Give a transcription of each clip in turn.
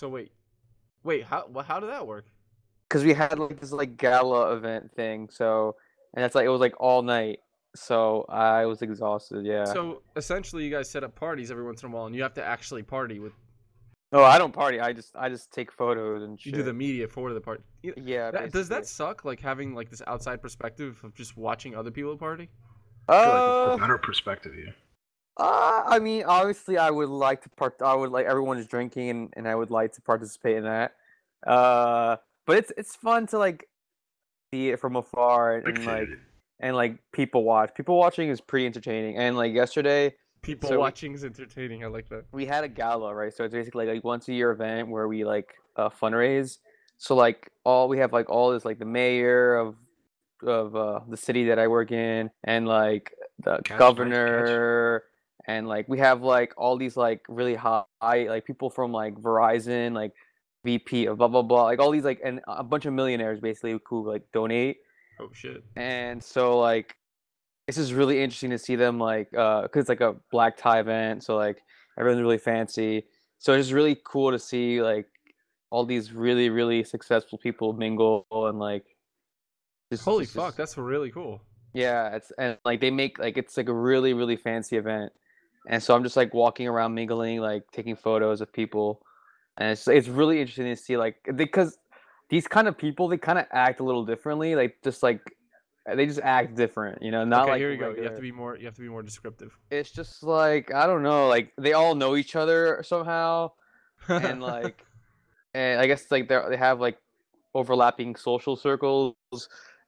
So wait, wait. How wha- how did that work? because we had like this like gala event thing. So and it's like it was like all night. So I was exhausted. Yeah. So essentially, you guys set up parties every once in a while, and you have to actually party with. oh, I don't party. I just I just take photos and You do the media for the party. Yeah. that- does that suck? Like having like this outside perspective of just watching other people party. I feel Uh, like it's a better perspective here. Uh, I mean, obviously, I would like to part. I would like everyone is drinking, and, and I would like to participate in that. Uh, but it's it's fun to like see it from afar and, and like and like people watch. People watching is pretty entertaining. And like yesterday, People So we- watching is entertaining. I like that. we had a gala, right? So it's basically like, once a year event where we like uh, fundraise. So like all we have like all this like the mayor of of uh, the city that I work in, and like the Catch, nice catch. governor, and like we have like all these like really high like people from like Verizon, like VP of blah blah blah, like all these like and a bunch of millionaires basically who like donate Oh shit. and so like it's just really interesting to see them like uh because it's like a black tie event so like everyone's really fancy so it's just really cool to see like all these really really successful people mingle and like just, Holy just- fuck, that's really cool. yeah it's and like they make like it's like a really really fancy event and so i'm just like walking around mingling like taking photos of people and it's it's really interesting to see like because these kind of people they kind of act a little differently like just like they just act different you know not okay, like here you go. You have to be more. You have to be more descriptive. it's just like i don't know like they all know each other somehow and like and i guess like they they have like overlapping social circles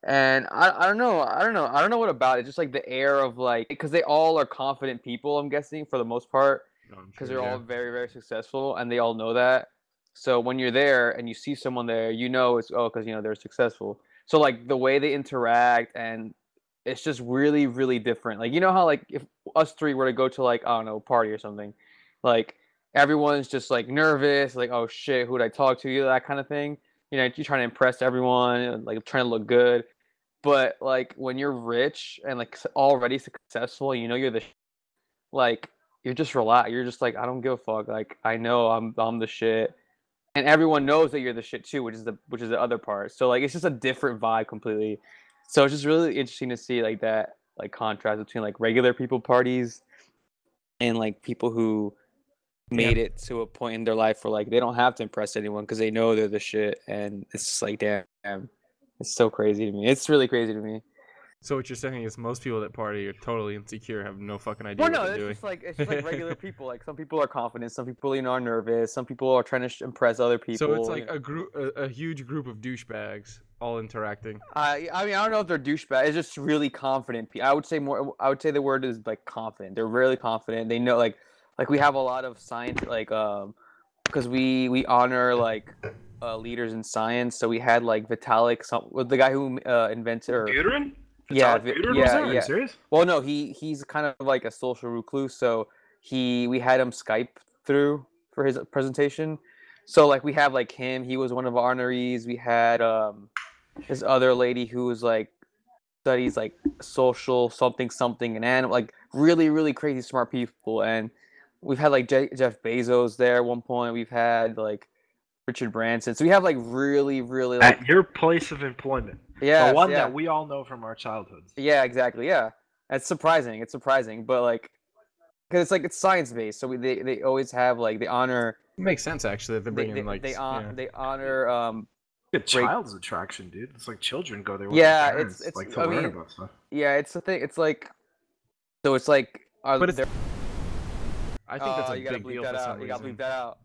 and I, I don't know i don't know i don't know what about it just like the air of like because they all are confident people i'm guessing for the most part oh, because sure, they're yeah. all very very successful and they all know that. So when you're there and you see someone there you know it's oh because you know they're successful. So like the way they interact and it's just really really different. Like you know how like if us three were to go to like i don't know a party or something like everyone's just like nervous like oh shit who'd i talk to? You that kind of thing. You know you're trying to impress everyone like trying to look good but like when you're rich and like already successful you know you're the sh- like you're just relaxed you're just like i don't give a fuck like i know i'm i'm the shit. And everyone knows that you're the shit too which is the which is the other part. So like it's just a different vibe completely. So it's just really interesting to see like that like contrast between like regular people parties and like people who made it to a point in their life where like they don't have to impress anyone because they know they're the shit and it's just like damn it's so crazy to me it's really crazy to me So what you're saying is most people that party are totally insecure, have no fucking idea well what no they're it's doing. just like it's just like regular people like some people are confident some people you know are nervous some people are trying to sh- impress other people so it's you like know. a group, a, a huge group of douchebags all interacting. I I mean I don't know if they're douchebags. It's just really confident. pe- I would say more. I would say the word is like confident. They're really confident. They know like like we have a lot of science like um because we we honor like uh, leaders in science. So we had like Vitalik, some the guy who uh, invented or Buterin? Yeah, Vitalik Vi- Buterin was yeah. Are you serious? well no he he's kind of like a social recluse. So he we had him Skype through for his presentation. So like we have like him. He was one of our honorees. We had um this other lady who was like studies like social something something and animal like really really crazy smart people and we've had like Je- Jeff Bezos there at one point we've had like Richard Branson so we have like really really like At your place of employment. yeah the one yeah, that we all know from our childhoods. yeah exactly yeah it's surprising it's surprising but like because it's like it's science based so we, they they always have like the honor It makes sense actually. that They're they bringing they, like they, s- hon- yeah. they honor um A Break- child's attraction, dude. It's like children go there with Yeah, their it's- parents, it's- like to I learn mean, about stuff. yeah it's the thing it's like so it's like are But it's- there- I think that's Oh, a big bleep deal that for out. some You gotta reason. bleep that out.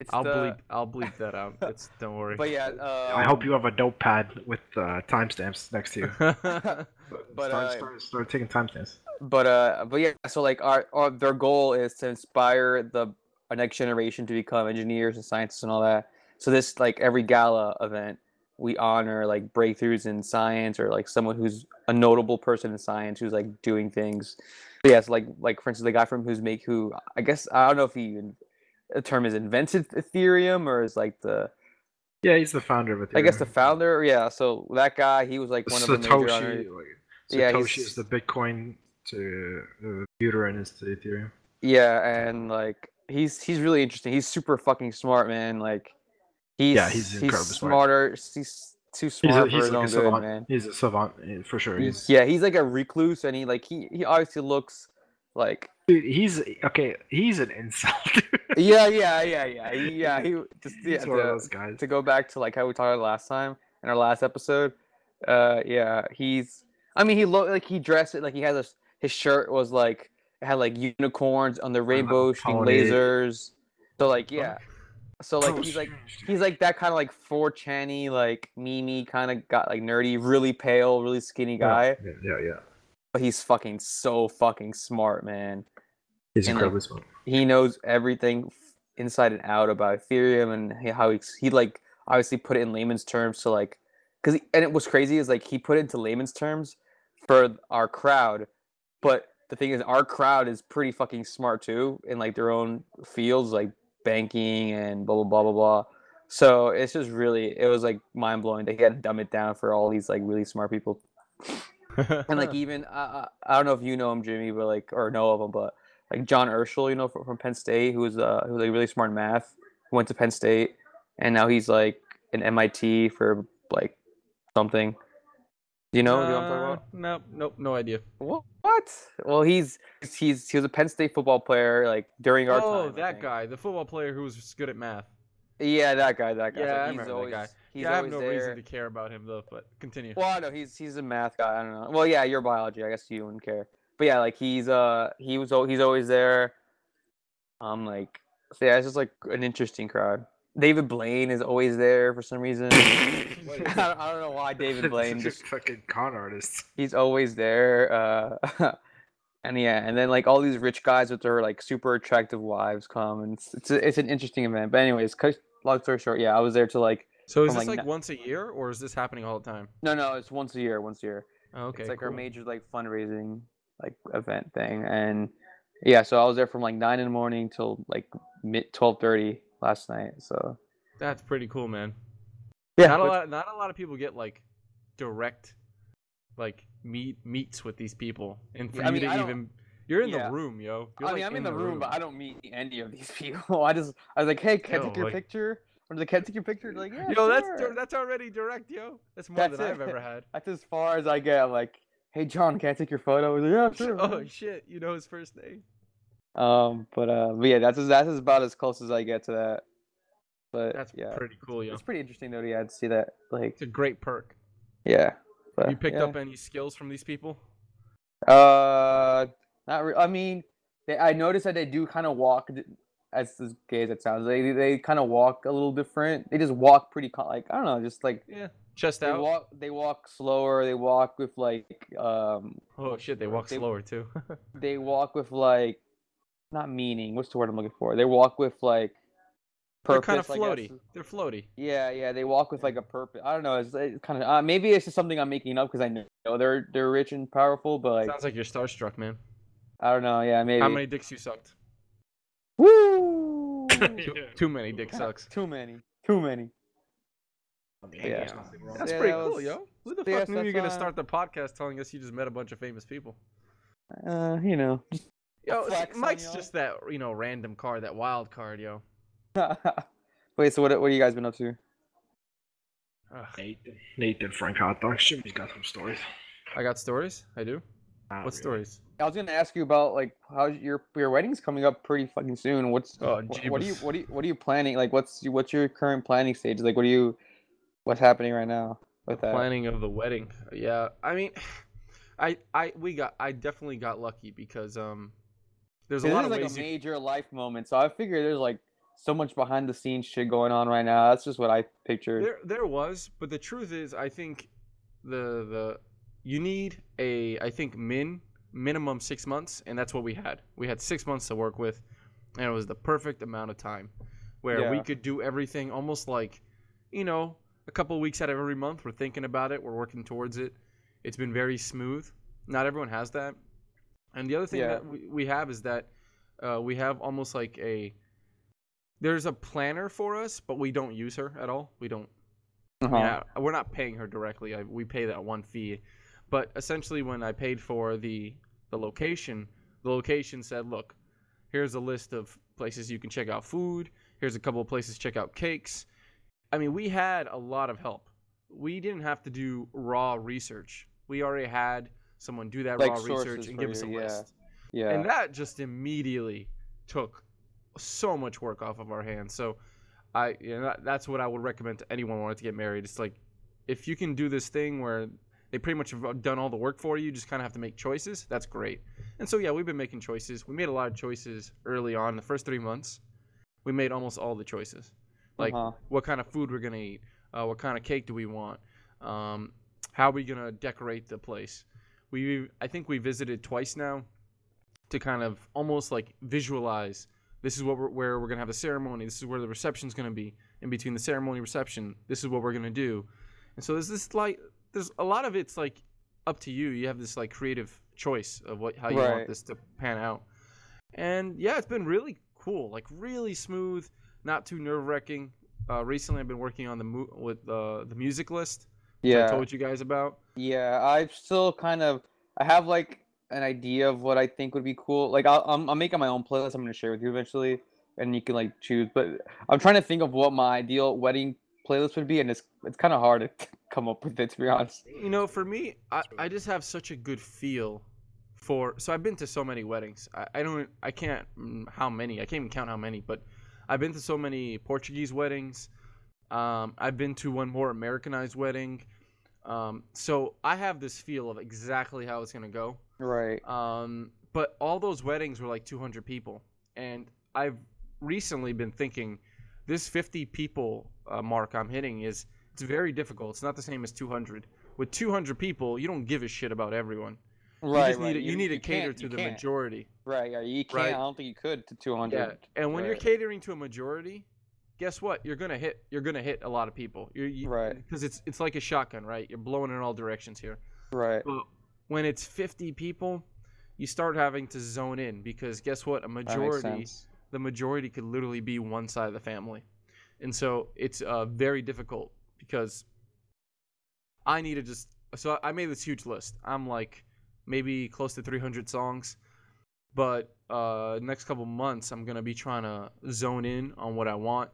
It's I'll the, bleep. I'll bleep that out. It's don't worry. But yeah, uh, I hope you have a notepad with uh, timestamps next to you. But, start, uh, start, start taking timestamps. But uh, but yeah. So like, our, our their goal is to inspire the our next generation to become engineers and scientists and all that. So this like every gala event, we honor like breakthroughs in science or like someone who's a notable person in science who's like doing things. But yes, like like for instance, the guy from who's make who I guess I don't know if he even the term is invented Ethereum or is like the Yeah, he's the founder of Ethereum. I guess the founder. Yeah. So that guy, he was like one of the major. Satoshi. honor- Like, Yeah, Satoshi he's- is the Bitcoin to the computer and is to Ethereum. Yeah, and like he's he's really interesting. He's super fucking smart, man. Like he's Yeah, he's incredibly smart. smarter. He's too He's, smart a, for he's his like own a good, savant. man. He's a savant eh, for sure. He's, He's, yeah, he's like a recluse, and he like he he obviously looks like dude, he's okay. He's an insult. yeah yeah yeah yeah yeah he just yeah, he's one of to, those guys. to go back to like how we talked about last time in our last episode. Uh, yeah, he's. I mean, he looked like he dressed it like he had this. His shirt was like it had like unicorns on the rainbow shooting lasers. So like yeah, so like he's like he's like that kind of like 4chan like mimi kind of got like nerdy, really pale, really skinny guy. Yeah, yeah, yeah. But he's fucking so fucking smart, man. He's And, like, smart. He knows everything inside and out about Ethereum and how he, he like obviously put it in layman's terms to like because and it was crazy is like he put it into layman's terms for our crowd, but the thing is our crowd is pretty fucking smart too in like their own fields like banking and blah blah blah blah blah. So it's just really it was like mind blowing that he had to dumb it down for all these like really smart people and like even I, I I don't know if you know him, Jimmy, but like or know of him, but like John Urschel, you know, from, from Penn State, who was uh who was like really smart in math, who went to Penn State, and now he's like an MIT for like something. You know? Do you know what I'm talking about? Nope, nope, no idea. What? What? Well, he's he's he was a Penn State football player like during our Oh, time. That guy, the football player who was good at math. Yeah, that guy. That guy. Yeah, Like, I he's remember that guy. He's yeah, I have no there. reason to care about him though. But continue. Well, I know he's he's a math guy. I don't know. Well, yeah, you're biology. I guess you wouldn't care. But yeah, like he's uh he was he's always there. Um, like so yeah, it's just like an interesting crowd. David Blaine is always there for some reason. I, don't, I don't know why David Blaine. Such a Just, fucking con artist. he's always there. Uh, and yeah, and then like all these rich guys with their like super attractive wives come, and it's it's, a, it's an interesting event. But anyways, cut long story short, yeah, I was there to like so is from, this like, like, na- once a year, or is this happening all the time? no no, it's once a year, once a year. Oh, okay, it's like our major like fundraising like event thing and yeah so i was there from like 9 in the morning till like mid 12.30 last night so That's pretty cool, man. yeah not a lot. Not a lot of people get like direct, like meet meets with these people, and for Yeah, I mean, to even, you're in yeah. the room, yo. You're, i mean like, i'm in the room, but i don't meet any of these people i just i was like hey can i take your like- picture or the can I take your picture They're like yeah Yo, that's sure." dir- that's already direct, yo. That's more That's than I've ever had. that's as far as i get I'm like hey john can i take your photo like, yeah sure oh shit, you know his first name. um but uh but yeah that's as that's about as close as i get to that but That's yeah pretty cool, yo. it's pretty interesting though yeah to see that like It's a great perk. yeah but, You picked yeah. up any skills from these people? Uh, not. Re- I mean, they, I noticed that they do kind of walk. As as gay as it sounds, they they kind of walk a little different. They just walk pretty like I don't know, just like Yeah, chest they out. walk. They walk slower. They walk with like um. oh shit, they walk they- slower too. They walk with like, not meaning. What's the word I'm looking for? They walk with like. They're kind of floaty. They're floaty. Yeah, yeah, they walk with like a purpose. I don't know. It's, it's kind of uh, maybe it's just something I'm making up because I know they're they're rich and powerful, but like Sounds like you're starstruck, man. I don't know. Yeah, maybe. How many dicks you sucked? Woo! Too, too many dick sucks. Too many. Too many. Yeah. That's Yeah, pretty that cool, was- yo. Who the yes, fuck knew you were gonna start the podcast telling us you just met a bunch of famous people? Uh, you know. Yo, Mike's y'all. just that you know random card, that wild card, yo. Wait, so what? What have you guys been up to? Ugh. Nathan, Nathan Frank hot dogs. Jimmy's got some stories. I got stories. I do. Not What really. stories? I was gonna ask you about like how your your wedding's coming up pretty fucking soon. What's Oh, wh- what, are you what are you what are you planning? Like, what's what's your current planning stage? Like, what are you what's happening right now with that? Planning of the wedding. Yeah, I mean, I I we got I definitely got lucky because um, there's a lot of like ways. a you- major life moment, so I figure there's like so much behind the scenes shit going on right now. That's just what I pictured. There there was, but the truth is, I think the the you need a I think min minimum six months, and that's what we had. We had six months to work with, and it was the perfect amount of time where we could do everything almost like, you know, a couple of weeks out of every month. We're thinking about it. We're working towards it. It's been very smooth. Not everyone has that. And the other thing Yeah. that we, we have is that uh, we have almost like a there's a planner for us, but we don't use her at all. We don't. Uh-huh. I- we're not paying her directly. I, we pay that one fee, but essentially, when I paid for the the location, the location said, "Look, here's a list of places you can check out food. Here's a couple of places to check out cakes." I mean, we had a lot of help. We didn't have to do raw research. We already had someone do that Like raw research and give us a yeah. list. yeah. And that just immediately took so much work off of our hands. So I you know, that, that's what I would recommend to anyone wanting to get married. It's like if you can do this thing where they pretty much have done all the work for you, you just kind of have to make choices. That's great. And so yeah, we've been making choices. We made a lot of choices early on. The first three months, we made almost all the choices. Like Uh-huh. what kind of food we're gonna eat, uh, what kind of cake do we want, um, how are we gonna decorate the place. We I think we visited twice now to kind of almost like visualize this is what we're, where we're gonna have the ceremony. This is where the reception's gonna be. In between the ceremony and reception, this is what we're gonna do. And so there's this like there's a lot of it's like up to you. You have this like creative choice of what how you Right. want this to pan out. And yeah, it's been really cool, like really smooth, not too nerve wracking. Uh, recently, I've been working on the mu- with uh, the music list. yeah. I told you guys about. Yeah, I still kind of I have like an idea of what I think would be cool. Like I'll, I'm I'm making my own playlist. I'm gonna share with you eventually, and you can like choose. But I'm trying to think of what my ideal wedding playlist would be, and it's it's kind of hard to come up with it to be honest. You know, for me, I, I just have such a good feel for. So I've been to so many weddings. I, I don't, I can't mm, how many. I can't even count how many. But I've been to so many Portuguese weddings. Um, I've been to one more Americanized wedding. Um, so I have this feel of exactly how it's gonna go. Right. Um, but all those weddings were like 200 people, and I've recently been thinking this 50 people uh, mark I'm hitting is it's very difficult. It's not the same as 200. With 200 people, you don't give a shit about everyone. You Right. just right. need to, you, need to cater to you the majority. Right. Yeah. You can't. Right. I don't think you could to 200. Yeah, and when you're catering to a majority, guess what? You're gonna hit. You're gonna hit a lot of people. You're, you, Right. Because it's it's like a shotgun, right? You're blowing in all directions here. Right. But when it's 50 people, you start having to zone in because guess what? A majority, the majority could literally be one side of the family, and so it's uh, very difficult because I need to just. So I made this huge list. I'm like maybe close to 300 songs, but uh, next couple months I'm gonna be trying to zone in on what I want.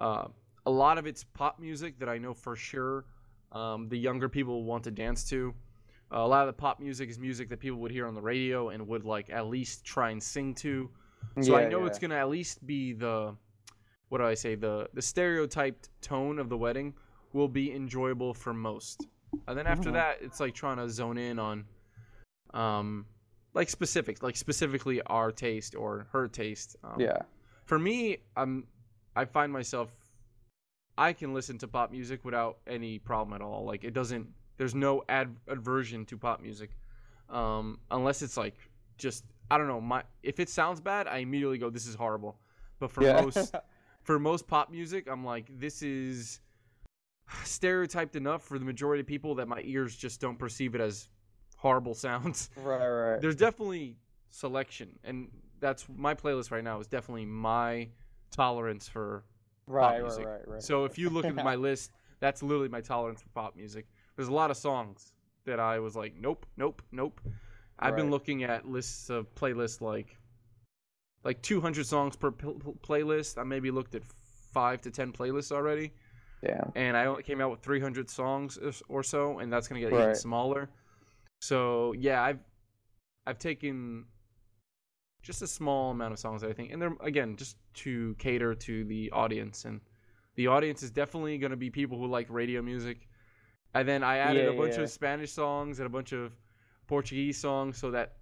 Uh, a lot of it's pop music that I know for sure um, the younger people want to dance to. Uh, a lot of the pop music is music that people would hear on the radio and would like at least try and sing to. So I know yeah. it's gonna at least be the what do I say the the stereotyped tone of the wedding will be enjoyable for most. And then after Mhm. that, it's like trying to zone in on um like specifics, like specifically our taste or her taste. Um, Yeah. for me, I'm I find myself I can listen to pop music without any problem at all. Like it doesn't there's no ad- aversion to pop music. Um unless it's like just I don't know, my if it sounds bad, I immediately go this is horrible. But for yeah. most for most pop music, I'm like this is stereotyped enough for the majority of people that my ears just don't perceive it as horrible sounds right. Right. there's definitely selection and that's my playlist right now is definitely my tolerance for Right. Right. music. Right. Right. so if you look at my list that's literally my tolerance for pop music there's a lot of songs that i was like nope nope nope i've been looking at lists of playlists like like 200 songs per pl- pl- playlist i maybe looked at five to ten playlists already Yeah. and I only came out with 300 songs or so, and that's gonna get even smaller. So yeah, I've I've taken just a small amount of songs, that I think, and they're again just to cater to the audience, and the audience is definitely gonna be people who like radio music. And then I added Yeah, a bunch yeah. of Spanish songs and a bunch of Portuguese songs so that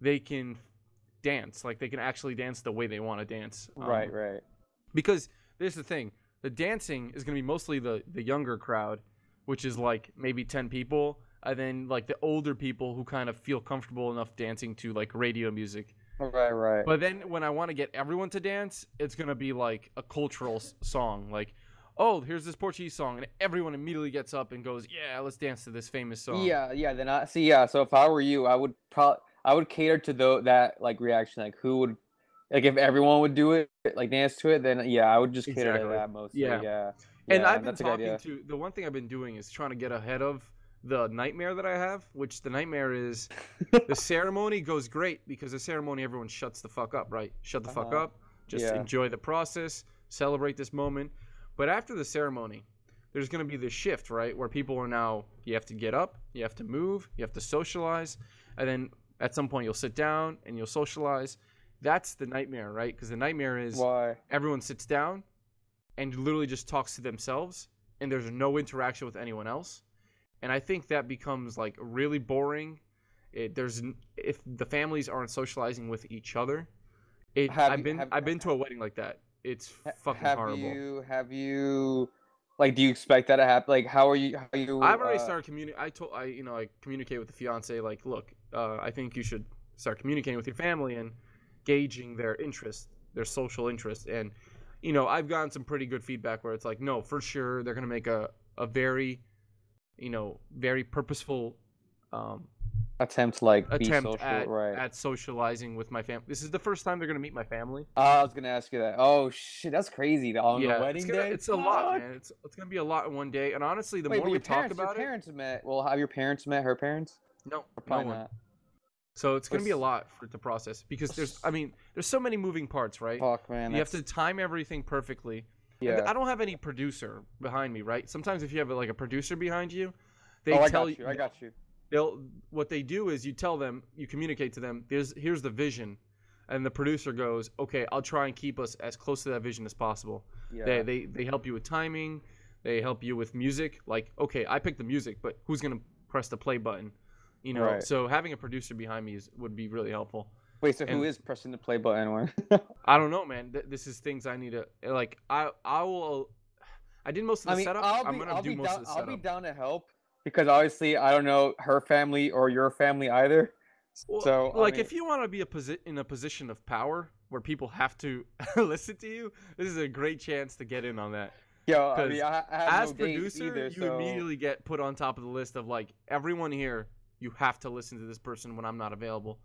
they can dance, like they can actually dance the way they want to dance. Um, right. Right. because there's the thing the dancing is going to be mostly the the younger crowd which is like maybe 10 people Uh, and then like the older people who kind of feel comfortable enough dancing to like radio music Right. Right. but then when i want to get everyone to dance it's going to be like a cultural s- song like oh here's this portuguese song and everyone immediately gets up and goes yeah let's dance to this famous song Yeah, yeah. Then I see. Yeah. So if I were you, I would probably I would cater to tho- that like reaction. Like who would like if everyone would do it, like dance to it, then yeah, I would just cater Exactly. to that mostly. Yeah. Yeah. and Yeah, I've been that's a good talking to the one thing I've been doing is trying to get ahead of the nightmare that I have, which the nightmare is the ceremony goes great because the ceremony everyone shuts the fuck up, right? Shut the fuck Uh-huh. up. Just Yeah. enjoy the process, celebrate this moment. But after the ceremony, there's going to be this shift, right? Where people are now you have to get up, you have to move, you have to socialize, and then at some point you'll sit down and you'll socialize. That's the nightmare, right? Because the nightmare is Why? everyone sits down and literally just talks to themselves and there's no interaction with anyone else and i think that becomes like really boring. It, there's if the families aren't socializing with each other it Have i've you- been have- i've been to a wedding like that. It's fucking have horrible. you have you like do you expect that to happen? Like how are you how are you i've already uh, started communicating i told i you know i communicate with the fiance like look uh, i think you should start communicating with your family and gauging their interest their social interest and you know i've gotten some pretty good feedback where it's like no for sure they're going to make a, a very you know very purposeful um, attempt to like be attempt social, at, right? at socializing with my family this is the first time they're going to meet my family Oh, I was gonna ask you that. Oh shit, that's crazy. On yeah the wedding it's, gonna, day, it's a lot man it's, it's going to be a lot in one day and honestly the Wait, more we your talk parents, about your it parents met. Well, have your parents met her parents? no Or no probably not. So it's gonna be a lot for to process because there's, I mean, there's so many moving parts, right? Fuck man, you have to time everything perfectly. Yeah. I don't have any producer behind me, right? Sometimes if you have like a producer behind you, they oh, I tell got you. I got you. they'll what they do is you tell them, you communicate to them, there's here's the vision, and the producer goes, okay, I'll try and keep us as close to that vision as possible. Yeah. They they they help you with timing, they help you with music. Like, okay, I picked the music, but who's gonna press the play button? You know, Right. so having a producer behind me is, would be really helpful. Wait, so and- who is pressing the play button? When? I don't know, man. Th- this is things I need to like. I I will. I did most of the I mean, setup. I'll I'm be, gonna I'll do be most down. of the I'll be down to help because obviously I don't know her family or your family either. Well, so, I like, mean- if you want to be a posi- in a position of power where people have to listen to you, this is a great chance to get in on that. Yeah, I mean, I, I As no producer, either, you so... immediately get put on top of the list of like everyone here. You have to listen to this person when I'm not available.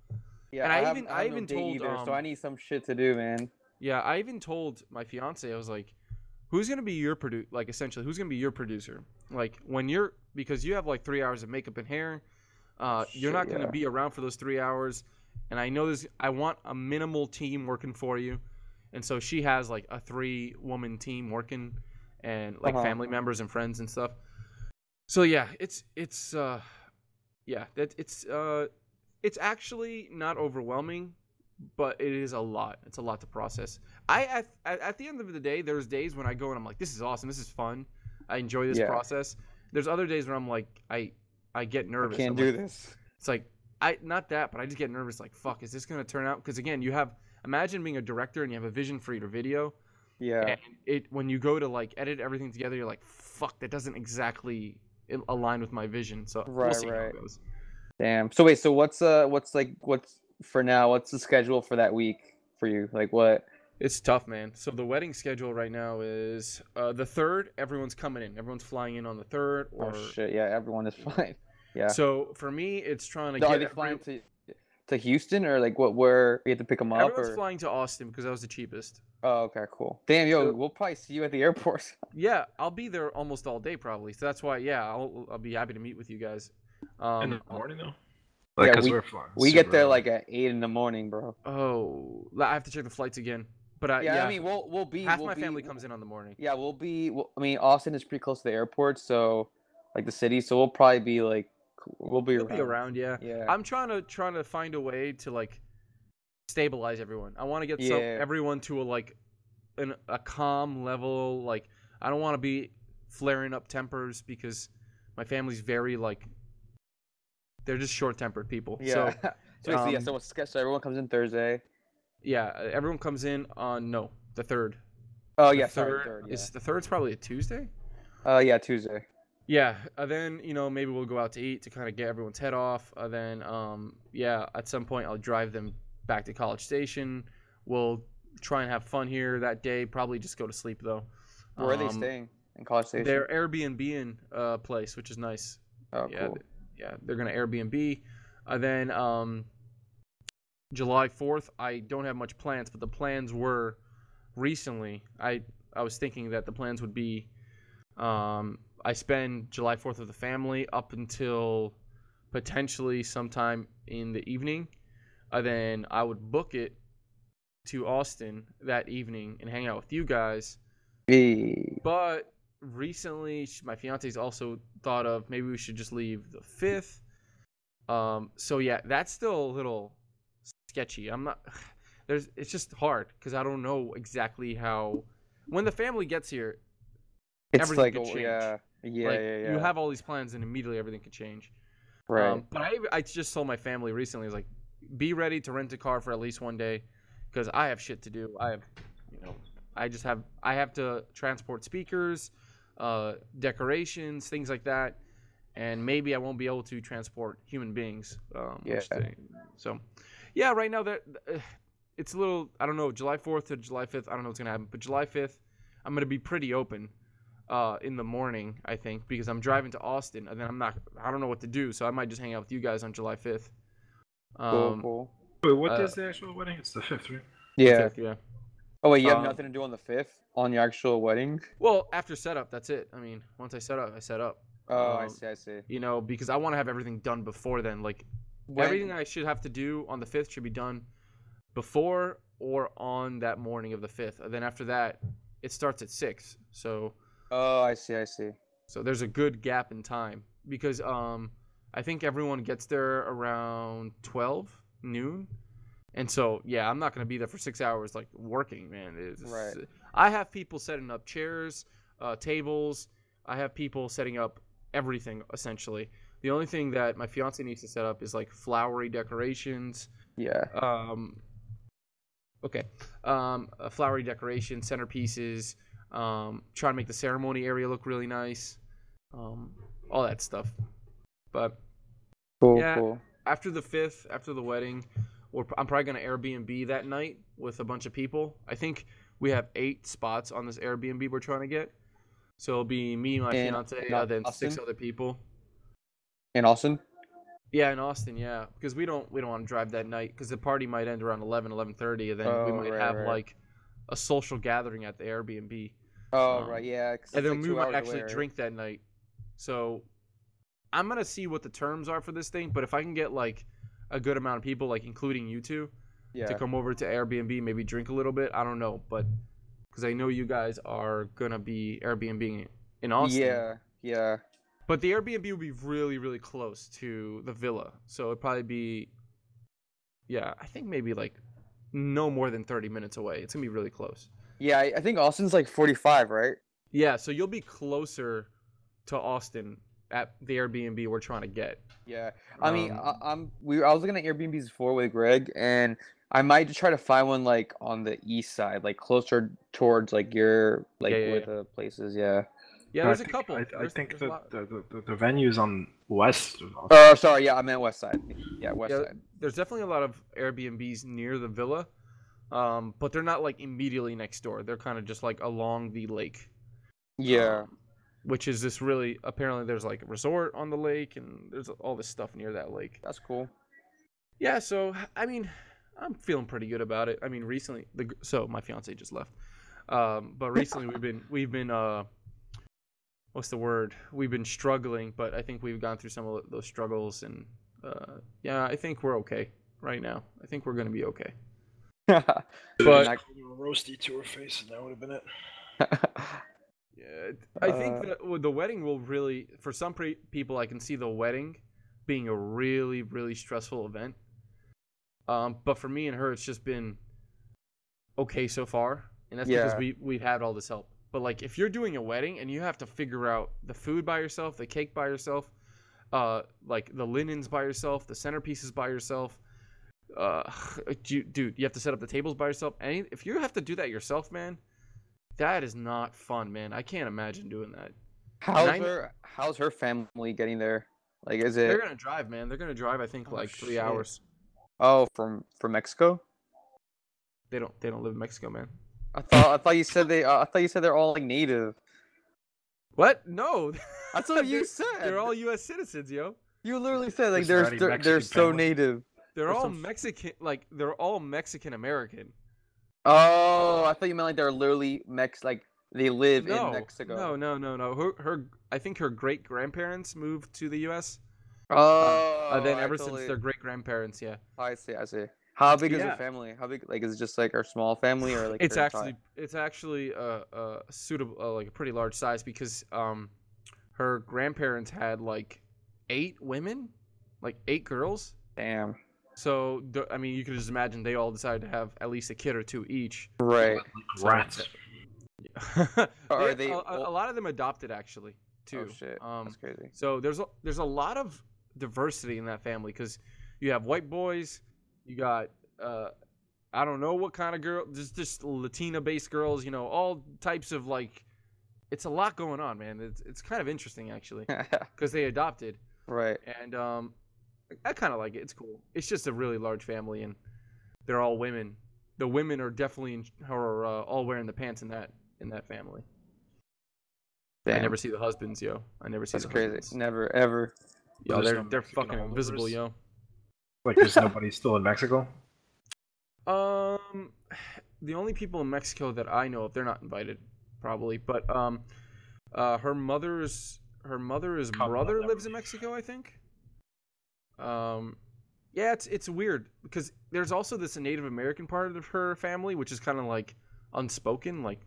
Yeah, and I have- even- I no even date told, either, so um, I need some shit to do, man. Yeah, I even told my fiance, I was like, "Who's gonna be your produ Like, essentially, who's gonna be your producer? Like, when you're because you have like three hours of makeup and hair, uh, you're not gonna yeah. be around for those three hours. And I know this. I want a minimal team working for you, and so she has like a three woman team working, and like Uh-huh. family members and friends and stuff. So yeah, it's it's uh, yeah, that it's uh, it's actually not overwhelming but it is a lot. It's a lot to process. I at, at, the end of the day, there's days when I go and I'm like, this is awesome. This is fun. I enjoy this Yeah. process. There's other days where I'm like, I I get I nervous. can't I'm do like- this. It's like I not that, but I just get nervous. Like, fuck, is this gonna turn out? Because again, you have imagine being a director and you have a vision for your video, Yeah. and it when you go to like edit everything together, you're like, fuck, that doesn't exactly align with my vision. So we'll Right, see how it goes. Damn. So wait, so what's uh what's like what's for now, what's the schedule for that week for you? Like what? It's tough, man. So the wedding schedule right now is uh, the third. Everyone's coming in. Everyone's flying in on the third. Or oh shit, yeah, everyone is fine. Yeah. so for me, it's trying to So get. are they every- flying to to Houston or like what where you have to pick them up Everyone's or flying to Austin because that was the cheapest. Oh, okay, cool. Damn, yo, So- we'll probably see you at the airport. Yeah, I'll be there almost all day probably. So that's why, yeah, I'll, I'll be happy to meet with you guys. Um, in the morning though. Like, Yeah, 'cause we- we're flying we get there early. like at eight in the morning, bro. oh, I have to check the flights again. But I, yeah, yeah, I mean, we'll we'll be half we'll my be- family comes in on the morning. Yeah, we'll be. We'll, I mean, Austin is pretty close to the airport, so like the city, so we'll probably be like we'll be You'll around. be around, yeah. Yeah. I'm trying to trying to find a way to like stabilize everyone. I want to get some everyone to a like an, a calm level. Like I don't want to be flaring up tempers because my family's very like they're just short tempered people. Yeah. So so, basically, yeah, um, so, so everyone comes in Thursday. yeah, everyone comes in on no the third. Oh The yeah, sorry, third third. is the third's probably a Tuesday. Yeah. Uh, yeah, Tuesday. Yeah, uh, then you know maybe we'll go out to eat to kind of get everyone's head off. Uh, then um yeah, at some point I'll drive them back to College Station. We'll try and have fun here that day. Probably just go to sleep though. Where are they Um, staying? In College Station. They're Airbnb in uh place, which is nice. Oh, yeah, cool. Yeah, they're gonna Airbnb. Uh, then um July fourth, I don't have much plans, but the plans were recently I I was thinking that the plans would be um, I spend July 4th with the family up until potentially sometime in the evening. Uh, then I would book it to Austin that evening and hang out with you guys. Hey. But recently, my fiance's also thought of maybe we should just leave the 5th. Um, so yeah, that's still a little sketchy. I'm not. There's. It's just hard because I don't know exactly how. When the family gets here, It's everything like could change. yeah, yeah, like, yeah, yeah. you have all these plans and immediately everything could change. right. Um, but I, I just told my family recently, I was like, be ready to rent a car for at least one day, because I have shit to do. I have, you know, I just have, I have to transport speakers, uh, decorations, things like that, and maybe I won't be able to transport human beings. Um, which Yeah. they- so, yeah, right now that uh, it's a little, I don't know, July fourth to July fifth. I don't know what's gonna happen, but July fifth, I'm gonna be pretty open uh, in the morning, I think, because I'm driving to Austin, and then I'm not. I don't know what to do, so I might just hang out with you guys on July 5th. cool, Um, cool. Wait, what is uh, the actual wedding? It's the fifth, right? Yeah. 5th, yeah. Oh wait, you have Um, nothing to do on the fifth on your actual wedding? Well, after setup, that's it. I mean, once I set up, I set up. Oh, I Um, see, I see. You know, because I want to have everything done before then. Like When- everything I should have to do on the 5th should be done before or on that morning of the 5th. And then after that, it starts at six. So Oh, I see, I see. So there's a good gap in time because um I think everyone gets there around 12 noon. And so yeah, I'm not going to be there for 6 hours like working, man. It's, Right. I have people setting up chairs, uh tables. I have people setting up everything essentially. The only thing that my fiance needs to set up is like flowery decorations, Yeah. um okay um uh, flowery decoration centerpieces um try to make the ceremony area look really nice um all that stuff but Cool, Yeah. cool. after the fifth after the wedding we're, i'm probably going to airbnb that night with a bunch of people i think we have eight spots on this airbnb we're trying to get so it'll be me my In- fiance uh, then six other people In Austin? Yeah, in Austin, yeah, because we don't we don't want to drive that night because the party might end around 11, 11.30, and then we Oh, might right, have right. like a social gathering at the Airbnb, Oh, Um, right, yeah. and then like we might actually away, right? drink that night. So I'm gonna see what the terms are for this thing, but if I can get like a good amount of people, like including you two, Yeah. to come over to Airbnb, maybe drink a little bit, I don't know, but because I know you guys are gonna be Airbnb in Austin. Yeah, yeah. But the Airbnb would be really, really close to the villa. So it'd probably be, yeah, I think maybe like no more than 30 minutes away. It's to be really close. Yeah, I, I think Austin's like 45, right? Yeah, so you'll be closer to Austin at the Airbnb we're trying to get. Yeah. I mean, Um, I, I'm we I was looking at Airbnbs before with Greg, and I might try to find one like on the east side, like closer towards like your like Yeah, yeah, where yeah. the places. Yeah. Yeah, there's I a think- couple. I, I think the, a the, the, the venue is on west. of Austin. Oh, sorry. Yeah, I meant west side. Yeah, west Yeah, side. there's definitely a lot of Airbnbs near the villa, um, but they're not like immediately next door. They're kind of just like along the lake. Yeah. um, which is this really apparently there's like a resort on the lake and there's all this stuff near that lake. That's cool. Yeah, so I mean, I'm feeling pretty good about it. I mean, recently the so my fiance just left, um, but recently we've been we've been uh, what's the word? We've been struggling, but I think we've gone through some of those struggles and uh, yeah, I think we're okay right now. I think we're gonna be okay. but But- roasty to her face, and that would have been it. Yeah, I think Uh, that the wedding will really, for some pre- people, I can see the wedding being a really, really stressful event. Um, but for me and her, it's just been okay so far, and that's because we we've had all this help. But like, if you're doing a wedding and you have to figure out the food by yourself, the cake by yourself, uh, like the linens by yourself, the centerpieces by yourself, uh, you, dude, you have to set up the tables by yourself. And if you have to do that yourself, man, that is not fun, man. I can't imagine doing that. how's I her how's her family getting there? Like, is it? They're gonna drive, man. They're gonna drive. I think Oh, like three shit. hours. oh from from Mexico? They don't. They don't live in Mexico, man. I thought I thought you said they uh, I thought you said they're all like native. What? No. That's what you said. They're all U.S. citizens, yo. You literally said like they're they're, they're so native. They're all some- Mexican. Like they're all Mexican American. Oh, I thought you meant like they're literally Mex, like they live no, in Mexico. No, no, no, no. Her, her, I think her great grandparents moved to the U.S. Oh, uh, then ever totally- since their great grandparents, yeah. I see, I see. How big is Yeah. the family? How big? Like, is it just like our small family or like? it's her actually it's actually a, a suitable uh, like a pretty large size because um her grandparents had like eight women like eight girls Damn. So the, i mean you could just imagine they all decided to have at least a kid or two each Right. So- Rats. Are They- they a, a- a lot of them adopted actually too Oh shit. um That's crazy. so there's a, there's a lot of diversity in that family because you have white boys, you got uh, I don't know what kind of girl, just just Latina based girls, you know, all types of like. It's a lot going on, man. It's it's kind of interesting actually because they adopted right. and um, I kind of like it. It's cool. It's just a really large family and they're all women. The women are definitely in, are uh, all wearing the pants in that in that family. Damn. I never see the husbands, yo. I never see them. That's the crazy. husbands. Never ever. Yo, they're no they're Mexican fucking holdovers? invisible, yo. Like there's nobody still in Mexico. Um, the only people in Mexico that I know of, they're not invited, probably. But um, uh, her mother's her mother's Couple brother lives in Mexico, I think. Um, yeah, it's it's weird because there's also this Native American part of her family, which is kind of like unspoken, like,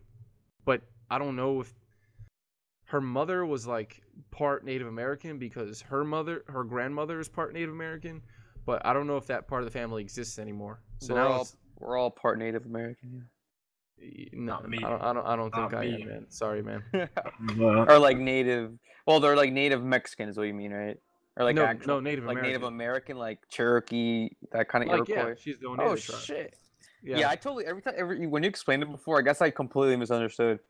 but I don't know if her mother was like part Native American because her mother, her grandmother is part Native American, but I don't know if that part of the family exists anymore. So we're now all we're all part Native American. Yeah. No, Not me. I don't. I don't, I don't think Not I me. am, man. Sorry, man. Or like native. Well, they're like native Mexican is what you mean, right? Or like no, actual, no, Native like Native American. American, like Cherokee, that kind of Like, yeah, she's the Oneida oh tribe. shit. Yeah. Yeah. I totally every time every when you explained it before, I guess I completely misunderstood.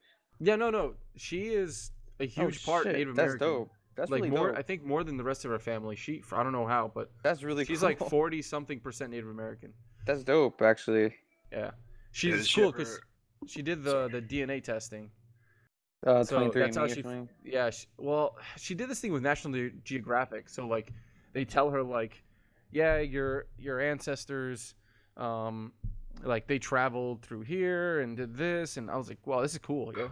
yeah, no, no. She is a Oh, huge part shit, Native That's dope. That's like really more, dope. I think more than the rest of her family. She, I don't know how, but That's really she's cool. like forty something percent Native American. That's dope, actually. Yeah, she's did cool because ever- she did the the DNA testing. Uh, So that's how she- Yeah, she, well, she did this thing with National Ge- Geographic. So like, they tell her like, yeah, your your ancestors, um, like they traveled through here and did this, and I was like, wow, this is cool, yo.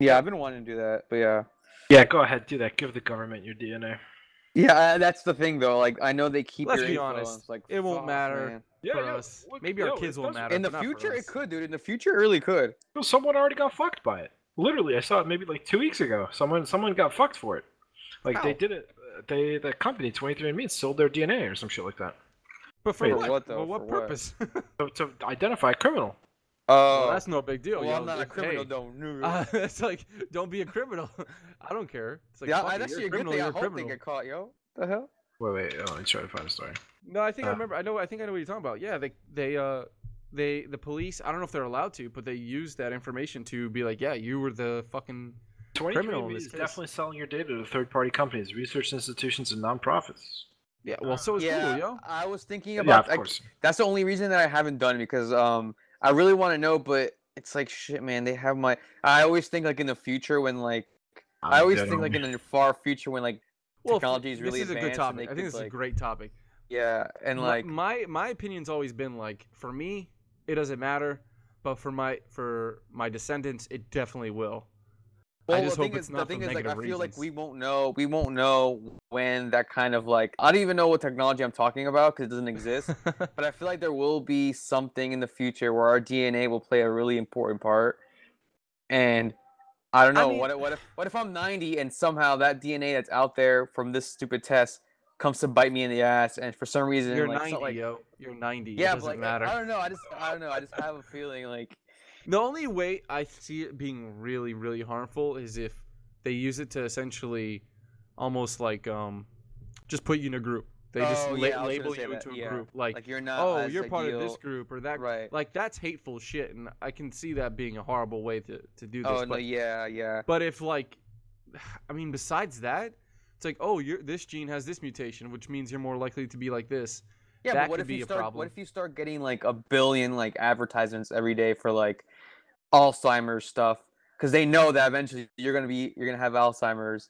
Yeah, I've been wanting to do that, but yeah. yeah, go ahead, do that. Give the government your DNA. Yeah, uh, that's the thing though. Like, I know they keep. Let's your be honest, it's Like, it won't fuck, matter. man. Yeah, for yeah, us. look, Maybe our kids won't matter. In the but not for future, it could, dude. In the future, it really could. Well, someone already got fucked by it. Literally, I saw it maybe like two weeks ago. Someone someone got fucked for it. Like they did it. uh, They the company 23andMe sold their DNA or some shit like that. But for Wait, what? for what, though? For what For purpose? So to identify a criminal. well, Oh, that's no big deal. well, yo. I'm not a criminal, hey, though. No. Uh, it's like, don't be a criminal. I don't care. It's like, yeah, I, it, that's you're actually a good criminal, thing. I you're a hope they criminal. get caught, yo. The hell? Wait, wait. Oh, let me try to find a story. No, I think I Uh. remember. I know. I think I know what you're talking about. Yeah, they they uh they the police. I don't know if they're allowed to, but they use that information to be like, yeah, you were the fucking. Criminal in this is case. definitely selling your data to third-party companies, research institutions, and nonprofits. Yeah. Well, so is yeah, Google, yo. I was thinking about Yeah, about. of I- course. that's the only reason that I haven't done it because um I really want to know, but it's like shit, man. They have my. I always think like in the future when like I always think like in the far future when like Well, technology is really This is a good advanced and they topic. I think could, this is a great topic. yeah and like my my opinion's always been like, for me, it doesn't matter, but for my for my descendants, it definitely will. I Well, just the hope thing it's is, not the thing is, like, I feel like we won't know. We won't know when that kind of like. I don't even know what technology I'm talking about because it doesn't exist. but I feel like there will be something in the future where our DNA will play a really important part. And I don't I know mean- what if, what if what if I'm 90 and somehow that DNA that's out there from this stupid test comes to bite me in the ass, and for some reason, You're like, 90, so, like yo. You're 90. yeah, it but doesn't like, matter. I don't know. I just I don't know. I just have a feeling like The only way I see it being really, really harmful is if they use it to essentially almost like um just put you in a group. They just Oh, la- yeah, I was gonna label you that, into a yeah. group. Like, like you're not. oh, you're part of this group or that. Right. Like that's hateful shit, and I can see that being a horrible way to, to do this. Oh no! but, Yeah, yeah. but if like, I mean, besides that, it's like, oh, you're this gene has this mutation, which means you're more likely to be like this. Yeah, that but what if be you a start? problem. What if you start getting like a billion like advertisements every day for like Alzheimer's stuff? Because they know that eventually you're gonna be you're gonna have Alzheimer's,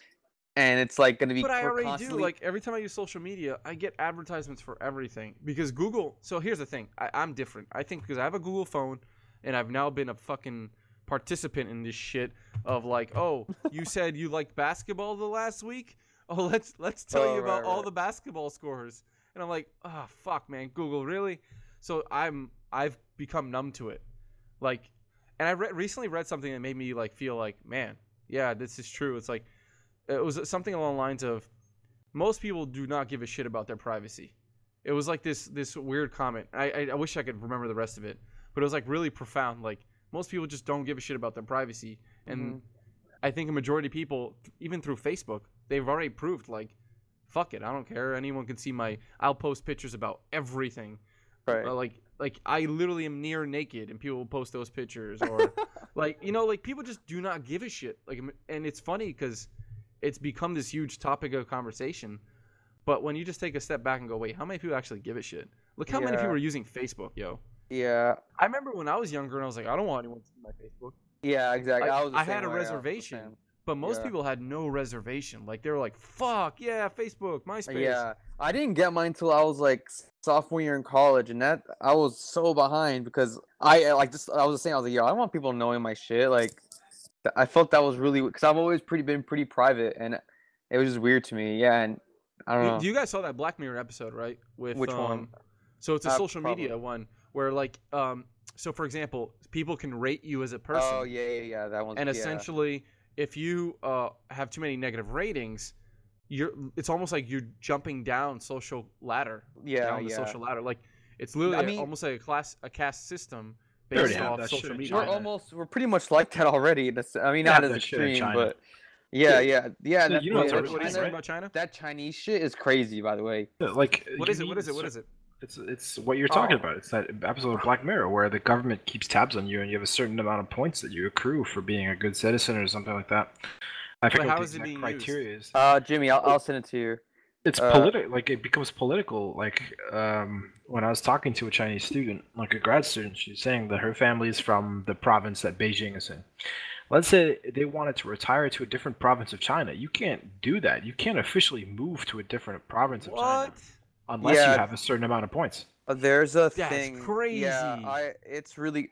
and it's like gonna be. But I already constantly- do. Like every time I use social media, I get advertisements for everything because Google. So here's the thing: I, I'm different. I think because I have a Google phone, and I've now been a fucking participant in this shit of like, oh, you said you liked basketball the last week. Oh, let's let's tell Oh, you about right, all right. the basketball scores. And I'm like, oh fuck, man, Google really? So I'm I've become numb to it, like, and I re- recently read something that made me like feel like, man, yeah, this is true. It's like it was something along the lines of most people do not give a shit about their privacy. It was like this this weird comment. I, I I wish I could remember the rest of it, but it was like really profound. Like most people just don't give a shit about their privacy, and Mhm. I think a majority of people, even through Facebook, they've already proved like, fuck it, I don't care. Anyone can see my. I'll post pictures about everything. Right. Uh, like like I literally am near naked, and people will post those pictures, or like you know, like people just do not give a shit. Like, and it's funny because it's become this huge topic of conversation. But when you just take a step back and go, wait, how many people actually give a shit? Look how many people are using Facebook, yo. Yeah. I remember when I was younger and I was like, I don't want anyone to see my Facebook. Yeah. Exactly. I- I, I had a reservation. But most Yeah. people had no reservation. Like they were like, "Fuck yeah, Facebook, MySpace." Yeah, I didn't get mine until I was like sophomore year in college, and that I was so behind because I like just I was saying I was like, yo, I want people knowing my shit. Like, I felt that was really because I've always pretty been pretty private, and it was just weird to me. Yeah, and I don't You, know. you guys saw that Black Mirror episode, right? With Which um, one? So it's a Uh, social media one where, like, um, so for example, people can rate you as a person, oh yeah, yeah, yeah, that one. and yeah. essentially, if you uh, have too many negative ratings, you're it's almost like you're jumping down social ladder, yeah, down the yeah. social ladder. Like it's literally I a- mean- almost like a class a caste system based have off social shit in media. We're almost we're pretty much like that already. That's, I mean, They not have as that shit in extreme, but yeah, yeah, yeah. Dude, that- you know yeah, what's that what, what are China, saying right? about China? That Chinese shit is crazy, by the way. Yeah, Like what is, you is it? What is it? What is it? It's it's what you're talking Oh. about. It's that episode of Black Mirror where the government keeps tabs on you, and you have a certain amount of points that you accrue for being a good citizen or something like that. I forget how what is the it exact being used? criteria is. Uh, Jimmy, I'll, I'll send it to you. It's uh, political. Like it becomes political. Like um, when I was talking to a Chinese student, like a grad student, she's saying that her family is from the province that Beijing is in. Let's say they wanted to retire to a different province of China. You can't do that. You can't officially move to a different province of China What? Unless Yeah. you have a certain amount of points. There's a That's thing. Yeah, crazy. I. It's really.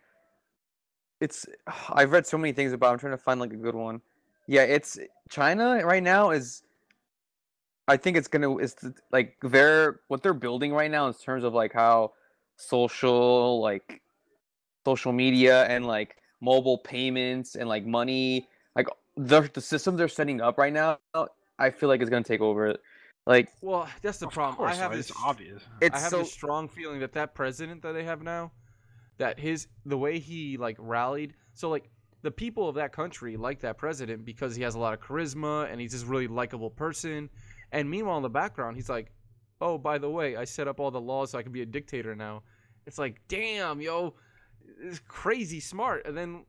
It's. I've read so many things about. it, I'm trying to find like a good one. Yeah, it's China right now is. I think it's gonna is like they're what they're building right now in terms of like how social like social media and like mobile payments and like money like the the system they're setting up right now. I feel like it's gonna take over. Like Well, that's the Of problem. course, I have like, this it's obvious. it's I have so this strong feeling that that president that they have now, that his the way he like rallied. So like the people of that country like that president because he has a lot of charisma and he's just really likable person. And meanwhile, in the background, he's like, "Oh, by the way, I set up all the laws so I can be a dictator now." It's like, damn, yo, it's crazy smart. And then,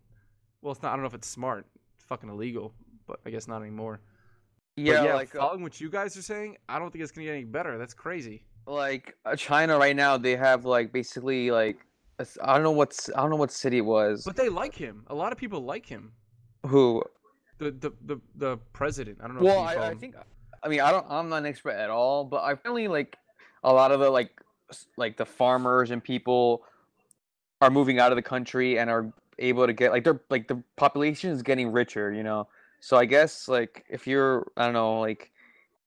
well, it's not. I don't know if it's smart. It's fucking illegal, but I guess not anymore. Yeah, yeah, like uh, following what you guys are saying, I don't think it's gonna get any better. That's crazy. like uh, China right now they have like basically like I don't know what's I don't know what city it was But they like him. A lot of people like him. who The the the, the president. I don't know. well I, I think I mean I don't I'm not an expert at all but I really like a lot of the like like the farmers and people are moving out of the country and are able to get like they're like the population is getting richer you know so I guess like if you're I don't know like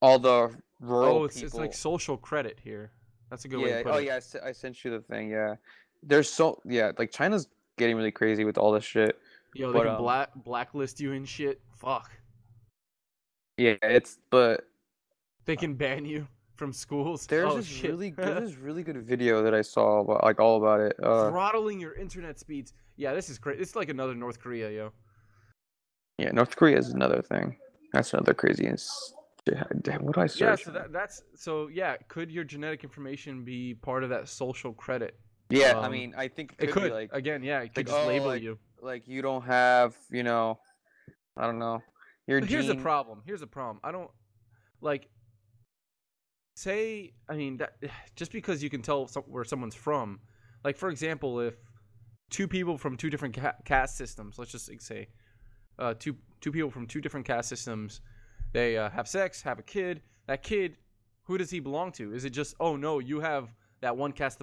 all the rural Oh, it's, people it's like social credit here. That's a good way to put oh it. Oh yeah I sent you the thing yeah there's so yeah like China's getting really crazy with all this shit Yo, they but, can um, black blacklist you and shit. Fuck. yeah it's but They can ban you from schools. there's oh, this shit. really there's this really good video that I saw about like all about it uh throttling your internet speeds. Yeah, this is crazy. It's like another North Korea, yo. Yeah North Korea is another thing that's another Damn, what do I search Yeah, so that, that's so. Yeah, could your genetic information be part of that social credit? yeah I um, mean I think It it could. could be like Again, yeah, it could like, just oh, label like, you. like you don't have you know I don't know your But here's the problem. Here's the problem. I don't like say. I mean, that, just because you can tell some, where someone's from, like for example, if two people from two different ca- caste systems, let's just say, uh, two two people from two different caste systems, they uh, have sex, have a kid. That kid, who does he belong to? Is it just oh no, you have that one caste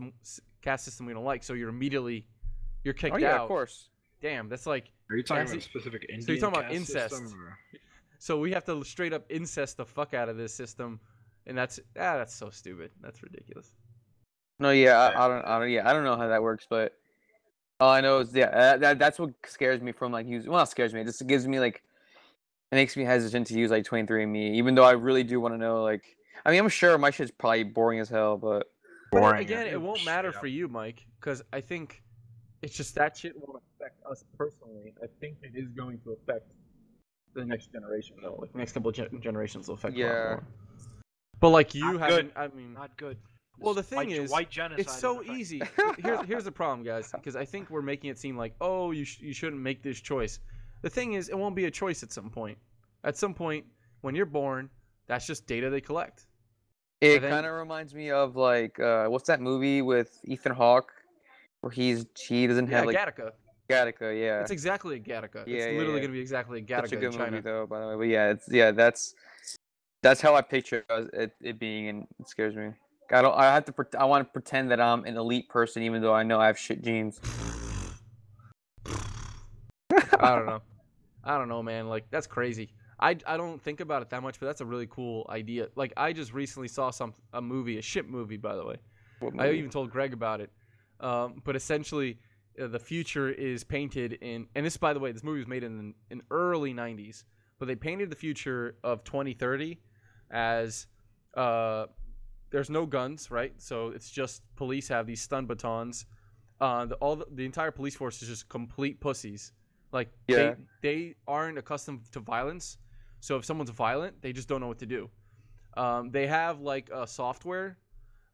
caste system we don't like, so you're immediately you're kicked Oh yeah, out. of course. Damn, that's like Are you talking about a it. specific Indian So you're talking about incest. system, so we have to straight up incest the fuck out of this system, and that's ah, that's so stupid. That's ridiculous. No, yeah, I, I don't, I don't, yeah, I don't know how that works, but all I know is, yeah, uh, that, that's what scares me from like using. Well, not scares me. It just gives me like, it makes me hesitant to use like 23andMe, even though I really do want to know. Like, I mean, I'm sure my shit's probably boring as hell, but But Boring, again, it won't matter up. for you, Mike, because I think it's just that shit won't affect us personally. I think it is going to affect the next generation, though. Like the next couple of gen- generations will affect a lot Yeah. more. But like you Not haven't, I mean, Not good. Well, the thing white, is, white genocide it's so easy. Here's here's the problem, guys, because I think we're making it seem like, oh, you sh- you shouldn't make this choice. The thing is, it won't be a choice at some point. At some point, when you're born, that's just data they collect. it kind of reminds me of like, uh, what's that movie with Ethan Hawke, where he's he doesn't Yeah, have like Gattaca. Gattaca, yeah. It's exactly a Gattaca. Yeah, it's yeah, literally yeah. gonna be exactly a Gattaca Such a good in China. movie though, by the way. But yeah, it's yeah, that's that's how I picture it, it being, and it scares me. I don't. I have to. I want to pretend that I'm an elite person, even though I know I have shit genes. I don't know. I don't know, man. Like that's crazy. I, I don't think about it that much, but that's a really cool idea. Like I just recently saw some a movie, a ship movie, by the way. I even told Greg about it. Um, but essentially, uh, the future is painted in, and this, by the way, this movie was made in in early '90s. But they painted the future of 2030 as uh, there's no guns, right? So it's just police have these stun batons. Uh, the, all the, the entire police force is just complete pussies. Like Yeah. they they aren't accustomed to violence. So if someone's violent, they just don't know what to do. Um, they have like a software,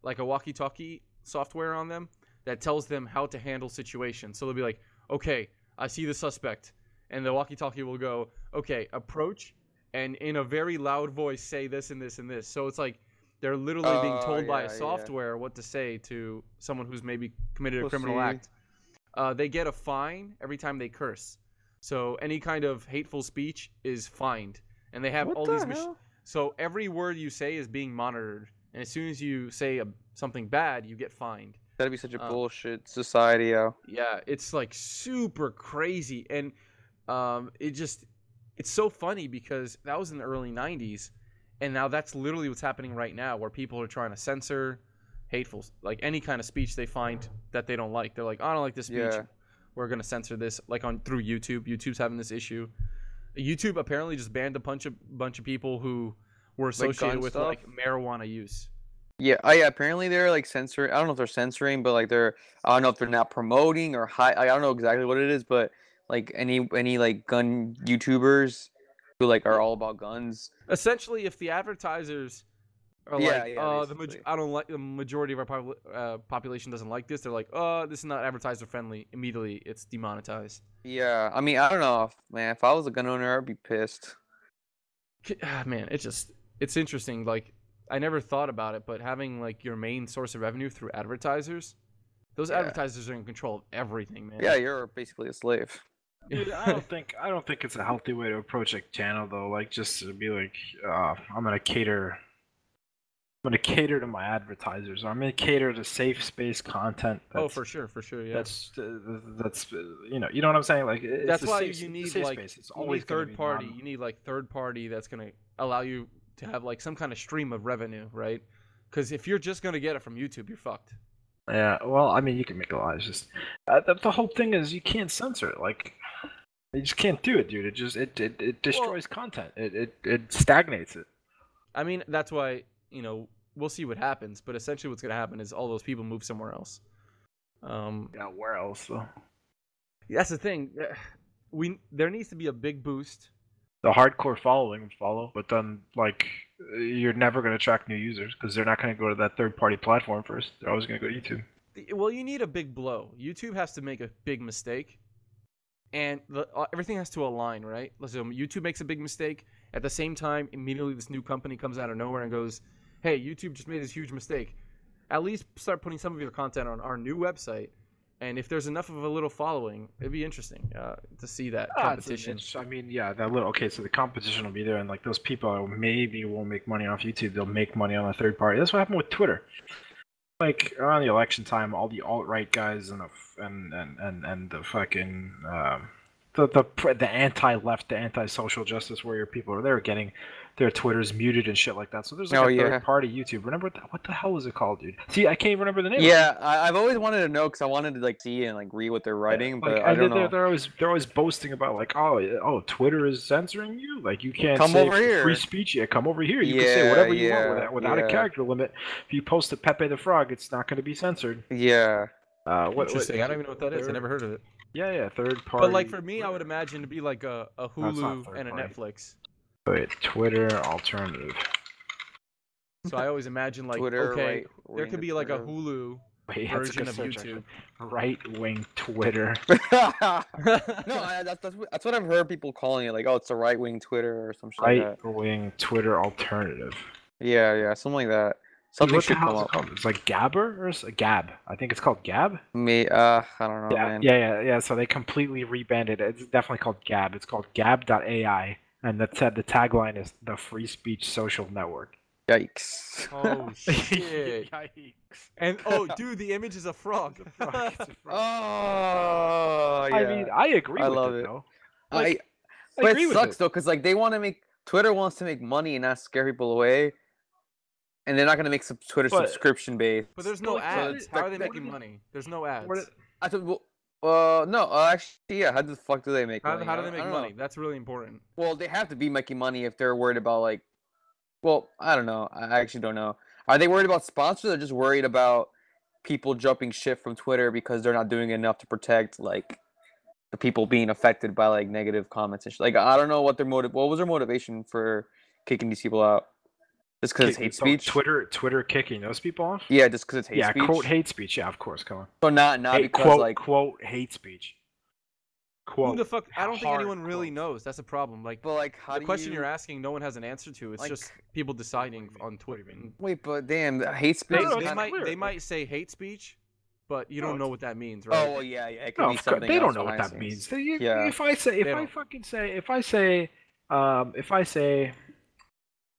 like a walkie-talkie software on them that tells them how to handle situations. So they'll be like, "Okay, I see the suspect," and the walkie-talkie will go, "Okay, approach," and in a very loud voice say this and this and this. So it's like they're literally being Oh, told by yeah, a yeah. software what to say to someone who's maybe committed a criminal Pussy. act. Uh, they get a fine every time they curse. So any kind of hateful speech is fined, and they have What all the these. mach- so every word you say is being monitored, and as soon as you say a, something bad, you get fined. That'd be such a Uh, bullshit society, yo. Yeah, it's like super crazy, and um, it just it's so funny because that was in the early '90s, and now that's literally what's happening right now, where people are trying to censor hateful, like any kind of speech they find that they don't like. They're like, I don't like this speech. Yeah. We're gonna censor this, like on through YouTube. YouTube's having this issue. YouTube apparently just banned a bunch of bunch of people who were associated with stuff? like marijuana use. Yeah, oh yeah. Apparently they're like censoring. I don't know if they're censoring, but like they're. I don't know if they're not promoting or high. I don't know exactly what it is, but like any any like gun YouTubers who like are all about guns. essentially if the advertisers are Yeah, like yeah, uh the basically. i don't like the majority of our popul- uh, population doesn't like this they're like uh this is not advertiser friendly immediately it's demonetized Yeah, I mean I don't know, if, man. If I was a gun owner, I'd be pissed. Ah, man it's just it's interesting like i never thought about it but having like your main source of revenue through advertisers those Yeah. advertisers are in control of everything man Yeah, you're basically a slave. Dude, I don't think I don't think it's a healthy way to approach a channel though. Like just to be like, uh, I'm gonna cater. I'm gonna cater to my advertisers. I'm gonna cater to safe space content. oh for sure for sure yeah That's uh, that's uh, you know you know what I'm saying. Like it's that's why safe, you need safe like space. It's always third party you need like third party that's gonna allow you to have like some kind of stream of revenue right because if you're just gonna get it from youtube you're fucked Yeah, well, I mean, you can make a lot. It's just uh, the, the whole thing is you can't censor it. Like you just can't do it, dude. It just it it, it destroys content. It, it it stagnates it. i mean that's why you know we'll see what happens but essentially what's gonna happen is all those people move somewhere else um Yeah, where else though? that's the thing eh, we there needs to be a big boost The hardcore following would follow, but then like you're never going to attract new users because they're not going to go to that third party platform first. They're always going to go to YouTube. Well you need a big blow youtube has to make a big mistake and the, uh, everything has to align right so youtube makes a big mistake at the same time immediately this new company comes out of nowhere and goes hey youtube just made this huge mistake at least start putting some of your content on our new website and if there's enough of a little following it'd be interesting uh, to see that Ah, competition. I mean, yeah, that little okay. So the competition will be there, and like those people maybe won't make money off YouTube. They'll make money on a third party. That's what happened with Twitter. Like around the election time, all the alt right guys and the and and and and the fucking um, the the the anti left, the anti social justice warrior people are there getting their Twitters muted and shit like that. So there's like Oh, a yeah. third party YouTube. Remember what the, what the hell was it called, dude? See, I can't even remember the name. Yeah, I, I've always wanted to know because I wanted to like see and like read what they're writing, but Like, I don't they're, know. they're always they're always boasting about like oh oh Twitter is censoring you like you can't Come say over here. free speech yeah come over here you can say whatever you want yeah, without, without a character limit if you post a Pepe the Frog it's not going to be censored Yeah, uh what, what Interesting. I don't even know what that is. I never heard of it. yeah yeah third party But like for me, I would imagine to be like a, a No, it's not Hulu third and a party. Netflix. Wait Twitter alternative So I always imagine like Twitter, okay, right there could be like a Hulu wait that's version good of YouTube. right wing Twitter no, I, that's, that's what- that's what I've heard people calling it. Like, oh, it's a right wing Twitter or some shit right that. wing Twitter alternative Yeah, yeah, something like that. Dude, Something what the should hell come is it up. called it's like Gabber or s- Gab I think it's called Gab Me, uh, I don't know, yeah, man. yeah, yeah, yeah. So they completely rebanded it. It's definitely called Gab. It's called Gab.ai, and that said, the tagline is the free speech social network. Yikes. Oh shit! Yikes. and oh, dude, the image is a frog. It's a frog, it's a frog. Oh, yeah. I mean, I agree I with love it, it. though. I, like, I but agree it with sucks it. though, because like they want to make Twitter wants to make money and not scare people away, and they're not gonna make some Twitter But- subscription based. But there's no Like, ads. is- How are they making money? There's no ads. I thought, well, uh, no, uh, actually, yeah. How the fuck do they make How, money? how do they make don't know. money? That's really important. Well, they have to be making money if they're worried about like, well, I don't know. I actually don't know. Are they worried about sponsors or just worried about people jumping shit from Twitter because they're not doing enough to protect like the people being affected by like negative comments and shit? Like, I don't know what their motive. What was their motivation for kicking these people out? Just because it's hate so speech? Twitter, Twitter kicking those people off. Yeah, just because it's hate yeah, speech. quote hate speech. Yeah, of course. Come on. So not not Hate- because quote like quote hate speech. Quote. Who the fuck? I don't think anyone really quote. knows. That's a problem. Like but like how the do question you... you... are asking, no one has an answer to. It's like- just people deciding on Twitter. do you mean? Wait, but damn, hate speech. They, No, no, is they might clear. they might say hate speech, but you No, don't know what that means, Oh right? well, yeah, yeah. It could No, be something they don't know what that the means. scenes. They- you- Yeah. If I say, if They I don't. fucking say, if I say, um, if I say,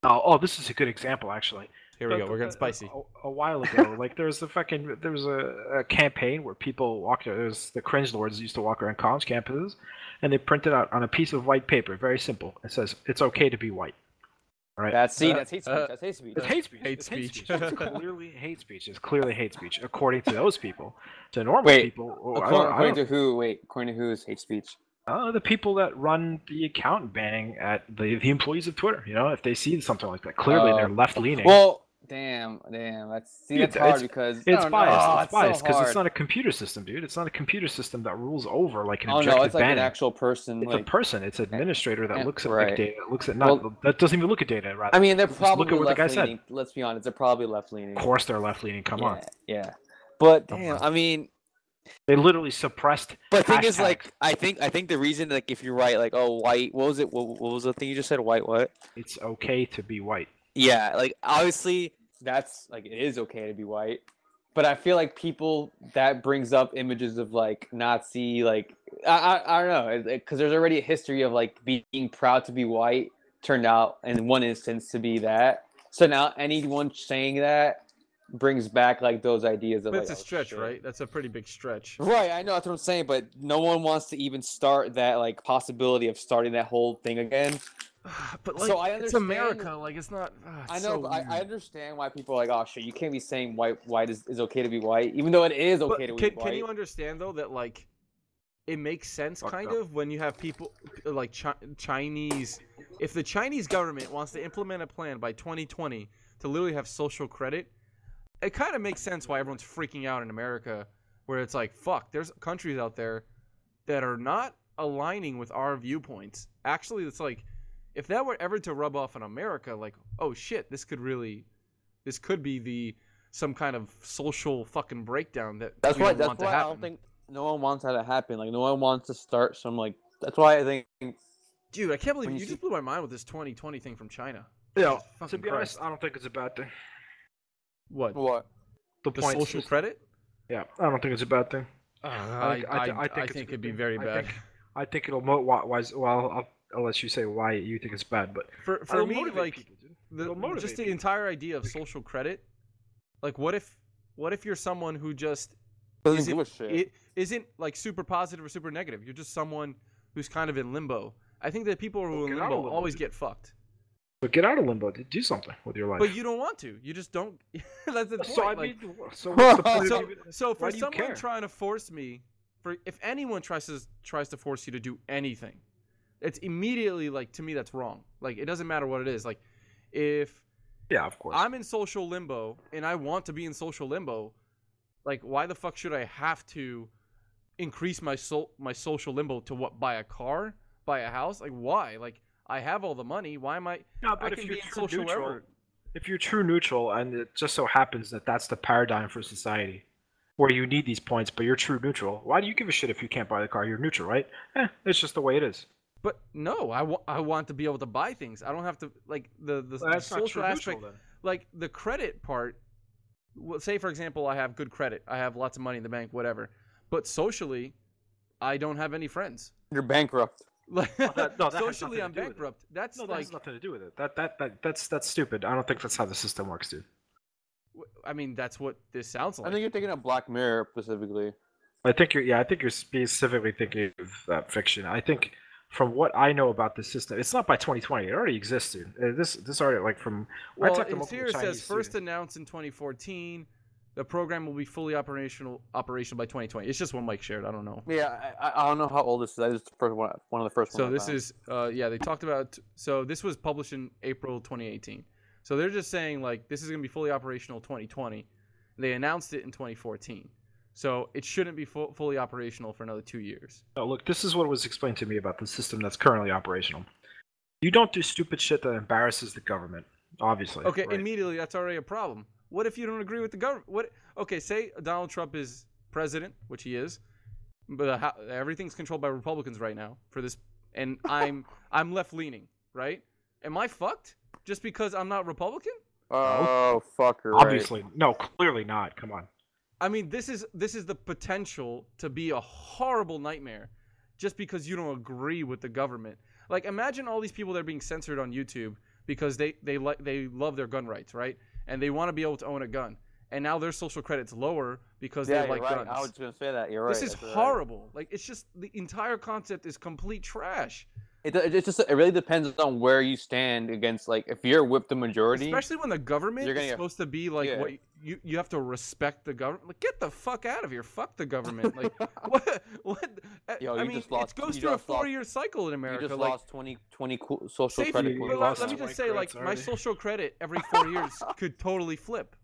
oh, oh, this is a good example actually. Here we But- go. We're but, getting spicy. A, a while ago, like there was a fucking there was a, a campaign where people walked. There was the cringe lords used to walk around college campuses, and they printed out on a piece of white paper, very simple. It says it's okay to be white. All right. That's see, Uh, that's hate speech. uh, that's hate speech. It's hate speech. Hate it's hate speech. speech. It's clearly hate speech. It's clearly hate speech, according to those people. To normal Wait, people, oh, I According, don't, I according don't, to who? Wait, according to who is hate speech? Uh, the people that run the account banning at the, the employees of Twitter. You know, if they see something like that, clearly Oh. they're left leaning. Well, damn, damn. That's see, Dude, that's hard it's- because It's biased. know. it's biased because hard. it's not a computer system, dude. It's not a computer system that rules over like an Oh objective no, it's like banning. an actual person. it's like, a person. It's an administrator that yeah, looks at right. data. Looks at not Well- that doesn't even look at data. Rather, I mean, they're Just look at probably what the guy said. leaning. Let's be honest, they're probably left leaning. of course they're left leaning. Come yeah, on, Yeah. But damn. I mean, they literally suppressed. but the thing is, Hashtags. like, I think, I think the reason, like, if you're right, like, oh, white, what was it? What, what was the thing you just said? White, what? It's okay to be white. Yeah, like obviously that's like it is okay to be white, but I feel like people that brings up images of like Nazi, like I I, I don't know, because there's already a history of like being proud to be white turned out in one instance to be that. So now anyone saying that brings back like those ideas of But like a oh, stretch, shit. right? That's a pretty big stretch. Right, I know that's what I'm saying, but no one wants to even start that like possibility of starting that whole thing again. but like, So I it's understand- America. Like it's not. ah, it's I know, so but I, I understand why people are like, oh shit, you can't be saying white white is, is okay to be white, even though it is But okay to can, be white. can you understand though that like it makes sense Fucked kind up. of when you have people like Chi- Chinese if the Chinese government wants to implement a plan by 2020 to literally have social credit it kind of makes sense why everyone's freaking out in America where it's like fuck there's countries out there that are not aligning with our viewpoints actually it's like if that were ever to rub off on America like oh shit this could really this could be the some kind of social fucking breakdown that that's we why. don't That's want to why I don't think no one wants that to happen. Like no one wants to start some like. That's why I think. Dude, I can't believe you, you see- just blew my mind with this 2020 thing from China. Yeah. To Fucking be honest, I don't think it's a bad thing. What? What? The, The point social is- credit? Yeah, I don't think it's a bad thing. Uh, I I, think- I, I thi- I I think think, it's a good it'd be thing. very I bad. think- I think it'll mo- why, why, well, I'll, I'll let you say why you think it's bad, but For for me, like people, the, just the people. entire idea of social credit. Like, what if what if you're someone who just Doesn't isn't, give a shit. it isn't like super positive or super negative. You're just someone who's kind of in limbo. I think that people who are in get out of limbo limbo, always dude. get fucked. But get out of limbo. d- Do something with your life. But you don't want to. You just don't. That's the point. so I like, mean, so what's the point so, of so for why someone care? trying to force me, for if anyone tries to tries to force you to do anything, it's immediately like to me that's wrong. Like it doesn't matter what it is. Like if Yeah, of course. I'm in social limbo and I want to be in social limbo, like why the fuck should I have to increase my so- my social limbo to what buy a car, buy a house? Like why? Like I have all the money. Why am I? no, I but if you're true social neutral, wherever. if you're true neutral, and it just so happens that that's the paradigm for society, where you need these points, but you're true neutral. Why do you give a shit if you can't buy the car? You're neutral, right? Eh, it's just the way it is. But no, I I want to be able to buy things. I don't have to like the the, Well, the that's not social true aspect. neutral like the credit part well, say for example i have good credit i have lots of money in the bank whatever but socially i don't have any friends You're bankrupt. Like that- no, that socially i'm do with it. bankrupt that's No, that like has nothing to do with it. That, that that that's that's stupid. I don't think that's how the system works, dude. I mean that's what this sounds like. I think you're thinking of Black Mirror specifically. I think you're yeah. I think you're specifically thinking of uh, fiction. I think from what I know about the system, it's not by 2020. It already exists, dude. Uh, this this already like from I well talked to it's here it says Chinese first students. announced in 2014 the program will be fully operational operational by 2020 it's just one mike shared i don't know Yeah, I, I- I don't know how old this is. I just first one, one of the first. So ones this is uh yeah, they talked about so this was published in April 2018. So they're just saying like this is going to be fully operational 2020. They announced it in 2014. So it shouldn't be fu- fully operational for another 2 years. Oh, look, this is what was explained to me about the system that's currently operational. You don't do stupid shit that embarrasses the government. Obviously. Okay, right? immediately that's already a problem. What if you don't agree with the government? What Okay, say Donald Trump is president, which he is, but how, everything's controlled by Republicans right now for this and I'm I'm left leaning, right? Am I fucked just because I'm not Republican? Oh fucker! right. Obviously, no, clearly not. Come on. I mean, this is this is the potential to be a horrible nightmare, just because you don't agree with the government. Like, imagine all these people that are being censored on YouTube because they they like they love their gun rights, right? And they want to be able to own a gun, and now their social credits lower because Yeah, they like right. guns. I was gonna say that. You're right. this is that's right. horrible. Like, it's just the entire concept is complete trash. It, it it just it really depends on where you stand against like if you're with the majority. Especially when the government You're gonna is get- supposed to be like yeah. what you you have to respect the government. Like get the fuck out of here. Fuck the government. Like what what I- Yo, I you mean just lost- it goes through a just lost- four year cycle in America. you America. just like lost 20, 20 social say credit for- you let- lost let me just say credits like my social credit every four years could totally flip.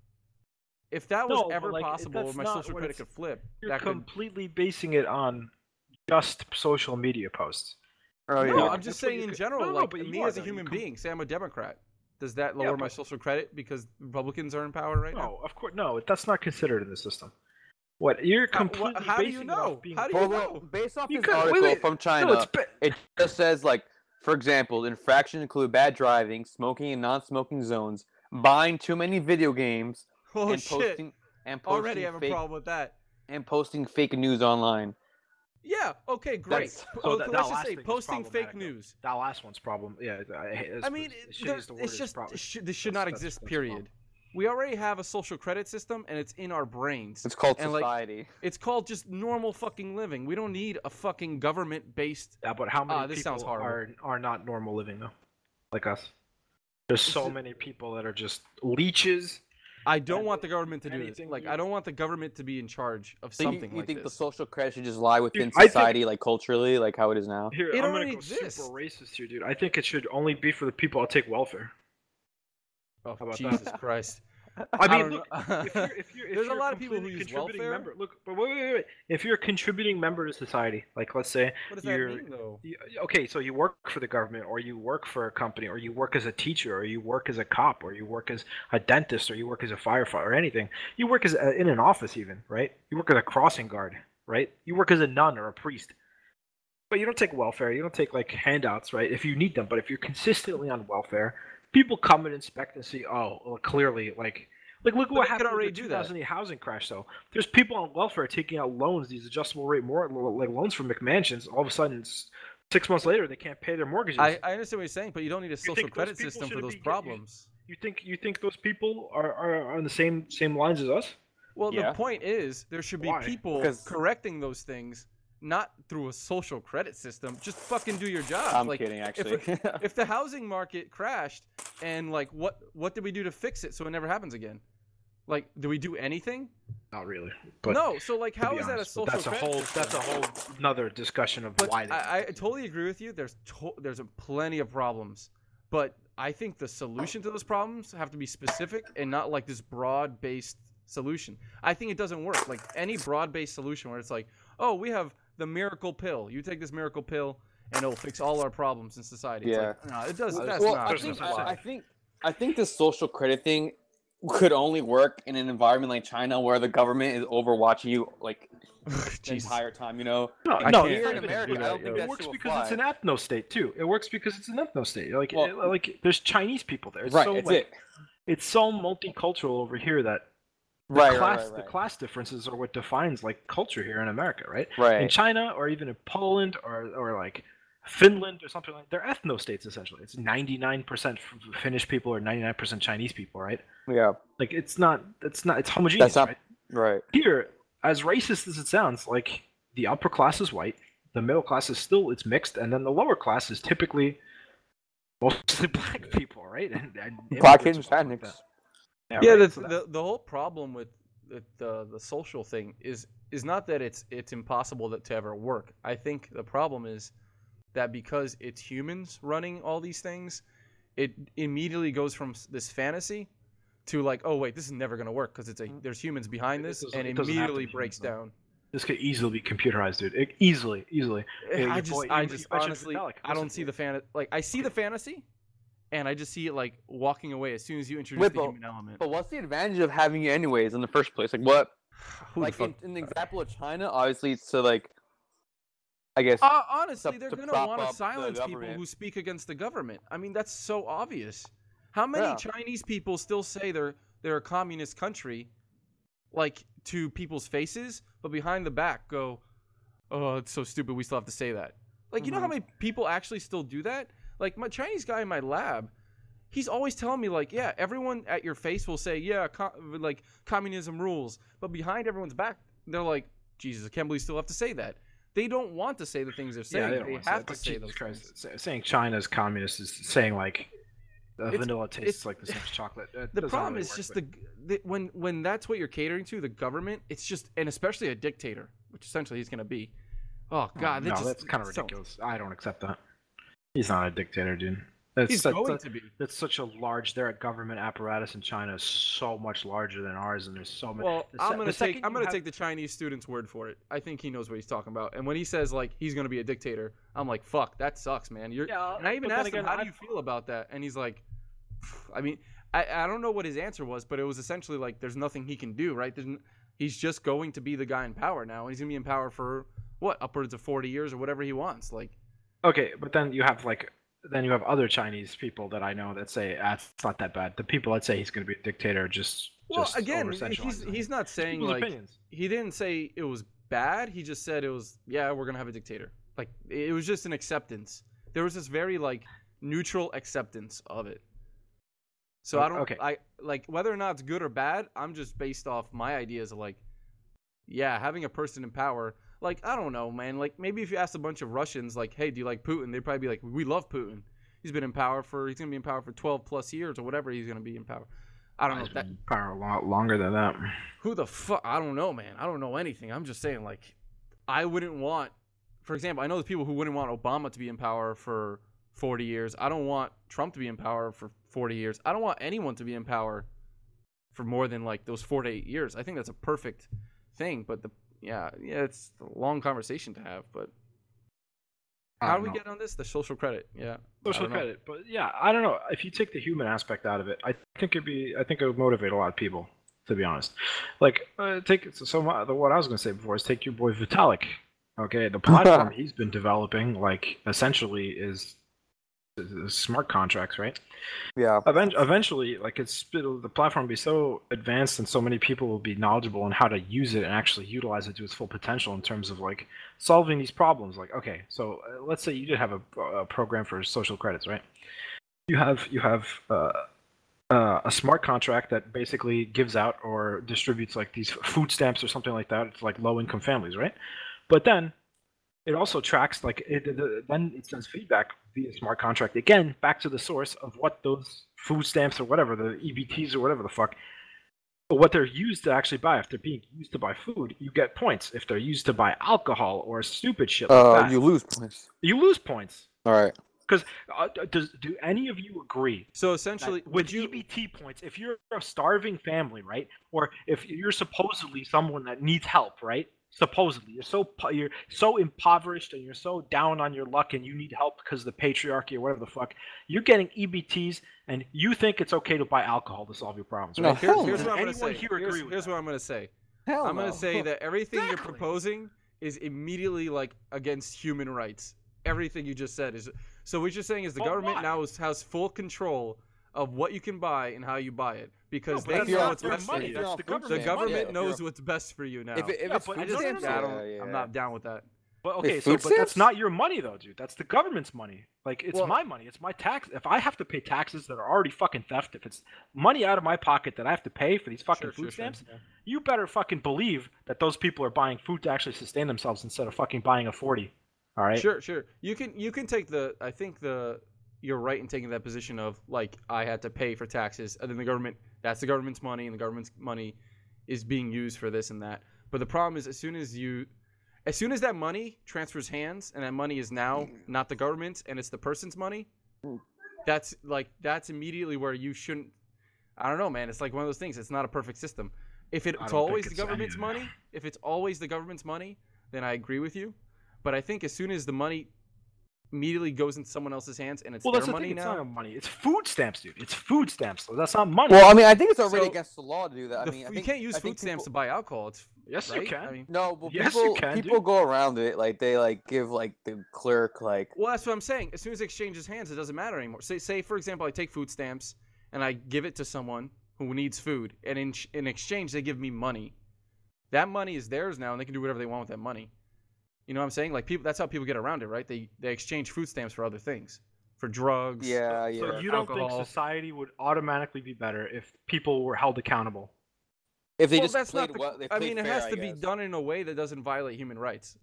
If that was No, ever like, possible, my social credit could flip, You're that could completely basing it on just social media posts. Oh yeah. No, I'm just what saying in could- general, no, no, like but me are, as a human being, say I'm a Democrat. Does that Yeah, lower my social credit because Republicans are in power right now? No, of course, no. That's not considered in the system. What you're How- wha- completely how do you basing off know? being How do you Well, know? based off You this could- wait, article wait. from China, No, ba- it just says like, for example, infractions include bad driving, smoking in non-smoking zones, buying too many video games, Oh and shit! posting and posting Already have a problem with that. and posting fake news online. Yeah. Okay. Great. So oh, that- that let's just say posting fake problematic, though. news. that last one's problem. Yeah, I, uh, I mean, it- there- the it's just probably- it should, this should that's- not exist. Period. We already have a social credit system, and it's in our brains. It's called And, like, society. It's called just normal fucking living. We don't need a fucking government-based. Yeah, but how many ah, this people sounds horrible. are are not normal living though, like us? There's so many people that are just leeches. I don't want the government to do this. anything Like, I don't want the government to be in charge of So something you like think this. the social credit should just lie within I think- society, like culturally, like how it is now? Here, It I'm already gonna go exists. super racist here, dude. I think it should only be for the people that take welfare. oh, about that? Jesus Christ! I mean, don't look, if you're, if you're, if There's a you're lot of people who use contributing welfare. Member, look, but wait, wait, wait, wait. If you're a contributing member to society, like let's say what does that you're, mean, though? you, okay, so you work for the government, or you work for a company, or you work as a teacher, or you work as a cop, or you work as a dentist, or you work as a firefighter, or anything. You work as a, in an office, even, right? You work as a crossing guard, right? You work as a nun or a priest. But you don't take welfare. You don't take like handouts, right? If you need them. But if you're consistently on welfare, people come and inspect and see. Oh, well, clearly, like, like look But what happened already with the do that. 2008 housing crash. Though there's people on welfare taking out loans, these adjustable rate more like loans from McMansions. All of a sudden, six months later, they can't pay their mortgages. I, I understand what you're saying, but you don't need a social credit system for those be get- you- problems. you think you think those people are, are on the same same lines as us? Well, Yeah. the point is there should be Why? people 'Cause- correcting those things, not through a social credit system. Just fucking do your job. I'm like, kidding, if actually. if the housing market crashed and like what what did we do to fix it so it never happens again? Like, do we do anything? Not really. But no. So like, how is how be is that a honest, social? but that's a whole system? that's a whole another discussion of But why I, I totally agree with you. There's to- there's a plenty of problems, but I think the solution to those problems have to be specific and not like this broad-based solution. I think it doesn't work. Like any broad-based solution where it's like, oh, we have the miracle pill. You take this miracle pill and it'll fix all our problems in society. It's like, no, it does. That's well, not. I think, no I, I think I think the social credit thing could only work in an environment like China where the government is overwatching you like the entire time. You know, No, I no, Here in America, do I don't think it works shit will because it's an fly. ethno state too. It works because it's an ethno state. Like, Well- it- like there's Chinese people there. It's right? so, it's like, it. It's so multicultural over here that the Right, class right, right. the class differences are what defines like culture here in America, right? Right. In China or even in Poland or or like Finland or something like they're ethno states essentially. It's 99% Finnish people or 99% Chinese people, right? Yeah. Like it's not it's not it's homogeneous, That's not- right? Right. Here, as racist as it sounds, like the upper class is white, the middle class is still it's mixed, and then the lower class is typically mostly black people, right? And, and Black immigrants or like That. yeah, right, the, the whole problem with the, the the social thing is is not that it's it's impossible that to ever work. I think the problem is that because it's humans running all these things, it immediately goes from this fantasy to like, oh wait, this is never gonna work because it's a mm-hmm. there's humans behind this, doesn't- and it to immediately breaks humans, down. This could easily be computerized, dude. It, easily, easily. Eh, yeah, I just, boy- I just honestly, I don't see the fan. Like I see the fantasy, and I just see it like walking away as soon as you introduce the but- human element. But what's the advantage of having it anyways in the first place? Like what? Like in, in the example of China, obviously it's to like, I guess. Uh, honestly, to- they're to gonna want to silence people who speak against the government. I mean, that's so obvious. How many Yeah. Chinese people still say they're they're a communist country, like to people's faces, but behind the back go, "Oh, it's so stupid. We still have to say that." Like, you know how Mhm. many people actually still do that? Like my Chinese guy in my lab, he's always telling me like, "Yeah, everyone at your face will say, yeah, co- like communism rules," but behind everyone's back, they're like, "Jesus, I can't believe you still have to say that." They don't want to say the things they're saying. Yeah, they, don't they want to have say, to say those Christ, things. saying China's communist is saying like uh, vanilla tastes it's- like the same as chocolate. It The problem really is work, just the, the when when that's what you're catering to, the government. It's just and especially a dictator, which essentially he's gonna be. Oh Oh, God, no, just, that's kind of so- ridiculous. I don't accept that. He's not a dictator, dude. That's, He's that's, going that's, to be. that's such a large. Their government apparatus in China is so much larger than ours, and there's so many. Well, the I'm gonna take I'm gonna have- take the Chinese student's word for it. I think he knows what he's talking about. And when he says like he's gonna be a dictator, I'm like, fuck, that sucks, man. You're. Yeah, And I even but then asked him, again, how do you feel about that? And he's like, I mean, I, I don't know what his answer was, but it was essentially like, there's nothing he can do, right? There's, n- he's just going to be the guy in power now, and he's gonna be in power for what upwards of 40 years or whatever he wants. Like, Okay, but then you have like then you have other Chinese people that I know that say ah, it's not that bad. The people that say he's going to be a dictator just well, just again, he's he's not saying like opinions. he didn't say it was bad. He just said it was yeah, we're gonna have a dictator. Like it was just an acceptance. There was this very like neutral acceptance of it. So I don't okay. I like whether or not it's good or bad. I'm just based off my ideas of like, yeah, having a person in power. Like I don't know, man. Like maybe if you asked a bunch of Russians, like, hey, do you like Putin? They'd probably be like, we love Putin. He's been in power for he's gonna be in power for 12 plus years or whatever he's gonna be in power. I don't know. That, power a lot longer than that. who the fuck? I don't know, man. I don't know anything. I'm just saying, like, I wouldn't want, for example, I know there's people who wouldn't want Obama to be in power for 40 years. I don't want Trump to be in power for 40 years. I don't want anyone to be in power for more than like those four to eight years. I think that's a perfect thing. But the yeah, yeah, it's a long conversation to have. But how don't we know. get on this? The social credit. Yeah. Social credit. But yeah, I don't know. If you take the human aspect out of it, I think it'd be. I think it would motivate a lot of people. To be honest, like uh, take so, so my, the, what I was gonna say before is take your boy Vitalik. Okay, the platform he's been developing, like essentially, is smart contracts, right? Yeah. Event- eventually, like it's the platform will be so advanced, and so many people will be knowledgeable on how to use it and actually utilize it to its full potential in terms of like solving these problems. Like, okay, so uh, let's say you did have a, a program for social credits, right? You have you have uh, uh, a smart contract that basically gives out or distributes like these food stamps or something like that. It's like low income families, right? But then it also tracks like it, the, then it sends feedback via smart contract again back to the source of what those food stamps or whatever the EBTs or whatever the fuck what they're used to actually buy. If they're being used to buy food, you get points. If they're used to buy alcohol or stupid shit like Uh, that, you lose points. you lose points. All right. Because uh, does do any of you agree So essentially, with would you? EBT points, if you're a starving family, right, or if you're supposedly someone that needs help, right? Supposedly, you're so you're so impoverished and you're so down on your luck, and you need help because of the patriarchy or whatever the fuck. You're getting EBTs, and you think it's okay to buy alcohol to solve your problems, No. Here's, here's what I'm gonna say. here Here's, here's what I'm gonna say. Hell I'm gonna say that everything you're proposing is immediately like against human rights. Everything you just said is. So what you're saying is the But government why? now is, has full control of what you can buy and how you buy it because but they that's know what's their best for you. that's the The government's government money. knows what's best for you now. If, it, if Yeah, it's but food I just- stamps, no, no, yeah, no. yeah, I'm not down with that. But Wait, okay, so food but that's not your money though, dude. That's the government's money. Like it's Well- my money. It's my tax. If I have to pay taxes that are already fucking theft, if it's money out of my pocket that I have to pay for these fucking Sure, food sure, sure. stamps, you better fucking believe that those people are buying food to actually sustain themselves instead of fucking buying a forty. All right. Sure, sure. You can you can take the I think the you're right in taking that position of like I had to pay for taxes and then the government that's the government's money and the government's money is being used for this and that. But the problem is as soon as you as soon as that money transfers hands and that money is now not the government's and it's the person's money, that's like that's immediately where you shouldn't I don't know, man. It's like one of those things. It's not a perfect system. If it, it's always the it's any government's money, if it's always the government's money, then I agree with you. But I think as soon as the money immediately goes into someone else's hands and it's Well, their that's the money thing. It's now, not money. It's food stamps, dude. It's food stamps. That's not money. Well, I mean, I think it's already So, against the law to do that. I the mean, I f- you can't use I food think stamps to buy alcohol. It's yes, right? you can. I mean, No, but Yes, people can, people dude. go around it like they like give like the clerk like well, that's what I'm saying. As soon as it exchanges hands, it doesn't matter anymore. Say, say for example, I take food stamps and I give it to someone who needs food, and in in exchange they give me money. That money is theirs now, and they can do whatever they want with that money. You know what I'm saying? Like people, that's how people get around it, right? They they exchange food stamps for other things, for drugs. yeah yeah. So you don't alcohol. think society would automatically be better if people were held accountable? if they well, just that's played not the, well, they I played mean, it has I to be done in a way that doesn't violate human rights.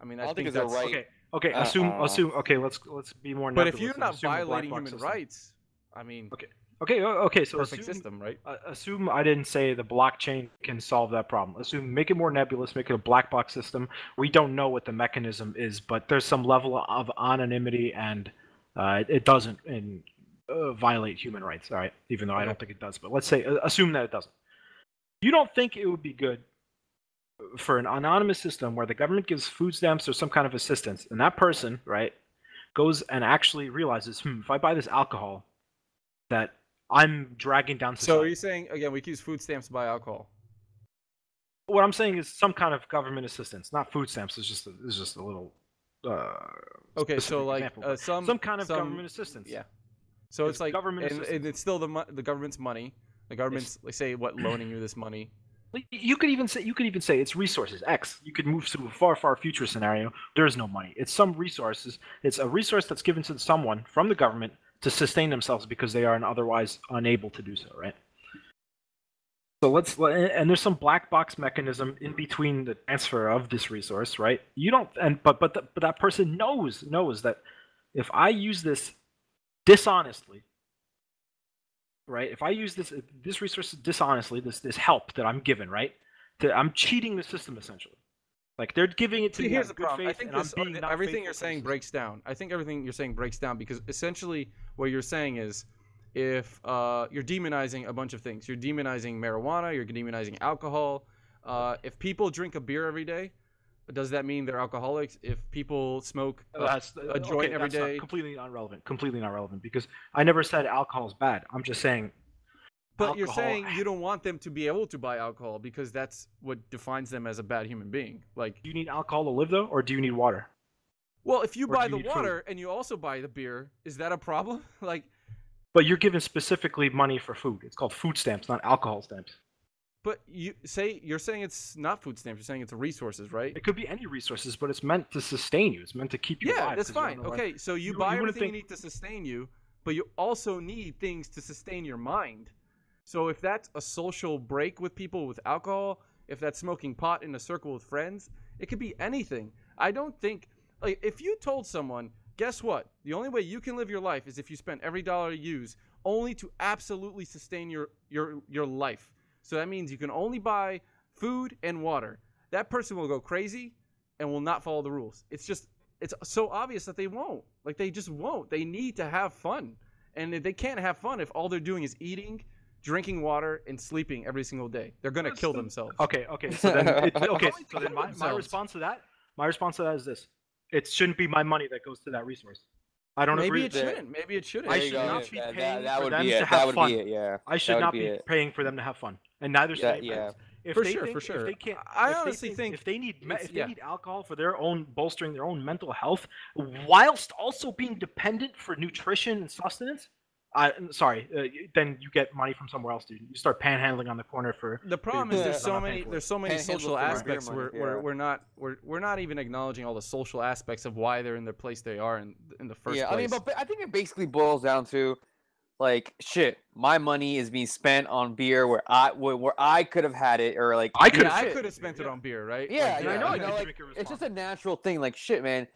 I mean, I, I think, think it's a that's right- Okay. Okay. Uh, assume. uh, assume. Okay. Let's let's be more. But if you're not assume a black violating human system. rights, I mean, Okay. O- Okay. So perfect assume, system, right? uh, assume I didn't say the blockchain can solve that problem. Assume make it more nebulous, make it a black box system. We don't know what the mechanism is, but there's some level of anonymity, and uh, it, it doesn't in, uh, violate human rights. All right, even though I don't think it does. But let's say uh, assume that it doesn't. You don't think it would be good for an anonymous system where the government gives food stamps or some kind of assistance, and that person, right, goes and actually realizes, hmm, if I buy this alcohol, that I'm dragging down society. So are you saying again we can use food stamps to buy alcohol? what I'm saying is some kind of government assistance, not food stamps. It's just a, it's just a little. Uh, Okay, so like example, uh, some some kind of some- government assistance. Yeah. So It's it's like government and, assistance. and it's still the the government's money. The government's like say what loaning you this money. You could even say you could even say it's resources X. You could move to a far far future scenario. There is no money. It's some resources. It's a resource that's given to someone from the government to sustain themselves because they are otherwise unable to do so. Right. So let's and there's some black box mechanism in between the transfer of this resource, right? You don't and but but the, but that person knows knows that if I use this dishonestly, right? If I use this this resource dishonestly, this this help that I'm given, right? To, I'm cheating the system essentially. Like they're giving it to See, me here's the of good problem. I faith, think I'm this, being not everything you're saying system. breaks down. I think everything you're saying breaks down because essentially what you're saying is if uh, you're demonizing a bunch of things, you're demonizing marijuana, you're demonizing alcohol. Uh, if people drink a beer every day, does that mean they're alcoholics? If people smoke, a- That's, a joint every that's not- completely irrelevant. Completely irrelevant because I never said alcohol is bad. I'm just saying. But you're saying you don't want them to be able to buy alcohol because that's what defines them as a bad human being. Like, Do you need alcohol to live though, or do you need water? well, if you Or buy you the food? water and you also buy the beer, is that a problem? like, But you're given specifically money for food. It's called food stamps, not alcohol stamps. But you say you're saying it's not food stamps. You're saying it's resources, right? It could be any resources, but it's meant to sustain you. It's meant to keep you Yeah, alive. that's you don't fine. Okay, so you, you- buy you everything you need to sustain you, but you also need things to sustain your mind. So if that's a social break with people with alcohol, if that's smoking pot in a circle with friends, it could be anything. I don't think like if you told someone, guess what? The only way you can live your life is if you spend every dollar you use only to absolutely sustain your your your life. So that means you can only buy food and water. That person will go crazy and will not follow the rules. It's just it's so obvious that they won't. Like they just won't. They need to have fun. And they can't have fun if all they're doing is eating, drinking water, and sleeping every single day. They're gonna kill themselves. Okay, okay. So then, it, okay. So then, my, my response to that, my response to that is this: it shouldn't be my money that goes to that resource. I don't Maybe agree. it that. shouldn't. Maybe it shouldn't. I should go. not be That- paying that, that for them be to it. have That would fun. be it. Yeah. I should That would not be be it. paying for them to have fun, and neither should Yeah, they. yeah. If For they sure, think, for sure. If they can't, I if they honestly think if they need me- it's- if they yeah. need alcohol for their own bolstering their own mental health, whilst also being dependent for nutrition and sustenance, I sorry, uh, then you get money from somewhere else, dude. You start panhandling on the corner for. the problem is there's so many paying for it. there's so many Panhandle social aspects money, where, yeah. where we're not we're, we're not even acknowledging all the social aspects of why they're in the place they are in in the first yeah, place. I mean, but, but I think it basically boils down to like shit. My money is being spent on beer where I where, where I could have had it, or like I could've I could have spent it on beer, right? Yeah, Like, And I know I you know, like, it's just a natural thing. Like shit, man.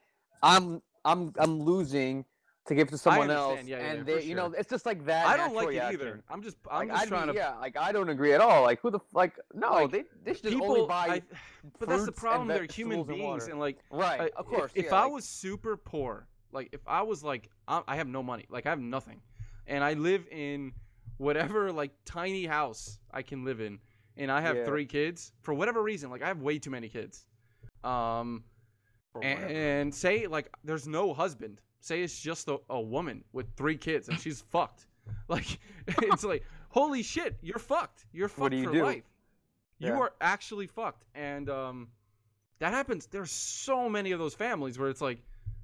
I'm I'm I'm losing to give to someone else, yeah, yeah, and for they, you know, it's just like that. I don't like it reaction. either. I'm just I'm Like, just I'd trying be, to yeah, like I don't agree at all. Like who the like no, Like, they they should just people. only buy I, but that's the and problem. They're human and beings, water. and like right. I- of course, If, if yeah, I was super poor, like if I was like I, I have no money, like I have nothing, and I live in whatever like tiny house I can live in, and I have Yeah. three kids for whatever reason, like I have way too many kids, um, and, and say like there's no husband, say it's just a, a woman with three kids and she's fucked, like it's like holy shit, you're fucked, you're fucked What do you for do? life, you Yeah. are actually fucked, and um, that happens. There's so many of those families where it's like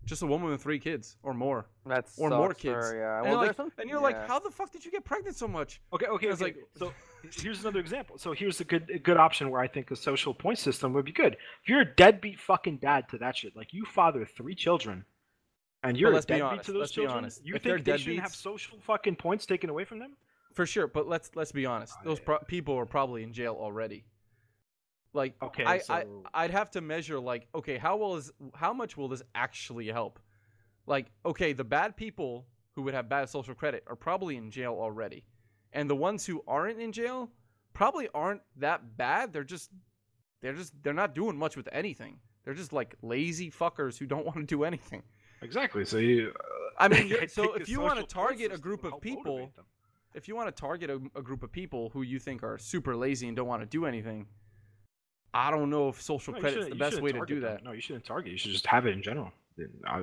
just a woman with three kids or more, That's or more kids. Yeah. and, Well, you're like, some, and you're yeah. like, how the fuck did you get pregnant so much? Okay, okay, It's okay. like- so here's another example. So here's a good a good option where I think a social point system would be good. If you're a deadbeat fucking dad to that shit, like you father three children, and you're let's be deadbeat honest, to those let's be children, honest. you If think they shouldn't have social fucking points taken away from them? For sure, but let's let's be honest. Those pro- people are probably in jail already. Like, Okay, I, I so- I'd have to measure like, okay, how will is how much will this actually help? Like, okay, the bad people who would have bad social credit are probably in jail already, and the ones who aren't in jail probably aren't that bad. They're just they're just they're not doing much with anything. They're just like lazy fuckers who don't want to do anything. Exactly. So you. uh, I mean, I so if you wanna target a group of people, if you want to target a, a group of people who you think are super lazy and don't want to do anything, I don't know if social No, you credit's the best way to do them. that. No, you shouldn't target. You should just have it in general. I,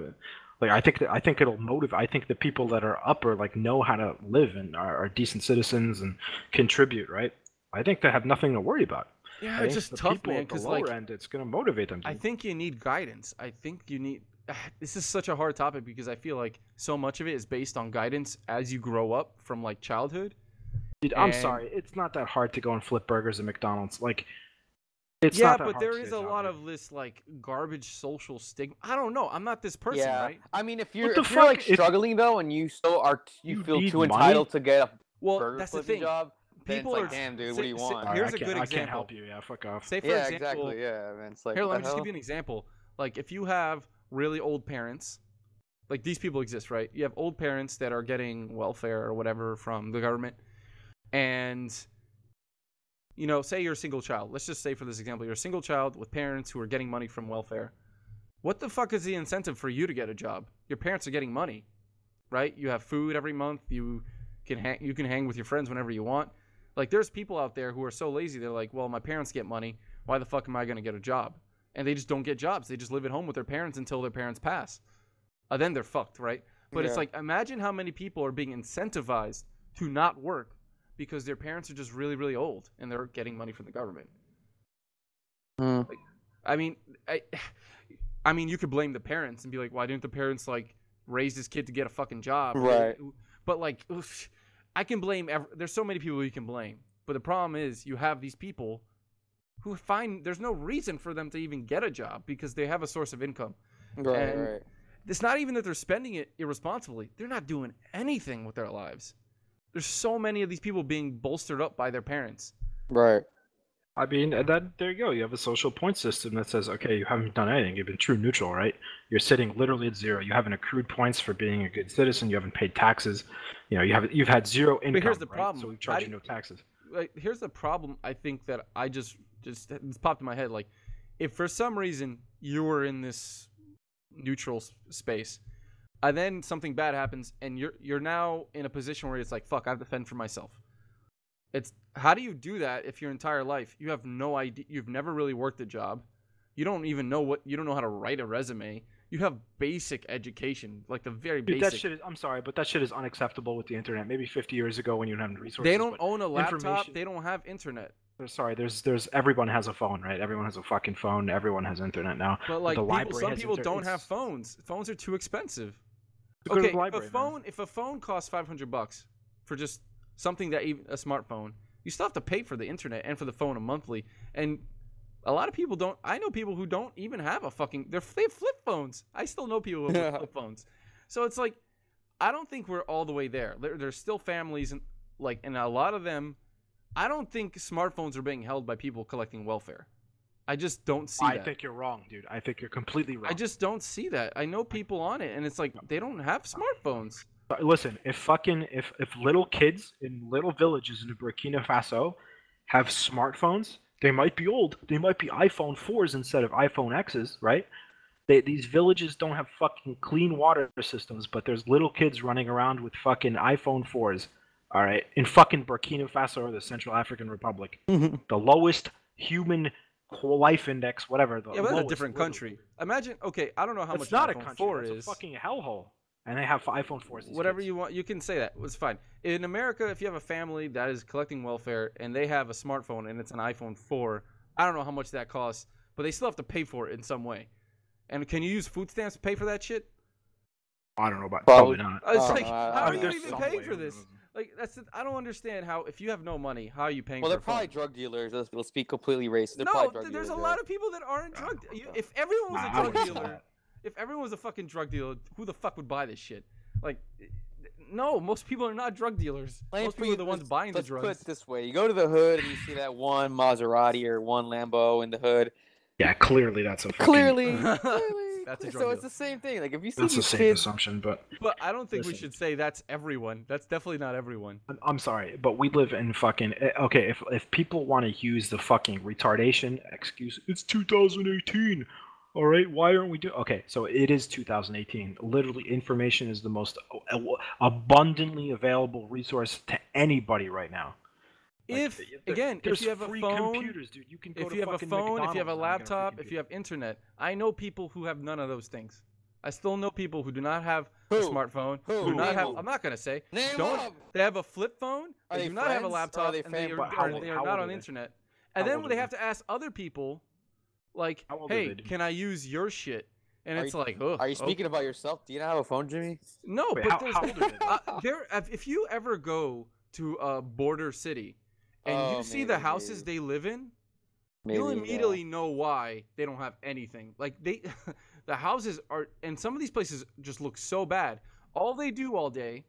like I think that, I think it'll motivate. I think the people that are upper like know how to live and are, are decent citizens and contribute. Right. I think they have nothing to worry about. Yeah, it's just tough, man. Because like, end, it's gonna motivate them. I think you need guidance. I think you need. This is such a hard topic because I feel like so much of it is based on guidance as you grow up from like childhood. Dude, I'm and- sorry. It's not that hard to go and flip burgers at McDonald's. Like, it's yeah, not that but hard there to is say a lot not, of this like garbage social stigma. I don't know. I'm not this person, yeah. right? I mean, if you're the if you're like fuck? If- struggling though, and you still are, t- you, You feel too money? entitled to get a Well, burger that's the flipping thing. job. then People it's are like, damn, dude, say- what do you want? All right, here's I a can't, good I can't help you. Yeah, fuck off. Say for yeah, example, exactly. Yeah, man. It's like Here, let the me just give you an example. Like, if you have really old parents, like these people exist, right? You have old parents that are getting welfare or whatever from the government, and you know, say you're a single child. Let's just say, for this example, you're a single child with parents who are getting money from welfare. What the fuck is the incentive for you to get a job? Your parents are getting money, right? You have food every month. You can hang, you can hang with your friends whenever you want. Like, there's people out there who are so lazy. They're like, well, my parents get money. Why the fuck am I gonna get a job? And they just don't get jobs. They just live at home with their parents until their parents pass. Uh, then they're fucked, right? But it's like, imagine how many people are being incentivized to not work because their parents are just really, really old and they're getting money from the government. Hmm. I mean, I, I mean, you could blame the parents and be like, why didn't the parents like raise this kid to get a fucking job? Right. But like, oof, I can blame. Ev- there's so many people you can blame. But the problem is, you have these people who find there's no reason for them to even get a job because they have a source of income. Right, and- right. it's not even that they're spending it irresponsibly. They're not doing anything with their lives. There's so many of these people being bolstered up by their parents. Right. I mean, and then there you go. You have a social point system that says, okay, you haven't done anything. You've been true neutral, right? You're sitting literally at zero. You haven't accrued points for being a good citizen. You haven't paid taxes. You know, you have you've had zero income. here's the right? problem. So we How charge do you no taxes. like here's the problem I think that I just just it's popped in my head like if for some reason you were in this neutral s- space and then something bad happens and you're you're now in a position where it's like fuck I have to fend for myself. It's how do you do that if your entire life you have no idea you've never really worked a job. You don't even know what you don't know how to write a resume. You have basic education, like the very Dude, basic. that shit is. I'm sorry, but that shit is unacceptable with the internet. Maybe 50 years ago when you didn't have resources. they don't own a laptop. information- They don't have internet. Sorry, there's there's everyone has a phone, right? Everyone has a fucking phone. Everyone has internet now. But like the people, library some people inter- don't have phones. Phones are too expensive. To Okay, library, if a phone if a phone costs five hundred bucks for just something that even a smartphone, you still have to pay for the internet and for the phone a monthly. And a lot of people don't. I know people who don't even have a fucking. They're they have flip phones. I still know people with flip phones. So it's like, I don't think we're all the way there. There, there's still families and like, and a lot of them. I don't think smartphones are being held by people collecting welfare. I just don't see I that. think you're wrong, dude. I think you're completely wrong. I just don't see that. I know people on it, and it's like they don't have smartphones. Listen, if fucking if if little kids in little villages in Burkina Faso have smartphones, they might be old. They might be iPhone fours instead of iPhone X's, right? They, these villages don't have fucking clean water systems, but there's little kids running around with fucking iPhone fours. All right, in fucking Burkina Faso or the Central African Republic, the lowest human life index, whatever. The Yeah, but that's a lowest, different literally. country. Imagine, okay, I don't know how It's much not an a iPhone country. 4 That's is. a fucking hellhole. And they have iPhone 4s. Whatever kids. you want, you can say that. It's fine. In America, if you have a family that is collecting welfare and they have a smartphone and it's an iPhone 4, I don't know how much that costs, but they still have to pay for it in some way. And can you use food stamps to pay for that shit? I don't know about Probably. probably not. Uh, It's Oh, like, no, I- how I are mean, you even some paying for this? Knows. Like that's the, I don't understand how if you have no money, how are you paying for it? Well, for they're a phone? probably drug dealers. Let's, let's be completely racist. They're no, probably drug th- there's a lot yeah. of people that aren't drug. don't You, if everyone was a drug dealer, if everyone was a fucking drug dealer, who the fuck would buy this shit? Like, no, most people are not drug dealers. Lane, most people you, are the ones buying the let's drugs. put it this way: you go to the hood and you see that one Maserati or one Lambo in the hood. Yeah, clearly that's a fucking, Clearly, clearly. That's a so drug it's the same thing. Like if you see that's the these same kids, assumption. But But I don't think we Listen. should say that's everyone. That's definitely not everyone. I'm, I'm sorry, but we live in fucking eh, okay. If if people want to use the fucking retardation excuse, it's 2018. All right, why aren't we doing? Okay, so it is 2018. Literally, information is the most a- a- abundantly available resource to anybody right now. Like, If th- again, if you have a phone, computers, dude, you can go if to you have a fucking phone, if you have a McDonald's now and get free laptop, if you have internet, I know people who have none of those things. I still know people who do not have a smartphone, Who? do not Name have. them. I'm not gonna say. Name don't. them. They have a flip phone. Are they they do not have a friends? Are laptop, they and they are, how are- they are not on they? internet. How And then old they they? have to ask other people, like, How old are "Hey, can I use your shit?" And Are it's you- like, oh, are you speaking about yourself? Do you not have a phone, Jimmy? No, Wait, but how- there's, how old are they, though? uh, there. If if you ever go to a border city and Oh, you see the houses maybe. they live in, Maybe, you'll yeah. immediately know why they don't have anything. Like they, the houses are, and some of these places just look so bad. All they do all day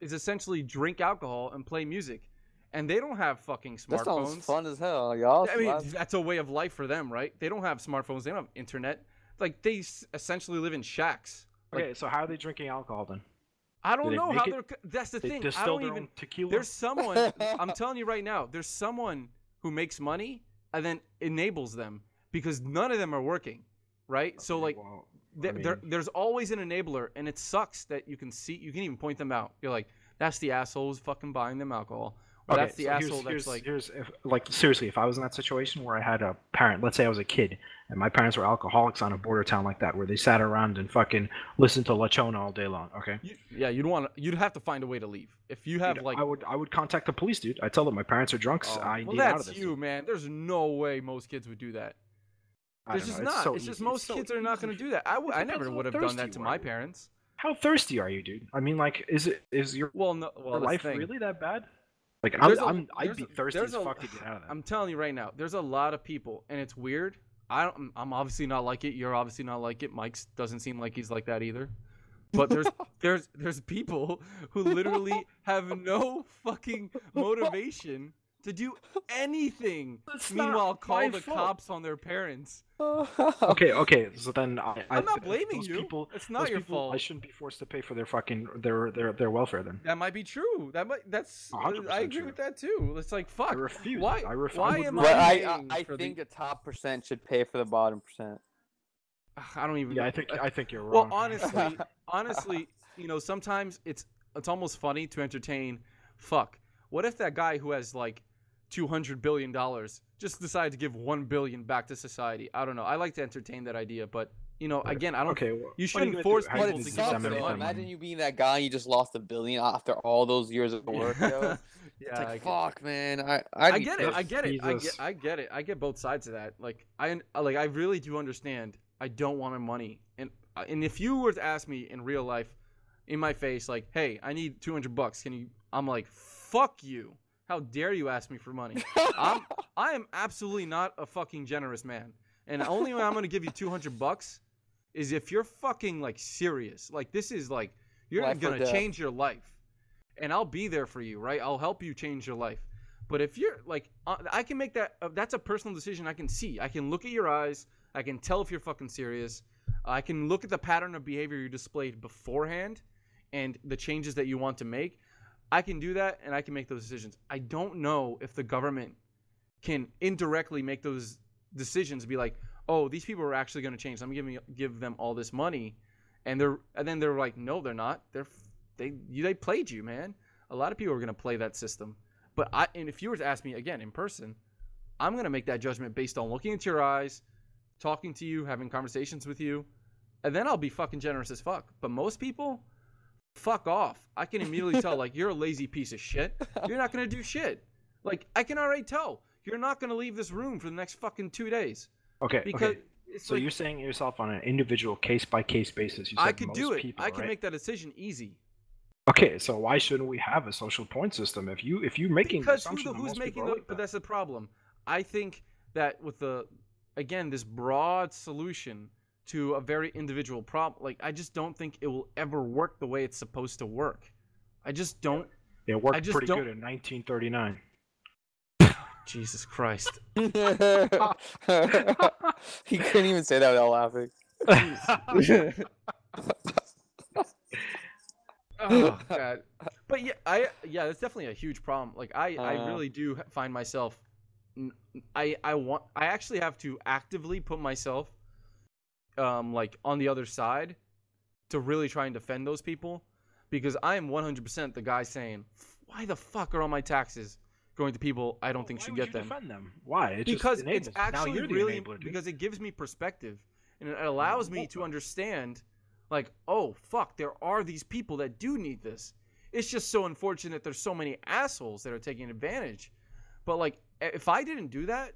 is essentially drink alcohol and play music, and they don't have fucking That sounds smartphones. fun as hell, y'all. I mean, Wow. that's a way of life for them, right? They don't have smartphones. They don't have internet. Like they s- essentially live in shacks. Like, Okay, so how are they drinking alcohol then? I don't know how it? they're. That's the They thing. I don't even. tequila. There's someone. I'm telling you right now. There's someone who makes money and then enables them because none of them are working, right? So like, well, I there, there, there's always an enabler, and it sucks that you can see. You can even point them out. You're like, that's the asshole who's fucking buying them alcohol, Okay, that's the so here's- asshole that's here's, like. here's if, like seriously, if I was in that situation where I had a parent, let's say I was a kid, and my parents were alcoholics on a border town like that, where they sat around and fucking listened to La Chona all day long. Okay, You, yeah, you'd want. You'd have to find a way to leave if you have Dude, like. I would I would contact the police, dude. I tell them my parents are drunks. Oh, I well, need out that's of this. you, man. There's no way most kids would do that. There's don't just know, not. so it's just easy- most so kids are not going to do that. I, w- It I never would have done that to my are, parents. How thirsty are you, dude? I mean, like, is it is your Well, no. Well, life thing. really that bad? Like, I'm, a- I'm I'd be thirsty as a- to get out of that. I'm telling you right now, there's a lot of people, and it's weird. I don't, I'm obviously not like it. You're obviously not like it. Mike's doesn't seem like he's like that either. But there's there's there's people who literally have no fucking motivation to do anything. That's not Meanwhile, call the fault. cops on their parents. Okay, okay. So then I, I I'm not blaming you. People, It's not your people, fault. I shouldn't be forced to pay for their fucking their their their welfare. Then That might be true. That might that's uh, I agree true. with that too. It's like fuck. I refuse. Why? I ref- I why am But I, I, I for the- think the top percent should pay for the bottom percent. I don't even. Yeah, I think I think you're wrong. Well, honestly, honestly, you know, sometimes it's it's almost funny to entertain. Fuck. What if that guy who has like two hundred billion dollars just decide to give one billion back to society? I don't know. I like to entertain that idea, but you know, again, I don't. okay, well, You shouldn't gonna force do? How people you But gonna it to sucks, disseminate though. that Imagine you being that guy you just lost a billion after all those years of work, yo. yeah, It's I like, get- fuck, man. I, I'd I get it. I get it. I get. I get it. I get both sides of that. Like I like. I really do understand. I don't want my money, and uh, and if you were to ask me in real life, in my face, like, hey, I need two hundred bucks. Can you? I'm like, fuck you. How dare you ask me for money? I'm I am absolutely not a fucking generous man, and only when I'm gonna give you two hundred bucks is if you're fucking like serious. Like this is like you're Life gonna change your life, and I'll be there for you, right? I'll help you change your life. But if you're like, uh, I can make that. Uh, that's a personal decision. I can see. I can look at your eyes. I can tell if you're fucking serious. I can look at the pattern of behavior you displayed beforehand, and the changes that you want to make. I can do that, and I can make those decisions. I don't know if the government can indirectly make those decisions. Be like, oh, these people are actually going to change. I'm giving give them all this money, and they're and then they're like, no, they're not. They're they they played you, man. A lot of people are going to play that system. But I and if you were to ask me again in person, I'm going to make that judgment based on looking into your eyes, talking to you, having conversations with you, and then I'll be fucking generous as fuck. But most people, fuck off. I can immediately tell like you're a lazy piece of shit. You're not going to do shit. Like I can already tell you're not going to leave this room for the next fucking 2 days okay, because okay. So like you're saying yourself on an individual case by case basis. You said I could do it. People, I can right? make that decision easy. Okay, so why shouldn't we have a social point system? If you if you're making because the, that who's making the, like but that's the problem i think that with the again this broad solution to a very individual problem like i just don't think it will ever work the way it's supposed to work i just don't it worked just pretty don't- good in 1939. jesus christ he couldn't even say that without laughing. oh god but yeah i yeah that's definitely a huge problem like i i Uh. really do find myself n- i i want i actually have to actively put myself um like on the other side to really try and defend those people because i am 100% the guy saying why the fuck are all my taxes going to people i don't think Why should get you them? defend them. Why? It because it's actually really enabler, because it gives me perspective and it allows me to understand like oh fuck there are these people that do need this. It's just so unfortunate that there's so many assholes that are taking advantage. But like if i didn't do that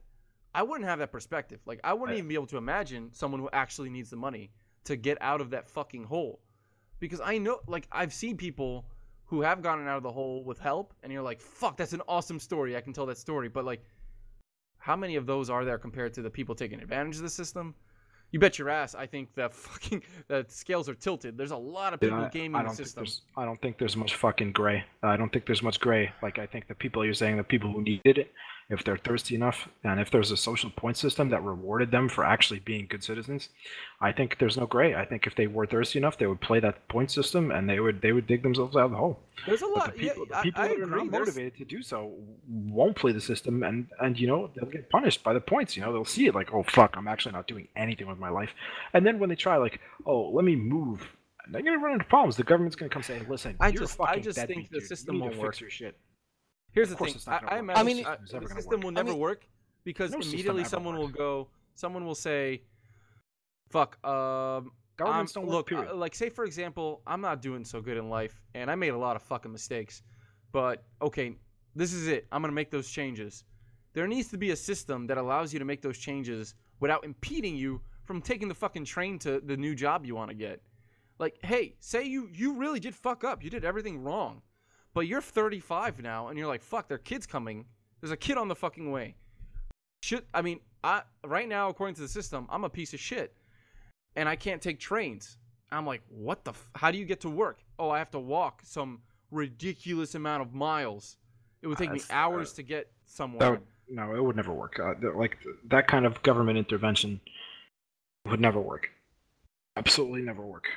i wouldn't have that perspective like i wouldn't Right. even be able to imagine someone who actually needs the money to get out of that fucking hole because i know like i've seen people who have gotten out of the hole with help and you're like fuck that's an awesome story i can tell that story but like how many of those are there compared to the people taking advantage of the system? You bet your ass. I think the fucking the scales are tilted. There's a lot of people I- gaming I the system. I don't think there's much fucking gray. I don't think there's much gray. Like I think the people you're saying the people who needed it, if they're thirsty enough, and if there's a social point system that rewarded them for actually being good citizens, I think there's no gray. I think if they were thirsty enough, they would play that point system and they would they would dig themselves out of the hole. There's a But lot. the people, yeah, the people I, I are agree. not There's- motivated to do so won't play the system, and and you know they'll get punished by the points. You know they'll see it like, oh fuck, I'm actually not doing anything with my life, and then when they try like, oh let me move, they're gonna run into problems. The government's gonna come say, listen, I you're just- I just think the dude. system won't work. fix your shit. Here's Of the thing. I, I imagine I mean, the gonna system work. will I never mean- work because No immediately someone works. will go. Someone will say, "Fuck." Um, Governments I'm- don't work. look, Period. uh, like say for example, I'm not doing so good in life, and I made a lot of fucking mistakes. But okay, this is it. I'm gonna make those changes. There needs to be a system that allows you to make those changes without impeding you from taking the fucking train to the new job you want to get. Like, hey, say you you really did fuck up. You did everything wrong. But you're 35 now and you're like, "Fuck, their kid's coming. There's a kid on the fucking way." Should I mean, I right now, according to the system, I'm a piece of shit, and I can't take trains. I'm like, what the? F- how do you get to work? Oh, I have to walk some ridiculous amount of miles. It would take me uh, hours to get somewhere. would, no, it would never work. Uh, like that kind of government intervention would never work. Absolutely never work.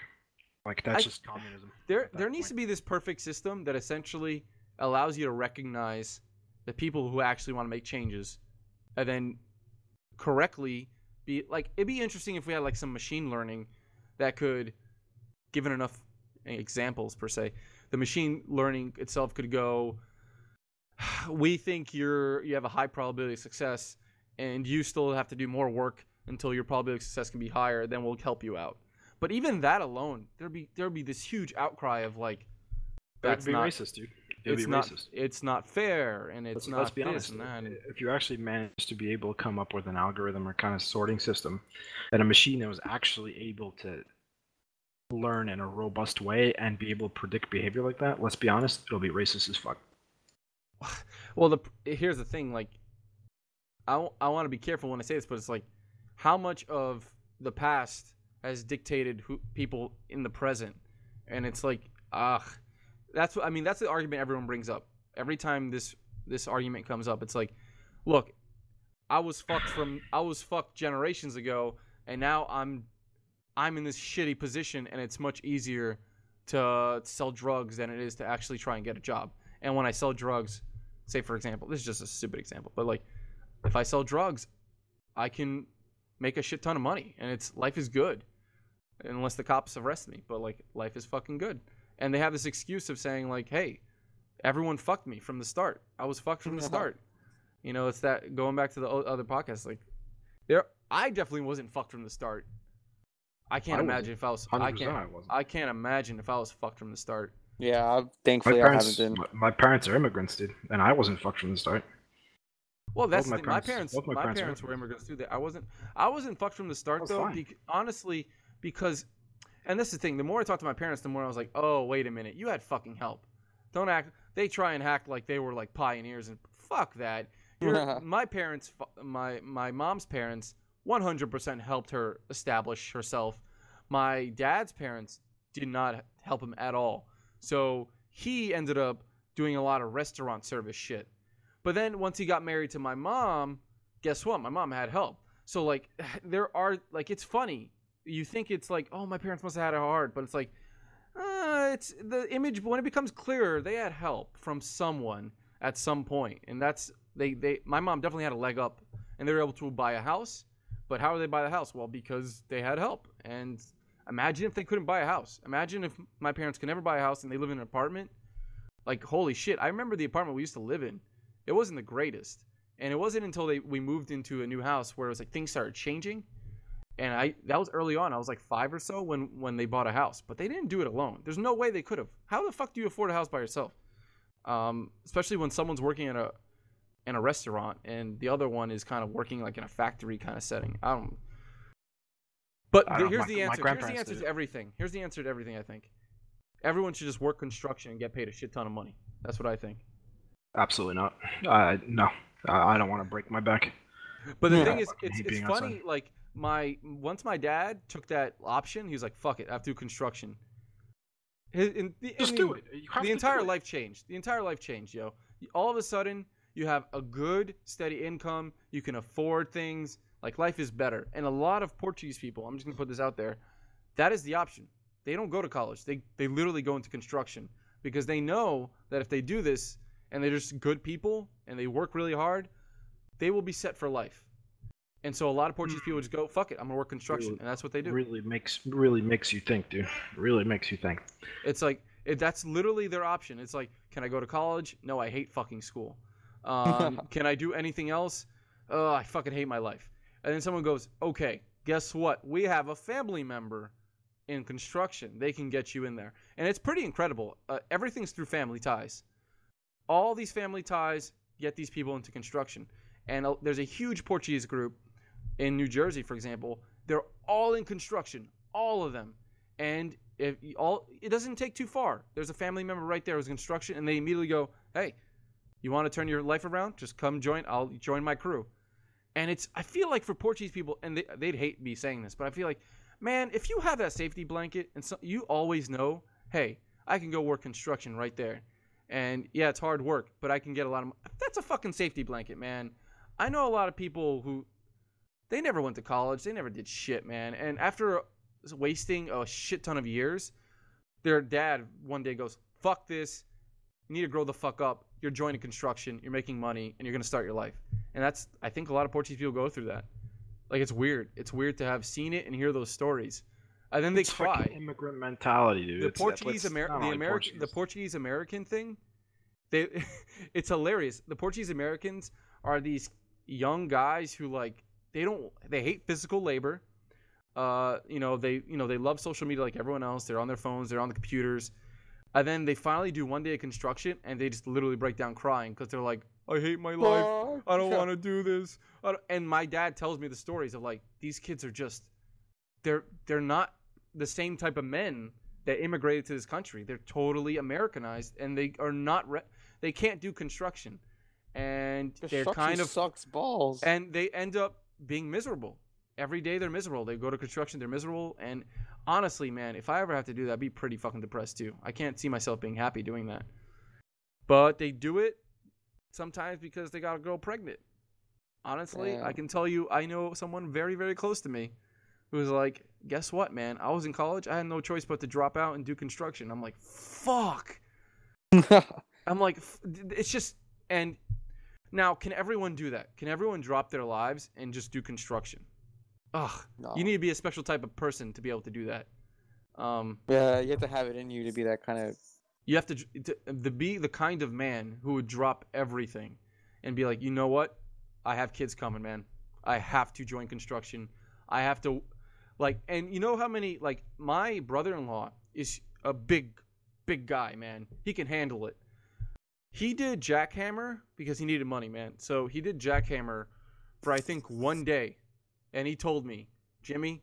Like that's I- just communism. There, there needs point. to be this perfect system that essentially allows you to recognize the people who actually want to make changes, and then correctly be like. It'd be interesting if we had like some machine learning that could, given enough examples per se, the machine learning itself could go. We think you're you have a high probability of success, and you still have to do more work until your probability of success can be higher. Then we'll help you out. But even that alone, there'd be there'd be this huge outcry of like, That that's be not racist, dude. It would it's be not racist. it's not fair and it's Let's, not let's be honest. If you actually managed to be able to come up with an algorithm or kind of sorting system, and a machine that was actually able to learn in a robust way and be able to predict behavior like that, let's be honest, it'll be racist as fuck. well, the here's the thing, like, I I want to be careful when I say this, but it's like, how much of the past has dictated who people in the present, and it's like, ah, that's what I mean. That's the argument everyone brings up every time this this argument comes up. It's like, look, I was fucked from I was fucked generations ago, and now I'm I'm in this shitty position, and it's much easier to sell drugs than it is to actually try and get a job. And when I sell drugs, say for example, this is just a stupid example, but like if I sell drugs, I can make a shit ton of money, and it's life is good, unless the cops arrest me. But like life is fucking good, and they have this excuse of saying like, hey, everyone fucked me from the start. I was fucked from the start. You know, it's that going back to the other podcast. Like, there, I definitely wasn't fucked from the start. I can't I imagine if I was. I can't. I wasn't. I can't imagine if I was fucked from the start. Yeah, I, My thankfully I parents, haven't been. my, my parents are immigrants, dude, and I wasn't fucked from the start. Well, that's my the thing. my parents- parents. my My parents parents, were immigrants too. That I wasn't. I wasn't fucked from the start though. bec- honestly, because, and this is the thing. The more I talked to my parents, the more I was like, oh wait a minute, you had fucking help. Don't act. They try and act like they were like pioneers and fuck that. My parents, my my mom's parents, 100% helped her establish herself. My dad's parents did not help him at all. So he ended up doing a lot of restaurant service shit. But then once he got married to my mom, guess what? My mom had help. So like there are like it's funny. You think it's like, oh, my parents must have had it hard, but it's like, uh, it's the image but when it becomes clearer. They had help from someone at some point. point, and that's they they. My mom definitely had a leg up, and they were able to buy a house. But how did they buy the house? Well, because they had help. And imagine if they couldn't buy a house. Imagine if my parents could never buy a house and they live in an apartment. Like holy shit! I remember the apartment we used to live in. It wasn't the greatest, and it wasn't until they we moved into a new house where it was like things started changing. And I that was early on. I was like five or so when when they bought a house, but they didn't do it alone. There's no way they could have. How the fuck do you afford a house by yourself? Um, especially when someone's working at a in a restaurant and the other one is kind of working like in a factory kind of setting. I don't. But I don't know, here's my- the answer. Here's the answer to everything. Here's the answer to everything. I think everyone should just work construction and get paid a shit ton of money. That's what I think. Absolutely not. Uh, no, I, I don't want to break my back. But the Yeah. thing is, it's, it's funny. outside. Like my once my dad took that option, he was like, "Fuck it, I have to do construction." His, in, the, Just in do it. You have the to entire do it. life changed. The entire life changed, yo. All of a sudden, you have a good, steady income. You can afford things. Like life is better. And a lot of Portuguese people, I'm just gonna put this out there, that is the option. They don't go to college. They they literally go into construction because they know that if they do this and they're just good people and they work really hard, they will be set for life. And so a lot of Portuguese people just go, "Fuck it, I'm gonna work construction," Really- and that's what they do. Really makes really makes you think, dude. Really makes you think. It's like it, that's literally their option. It's like, can I go to college? No, I hate fucking school. Um, can I do anything else? Oh, I fucking hate my life. And then someone goes, okay, guess what? We have a family member in construction. They can get you in there, and it's pretty incredible. Uh, everything's through family ties. All these family ties get these people into construction, and uh, there's a huge Portuguese group in New Jersey, for example. They're all in construction, all of them, and if all it doesn't take too far. There's a family member right there who's in construction, and they immediately go, "Hey, you want to turn your life around? Just come join. I'll join my crew." And it's I feel like for Portuguese people, and they, they'd hate me saying this, but I feel like, man, if you have that safety blanket and so, you always know, hey, I can go work construction right there, and yeah, it's hard work, but I can get a lot of. That's a fucking safety blanket, man. I know a lot of people who they never went to college, they never did shit, man, and after wasting a shit ton of years, their dad one day goes, "Fuck this, you need to grow the fuck up. You're joining construction, you're making money, and you're gonna start your life." And that's I think a lot of Portuguese people go through that. Like it's weird. It's weird to have seen it and hear those stories. And then they It's cry. immigrant mentality, dude. The It's- Portuguese it's Amer- not the American the Portuguese. American thing, they it's hilarious. The Portuguese Americans are these young guys who like they don't they hate physical labor. Uh, you know, they you know, they love social media like everyone else. They're on their phones, they're on the computers. And then they finally do one day of construction and they just literally break down crying because they're like, I hate my life. I don't want to do this. And my dad tells me the stories of like these kids are just they're they're not the same type of men that immigrated to this country. They're totally Americanized and they are not re- they can't do construction. And they're kind of sucks balls. and they end up being miserable. Every day they're miserable. They go to construction, they're miserable and honestly, man, if I ever have to do that, I'd be pretty fucking depressed too. I can't see myself being happy doing that. But they do it sometimes because they got a girl pregnant. Honestly, Yeah. I can tell you I know someone very very close to me who's like, "Guess what, man? I was in college. I had no choice but to drop out and do construction." I'm like, "Fuck." I'm like, it's just and now can everyone do that? Can everyone drop their lives and just do construction? Ugh, No. you need to be a special type of person to be able to do that. Um, yeah, you have to have it in you to be that kind of. you have to, to, to be the kind of man who would drop everything and be like, you know what? I have kids coming, man. I have to join construction. I have to, like, and you know how many, like, my brother in law is a big, big guy, man. He can handle it. He did jackhammer because he needed money, man. So he did jackhammer for, I think, one day. And he told me, Jimmy,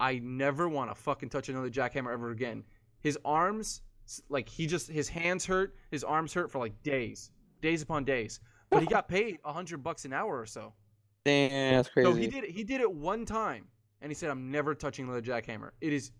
I never want to fucking touch another jackhammer ever again. His arms, like he just his hands hurt, his arms hurt for like days, days upon days. But he got paid a hundred bucks an hour or so. Damn, that's crazy. So he did it. He did it one time, and he said, "I'm never touching another jackhammer. It is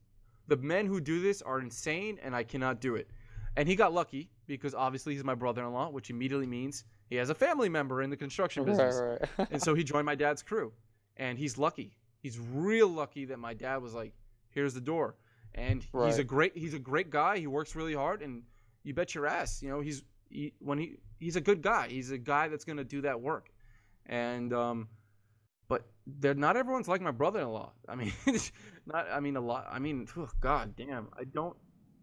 the men who do this are insane, and I cannot do it." And he got lucky because obviously he's my brother-in-law, which immediately means he has a family member in the construction business. Right, right. and so he joined my dad's crew and he's lucky. He's real lucky that my dad was like here's the door. And he's a great he's a great guy. He works really hard and you bet your ass you know he's he, when he he's a good guy. He's a guy that's gonna do that work. And um but they're not everyone's like my brother-in-law i mean not i mean a lot i mean ugh, god damn i don't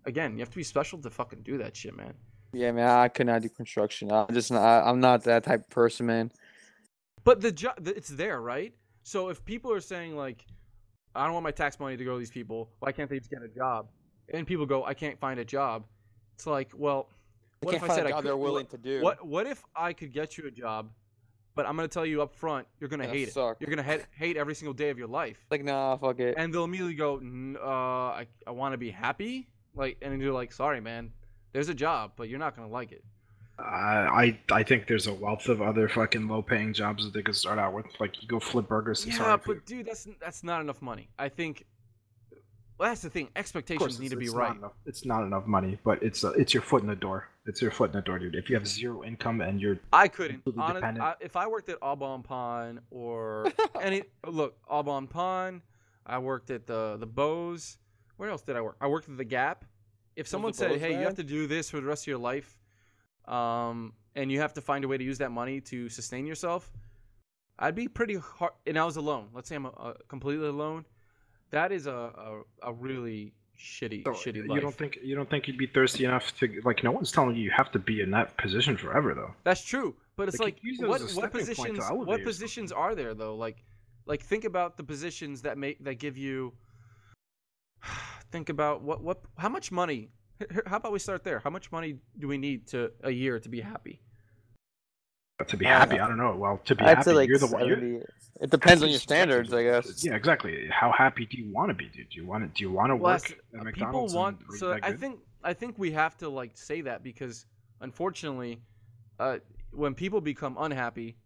again you have to be special to fucking do that shit man yeah, man, I could not do construction. I'm just not. I'm not that type of person, man. But the job, it's there, right? So if people are saying like, I don't want my tax money to go to these people, why can't they just get a job? And people go, I can't find a job. It's like, well, what if I said I could? they're willing to do. What What if I could get you a job, but I'm gonna tell you up front, you're gonna Gonna hate it. suck. You're gonna hate, hate every single day of your life. Like, nah, fuck it. And they'll immediately go, "N- uh, I, I want to be happy. Like, and you're like, sorry, man, there's a job, but you're not gonna like it. I I I think there's a wealth of other fucking low paying jobs that they could start out with. Like you go flip burgers. and Yeah, start but dude, that's that's not enough money. I think. Well, that's the thing. Of course, Expectations need it's- to be it's right. Not enough, it's not enough money, but it's uh, it's your foot in the door. It's your foot in the door, dude. If you have zero income and you're I couldn't. completely Honest. I, if I worked at Au Bon Pain or any look Au Bon Pain, I worked at the the Bows. Where else did I work? I worked at the Gap. If someone said, Bows "Hey, you have to do this for the rest of your life," um, and you have to find a way to use that money to sustain yourself, I'd be pretty hard. And I was alone. Let's say I'm uh completely alone. That is a a, a really shitty so, shitty you don't think you don't think you'd be thirsty enough to like no one's telling you you have to be in that position forever though. That's true, but it's like could what what stepping point to positions what yourself. positions are there though? Like like think about the positions that make that give you. Think about what what how much money. How about we start there? How much money do we need to a year to be happy? But to be Uh, happy, I don't know. Well, to be I'd happy, like you're the one. you're- It depends on your standards, I guess. Yeah, exactly. How happy do you want to be, dude? Do you want to? Do you want to Well, work that's- at McDonald's? People want and, so I think I think we have to like say that because unfortunately, uh, when people become unhappy,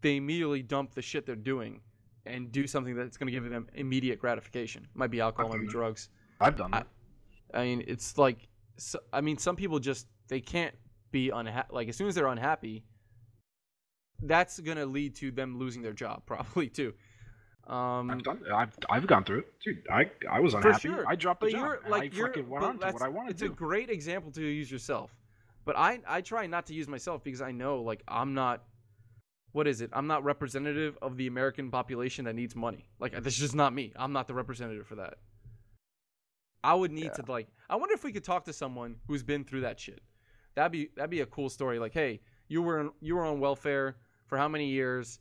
they immediately dump the shit they're doing and do something that's going to give them immediate gratification. It Might be alcohol, might be drugs. I've done I- that. I mean, it's like, so, I mean, some people just they can't be unhappy. Like as soon as they're unhappy, that's gonna lead to them losing their job, probably too. Um, I've done. I've I've gone through it, dude. I I was unhappy. sure. I dropped the but job. like I you're, fucking went on to what I wanted It's to a great example to use yourself, but I I try not to use myself because I know like I'm not. What is it? I'm not representative of the American population that needs money. Like that's just not me. I'm not the representative for that. I would need to like. I wonder if we could talk to someone who's been through that shit. That'd be that'd be a cool story. Like, hey, you were in, you were on welfare for how many years?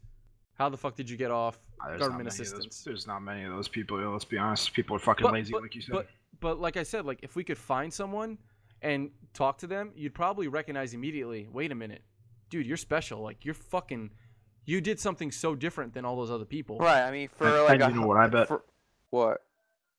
How the fuck did you get off ah, There's government many of those- assistance? there's not many of those people. Let's be honest. People are fucking But- lazy, but- like you said. But but like I said, like if we could find someone and talk to them, you'd probably recognize immediately. Wait a minute, dude, you're special. Like you're fucking. You did something so different than all those other people. Right. I mean, for And- like and a, you know what I bet? for- what?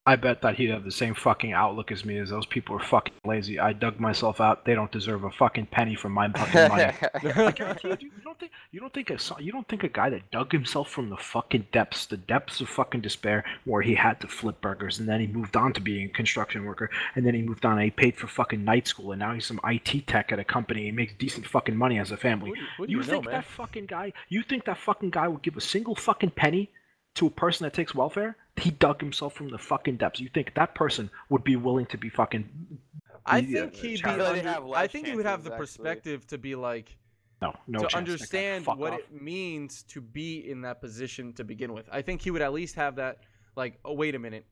I bet that he'd have the same fucking outlook as me. As those people are fucking lazy. I dug myself out. They don't deserve a fucking penny from my fucking money. I guarantee you, dude, you don't think you don't think a you don't think a guy that dug himself from the fucking depths, the depths of fucking despair, where he had to flip burgers, and then he moved on to being a construction worker, and then he moved on and he paid for fucking night school, and now he's some IT tech at a company. He makes decent fucking money as a family. What do you, what do You you know, think man? that fucking guy? You think that fucking guy would give a single fucking penny to a person that takes welfare? He dug himself from the fucking depths. You think that person would be willing to be fucking? I Yeah, uh, think he'd be. I feel like they Under, have I think he would have the actually. perspective to be like No, no to chance. Understand Fuck what off. it means to be in that position to begin with. I think he would at least have that. Like, oh wait a minute,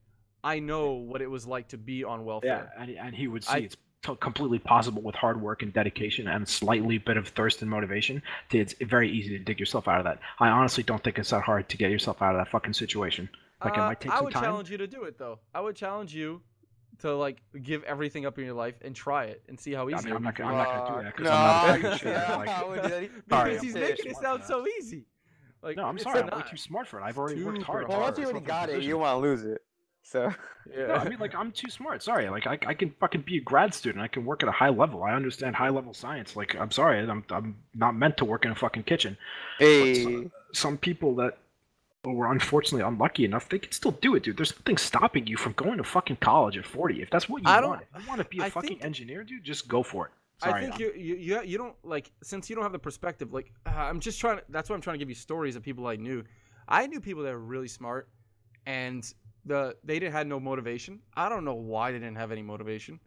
I know what it was like to be on Yeah, welfare. and, and he would see I- it's t- completely possible with hard work and dedication and slightly bit of thirst and motivation. To, it's very easy to dig yourself out of that. I honestly don't think it's that hard to get yourself out of that fucking situation. Like it Uh, might take I some would time. challenge you to do it though. I would challenge you to like give everything up in your life and try it and see how I easy. mean, it I'm not, gonna- I'm not gonna do that because no, I'm not a fucking yeah. Like, I would do that. Sorry, because I'm he's making it sound so easy. Like, no, I'm sorry. I'm not. way too smart for it. I've already worked hard. Well, once you already got it, you want to lose it. So Yeah. No, I mean, like, I'm too smart. Sorry. Like, I, I can fucking be a grad student. I can work at a high level. I understand high level science. Like, I'm sorry. I'm, I'm not meant to work in a fucking kitchen. hey, Some people that were unfortunately unlucky enough, they can still do it, dude. There's nothing stopping you from going to fucking college at 40. If that's what you I want, if you want to be a I fucking think- engineer, dude, just go for it. Sorry. I think you, you you you don't like since you don't have the perspective. Like uh, I'm just trying. to That's why I'm trying to give you stories of people I knew. I knew people that were really smart, and the they didn't had no motivation. I don't know why they didn't have any motivation.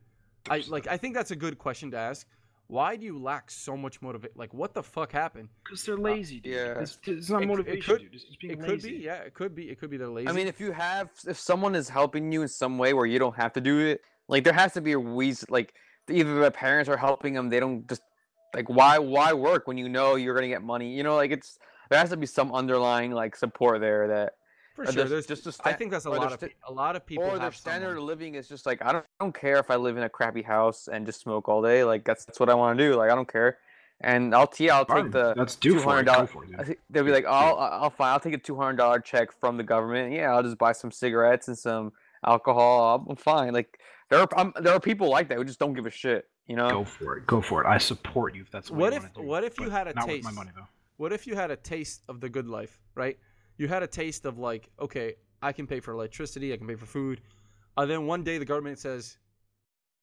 I like. I think that's a good question to ask. Why do you lack so much motivation? Like, what the fuck happened? Because they're lazy, dude. yeah. It's, it's not It- it motivation, could- dude. It's just being It could lazy. be, yeah. It could be. It could be they're lazy. I mean, if you have, if someone is helping you in some way where you don't have to do it, like there has to be a reason. Like either the parents are helping them, they don't just like why why work when you know you're gonna get money? You know, like it's there has to be some underlying like support there that for sure, there's there's just a I sta- think that's a lot of sta- pe- a lot of people or their standard someone. of living is just like I don't, I don't care if I live in a crappy house and just smoke all day. Like that's that's what I want to do. Like I don't care, and I'll yeah I'll Fine, take the That's due for it. $200 Go for it, dude. I think they'll be like, oh, I'll, I'll fine. I'll take a two hundred dollar check from the government. Yeah, I'll just buy some cigarettes and some alcohol. I'm fine. Like there are I'm, there are people like that who just don't give a shit. You know? Go for it. Go for it. I support you if that's what, What you if wanna do, what if you had a taste? with my money though. What if you had a taste of the good life, right? You had a taste of like, okay, I can pay for electricity, I can pay for food, and then one day the government says,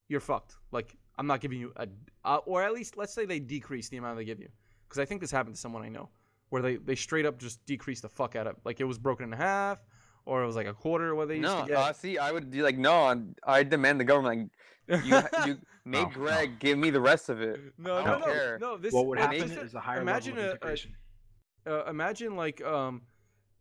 "You're fucked." Like, I'm not giving you a, uh, or at least let's say they decrease the amount they give you, because I think this happened to someone I know, where they they straight up just decreased the fuck out of, like it was broken in half, or it was like a quarter what they used No, to get. uh, see, I would be like, no, I'm- I demand the government. Like, you, you make no. Greg give me the rest of it. no, I no, don't no, care. no. This What would happen is a higher imagine level a- of integration. uh, imagine like um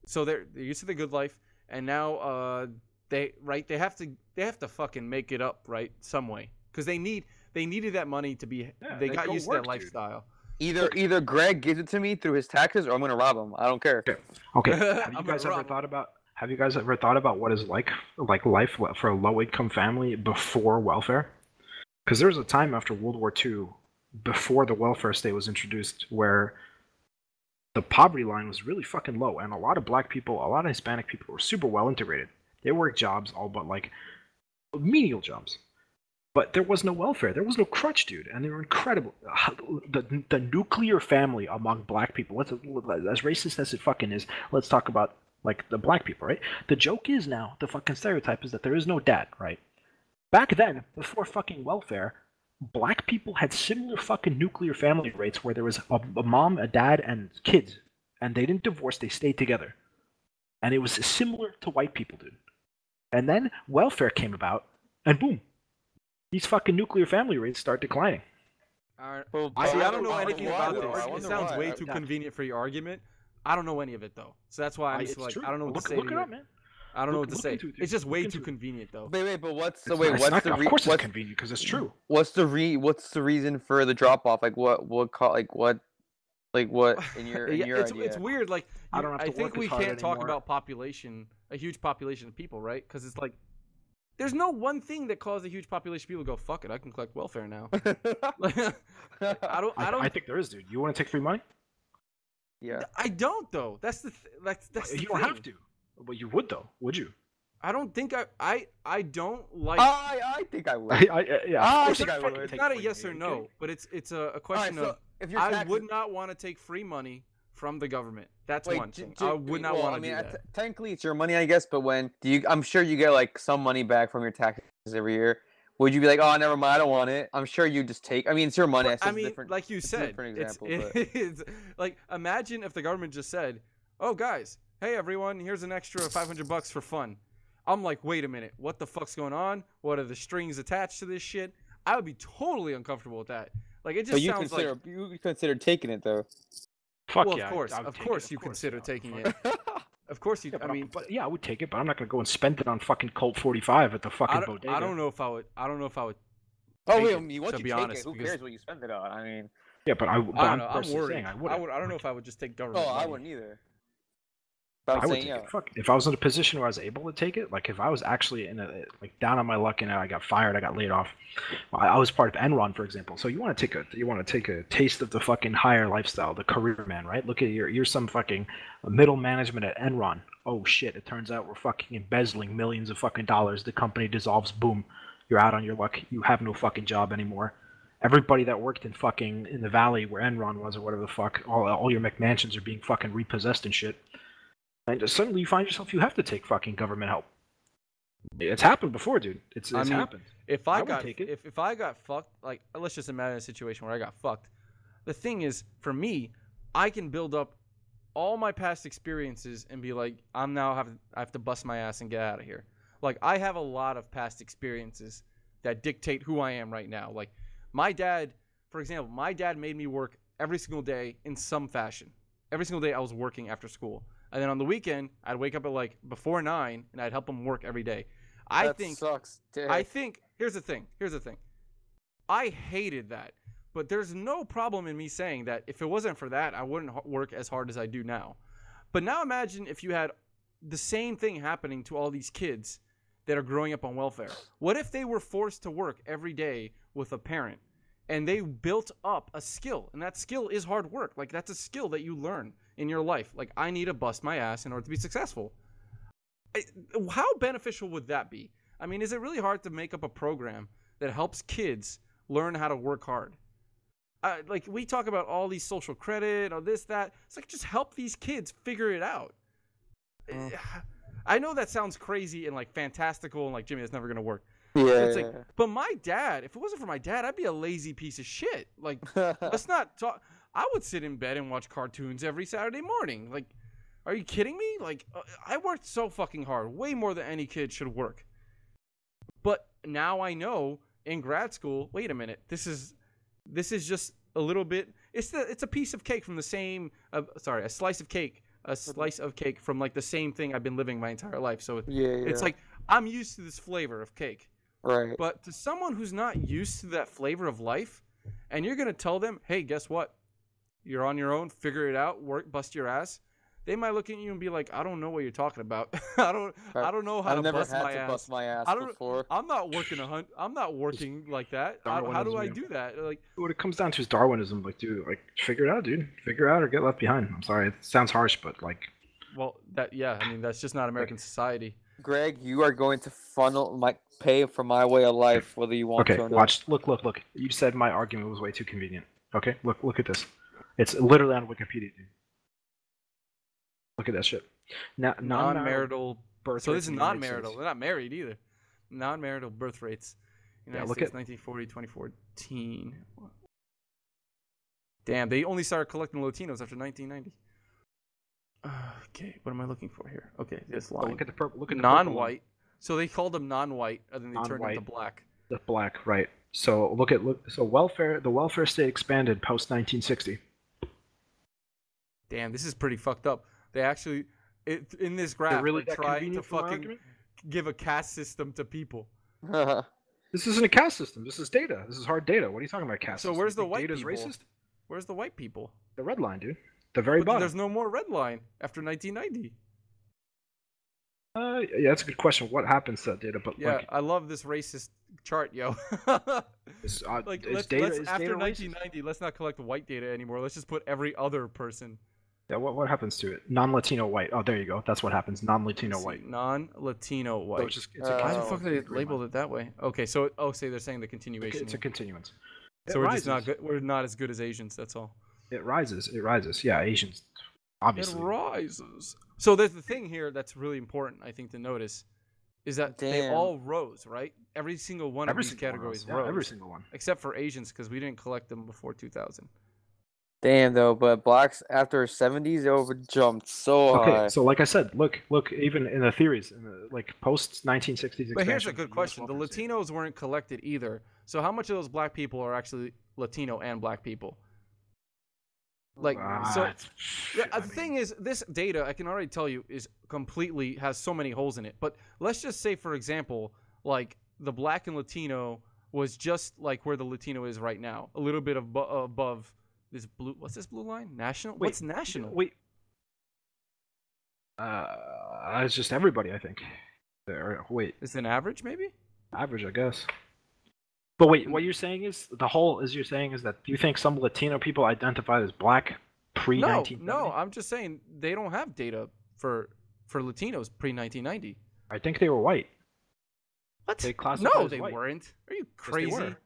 so they're they're used to the good life and now uh they right they have to they have to fucking make it up right some way because they need they needed that money to be Yeah, they they got used work, to that dude. lifestyle Either either Greg gives it to me through his taxes, or I'm gonna rob him. I don't care. Okay. Have you guys ever rob. thought about have you guys ever thought about what is like like life for a low income family before welfare? Because there was a time after World War II, before the welfare state was introduced, where the poverty line was really fucking low, and a lot of black people, a lot of Hispanic people were super well integrated. They worked jobs, all but like menial jobs. But there was no welfare. There was no crutch, dude, and they were incredible. The, the nuclear family among black people. Let's as racist as it fucking is. Let's talk about like the black people, right? The joke is now the fucking stereotype is that there is no dad, right? Back then, before fucking welfare, black people had similar fucking nuclear family rates where there was a, a mom, a dad, and kids, and they didn't divorce. They stayed together, and it was similar to white people, dude. And then welfare came about, and boom, these fucking nuclear family rates start declining. All right. Well, I, see, I don't know why- anything why, about this. It sounds why. way too Yeah. convenient for your argument. I don't know any of it though, so that's why I'm I- just like true. I don't know what look, to say. Look to it you. up, man. I don't know what to say. it. It's just way too it. convenient though. Wait, wait, but what's the It's wait? What's not- the of re- course it's what's, convenient because it's true. what's the re? What's the reason for the drop off? Like what? What call? Like what? Like what in your in Yeah, your it's, idea? it's weird. Like I don't have I to think work as we can't talk about population, a huge population of people, right? Because it's like there's no one thing that caused a huge population of people to go fuck it. I can collect welfare now. Like, I don't. I I, don't. I think there is, dude. You want to take free money? yeah. I don't though. That's the. Th- that's that's. the you don't have to. But you would, though. Would you? I don't think I. I. I don't like. I I think I would. I, I, yeah. Ah, I of think you I fucking would. take not a yes or no, okay? but it's it's a, a All right, question so of. if your I taxes, would not want to take free money from the government. That's Wait, one j- thing. j- I would not well, want I to mean, do that. t- technically, it's your money, I guess. But when do you? I'm sure you get like some money back from your taxes every year. Would you be like, oh, never mind, I don't want it? I'm sure you just take. I mean, it's your money. But, it's I mean, different. like you it's a said, different it's, example, it's like imagine if the government just said, "Oh, guys, hey everyone, here's an extra 500 bucks for fun." I'm like, wait a minute, what the fuck's going on? What are the strings attached to this shit? I would be totally uncomfortable with that. Like it just but you sounds consider like, you consider taking it though. Fuck well, yeah, of course, I would of take it, course, you course, consider yeah, taking it. Of course, you. Yeah, I mean, but yeah, I would take it, but I'm not gonna go and spend it on fucking Colt 45 at the fucking I bodega. I don't know if I would. I don't know if I would. oh take wait, it, I mean, once to you be take honest, it, who because- cares what you spend it on? I mean, Yeah, but I. But I don't I'm know. I'm worried. saying I I, wouldn't. would. I don't know if I would just take government. oh, I wouldn't either. But I'm would saying, take yeah. it. Fuck. If I was in a position where I was able to take it, like if I was actually in a like down on my luck and I got fired, I got laid off. I, I was part of Enron, for example. So you want to take a you want to take a taste of the fucking higher lifestyle, the career man, right? Look at you're you're some fucking middle management at Enron. Oh shit! It turns out we're fucking embezzling millions of fucking dollars. The company dissolves. Boom, you're out on your luck. You have no fucking job anymore. Everybody that worked in fucking in the valley where Enron was or whatever the fuck, all all your McMansions are being fucking repossessed and shit. And suddenly you find yourself you have to take fucking government help. It's happened before, dude. It's, I mean, happened. If I, I got if if I got fucked, like let's just imagine a situation where I got fucked. The thing is, for me, I can build up all my past experiences and be like, I'm now have I have to bust my ass and get out of here. Like I have a lot of past experiences that dictate who I am right now. Like my dad, for example, my dad made me work every single day in some fashion. Every single day I was working after school. And then on the weekend, I'd wake up at like before 9 and I'd help him work every day. I that think sucks. I think here's the thing. Here's the thing. I hated that, but there's no problem in me saying that if it wasn't for that, I wouldn't work as hard as I do now. But now imagine if you had the same thing happening to all these kids that are growing up on welfare. What if they were forced to work every day with a parent and they built up a skill and that skill is hard work. Like that's a skill that you learn in your life. Like I need to bust my ass in order to be successful. I- how beneficial would that be? I mean, is it really hard to make up a program that helps kids learn how to work hard? Uh, like we talk about all these social credit or this that. It's like just help these kids figure it out. Mm. I know that sounds crazy and like fantastical and like Jimmy, that's never gonna work. yeah. It's like, but my dad, if it wasn't for my dad, I'd be a lazy piece of shit. Like let's not talk. I would sit in bed and watch cartoons every Saturday morning. Like, are you kidding me? Like, uh, I worked so fucking hard, way more than any kid should work. But now I know in grad school. Wait a minute, this is this is just a little bit. It's the it's a piece of cake from the same. Uh, sorry, a slice of cake, a slice of cake from like the same thing I've been living my entire life. So yeah, yeah. it's like I'm used to this flavor of cake. right. But to someone who's not used to that flavor of life, and you're gonna tell them, "Hey, guess what? You're on your own. Figure it out. Work, bust your ass." They might look at you and be like, "I don't know what you're talking about. I don't. I don't know how I've to never bust had my to ass. bust my ass I don't- before. I'm not working a hunt. I'm not working like that. How, how do I do that? Like, What it comes down to is Darwinism. Like, dude, like figure it out, dude. Figure it out or get left behind. I'm sorry, it sounds harsh, but like, well, that yeah. I mean, that's just not American society. Greg, you are going to funnel my pay for my way of life, whether you want Okay, to or not. watch. Look, look, look. You said my argument was way too convenient. Okay, look, look at this. It's literally on Wikipedia. Dude. Look at that shit. Now, non-marital birth So rates this is in the United non-marital. States. They're not married either. Non-marital birth rates. United look States, at- 1940, 2014. Damn, they only started collecting Latinos after 1990. Okay, what am I looking for here? Okay, this line. look at the purple. Look at the purple non-white. So they called them non-white, and then they turned Non-white. into black. The black, right? So look at look. So welfare. The welfare state expanded post 1960. Damn, this is pretty fucked up. They actually, it, in this graph, really they that to convenient for my fucking give a caste system to people. This isn't a caste system. This is data. This is hard data. What are you talking about, caste? So system? where's the think white data's people? racist? Where's the white people? The red line, dude. The very But bottom. there's no more red line after 1990. Uh, yeah, that's a good question. What happens to that data? But Yeah, like, I love this racist chart, yo. is, uh, like is let's, data, let's is after data racist? 1990, let's not collect white data anymore. Let's just put every other person. Yeah, what, what happens to it? Non-Latino white. Oh, there you go. That's what happens. Non-Latino white. Non-Latino So white. it's just it's a Uh, Why the fuck they labeled line. it that way? Okay, so oh, say they're saying the continuation. It's a continuance. so It we're just not good. We're not as good as Asians. That's all. It rises. It rises. Yeah, Asians, obviously. It rises. So there's the thing here that's really important, I think, to notice, is that they all rose, right? Every single one every of these categories rose. Yeah, rose, every single one. except for Asians because we didn't collect them before 2000. Damn though, but blacks after seventies they over jumped so Okay, high. so like I said, look, look, even in the theories, in the, like post 1960s. But here's a good question: the welfare state. Latinos weren't collected either. So how much of those black people are actually Latino and black people? Like, so Ah, it's- Yeah, I the mean, thing is, this data I can already tell you is completely has so many holes in it. But let's just say, for example, like the black and Latino was just like where the Latino is right now, a little bit abo- above this blue. What's this blue line? National? Wait, What's national? Wait. Uh, it's just everybody, I think. There, wait, Is it an average maybe? average, I guess. But wait, what you're saying is the whole is you're saying is that do you think some Latino people identified as black pre No, no. I'm just saying they don't have data for for Latinos pre 1990. I think they were white. What? They classified no, as they white. weren't. Are you Yes, crazy? were.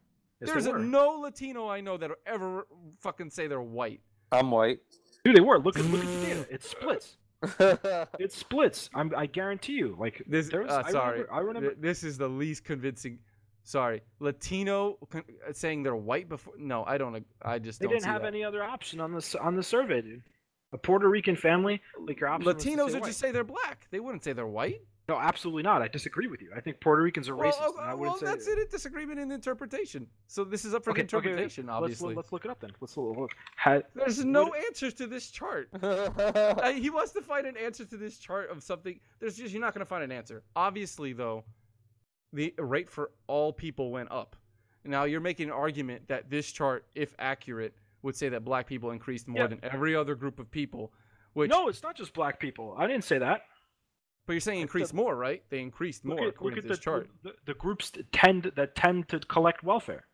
Yes, There's a, no Latino I know that ever fucking say they're white. I'm white. Dude, they were. Look at look at the data. It splits. It splits. I'm, I guarantee you. Like This, there's, uh, I sorry, Remember, I remember. This is the least convincing. Sorry, Latino con- uh, saying they're white before. No, I don't. I just They don't didn't see have that. any other option on the on the survey, dude. A Puerto Rican family, like your option. Latinos would white. just say they're black. They wouldn't say they're white. No, absolutely not. I disagree with you. I think Puerto Ricans are Well, racist. oh, and I well, that's it. A disagreement in interpretation. So this is up for Okay, the okay, okay. interpretation, Let's- obviously. Let's, look it up then. Let's look. There's no would- answers to this chart. Uh, he wants to find an answer to this chart of something. There's just you're not going to find an answer. Obviously, though, the rate for all people went up. Now you're making an argument that this chart, if accurate, would say that black people increased more Yeah. than every other group of people. Which, no, it's not just black people. I didn't say that. But you're saying it's increased more, right? They increased Look more at, according look to at this the, chart. the, the groups tend that tend to collect welfare.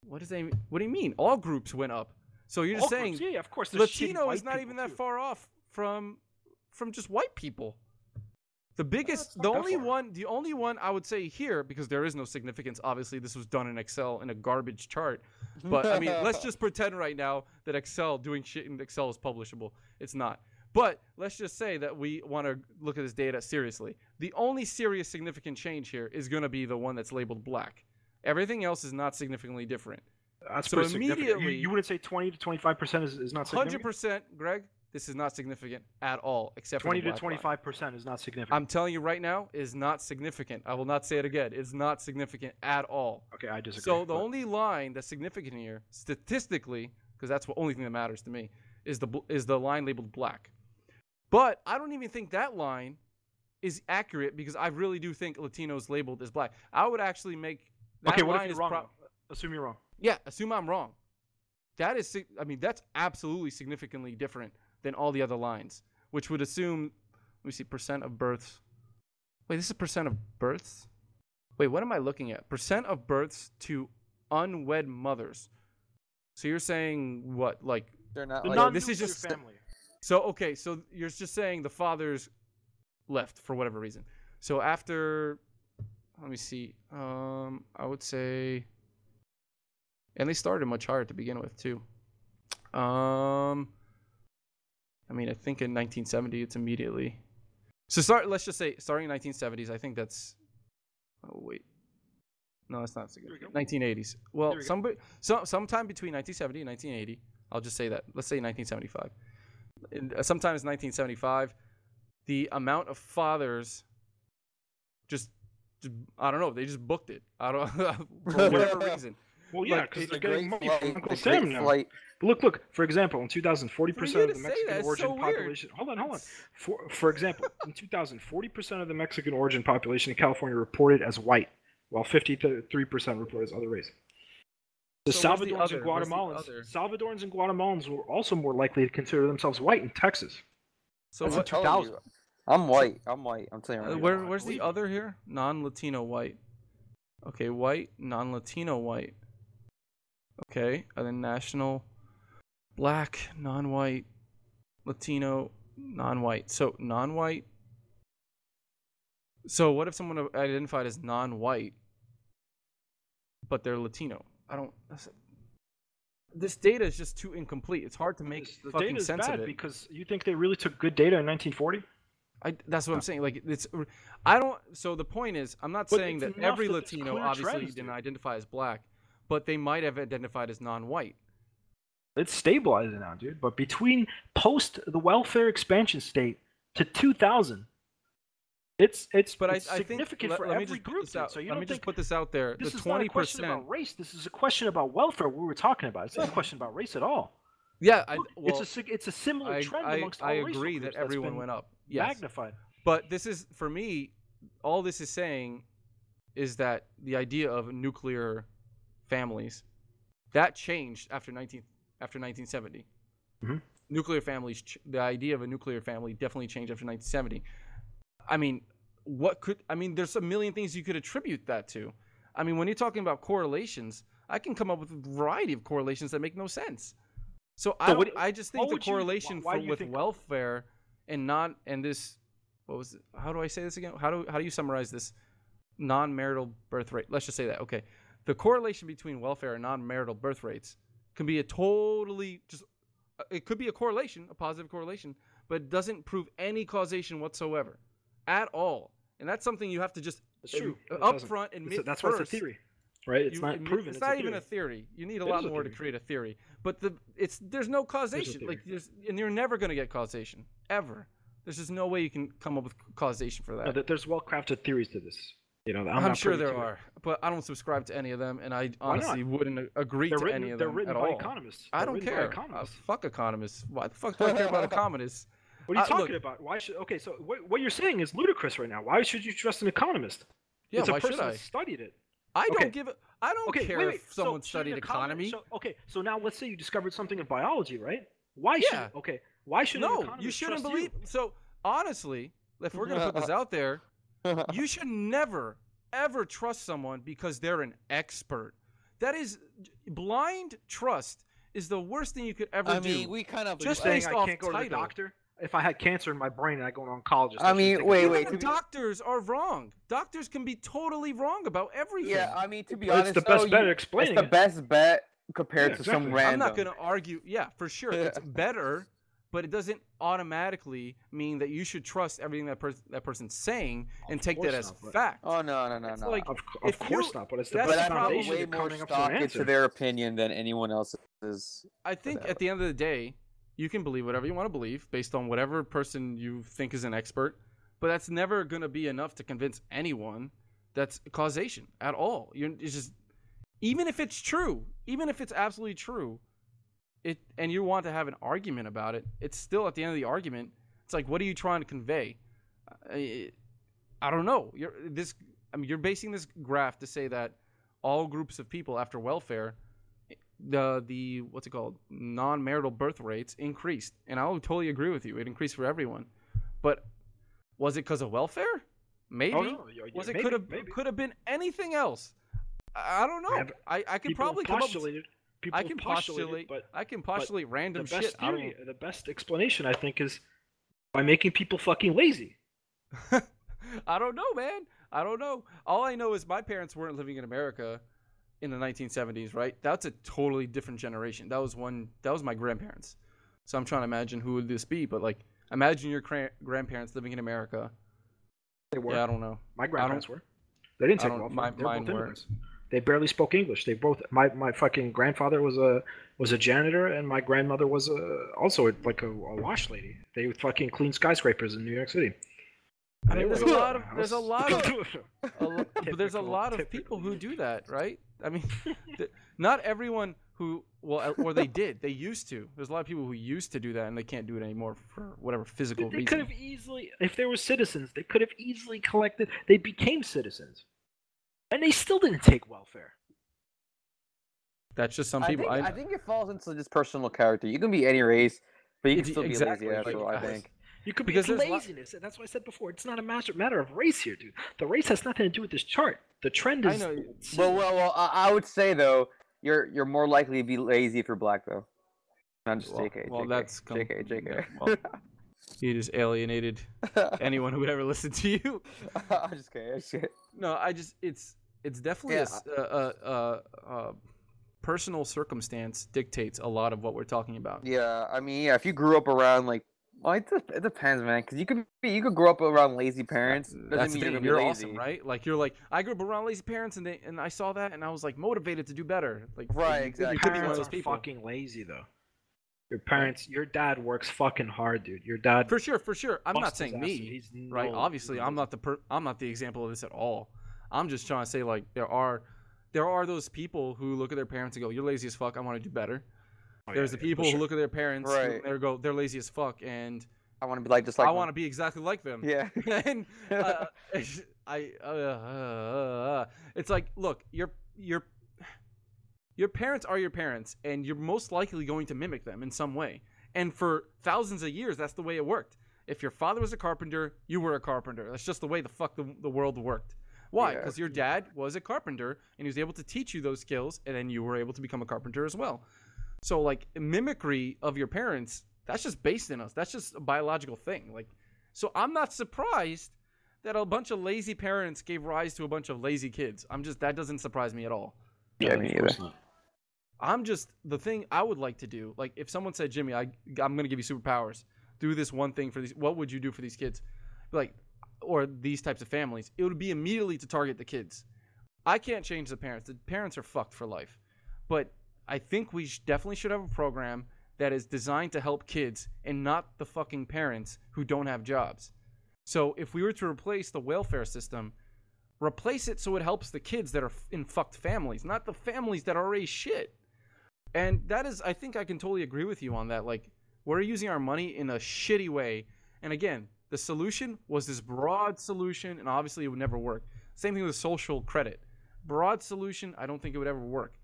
What does they? What do you mean? All groups went up. So you're just All saying groups, yeah, of course. Latino is not even that too. far off from from just white people. The biggest, the only far. one, the only one I would say here, because there is no significance. Obviously, this was done in Excel in a garbage chart. But I mean, let's just pretend right now that Excel doing shit in Excel is publishable. It's not. But let's just say that we want to look at this data seriously. The only serious significant change here is going to be the one that's labeled black. Everything else is not significantly different. That's So significant. You, immediately- you wouldn't say 20 to 25 percent is, is not significant. percent, Greg. This is not significant at all, except for 20 the to 25 percent is not significant. I'm telling you right now, is not significant. I will not say it again. It's not significant at all. okay, I disagree. So the but- only line that's significant here, statistically, because that's the only thing that matters to me, is the is the line labeled black. But I don't even think that line is accurate because I really do think Latinos labeled as black. I would actually make that okay, what line if is you're wrong? pro- Assume you're wrong. yeah, assume I'm wrong. That is, I mean, that's absolutely significantly different than all the other lines, which would assume, let me see, percent of births. Wait, this is percent of births? Wait, what am I looking at? Percent of births to unwed mothers. So you're saying what, like, They're not The like non- this is just- family. So okay, so you're just saying the fathers left for whatever reason. So after let me see. Um, I would say, and they started much higher to begin with too. Um, I mean, I think in 1970 it's immediately. So start. Let's just say starting in 1970s. I think that's. Oh wait. No, that's not so good. We go. 1980s. Well, we go. some so sometime between 1970 and 1980. I'll just say that. Let's say 1975. In, uh, sometimes 1975, the amount of fathers just, just I don't know. They just booked it. I don't for whatever reason. Well, yeah, because they're getting money flight, from Uncle the Sam now. flight. Look, look. For example, in 2000, 40 percent of the Mexican origin so weird. population. Hold on, hold on. For for example, in 2000, 40 percent of the Mexican origin population in California reported as white, while 53 percent reported as other race. The So where's the Salvadorans other? and Guatemalans. Salvadorans and Guatemalans were also more likely to consider themselves white in Texas. So That's what? a I'm telling 2000. you, I'm white. I'm white. I'm telling you. Uh, Right now. where, where's the other here? Non-Latino white. Okay, white, non-Latino white. Okay, and then national, black, non-white, Latino, non-white. So non-white. So what if someone identified as non-white, but they're Latino? I don't. that's- This data is just too incomplete. It's hard to make This- the fucking data is sense bad of it. because you think they really took good data in 1940. I, that's what I'm saying. Like it's, I don't. So the point is, I'm not But saying that every that Latino obviously trends, didn't identify as black, but they might have identified as non-white. It's stabilizing now, dude. But between post the welfare expansion state to 2000, it's it's But it's I, I think significant let, for let me every just put group. this out. So you let me just put this out there. this the is not a question about race. This is a question about welfare. We were talking about. It's not a question about race at all. Yeah, I, well, it's a it's a similar I, trend I, amongst all I agree that everyone went up. Yes, magnified. but this is for me. All this is saying is that the idea of nuclear families that changed after 19 after 1970. Mhm. Nuclear families, the idea of a nuclear family definitely changed after 1970. I mean, what could I mean? There's a million things you could attribute that to. I mean, when you're talking about correlations, I can come up with a variety of correlations that make no sense. So I, So don't, what- I just think the would you- correlation why for, with think- welfare and not and this what was it? how do I say this again? How do how do you summarize this non-marital birth rate? Let's just say that. Okay. The correlation between welfare and non-marital birth rates can be a totally just uh, it could be a correlation, a positive correlation, but it doesn't prove any causation whatsoever at all. And that's something you have to just It's true. uh, It up front admit a- that's first. why it's a theory, right? It's You not admit- proven. It's, It's, not a even a theory. You need a It lot is a more to create a theory. But the it's there's no causation. Like there's and you're never gonna get causation ever. There's just no way you can come up with causation for that. No, there's well-crafted theories to this. You know, I'm, I'm, not sure there to it. are, but I don't subscribe to any of them, and I honestly wouldn't agree They're to written, any of them they're written at by all. economists. I They're don't written by care. Uh, fuck economists. Why the fuck do I care about economists? What are you Uh, talking look- about? Why should? Okay, so what, what you're saying is ludicrous right now. Why should you trust an economist? Yeah, it's a why person should I? that studied it. I Okay. don't give. A, I don't Okay, care wait, wait. if someone so, studied an economy. So, okay, so now let's say you discovered something in biology, right? Why Yeah. should? Okay, why should an no, economist you shouldn't trust believe. So honestly, if we're gonna put this out there, you should never ever trust someone because they're an expert. That is blind trust is the worst thing you could ever I do. mean, we kind of just saying based I off can't go to the doctor if I had cancer in my brain and I go to an oncologist. I should mean, take wait, wait, Even to be- doctors are wrong. Doctors can be totally wrong about everything. Yeah, I mean to be But honest, it's the best though, bet you- at explaining It's the it. best bet compared Yeah, to some exactly. random. I'm not going to argue. Yeah, for sure, it's better, but it doesn't automatically mean that you should trust everything that person that person's saying and Of take that as not, but- fact. Oh no, no, no, It's no. like- Of, of course you- not, but it's the best I the put foundation way to more coming to stock into their opinion than anyone else's. I think at the end of the day, you can believe whatever you want to believe based on whatever person you think is an expert, but that's never going to be enough to convince anyone that's causation at all. You're it's just even if it's true, even if it's absolutely true, it and you want to have an argument about it, it's still at the end of the argument. It's like, what are you trying to convey? Uh, I, I don't know. You're this. I mean, you're basing this graph to say that all groups of people after welfare the the what's it called? Non-marital birth rates increased. And i'll totally agree with you. It increased for everyone. But was it because of welfare? Maybe. Oh, no, was it could have could have been anything else? I, I don't know. Have- i i could probably have come up i can postulated, postulate but i can postulate the random best shit. Theory, the best explanation, I think, is by making people fucking lazy. I don't know man. I don't know. All I know is my parents weren't living in America in the 1970s, right? That's a totally different generation. That was one. That was my grandparents. So I'm trying to imagine who would this be, but like, imagine your cra- grandparents living in America. They were. Yeah, I don't know. My grandparents were. They didn't take don't- my- mine were. immigrants. They barely spoke English. They both. My, my fucking grandfather was a was a janitor, and my grandmother was a also like a, a wash lady. They fucking clean skyscrapers in New York City. I mean, there's a lot of there's a lot of a lo- but there's a Typical- lot of people who do that, right? I mean, th- not everyone who well, or they did. They used to. There's a lot of people who used to do that, and they can't do it anymore for whatever physical But they reason. could have easily, if they were citizens, they could have easily collected. They became citizens, and they still didn't take welfare. That's just some I people. think, I, I think it falls into just personal character. You can be any race, but you can still exactly, be a like, lazy asshole. I I- think. You could Because be it's there's lo- laziness, and that's what I said before. It's not a matter matter of race here, dude. The race has nothing to do with this chart. The trend is. I is. know. Well, well, well. I, I would say though, you're you're more likely to be lazy if you're black though. I'm just Well, JK. well, JK, that's com- JK. JK. yeah, well, you just alienated anyone who would ever listen to you. I'm just kidding. I'm just kidding. No, I just it's it's definitely a Yeah. s- a, a, a, a personal circumstance dictates a lot of what we're talking about. Yeah, I mean, yeah. If you grew up around like, well, it, de- it depends, man. Because you could be, you could grow up around lazy parents. Doesn't That's the mean you're gonna be You're lazy. awesome, right? Like you're like I grew up around lazy parents, and they and I saw that, and I was like motivated to do better. Like Right, exactly. You could be one of parents those are people. fucking lazy though. Your parents, your dad works fucking hard, dude. Your dad. For sure, for sure. I'm not saying me, he's right? Obviously, I'm not the per- I'm not the example of this at all. I'm just trying to say like there are there are those people who look at their parents and go, "You're lazy as fuck. I want to do better." Oh, There's yeah, the yeah, people for who look at their parents Right. and they go, "They're lazy as fuck," and I want to be like just like. I want to be exactly like them. Yeah. and uh, I, uh, uh, uh, it's like, look, your your your parents are your parents, and you're most likely going to mimic them in some way. And for thousands of years, that's the way it worked. If your father was a carpenter, you were a carpenter. That's just the way the fuck the, the world worked. Why? Yeah. Because your dad was a carpenter, and he was able to teach you those skills, and then you were able to become a carpenter as well. So, like, mimicry of your parents, that's just based in us. That's just a biological thing. Like, so I'm not surprised that a bunch of lazy parents gave rise to a bunch of lazy kids. I'm just that doesn't surprise me at all. Yeah, me either. I'm just the thing I would like to do. Like if someone said, "Jimmy, I I'm going to give you superpowers. Do this one thing for these. What would you do for these kids?" Like or these types of families. It would be immediately to target the kids. I can't change the parents. The parents are fucked for life. But I think we sh- definitely should have a program that is designed to help kids and not the fucking parents who don't have jobs. So if we were to replace the welfare system, replace it so it helps the kids that are in fucked families, not the families that are already shit. And that is, I think I can totally agree with you on that. Like, we're using our money in a shitty way. And again, the solution was this broad solution, and obviously it would never work. Same thing with social credit. Broad solution, I don't think it would ever work.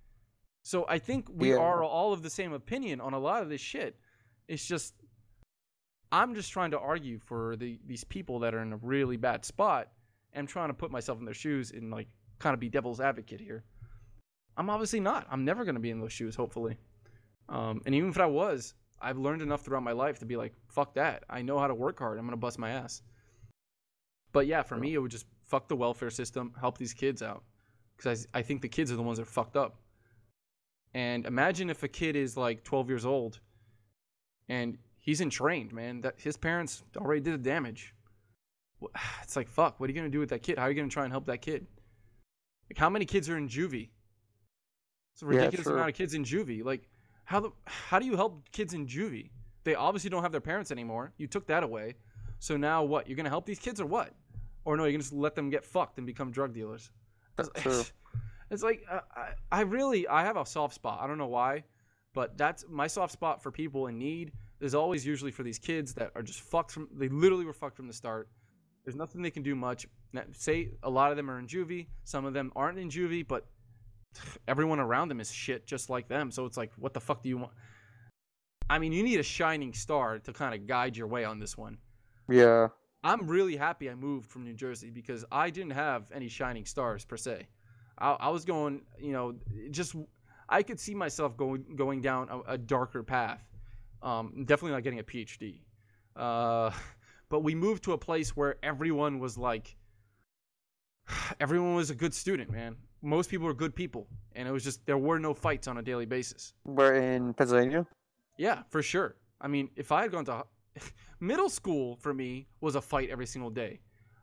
So I think we Yeah. are all of the same opinion on a lot of this shit. It's just, I'm just trying to argue for the these people that are in a really bad spot, and trying to put myself in their shoes and like kind of be devil's advocate here. I'm obviously not. I'm never going to be in those shoes, hopefully. Um, and even if I was, I've learned enough throughout my life to be like, fuck that. I know how to work hard. I'm going to bust my ass. But yeah, for me, it would just fuck the welfare system, help these kids out. Because I, I think the kids are the ones that are fucked up. And imagine if a kid is like 12 years old and he's entrained, man, that his parents already did the damage. It's like, fuck, what are you going to do with that kid? How are you going to try and help that kid? Like, how many kids are in juvie? It's a ridiculous true. amount of kids in juvie. Like, how the how do you help kids in juvie? They obviously don't have their parents anymore. You took that away. So now what? You're gonna help these kids or what? Or no, you're gonna just let them get fucked and become drug dealers. That's true. It's like uh, I, I really I have a soft spot. I don't know why, but that's my soft spot for people in need. Is always usually for these kids that are just fucked from. They literally were fucked from the start. There's nothing they can do much. Now, Say a lot of them are in juvie. Some of them aren't in juvie, but everyone around them is shit just like them. So it's like, what the fuck do you want? I mean, you need a shining star to kind of guide your way on this one. Yeah. I'm really happy I moved from New Jersey because I didn't have any shining stars per se. I, I was going, you know, just I could see myself going going down a, a darker path. Um, definitely not getting a PhD. Uh, but we moved to a place where everyone was like, everyone was a good student, man. Most people were good people, and it was just there were no fights on a daily basis. We're in Pennsylvania. Yeah, for sure. I mean, if I had gone to middle school for me was a fight every single day.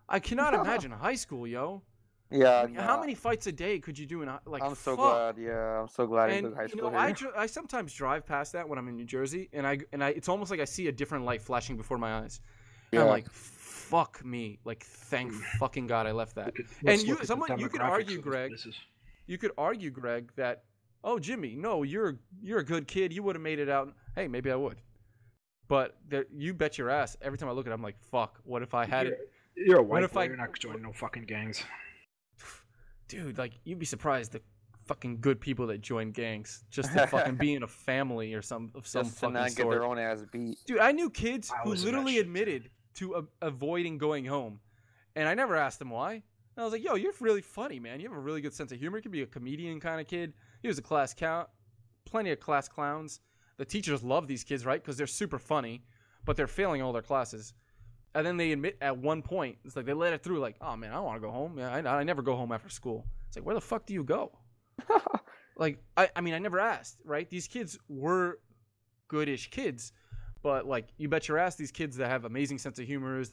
I cannot imagine high school, yo. Yeah. I mean, How many fights a day could you do in a, like? I'm so fuck. glad. Yeah, I'm so glad I And took high you school know, I, here. dr- I sometimes drive past that when I'm in New Jersey, and I and I it's almost like I see a different light flashing before my eyes. And I'm like, fuck me, like thank fucking god I left that. Look at- And you- look at the someone- you could argue, Greg, places. You could argue, Greg, that oh Jimmy, no, you're you're a good kid, you would have made it out. Hey, maybe I would. But there, you bet your ass. Every time I look at it, I'm like, fuck. What if I had it? You're a white if boy. I- You're not joining no fucking gangs. Dude, like you'd be surprised the fucking good people that join gangs just to fucking be in a family or some of some Just to fucking not get sort. their own ass beat. Dude, I knew kids I who was in that literally admitted to a- avoiding going home, and I never asked them why. And I was like, "Yo, you're really funny, man. You have a really good sense of humor. You could be a comedian kind of kid. He was a class count, plenty of class clowns. The teachers love these kids, right? Because they're super funny, but they're failing all their classes. And then they admit at one point, it's like they let it through, like, "Oh man, I want to go home. Yeah, I, I never go home after school." It's like, where the fuck do you go? like, I, I mean, I never asked, right? These kids were goodish kids, but like, you bet your ass, these kids that have amazing sense of humor,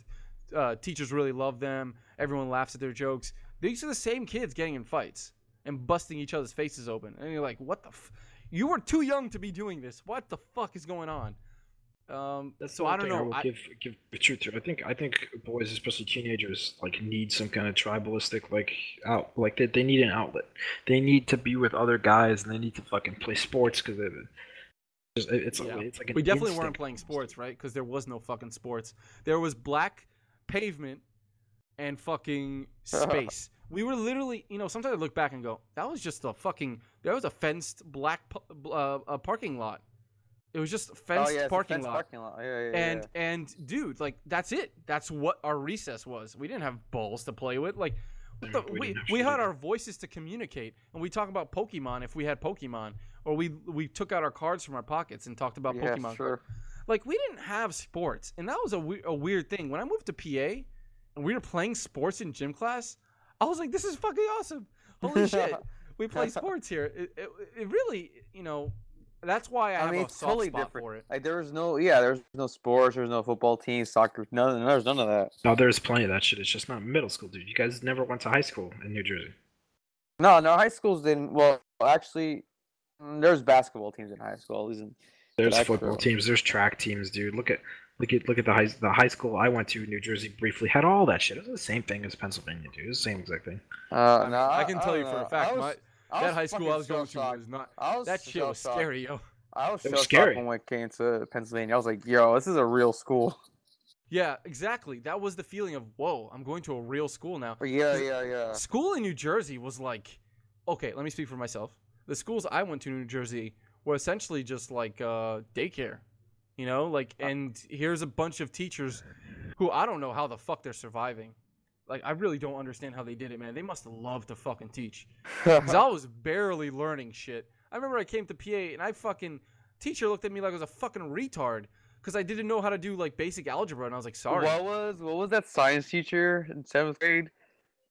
uh, teachers really love them. Everyone laughs at their jokes. These are the same kids getting in fights and busting each other's faces open. And you're like, what the? F- you were too young to be doing this. What the fuck is going on? Um, That's so I don't know. will I- give give the truth to. I think I think boys, especially teenagers, like need some kind of tribalistic like out like they, they need an outlet. They need to be with other guys and they need to fucking play sports because it, it's it's, Yeah. it's like we definitely instinct weren't playing sports, right? Because there was no fucking sports. There was black pavement and fucking space. we were literally, you know, sometimes I look back and go, that was just a fucking. There was a fenced black uh, uh, parking lot. It was just a fenced oh yeah, it's a parking fenced lot. Parking lot. Yeah, yeah, yeah. and and dude, like that's it. That's what our recess was. We didn't have balls to play with. Like what the, we we had our voices to communicate, and we talk about Pokemon if we had Pokemon, or we we took out our cards from our pockets and talked about yeah, Pokemon. sure. Like we didn't have sports, and that was a, we- a weird thing. When I moved to PA, and we were playing sports in gym class, I was like, "This is fucking awesome! Holy shit, we play sports here!" It, it, it really, you know, that's why I, I have mean, a it's soft totally spot different. for it. Like there was no, yeah, there's no sports, there's no football team, soccer, none, there's none of that. No, there's plenty of that shit. It's just not middle school, dude. You guys never went to high school in New Jersey. No, no, high schools didn't. Well, actually, mm, there's basketball teams in high school. At least in, There's football true. teams. There's track teams, dude. Look at look at look at the high the high school I went to, in New Jersey, briefly had all that shit. It was the same thing as Pennsylvania, dude. It was the same exact thing. uh, I, no, I can tell don't you for a fact, I was, my, I that high school I was going to shell-shocked. was not. I was That shit was shell-shocked. scary, yo. I was It so was scary. when it came to Pennsylvania. I was like, yo, this is a real school. Yeah, exactly. That was the feeling of whoa, I'm going to a real school now. yeah, yeah, yeah. School in New Jersey was like, okay, let me speak for myself. The schools I went to in New Jersey were essentially just like uh, daycare, you know, like, and here's a bunch of teachers who I don't know how the fuck they're surviving. Like, I really don't understand how they did it, man. They must have loved to fucking teach. Because I was barely learning shit. I remember I came to PA and I fucking teacher looked at me like I was a fucking retard because I didn't know how to do like basic algebra, and I was like, sorry. What was what was that science teacher in seventh grade?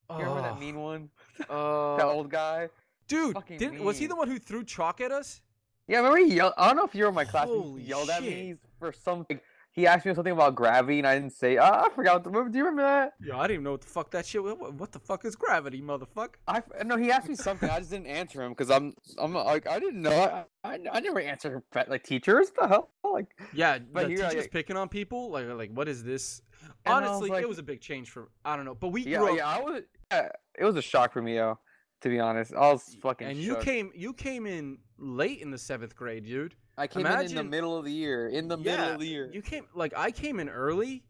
You remember that mean one? uh, that old guy? dude, fucking didn't, was he the one who threw chalk at us? Yeah, I remember he yelled. I don't know if you were in my class. Holy He yelled at shit. me for something. He asked me something about gravity, and I didn't say. Ah, I forgot. What the, do you remember that? Yeah, I didn't even know what the fuck that shit. was. What, the fuck is gravity, motherfucker? I no. He asked me something. I just didn't answer him because I'm. I'm like I didn't know. I, I, I never answer pe- like teachers. The hell? Like Yeah, But the teachers like- picking on people. Like, like what is this? I was Honestly, like- it was a big change for. I don't know, but we yeah, grew up. yeah. I was. Yeah, it was a shock for me, yo. To be honest, I was fucking. and you came, you came in late in the seventh grade, dude. I came in in the middle of the year. In the middle of the year. You came like I came in early,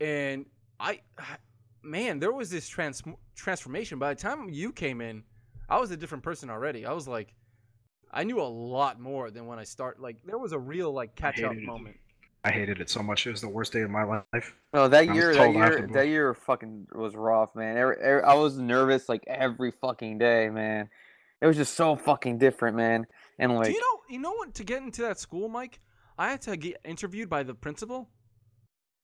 and I, man, there was this trans transformation. By the time you came in, I was a different person already. I was like, I knew a lot more than when I start. Like there was a real like catch up moment. I hated it so much. It was the worst day of my life. No, that I year, that year, that year fucking was rough, man. Every, every, I was nervous like every fucking day, man. It was just so fucking different, man. And like, Do you know? You know what? To get into that school, Mike, I had to get interviewed by the principal.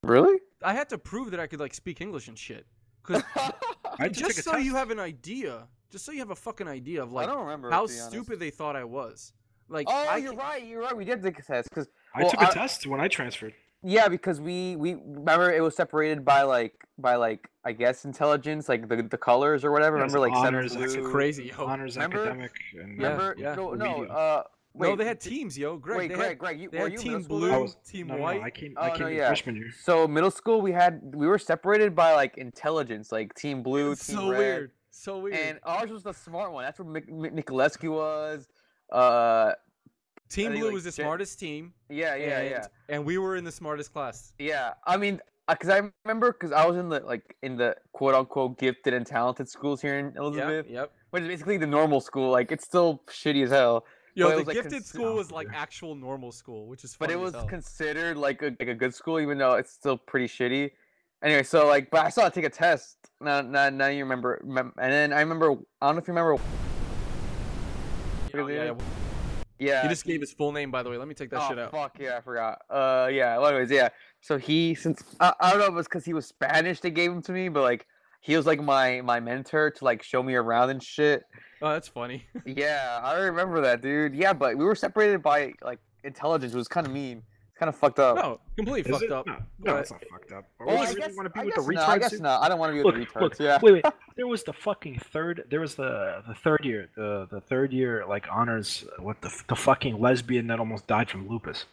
really? I had to prove that I could like speak English and shit. Cause I just take a so you have an idea, just so you have a fucking idea of I like don't remember. how to be honest. stupid they thought I was. Like, Oh, I you're can- right. You're right. We did take a test because I took a I- test when I transferred. Yeah, because we we remember it was separated by like by like I guess intelligence, like the the colors or whatever. Yeah, remember like honors, seven blue. crazy, yo. Honors, remember- academic, and Remember? yeah. No, no. Uh, wait, no, they had teams, yo. Greg, wait, they Greg, had, Greg, you, they were had you team blue, was- team no, no, white. I came. Oh, I no, came in yeah. freshman year. So middle school, we had we were separated by like intelligence, like team blue, It's team so red, weird. So weird. and ours was the smart one. That's where Mik- Mik- Nikolescu was. Uh, team blue like, was the smartest team. yeah, yeah, and, yeah, And we were in the smartest class. yeah. I mean, uh, because I remember because I was in the like in the quote unquote gifted and talented schools here in Elizabeth, Yep. which is basically the normal school. Like it's still shitty as hell. Yo, the was, like, gifted cons- school oh, was Oh, like actual normal school, which is but it was considered like a like a good school, even though it's still pretty shitty. Anyway, so like, but I saw it take a test. Now, now, now you remember. And then I remember. I don't know if you remember. Yeah, yeah, yeah. He just gave his full name, by the way. Let me take that oh, shit out. Fuck yeah, I forgot. Uh, yeah. Well, anyways, yeah. So he, since I, I don't know if it was because he was Spanish, they gave him to me, but like he was like my my mentor to like show me around and shit. Oh, that's funny. Yeah, I remember that, dude. Yeah, but we were separated by like intelligence. It was kind of mean. It's kind of fucked up. no, completely Is fucked it? up. No, no, it's not fucked up. Well, I you really guess, want to be I with guess the not. I retards? guess dude? not. I don't want to be Look, with the retards. look, yeah. wait, wait. There was the fucking third. There was the the third year, the the third year like honors. What the the fucking lesbian that almost died from lupus.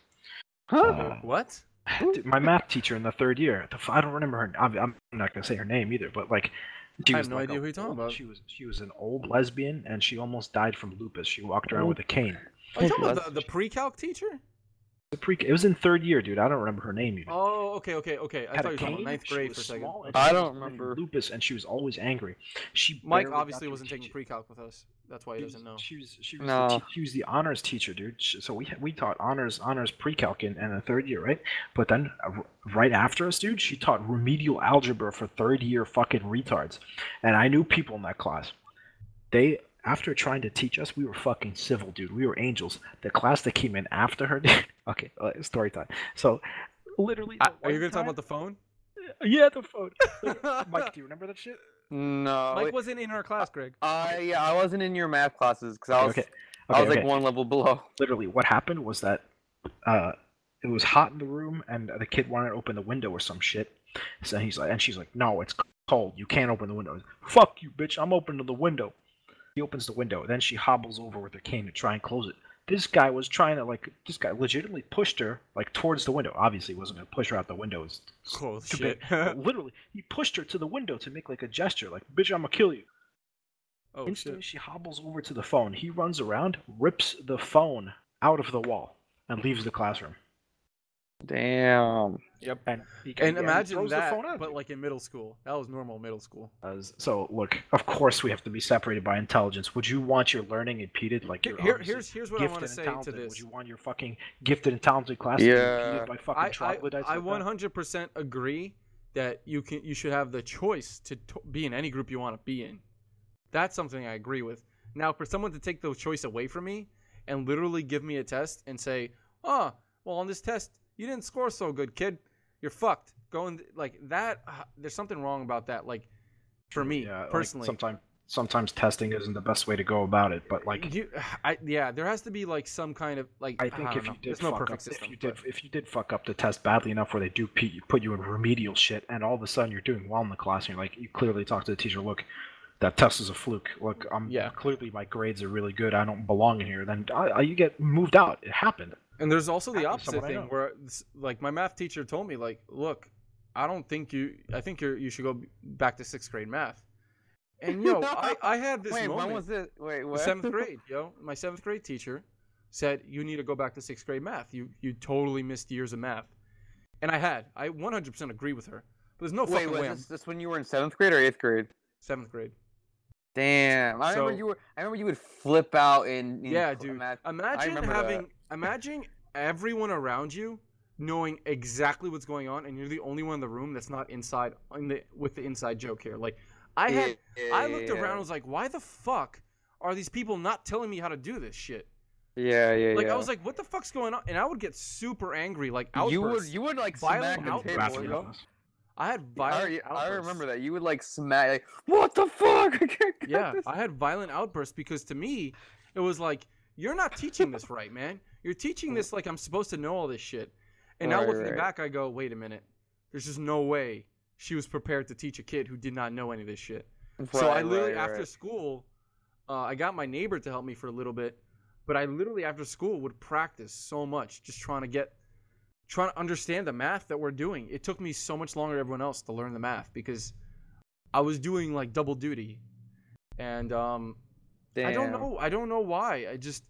Huh? Uh, What? Dude, my math teacher in the third year. The, f- I don't remember her. I'm, I'm not gonna say her name either, but like, she I have was no like idea a who you're talking about. She was she was an old lesbian, and she almost died from lupus. She walked around with a cane. Are you talking about the, the pre-calc teacher? The pre- it was in third year, dude. I don't remember her name even. Oh, okay, okay, okay. I Had thought a you were talking cane. about ninth grade for a second. and I she don't had remember. lupus, and she was always angry. She Mike barely obviously through wasn't taking teaching. pre-calc with us. That's why he doesn't know. She was she was, No. the, te- she was the honors teacher, dude. Sh- So we we taught honors honors pre-calc in, in the third year, right? But then uh, r- right after us, dude, she taught remedial algebra for third year fucking retards, and I knew people in that class. They after trying to teach us, we were fucking civil, dude. We were angels. The class that came in after her, dude. Okay, uh, story time. So literally, I, are you gonna talk about the phone? Yeah, the phone. Mike, do you remember that shit? No. Mike wasn't in our class, Greg. I yeah, I wasn't in your math classes because I was Okay, okay. I was okay. like one level below. literally what happened was that uh it was hot in the room and the kid wanted to open the window or some shit so he's like and she's like no it's cold you can't open the window fuck you bitch i'm opening the window he opens the window then she hobbles over with her cane to try and close it this guy was trying to like this guy legitimately pushed her like towards the window obviously he wasn't going to push her out the window it's Oh stupid. shit. literally he pushed her to the window to make like a gesture like bitch i'm gonna kill you oh Instantly, shit. she hobbles over to the phone. He runs around, rips the phone out of the wall, and leaves the classroom. Damn. Yep. And, he, And imagine throws the that, phone but like in middle school. That was normal middle school. As- so look, of course we have to be separated by intelligence. Would you want your learning impeded? Like Here, you're here- here's here's what I gifted want to and say to talented. this. Would you want your fucking gifted and talented class to be Yeah. impeded by fucking I, I, troglodytes? I like that? 100% agree that you can you should have the choice to t- be in any group you want to be in. That's something I agree with. Now, for someone to take the choice away from me and literally give me a test and say, "Oh, well, on this test you didn't score so good, kid. You're fucked." Going like that, uh, there's something wrong about that. Like for me Yeah, like, personally, sometimes sometimes testing isn't the best way to go about it, but like you, I, yeah, there has to be like some kind of like. I think don't if know. you did there's no perfect up, system. if you did if you did fuck up the test badly enough where they do put you in remedial shit, and all of a sudden you're doing well in the class, and you're like, you clearly talk to the teacher, look, that test is a fluke. Look, I'm Yeah. clearly my grades are really good. I don't belong in here. Then I, I, you get moved out. It happened. And there's also the opposite thing where, like, my math teacher told me, like, look, I don't think you, I think you're, you should go back to sixth grade math. And yo, I, I had this Wait, moment. when was it? Wait, what? seventh grade, yo, my seventh grade teacher said you need to go back to sixth grade math. You, you totally missed years of math. And I had, I 100% agree with her. But there's no Wait, fucking was way I'm this, this when you were in seventh grade or eighth grade? seventh grade. Damn, I So- remember you were. I remember you would flip out in. in Yeah, dude. math. Imagine having, imagine everyone around you knowing exactly what's going on, and you're the only one in the room that's not inside in the with the inside joke here. Like, I had, I looked around, and was like, why the fuck are these people not telling me how to do this shit? Yeah, yeah, Like, yeah. I was like, what the fuck's going on? And I would get super angry, like you would, you would like Violent smack the table. You know? I had violent. already- I outbursts. remember that. You would like smack like, what the fuck? I can't get Yeah, this." I had violent outbursts because to me, it was like, you're not teaching this right, man. You're teaching this like I'm supposed to know all this shit. And now Right, looking right. back, I go, wait a minute. There's just no way she was prepared to teach a kid who did not know any of this shit. so I literally, right, after school, uh, I got my neighbor to help me for a little bit, but I literally after school would practice so much, just trying to get, trying to understand the math that we're doing. It took me so much longer than everyone else to learn the math because I was doing like double duty, and um, I don't know. I don't know why. I just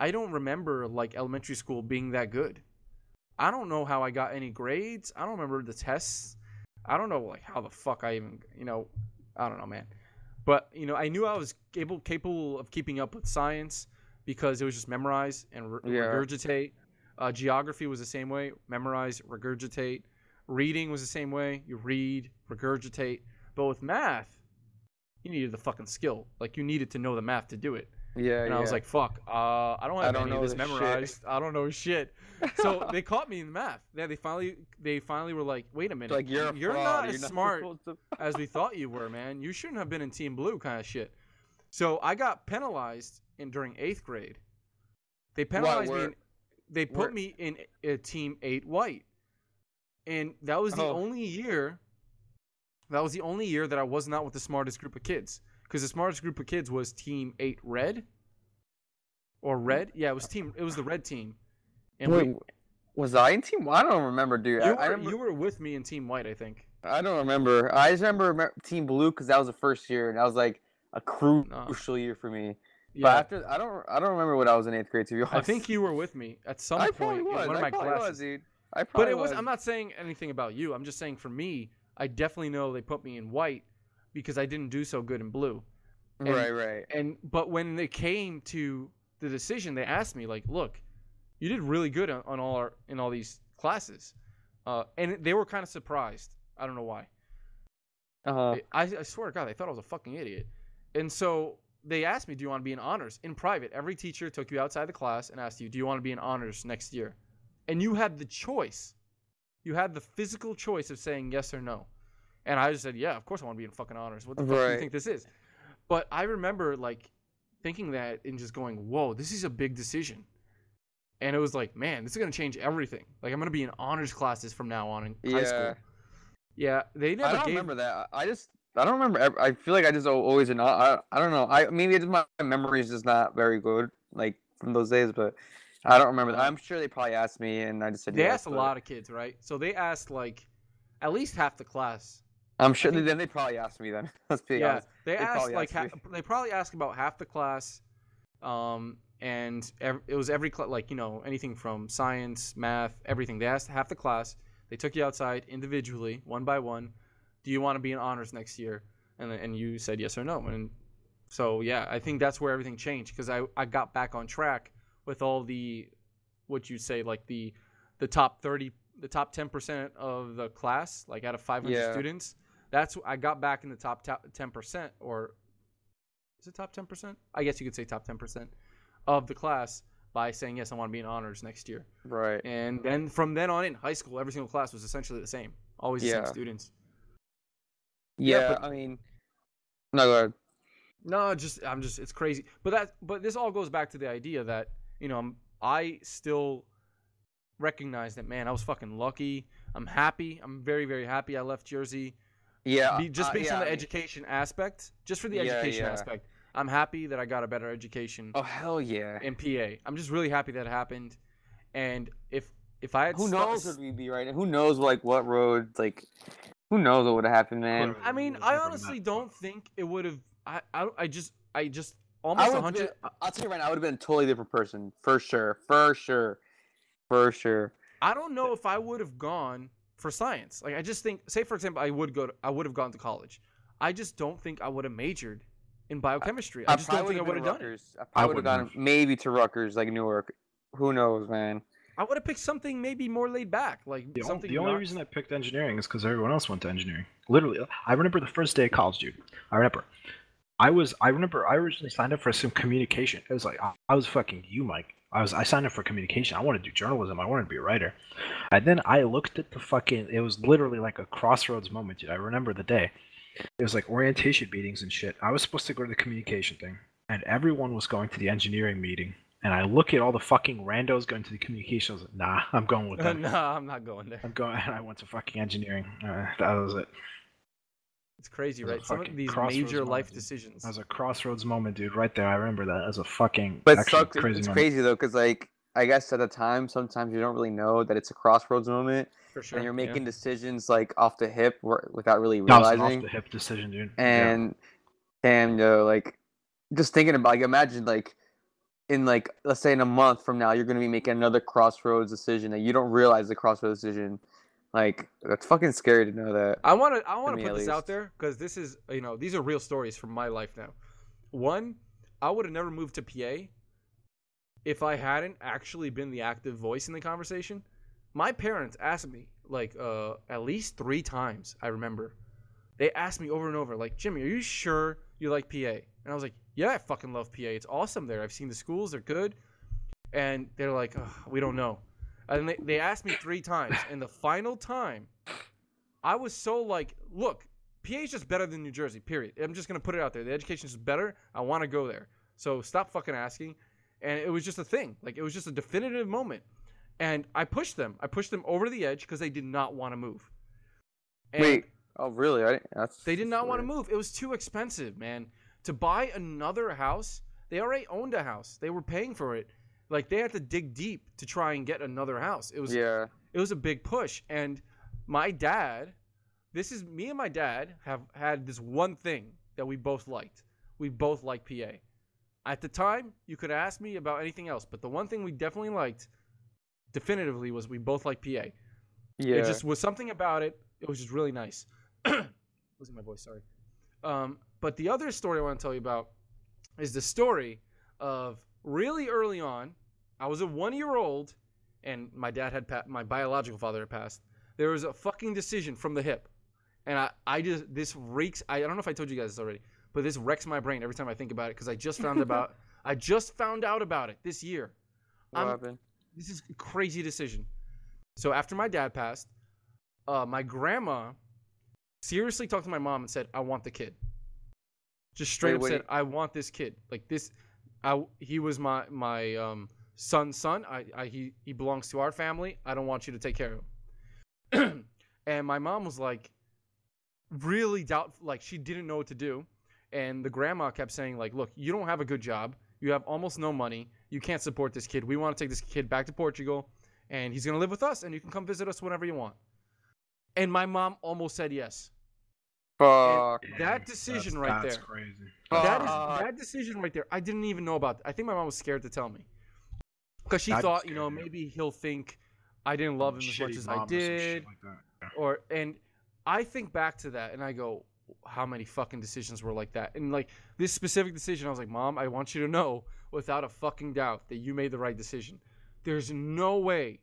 I don't remember like elementary school being that good. I don't know how I got any grades. I don't remember the tests. I don't know like how the fuck I even you know I don't know man. But you know I knew I was able capable of keeping up with science because it was just memorize and re- Yeah. regurgitate. Uh, geography was the same way. Memorize, regurgitate. Reading was the same way. You read, regurgitate. But with math, you needed the fucking skill. Like you needed to know the math to do it. Yeah, And yeah. I was like, "Fuck, uh, I don't I have don't any know of this this shit." memorized. I don't know shit." So they caught me in the math. Yeah, they finally, they finally were like, "Wait a minute, like you're you're not you're as smart to- as we thought you were, man. You shouldn't have been in Team Blue, kind of shit." So I got penalized in during eighth grade. They penalized me. In, they put me in a Team Eight White, and that was the Oh. only year. That was the only year that I was not with the smartest group of kids, because the smartest group of kids was Team Eight Red. Or hmm. red? Yeah, it was team. It was the red team. And Wait, we, was I in team? I don't remember, dude. you, I, were, I, remember, you were with me in Team White, I think. I don't remember. I just remember Team Blue because that was the first year, and that was like a crucial year for me. But Yeah, after, I don't, I don't remember what I was in eighth grade to be honest. I think you were with me at some I point probably in was. one of I my probably classes. was, dude. I probably but it was. was. I'm not saying anything about you. I'm just saying for me, I definitely know they put me in white because I didn't do so good in blue. and- right, right. And but when it came to the decision, they asked me like, "Look, you did really good on, on all our in all these classes," uh, and they were kind of surprised. I don't know why. Uh-huh. I, I swear to God, they thought I was a fucking idiot. And so they asked me, "Do you want to be in honors?" In private, every teacher took you outside the class and asked you, "Do you want to be in honors next year?" And you had the choice. You had the physical choice of saying yes or no. And I just said, "Yeah, of course I want to be in fucking honors. What the fuck do you think this is?" But I remember like thinking that and just going, "Whoa, this is a big decision." And it was like, "Man, this is gonna change everything. Like I'm gonna be in honors classes from now on in high Yeah. school." Yeah, they never I don't gave remember that. I I just, I don't remember. I feel like I just al- always, in I, I don't know. I maybe it's my my memory is just not very good, like from those days. But I don't remember. That. I'm sure they probably asked me, and I just said They yes, asked a but lot of kids, right? So they asked like at least half the class. I'm sure. then they probably asked me. Then let's be yeah, honest. they, They asked like asked ha- they probably asked about half the class, um, and ev- it was every cl- like you know anything from science, math, everything. They asked half the class. They took you outside individually, one by one. Do you want to be in honors next year? And and you said yes or no. And so yeah, I think that's where everything changed because I I got back on track with all the what you say like the the top 30 the top 10% of the class like out of 500 Yeah. students that's I got back in the top, top 10% or is it top 10%? I guess you could say top 10% of the class by saying yes I want to be in honors next year. Right. And then from then on in high school every single class was essentially the same. Always the Yeah. same students. Yeah. Yeah, but- I mean, no, go ahead. No, just I'm just it's crazy. But that but this all goes back to the idea that, you know, I'm, I still recognize that man, I was fucking lucky. I'm happy. I'm very very happy I left Jersey. Yeah. Be, just uh, based yeah, on the I mean- education aspect, just for the Yeah, education yeah. aspect. I'm happy that I got a better education Oh hell yeah. in PA. I'm just really happy that happened. And if if I had Who stu- knows where we'd be right now? Who knows like what road like? Who knows what would have happened, man? I mean, I honestly don't think it would have. I, I I just I just almost would a hundred. I'll tell you right now, I would have been a totally different person for sure, for sure, for sure. I don't know if I would have gone for science. Like I just think, say for example, I would go. To, I would have gone to college. I just don't think I would have majored in biochemistry. I, just don't think I would have done it. I I probably would have gone maybe to Rutgers, like Newark. Who knows, man? I would have picked something maybe more laid back, like The, on- something. the only not- reason I picked engineering is because everyone else went to engineering. Literally, I remember the first day of college, dude. I remember. I was. I remember. I originally signed up for some communication. It was like I, I was fucking you, Mike. I was I signed up for communication. I wanted to do journalism. I wanted to be a writer. And then I looked at the fucking. It was literally like a crossroads moment, dude. I remember the day. It was like orientation meetings and shit. I was supposed to go to the communication thing, and everyone was going to the engineering meeting. And I look at all the fucking randos going to the communication. I was like, nah, I'm going with them. no, I'm not going there. I'm going. And I went to fucking engineering. Uh, that was it. It's crazy, It was a right? Some of these major moment, life dude. decisions. That was a crossroads moment, dude. Right there, I remember that as a fucking. But it actually sucks. crazy it's moment. crazy though, because like I guess at the time, sometimes you don't really know that it's a crossroads moment, for sure. and you're yeah. making decisions like off the hip without really That was an realizing. off the hip decision, dude. Yeah. and and uh, like just thinking about like imagine like in like let's say in a month from now you're gonna be making another crossroads decision and you don't realize the crossroads decision like that's fucking scary to know that I want to I want to put this out there because this is you know these are real stories from my life now. One, I would have never moved to PA if I hadn't actually been the active voice in the conversation. My parents asked me like uh, at least three times. I remember they asked me over and over like Jimmy, are you sure you like PA? And I was like, Yeah, I fucking love PA. It's awesome there. I've seen the schools; they're good. And they're like, We don't know. And they, they asked me three times, and the final time. I was so like, look, PA is just better than New Jersey. Period. I'm just gonna put it out there. The education is better. I want to go there. So stop fucking asking. And it was just a thing. Like it was just a definitive moment. And I pushed them. I pushed them over the edge because they did not want to move. And wait oh really I, that's they did not want to move. It was too expensive, man. To buy another house, they already owned a house. They were paying for it. Like they had to dig deep to try and get another house. It was yeah. it was a big push. And my dad this is me and my dad have had this one thing that we both liked. We both liked pa at the time you could ask me about anything else but the one thing we definitely liked definitively was we both liked pa yeah it just was something about it. It was just really nice. Losing my voice sorry. Um, but the other story i want to tell you about is the story of really early on i was a one year old and my dad had pa- my biological father had passed there was a fucking decision from the hip and i i just this reeks i, I don't know if i told you guys this already but this wrecks my brain every time i think about it because i just found about i just found out about it this year what I'm- happened this is a crazy decision. So after my dad passed, uh, my grandma seriously talked to my mom and said, "I want the kid." Just straight Wait, up wait. said, "I want this kid." Like this, I he was my my um son's son. I, I he he belongs to our family. I don't want you to take care of him. and my mom was like, really doubt like she didn't know what to do. And the grandma kept saying like, "Look, you don't have a good job. You have almost no money. You can't support this kid. We want to take this kid back to Portugal, and he's gonna live with us, and you can come visit us whenever you want." And my mom almost said yes. fuck that decision that's- right that's there. crazy. That is Fuck. that decision right there. I didn't even know about. That. I think my mom was scared to tell me because she That'd thought, you know, me. maybe he'll think I didn't love him as much as I did, like. Yeah. or and I think back to that and I go, how many fucking decisions were like that? And like this specific decision, I was like, Mom, I want you to know without a fucking doubt that you made the right decision. There's no way.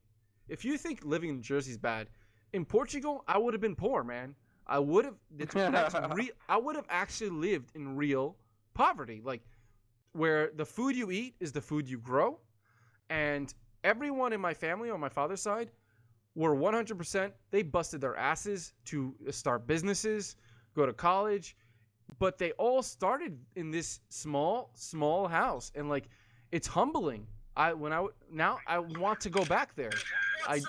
If you think living in Jersey is bad, in Portugal, I would have been poor, man. I would have. Re- I would have actually lived in real poverty, like where the food you eat is the food you grow, and everyone in my family on my father's side were 100%. They busted their asses to start businesses, go to college, but they all started in this small, small house, and like it's humbling. I when i now I want to go back there. I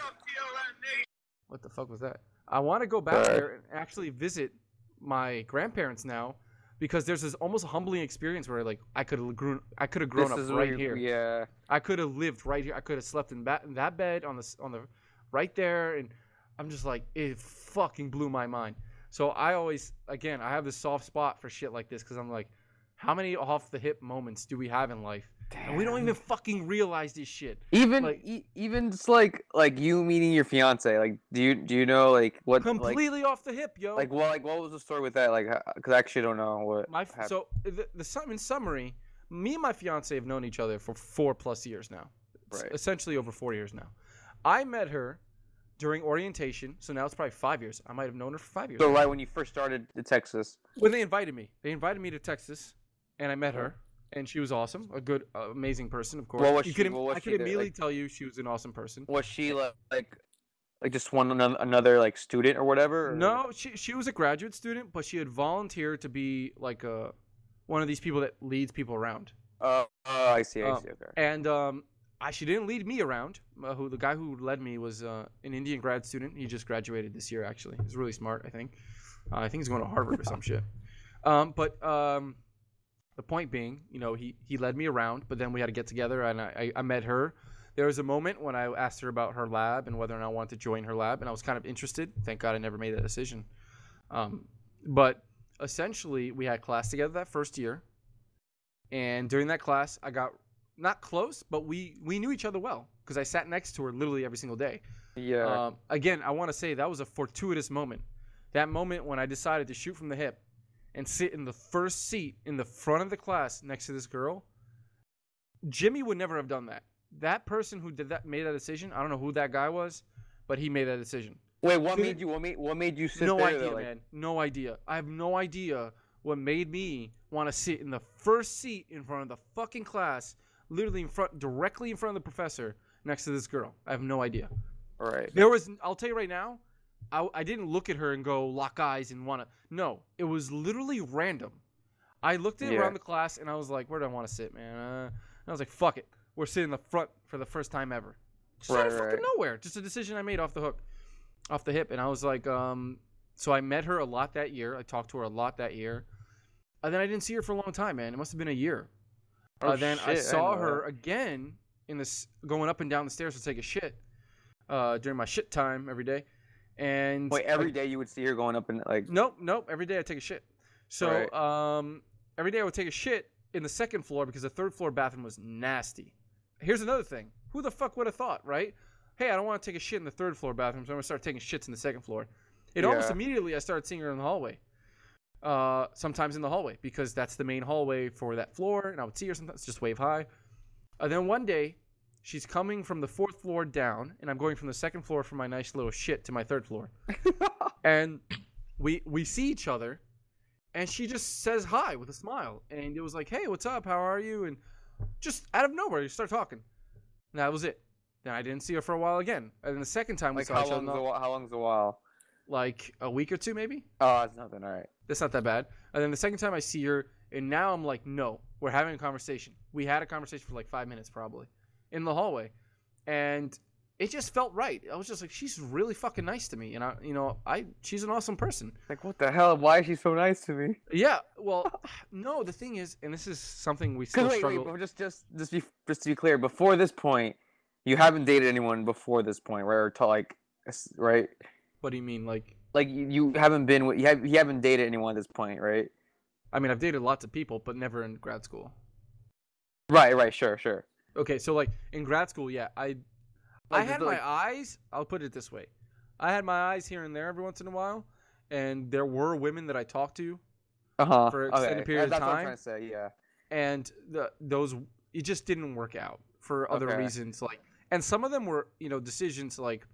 what the fuck was that? I want to go back Sorry. there and actually visit my grandparents now because there's this almost humbling experience where like I could have grown I could have grown this up right here. yeah I could have lived right here. I could have slept in that in that bed on the on the right there, and I'm just like it fucking blew my mind. So I always again I have this soft spot for shit like this because I'm like, how many off the hip moments do we have in life? And we don't even fucking realize this shit. even like- e- even just like like you meeting your fiance like do you do you know like what like Completely off the hip, yo. like well like what was the story with that like because I actually don't know what my happened. so the, the sum in summary, me and my fiance have known each other for four plus years now. Right. Essentially over four years now. I met her during orientation, so now it's probably five years. I might have known her for five years. so right when you first started to Texas when they invited me, they invited me to Texas, and I met her. And she was awesome, a good, uh, amazing person, of course. What was you she- could, what was I could immediately like- tell you she was an awesome person. Was she like like, like just one another, another like student or whatever? or- No, she she was a graduate student, but she had volunteered to be like a one of these people that leads people around. Oh, oh, I see. I Um, see. Okay. And um, I, she didn't lead me around. Uh, who the guy who led me was uh, an Indian grad student. He just graduated this year. Actually, he's really smart. I think. Uh, I think he's going to Harvard or some shit. Um, but um, the point being, you know, he he led me around. But then we had to get together, and I, I, I met her. There was a moment when I asked her about her lab and whether or not I wanted to join her lab, and I was kind of interested. Thank God I never made that decision. Um, but essentially, we had class together that first year, and during that class, I got not close, but we we knew each other well because I sat next to her literally every single day. yeah. Um, again, I want to say that was a fortuitous moment. That moment when I decided to shoot from the hip and sit in the first seat in the front of the class next to this girl. Jimmy would never have done that. That person who did that made that decision. I don't know who that guy was, but he made that decision. Wait, what dude- made you? What made? What made you sit no there? idea, though, like, man. No idea. I have no idea what made me want to sit in the first seat in front of the fucking class, literally in front, directly in front of the professor, next to this girl. I have no idea. All right. There was, I'll tell you right now, I, I didn't look at her and go lock eyes and want to. No, it was literally random. I looked at Yeah. around the class and I was like, where do I want to sit, man? Uh, and I was like, fuck it. We're sitting in the front for the first time ever. Just out Right, of fucking right. nowhere. Just a decision I made off the hook, off the hip. And I was like, um, so I met her a lot that year. I talked to her a lot that year. And then I didn't see her for a long time, man. It must have been a year. Oh, uh, then I saw didn't her again in this going up and down the stairs to take a shit uh, during my shit time every day. And Wait, every day you would see her going up and like. Nope, nope. Every day I take a shit. So Right. um, every day I would take a shit in the second floor because the third floor bathroom was nasty. Here's another thing. Who the fuck would have thought, right? Hey, I don't want to take a shit in the third floor bathroom, so I'm gonna start taking shits in the second floor. It almost immediately I started seeing her in the hallway. Uh, sometimes in the hallway because that's the main hallway for that floor, and I would see her sometimes just wave hi. And then one day, she's coming from the fourth floor down, and I'm going from the second floor for my nice little shit to my third floor. And we we see each other and she just says hi with a smile. And it was like hey what's up? How are you? And just out of nowhere you start talking. And that was it. Then i didn't see her for a while again. And then the second time we Like saw how each other long's a while? How long's a while? like a week or two maybe? Oh, it's nothing. All right. that's not that bad. And then the second time i see her and now i'm like no we're having a conversation. We had a conversation for like five minutes probably in the hallway and it just felt right i was just like she's really fucking nice to me and i you know i she's an awesome person Like what the hell? Why is she so nice to me? Yeah, well, no. The thing is, and this is something we still wait, struggle. wait, just just just be just to be clear, before this point, you haven't dated anyone before this point, right? Or to like, right? What do you mean? Like, Like you, you haven't been with you, have, you haven't dated anyone at this point, right? I mean, I've dated lots of people, but never in grad school. Right, right, sure, sure. Okay, so like in grad school, yeah, I, I had the- my like- eyes. I'll put it this way, I had my eyes here and there every once in a while, and there were women that I talked to, Uh huh. For extended period of That's what I'm time? trying to say. Yeah. and the those it just didn't work out for other Okay. reasons. Like, and some of them were you know decisions like,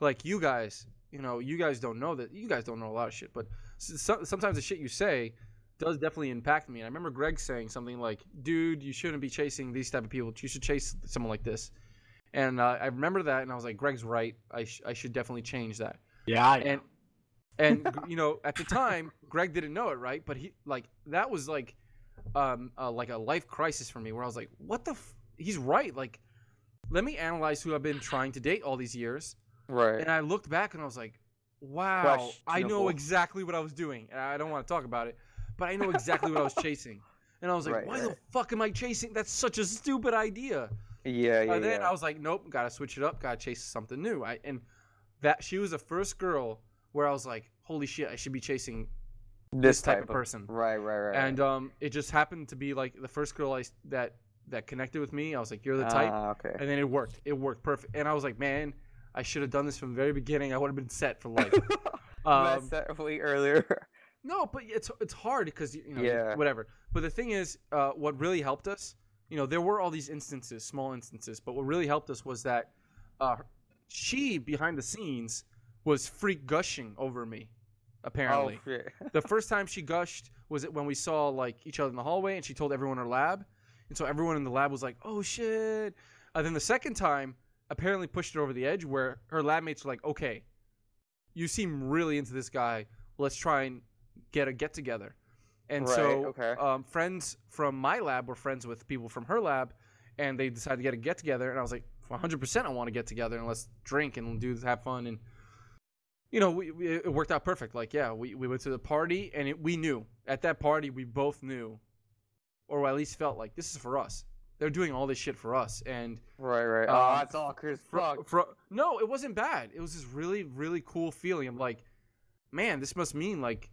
like you guys, you know, you guys don't know that you guys don't know a lot of shit, but so, sometimes the shit you say does definitely impact me. And I remember Greg saying something like, "Dude, you shouldn't be chasing these type of people. You should chase someone like this." And uh, I remember that, and I was like, "Greg's right. I sh- I should definitely change that." Yeah, I and and you know at the time greg didn't know it right but he like that was like um uh, like a life crisis for me where i was like what the f-? he's right like let me analyze who i've been trying to date all these years Right. and i looked back and i was like wow i know exactly what i was doing and i don't want to talk about it but i know exactly what i was chasing and i was like Right, why the fuck am i chasing that's such a stupid idea yeah, yeah, and then yeah. I was like, nope, gotta switch it up, gotta chase something new. I and that she was the first girl where I was like, holy shit, I should be chasing this type of person. Right, right, right. And um, it just happened to be like the first girl I that that connected with me. I was like, you're the type, Ah, okay. and then it worked. It worked perfect. And I was like, man, I should have done this from the very beginning. I would have been set for life. um, that way earlier. no, but it's it's hard because you know Yeah. whatever. But the thing is, uh, what really helped us, you know, there were all these instances, small instances, but what really helped us was that uh, she behind the scenes was freak gushing over me, Apparently, Oh the first time she gushed was it when we saw like each other in the hallway, and she told everyone in her lab, and so everyone in the lab was like, "Oh shit!" And then the second time apparently pushed her over the edge, where her lab mates were like, "Okay, you seem really into this guy. Let's try and get a get together." And Right, so, okay. um, friends from my lab were friends with people from her lab, and they decided to get a get together. And I was like, "100%, I want to get together and let's drink and do have fun." And you know, we, we it worked out perfect. Like, yeah, we, we went to the party and it, we knew at that party we both knew, or at least felt like this is for us. They're doing all this shit for us, and Right, right. Um, oh, that's all Chris. fuck. fro- no, it wasn't bad. It was this really really cool feeling of like, man, this must mean like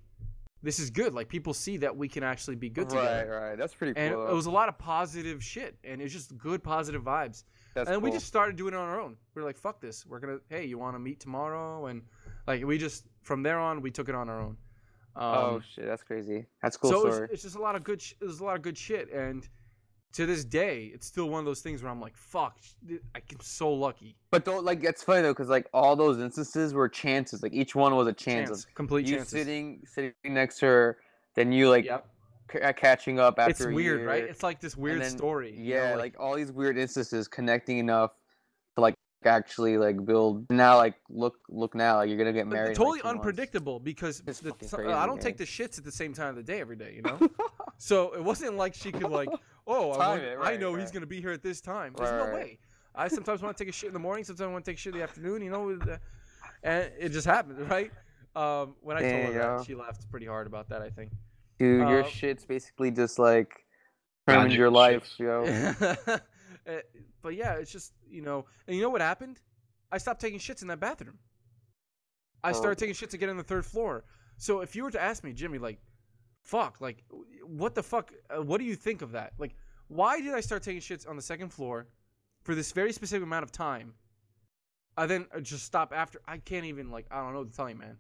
this is good. Like people see that we can actually be good together. right. Right. That's pretty cool. And it, was a lot of positive shit, and it's just good positive vibes. That's and then we just started doing it on our own. We are like, "Fuck this! We're gonna. Hey, you want to meet tomorrow?" And like we just from there on, we took it on our own. Um, oh shit, that's crazy. That's cool so story. it's, it's just a lot of good. Sh- there's a lot of good shit, and to this day, it's still one of those things where I'm like, "Fuck! I'm so lucky." But don't like it's funny though, because like all those instances were chances. Like each one was a chance, Chance, complete of you chances. sitting sitting next to her, then you like Yep. c- uh, catching up after. It's weird, right? It's like this weird then- story. you yeah, know, like, all these weird instances connecting enough to like actually like build. Now like look look now like you're gonna get married. totally like, two months. unpredictable because It's the, crazy, I don't man. take the shits at the same time of the day every day, you know. so it wasn't like she could like, oh, I, want- it, I right, know he's gonna be here at this time. There's Right, no right. way. I sometimes want to take a shit in the morning, sometimes I want to take a shit in the afternoon, you know, and it just happened, right? Um, when I told her you that, go. she laughed pretty hard about that. I think. Dude, your Uh, shit's basically just like ruined your life, shits. yo. Uh, but yeah, it's just you know, and you know what happened? I stopped taking shits in that bathroom. I Oh. started taking shits again on the third floor. So if you were to ask me, Jimmy, like, fuck, like, what the fuck? Uh, what do you think of that? Like, why did I start taking shits on the second floor for this very specific amount of time? I then uh, just stop after. I can't even like. I don't know what to tell you, man.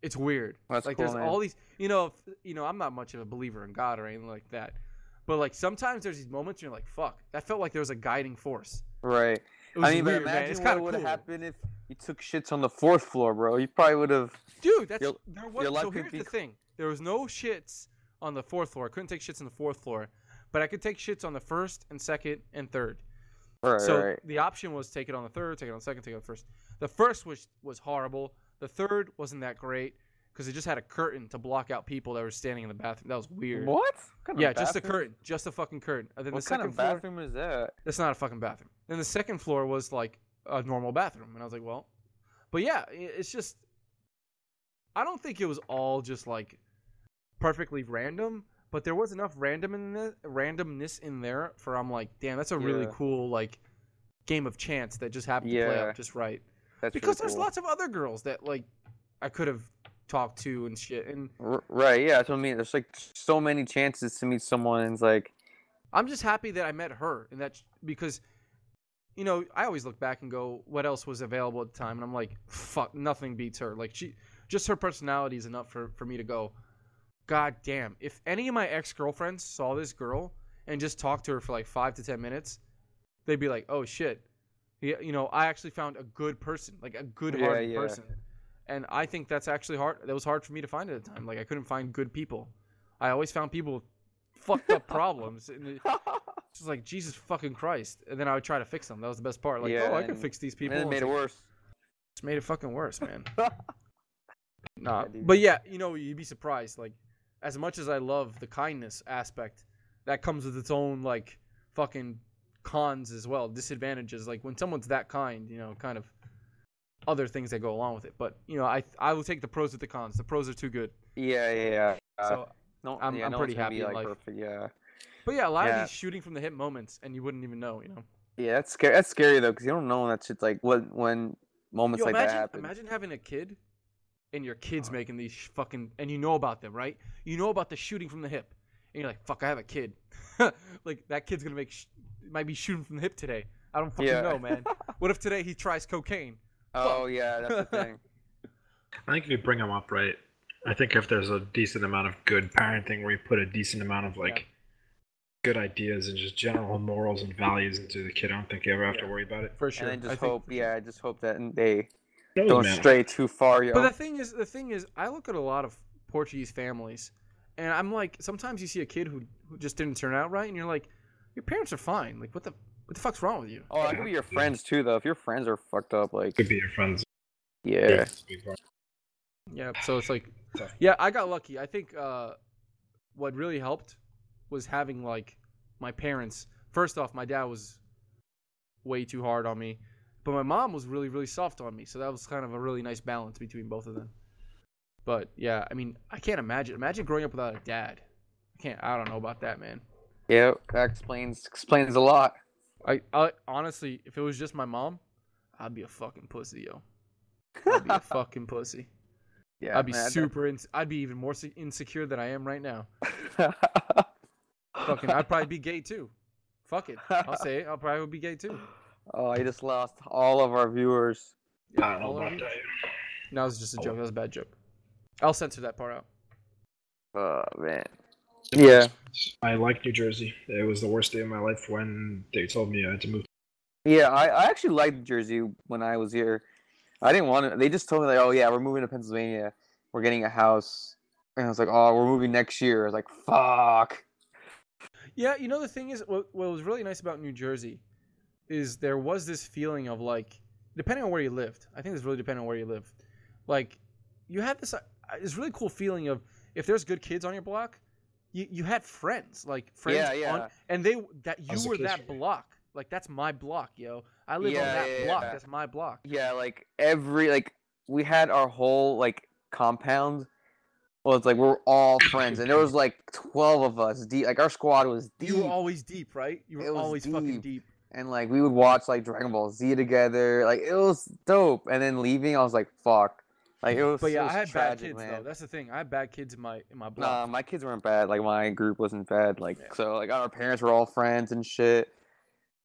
It's weird. That's like cool, there's man. all these. You know, if, you know, I'm not much of a believer in God or anything like that. But like sometimes there's these moments you're like, fuck. That felt like there was a guiding force. right. I mean, weird, man. Imagine kind what of would cool. have happened if you took shits on the fourth floor, bro. You probably would have. Dude, that's Your- there was your so could here's be the thing. There was no shits on the fourth floor. I couldn't take shits on the fourth floor, but I could take shits on the first and second and third. Right, so right. the option was take it on the third, take it on the second, take it on the first. The first was was horrible. The third wasn't that great because it just had a curtain to block out people that were standing in the bathroom. That was weird. What? What kind of Yeah, just a curtain, just a fucking curtain. And then What the kind second of floor, bathroom is that? that's not a fucking bathroom. Then the second floor was like a normal bathroom, and I was like, well, but yeah, it's just, I don't think it was all just like perfectly random, but there was enough random in the, randomness in there for I'm like, damn, that's a really Yeah. cool like game of chance that just happened to play out just right. That's Because really there's cool. lots of other girls that like I could have talked to and shit, and R- right, yeah, that's what I mean. There's like so many chances to meet someone, and it's like, I'm just happy that I met her, and that because, you know, I always look back and go, what else was available at the time, and I'm like, fuck, nothing beats her. Like she, just her personality is enough for for me to go, god damn. If any of my ex girlfriends saw this girl and just talked to her for like five to ten minutes, they'd be like, oh shit, yeah, you know, I actually found a good person, like a good Yeah, hearted yeah. person, and I think that's actually hard. That was hard for me to find at the time. Like I couldn't find good people. I always found people with fucked up problems. And it, it's just like Jesus fucking Christ, and then I would try to fix them. That was the best part. Like, Yeah, oh, I can fix these people. then it made it worse. Just made it fucking worse, man. nah, but yeah, you know, you'd be surprised. Like, as much as I love the kindness aspect, that comes with its own like fucking cons as well, disadvantages. Like when someone's that kind, you know, kind of other things that go along with it. But you know, I I will take the pros with the cons. The pros are too good. Yeah, yeah, yeah. Uh, So, no, I'm- yeah, I'm no pretty happy be, in like, life. Perfect, yeah. but yeah, a lot Yeah. of these shooting from the hip moments, and you wouldn't even know. You know. Yeah, that's scary. That's scary though, because you don't know when that shit's like what when moments Yo, like imagine, that happen. imagine having a kid, and your kid's making these fucking, and you know about them, right? You know about the shooting from the hip, and you're like, "Fuck, I have a kid." like that kid's gonna make, sh- might be shooting from the hip today. I don't fucking Yeah. know, man. what if today he tries cocaine? oh yeah, that's the thing. I think if you bring them up right, I think if there's a decent amount of good parenting where you put a decent amount of like Yeah. good ideas and just general morals and values into the kid, I don't think you ever have to worry about it. For sure. And then I just think- hope, yeah, I just hope that they Knows, Don't man. stray too far, yo. But the thing is, the thing is, I look at a lot of Portuguese families, and I'm like, sometimes you see a kid who who just didn't turn out right, and you're like, your parents are fine. Like, what the what the fuck's wrong with you? oh, that could be your friends too, though. If your friends are fucked up, like Could be your friends. yeah. Yeah. So it's like, yeah, I got lucky. I think uh, what really helped was having like my parents. First off, my dad was way too hard on me, but my mom was really really soft on me. So that was kind of a really nice balance between both of them. But yeah, I mean, I can't imagine. Imagine growing up without a dad. I can't. I don't know about that, man. Yeah, that explains explains a lot. I, I honestly, if it was just my mom, I'd be a fucking pussy, yo. I'd be a fucking pussy. yeah, I'd be man, super. Ins- I'd be even more insecure than I am right now. Fucking, I'd probably be gay too. Fuck it. I'll say it. I'll probably be gay too. Oh, I just lost all of our viewers. Yeah, I don't know about that. No, it was just a joke. That was a bad joke. I'll censor that part out. Oh man. Yeah. I like New Jersey. It was the worst day of my life when they told me I had to move. Yeah, I, I actually liked Jersey when I was here. I didn't want to. They just told me like, oh yeah, we're moving to Pennsylvania. We're getting a house, and I was like, oh, we're moving next year. I was like, fuck. Yeah, you know the thing is, what, what was really nice about New Jersey is there was this feeling of like, depending on where you lived. I think it's really depending on where you live. Like, you had this uh, this really cool feeling of if there's good kids on your block, you you had friends like friends Yeah, yeah. on, and they that you were that for block. Like that's my block, yo. I live on that yeah, block. yeah. That's my block. Yeah, like every like we had our whole like compound. Well, it's like we're all friends, and there was like twelve of us deep. Like our squad was deep, You were always deep, right? You were It was always fucking deep. Deep. and like we would watch like Dragon Ball Z together. Like it was dope. And then leaving, I was like, fuck. Like it was. But yeah, was I had tragic, bad kids man. though. That's the thing. I had bad kids in my in my block. Nah, my kids weren't bad. Like my group wasn't bad. Like Yeah. so, like our parents were all friends and shit.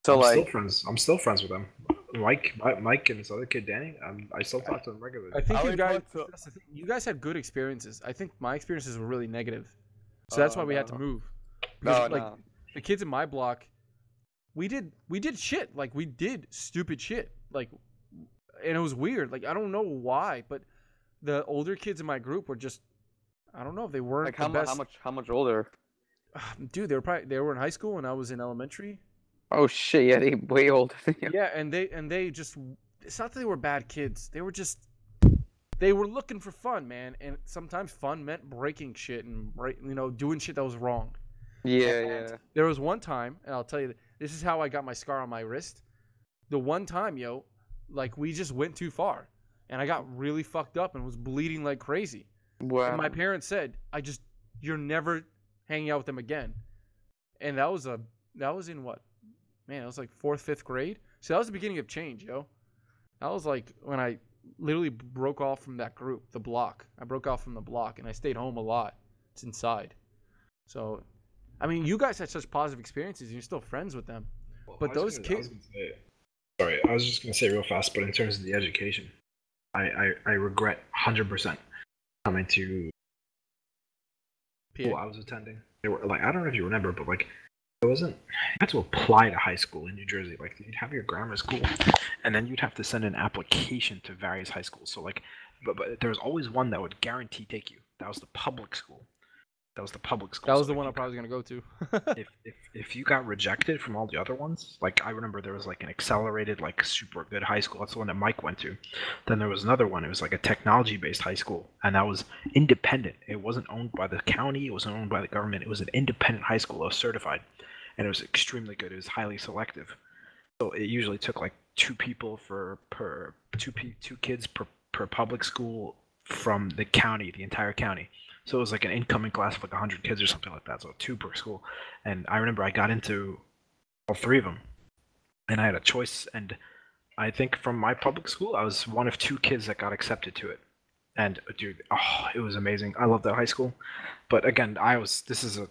So I'm like, still friends. I'm still friends with them. Mike, Mike, and this other kid, Danny. I'm, I still talk to them regularly. I think I you guys. to- That's the thing. You guys had good experiences. I think my experiences were really negative, so that's Oh, why we had to no. move. no, Because, like no. the kids in my block, we did we did shit. Like we did stupid shit. Like, and it was weird. Like I don't know why, but the older kids in my group were just. I don't know if they weren't Like how, mu- how much? How much older? Dude, they were probably they were in high school and I was in elementary. Oh shit! Yeah, they way older. Yeah, and they and they just it's not that they were bad kids. They were just they were looking for fun, man. And sometimes fun meant breaking shit and you know doing shit that was wrong. Yeah, And yeah. There was one time, and I'll tell you, this is how I got my scar on my wrist. The one time, yo, like we just went too far, and I got really fucked up and was bleeding like crazy. Wow. And my parents said, "I just you're never hanging out with them again." And that was a that was in what? Man, it was like fourth, fifth grade. So that was the beginning of change, yo. That was like when I literally broke off from that group, the block. I broke off from the block, and I stayed home a lot. It's inside. So, I mean, you guys had such positive experiences, and you're still friends with them. but those gonna- kids- say- sorry, I was just gonna say real fast, but in terms of the education, I I, I regret 100 percent coming to school I was attending. They were like I don't know if you remember, but like it wasn't. You had to apply to high school in New Jersey. Like you'd have your grammar school, and then you'd have to send an application to various high schools. So like, but but there was always one that would guarantee take you. That was the public school. That was the public school. That was the one I'm probably gonna go to. if, if if you got rejected from all the other ones, like I remember there was like an accelerated, like super good high school. That's the one that Mike went to. Then there was another one. It was like a technology based high school, and that was independent. It wasn't owned by the county. It wasn't owned by the government. It was an independent high school. It was certified, and it was extremely good. It was highly selective. So it usually took like two people for per two pe- two kids per per public school from the county, the entire county. So it was like an incoming class of like 100 kids or something like that. So two per school. And I remember I got into all three of them. And I had a choice. And I think from my public school, I was one of two kids that got accepted to it. And dude, oh, it was amazing. I loved that high school. But again, I was, this is a,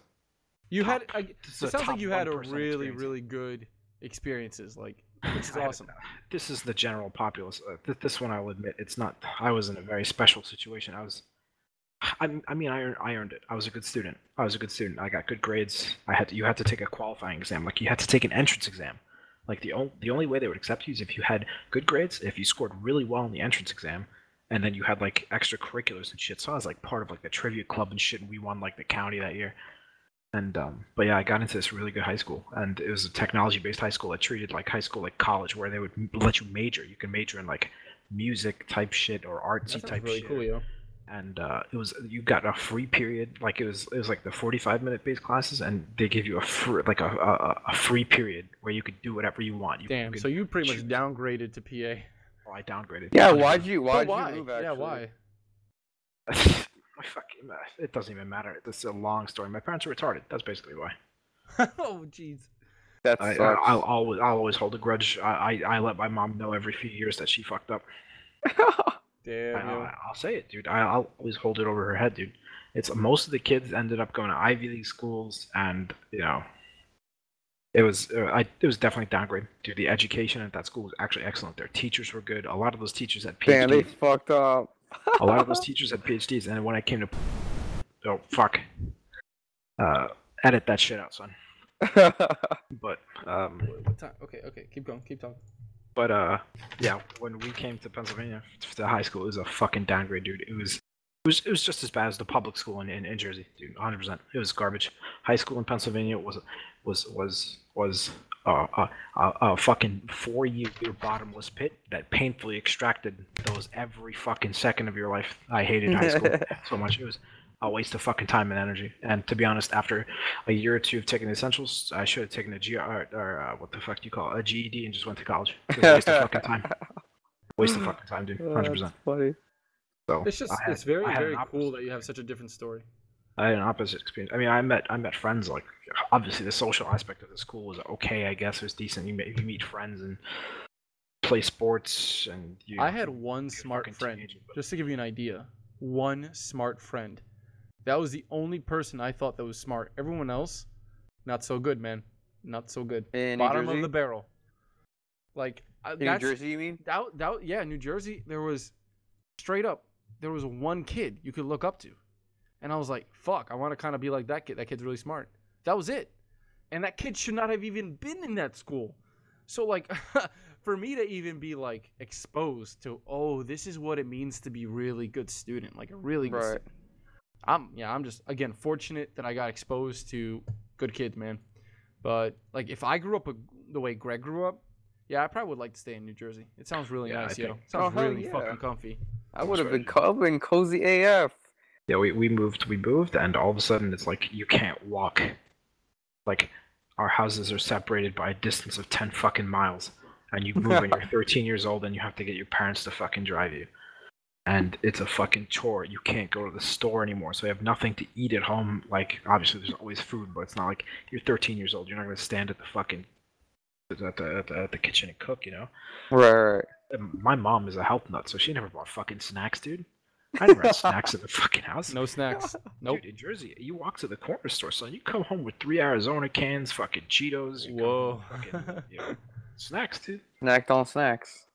you had. I, it sounds like you had a really, really good experiences. Like, which is awesome. this is the general populace. Uh, th- this one I'll admit, it's not, I was in a very special situation. I was, I, I mean, I earned, I earned it. I was a good student. I was a good student. I got good grades. I had to, you had to take a qualifying exam. Like you had to take an entrance exam Like the only the only way they would accept you is if you had good grades, if you scored really well in the entrance exam, and then you had like extracurriculars and shit. So I was like part of like the trivia club and shit, and we won like the county that year. And um, but yeah, I got into this really good high school, and it was a technology-based high school that treated like high school like college, where they would let you major. You can major in like music type shit or artsy type really shit cool, yo. And uh, it was you got a free period like it was it was like the 45 minute based classes and they give you a free like a, a, a free period where you could do whatever you want you Damn. could, So you pretty much downgraded to PA. oh, i downgraded Yeah, why'd you why'd why? you move? Actually? yeah, why? my fucking it doesn't even matter it's a long story my parents are retarded that's basically why oh, jeez. that's I, sucks. I, will always I'll always hold a grudge I, I I let my mom know every few years that she fucked up Damn, I, yo. I, I'll say it, dude. I, I'll always hold it over her head, dude. It's most of the kids ended up going to Ivy League schools, and you know, it was uh, I it was definitely downgrade. Dude, the education at that school was actually excellent. Their teachers were good. A lot of those teachers had Damn, they PhDs. fucked up. a lot of those teachers had PhDs, and when I came to, oh fuck, uh, edit that shit out, son. But um, What time? Okay, okay. Keep going. Keep talking. But uh, yeah, when we came to Pennsylvania to high school, it was a fucking downgrade, dude. It was, it was, it was just as bad as the public school in, in, in Jersey, dude. 100. percent It was garbage. High school in Pennsylvania was, was, was, was uh, a, a, a fucking four-year bottomless pit that painfully extracted those every fucking second of your life. I hated high school so much. It was a waste of fucking time and energy. And to be honest, after a year or two of taking the essentials, I should have taken a G or, or uh, what the fuck do you call it, a GED, and just went to college. It was a waste of fucking time. Waste of fucking time, dude. Hundred percent. funny. So It's just had, it's very, I had an very cool that you have such a different story. I had an opposite experience. I mean, I met I met friends like obviously the social aspect of the school was okay. I guess it was decent. You meet, you meet friends and play sports, and you. I had one smart friend. teenager, but- Just to give you an idea, one smart friend. That was the only person I thought that was smart. Everyone else, not so good, man. Not so good. In Bottom of the barrel. Like uh, New Jersey, you mean? That, that, yeah, New Jersey. There was straight up. There was one kid you could look up to, and I was like, "Fuck, I want to kind of be like that kid. That kid's really smart." That was it, and that kid should not have even been in that school. So like, for me to even be like exposed to, oh, this is what it means to be really good student, like a really good. Right. Student. I'm yeah, I'm just again fortunate that I got exposed to good kids, man. But like, if I grew up a, the way Greg grew up, yeah, I probably would like to stay in New Jersey. It sounds really Yeah, I nice, yo. think- Sounds Oh, really yeah. fucking comfy. I would have been, co- I've been cozy AF. Yeah, we, we moved we moved and all of a sudden it's like you can't walk. Like our houses are separated by a distance of ten fucking miles. And you move when you're thirteen years old and you have to get your parents to fucking drive you. And it's a fucking chore. You can't go to the store anymore. So you have nothing to eat at home. Like obviously there's always food, but it's not like you're thirteen years old. You're not gonna stand at the fucking at the, at the, at the kitchen and cook, you know? Right, right. And my mom is a health nut, so she never bought fucking snacks, dude. I never had snacks in the fucking house. No snacks. Nope. Dude, in Jersey, you walk to the corner store, son. You come home with three Arizona cans, fucking Cheetos. You Whoa. Fucking, you know, snacks, dude. Snacked on snacks.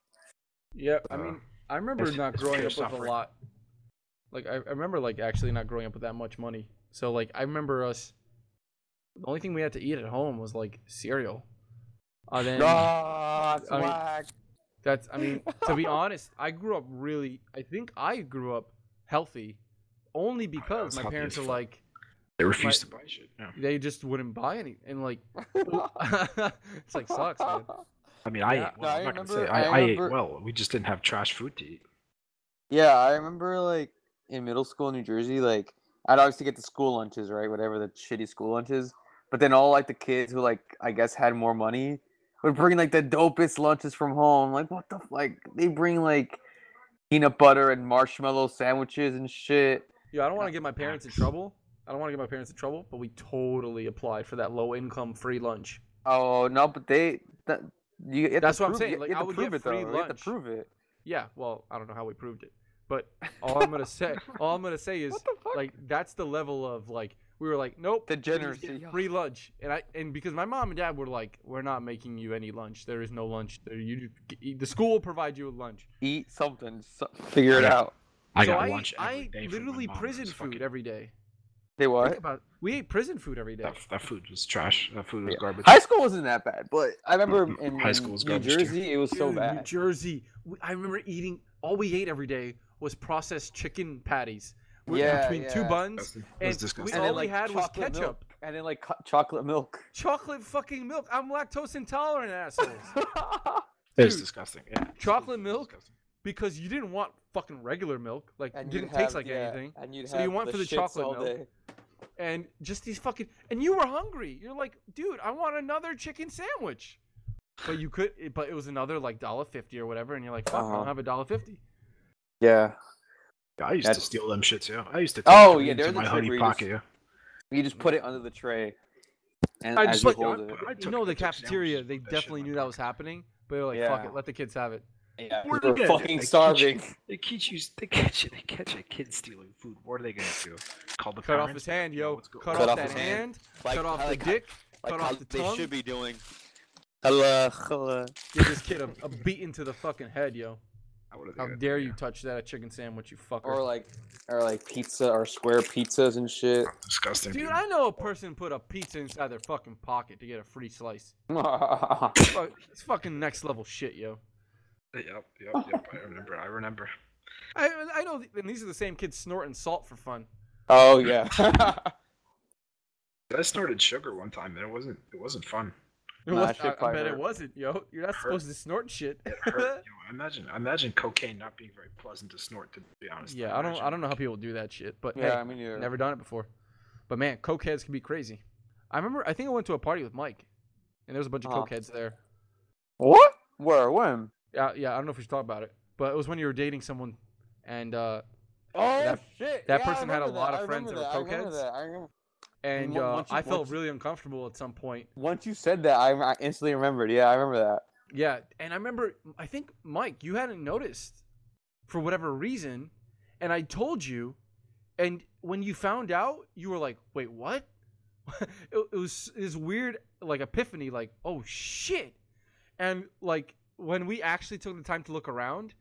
Yeah, I mean, I remember it's- not growing up with a lot. Like, I, I remember like actually not growing up with that much money. So like, I remember us. The only thing we had to eat at home was like cereal. Uh, then Ah, that's I mean- whack. that's I mean, to be honest, I grew up really. I think I grew up healthy, only because my parents are like They refuse to buy shit. Yeah. they just wouldn't buy any, and like it's like sucks, man. I mean, I Yeah. ate. Well, No, I'm I not gonna say remember- I, I I ate well. We just didn't have trash food to eat. Yeah, I remember like in middle school in New Jersey, like I'd obviously get the school lunches, right? Whatever the shitty school lunches. But then all like the kids who like I guess had more money would bring like the dopest lunches from home. Like what the f- like they bring like peanut butter and marshmallow sandwiches and shit. Yeah, I don't want to get my parents in trouble. I don't want to get my parents in trouble, but we totally applied for that low income free lunch. Oh no, but they that you you That's to what I'm saying, You, like, you I have would prove get it though. free You have to lunch. prove it. Yeah, well, I don't know how we proved it, but all I'm gonna say, all I'm gonna say is What the fuck? like that's the level of like we were like, nope, The you just get generosity. free lunch, and I and because my mom and dad were like, we're not making you any lunch. There is no lunch. There, you the school will provide you with lunch. Eat something. So, figure it out. I so got I lunch I every day. from my literally mom. Prison food fucking- every day. They Think what? about we ate prison food every day. That, that food was trash. That food was Yeah. garbage. High school wasn't that bad, but I remember in high school was New garbage, too. Jersey it was so bad. New. Jersey. I remember eating. All we ate every day was processed chicken patties. Yeah, between two buns, Disgusting. It and we disgusting. And all then, we had was ketchup, milk. And then like co- chocolate milk. chocolate fucking milk. I'm lactose intolerant, assholes. It's Dude, disgusting. Yeah. chocolate It's milk? disgusting. because you didn't want fucking regular milk. Like and it didn't taste have- like yeah, anything. And you'd So you have went for the chocolate milk. day. And just these fucking and you were hungry. You're like, dude, I want another chicken sandwich. But you could, but it was another like dollar fifty or whatever, and you're like, fuck, Uh-huh. I'll have a dollar fifty. Yeah. Yeah, I used to steal them shits. Yeah, I used to. Oh, yeah, into they're the my trick hoodie where you just- pocket. Yeah. You just put it under the tray. And I as just you like- hold I- it. I You know, the cafeteria, they with that shit in definitely knew that was happening. But they're like, fuck it, let the kids have it. Yeah, Where they're they get it? They fucking catch starving. They catch you. They catch you. They catch a kid stealing food. What are they gonna do? Call the Cut off his hand, yo. What's going Cut, on? off off that his hand. hand. cut off the dick. like cut off the they tongue. should be doing. Hello, hello. Give this kid a, a beating to the fucking head, yo. What are they How dare do? you touch that chicken sandwich, you fucker. Or like, or like pizza or square pizzas and shit. Disgusting. Dude, I know a person put a pizza inside their fucking pocket to get a free slice. It's fucking next level shit, yo. Yep, yep, yep. I remember. I remember. I I know, and these are the same kids snorting salt for fun. Oh, yeah. I snorted sugar one time, and it wasn't. It wasn't fun. It Nah, was, that I, I probably bet it wasn't, yo. You're not Hurt. supposed to snort shit. It hurt. you know, imagine. Imagine cocaine not being very pleasant to snort. To be honest. yeah, I don't I don't know how people do that shit, but yeah, hey, I mean, yeah. never done it before. But man, cokeheads can be crazy. I remember I think I went to a party with Mike, and there was a bunch of Uh-huh. cokeheads there. What? Where? When? Yeah, yeah. I don't know if we should talk about it, but it was when you were dating someone, and uh, Oh That- shit! that Yeah, person had a remember lot of I friends remember that were I cokeheads. I remember. and uh, once you- I felt once- really uncomfortable at some point. Once you said that, I, I instantly remembered. Yeah, I remember that. Yeah, and I remember I think Mike, you hadn't noticed for whatever reason, and I told you, and when you found out, you were like, "Wait, what?" it, it was this weird like epiphany, like, "Oh shit!" And like when we actually took the time to look around,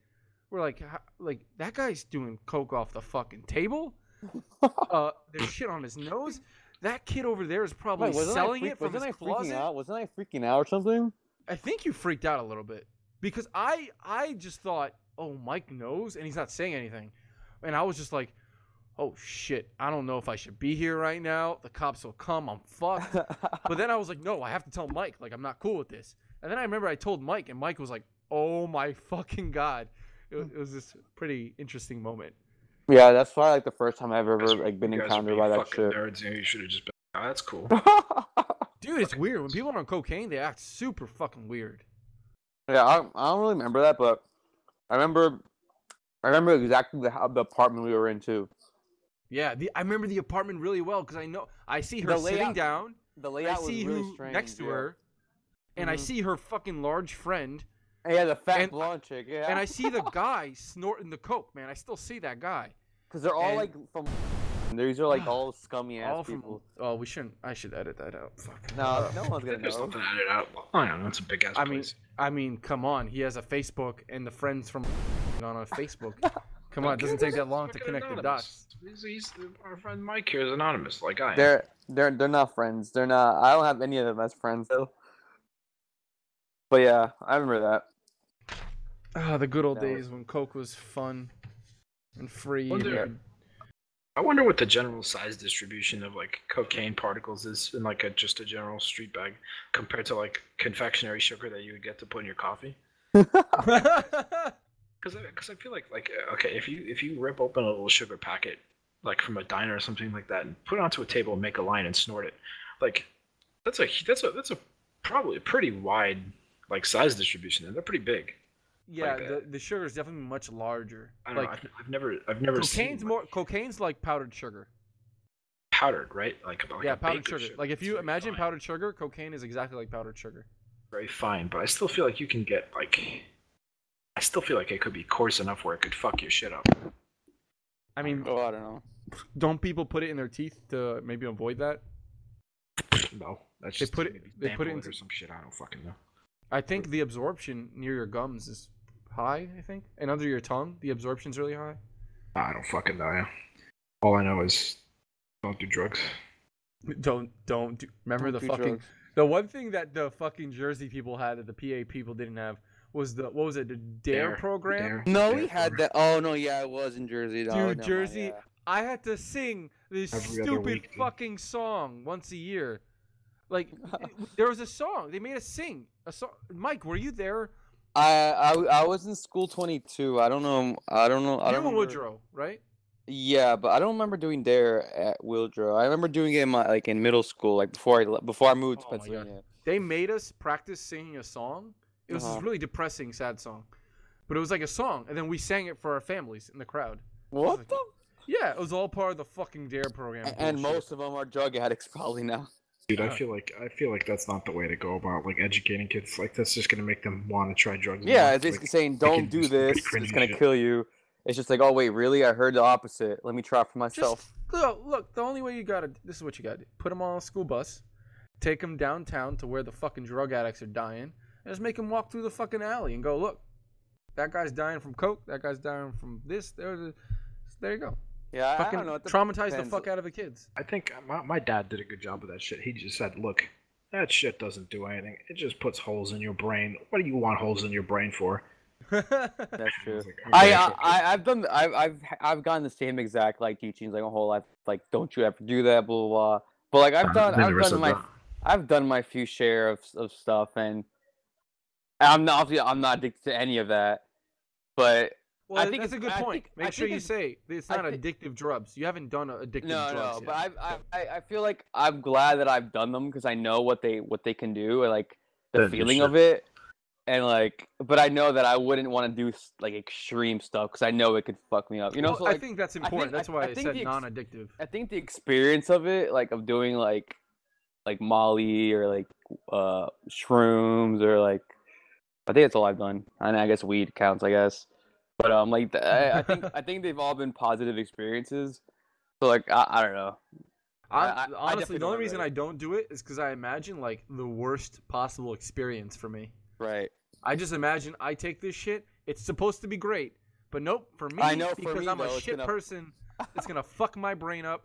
we're like, "Like that guy's doing coke off the fucking table. uh, there's shit on his nose. That kid over there is probably Wait, selling freak- it from wasn't his I freaking closet." out? Wasn't I freaking out or something? I think you freaked out a little bit because I I just thought, oh, Mike knows and he's not saying anything, and I was just like, oh shit, I don't know if I should be here right now. The cops will come. I'm fucked. but then I was like, no, I have to tell Mike. Like I'm not cool with this. And then I remember I told Mike, and Mike was like, oh my fucking god. It, was- it was this pretty interesting moment. yeah, that's why like the first time I've ever like been you guys encountered by that fucking shit. Nerds, you, should have just been. Oh, that's cool. Dude, it's weird when people are on cocaine. They act super fucking weird. Yeah, I, I don't really remember that, but I remember, I remember exactly the, how the apartment we were in too. Yeah, the, I remember the apartment really well because I know I see her The sitting layout- down. The I layout see was really who strange. next to yeah. her, and I Mhm. see her fucking large friend, Yeah, the fat and- blonde chick. Yeah, and I see the guy snorting the coke. Man, I still see that guy. because they're all and- like from. These are like all scummy ass All from. people. Oh, we shouldn't. I should edit that out. Fuck. No, no one's gonna There's know. something added out. I don't know. It's a big ass I mean. I mean, come on. He has a Facebook, and the friends from on a Facebook. Come on, it doesn't take that long to Fucking connect the dots. He's, he's, our friend Mike here is anonymous, like I am. They're they're they're not friends. They're not. I don't have any of them as friends though. But yeah, I remember that. Ah, the good old That was- days when coke was fun and free. and Wonder- you could- I wonder what the general size distribution of like cocaine particles is in like a just a general street bag compared to like confectionery sugar that you would get to put in your coffee. Because I, cause I feel like like uh, okay if you if you rip open a little sugar packet like from a diner or something like that and put it onto a table and make a line and snort it, like that's a that's a that's a probably a pretty wide like size distribution and they're pretty big. yeah, Like the, the sugar is definitely much larger. I don't Like know. I've, I've never I've never cocaine's seen more. Cocaine's like powdered sugar. powdered right like, like yeah, a powdered baker's sugar. Like if you very imagine fine. powdered sugar, cocaine is exactly like powdered sugar. very fine, but I still feel like you can get like I still feel like it could be coarse enough where it could fuck your shit up. I mean, Oh, I don't know. don't people put it in their teeth to maybe avoid that? No, that's They just put it- they put it sample into- or some shit. I don't fucking know. I think the absorption near your gums is high. I think, and under your tongue, the absorption's really high. I don't fucking know. Yeah. All I know is Don't do drugs. Don't don't do, remember Don't the do fucking drugs. the one thing that the fucking Jersey people had that the PA people didn't have was the what was it the Dare, Dare, program? Dare. No, Dare we had program. that. Oh no, yeah, it was in Jersey. No, Dude, never mind, Jersey- yeah. I had to sing this Every stupid week, fucking song once a year. Like there was a song they made us sing a song. Mike, were you there? I, I I was in school 22. I don't know. I don't know. I you don't and remember. Woodrow, right? Yeah, but I don't remember doing Dare at Woodrow. I remember doing it in my like in middle school, like before I before I moved to Oh. Pennsylvania. They made us practice singing a song. It was Uh-huh. this really depressing, sad song, but it was like a song, and then we sang it for our families in the crowd. What like- the? Yeah, it was all part of the fucking Dare program. A- And most of them are drug addicts probably now. Dude, I feel like I feel like that's not the way to go about like educating kids. Like that's just gonna make them want to try drugs. Yeah, it's basically Like, saying don't do this. It's gonna shit. kill you. It's just like, oh wait, really? I heard the opposite. Let me try it for myself. Just look, look. The only way you gotta. This is what you gotta do. Put them on a school bus, take them downtown to where the fucking drug addicts are dying, and just make them walk through the fucking alley and go, look, that guy's dying from coke. That guy's dying from this. There, there there you go. Yeah, I- I Fucking don't know. it traumatize the fuck out of the kids. I think my, my dad did a good job of that shit. He just said, "Look, that shit doesn't do anything. It just puts holes in your brain. What do you want holes in your brain for?" That's true. was like, I, "Okay, I okay." I I've done I've I've I've gotten the same exact like teachings like a whole life like don't you ever do that blah blah blah. But like I've done I I've done my that. I've done my few share of of stuff and I'm not I'm not addicted to any of that. But well, I think that's a good I point. think- Make I sure you it's- say it's not thi- addictive drugs. You haven't done addictive no drugs no. yet. But I've, I I I feel like I'm glad that I've done them because I know what they what they can do and like the That- feeling sure. of it. And like, but I know that I wouldn't want to do like extreme stuff because I know it could fuck me up. You know, Well, so like, I think that's important. I- that's why I I, think said ex- non-addictive. I think the experience of it, like of doing like like Molly or like uh shrooms or like I think that's all I've done. And I guess weed counts, I guess. But um like I, I think I think they've all been positive experiences. So like I, I don't know. I- I, honestly, the only reason I don't do it is because I imagine like the worst possible experience for me. Right. I just imagine I take this shit. It's supposed to be great, but nope. For me, I know, because me, I'm though, a shit gonna- person. It's gonna fuck my brain up.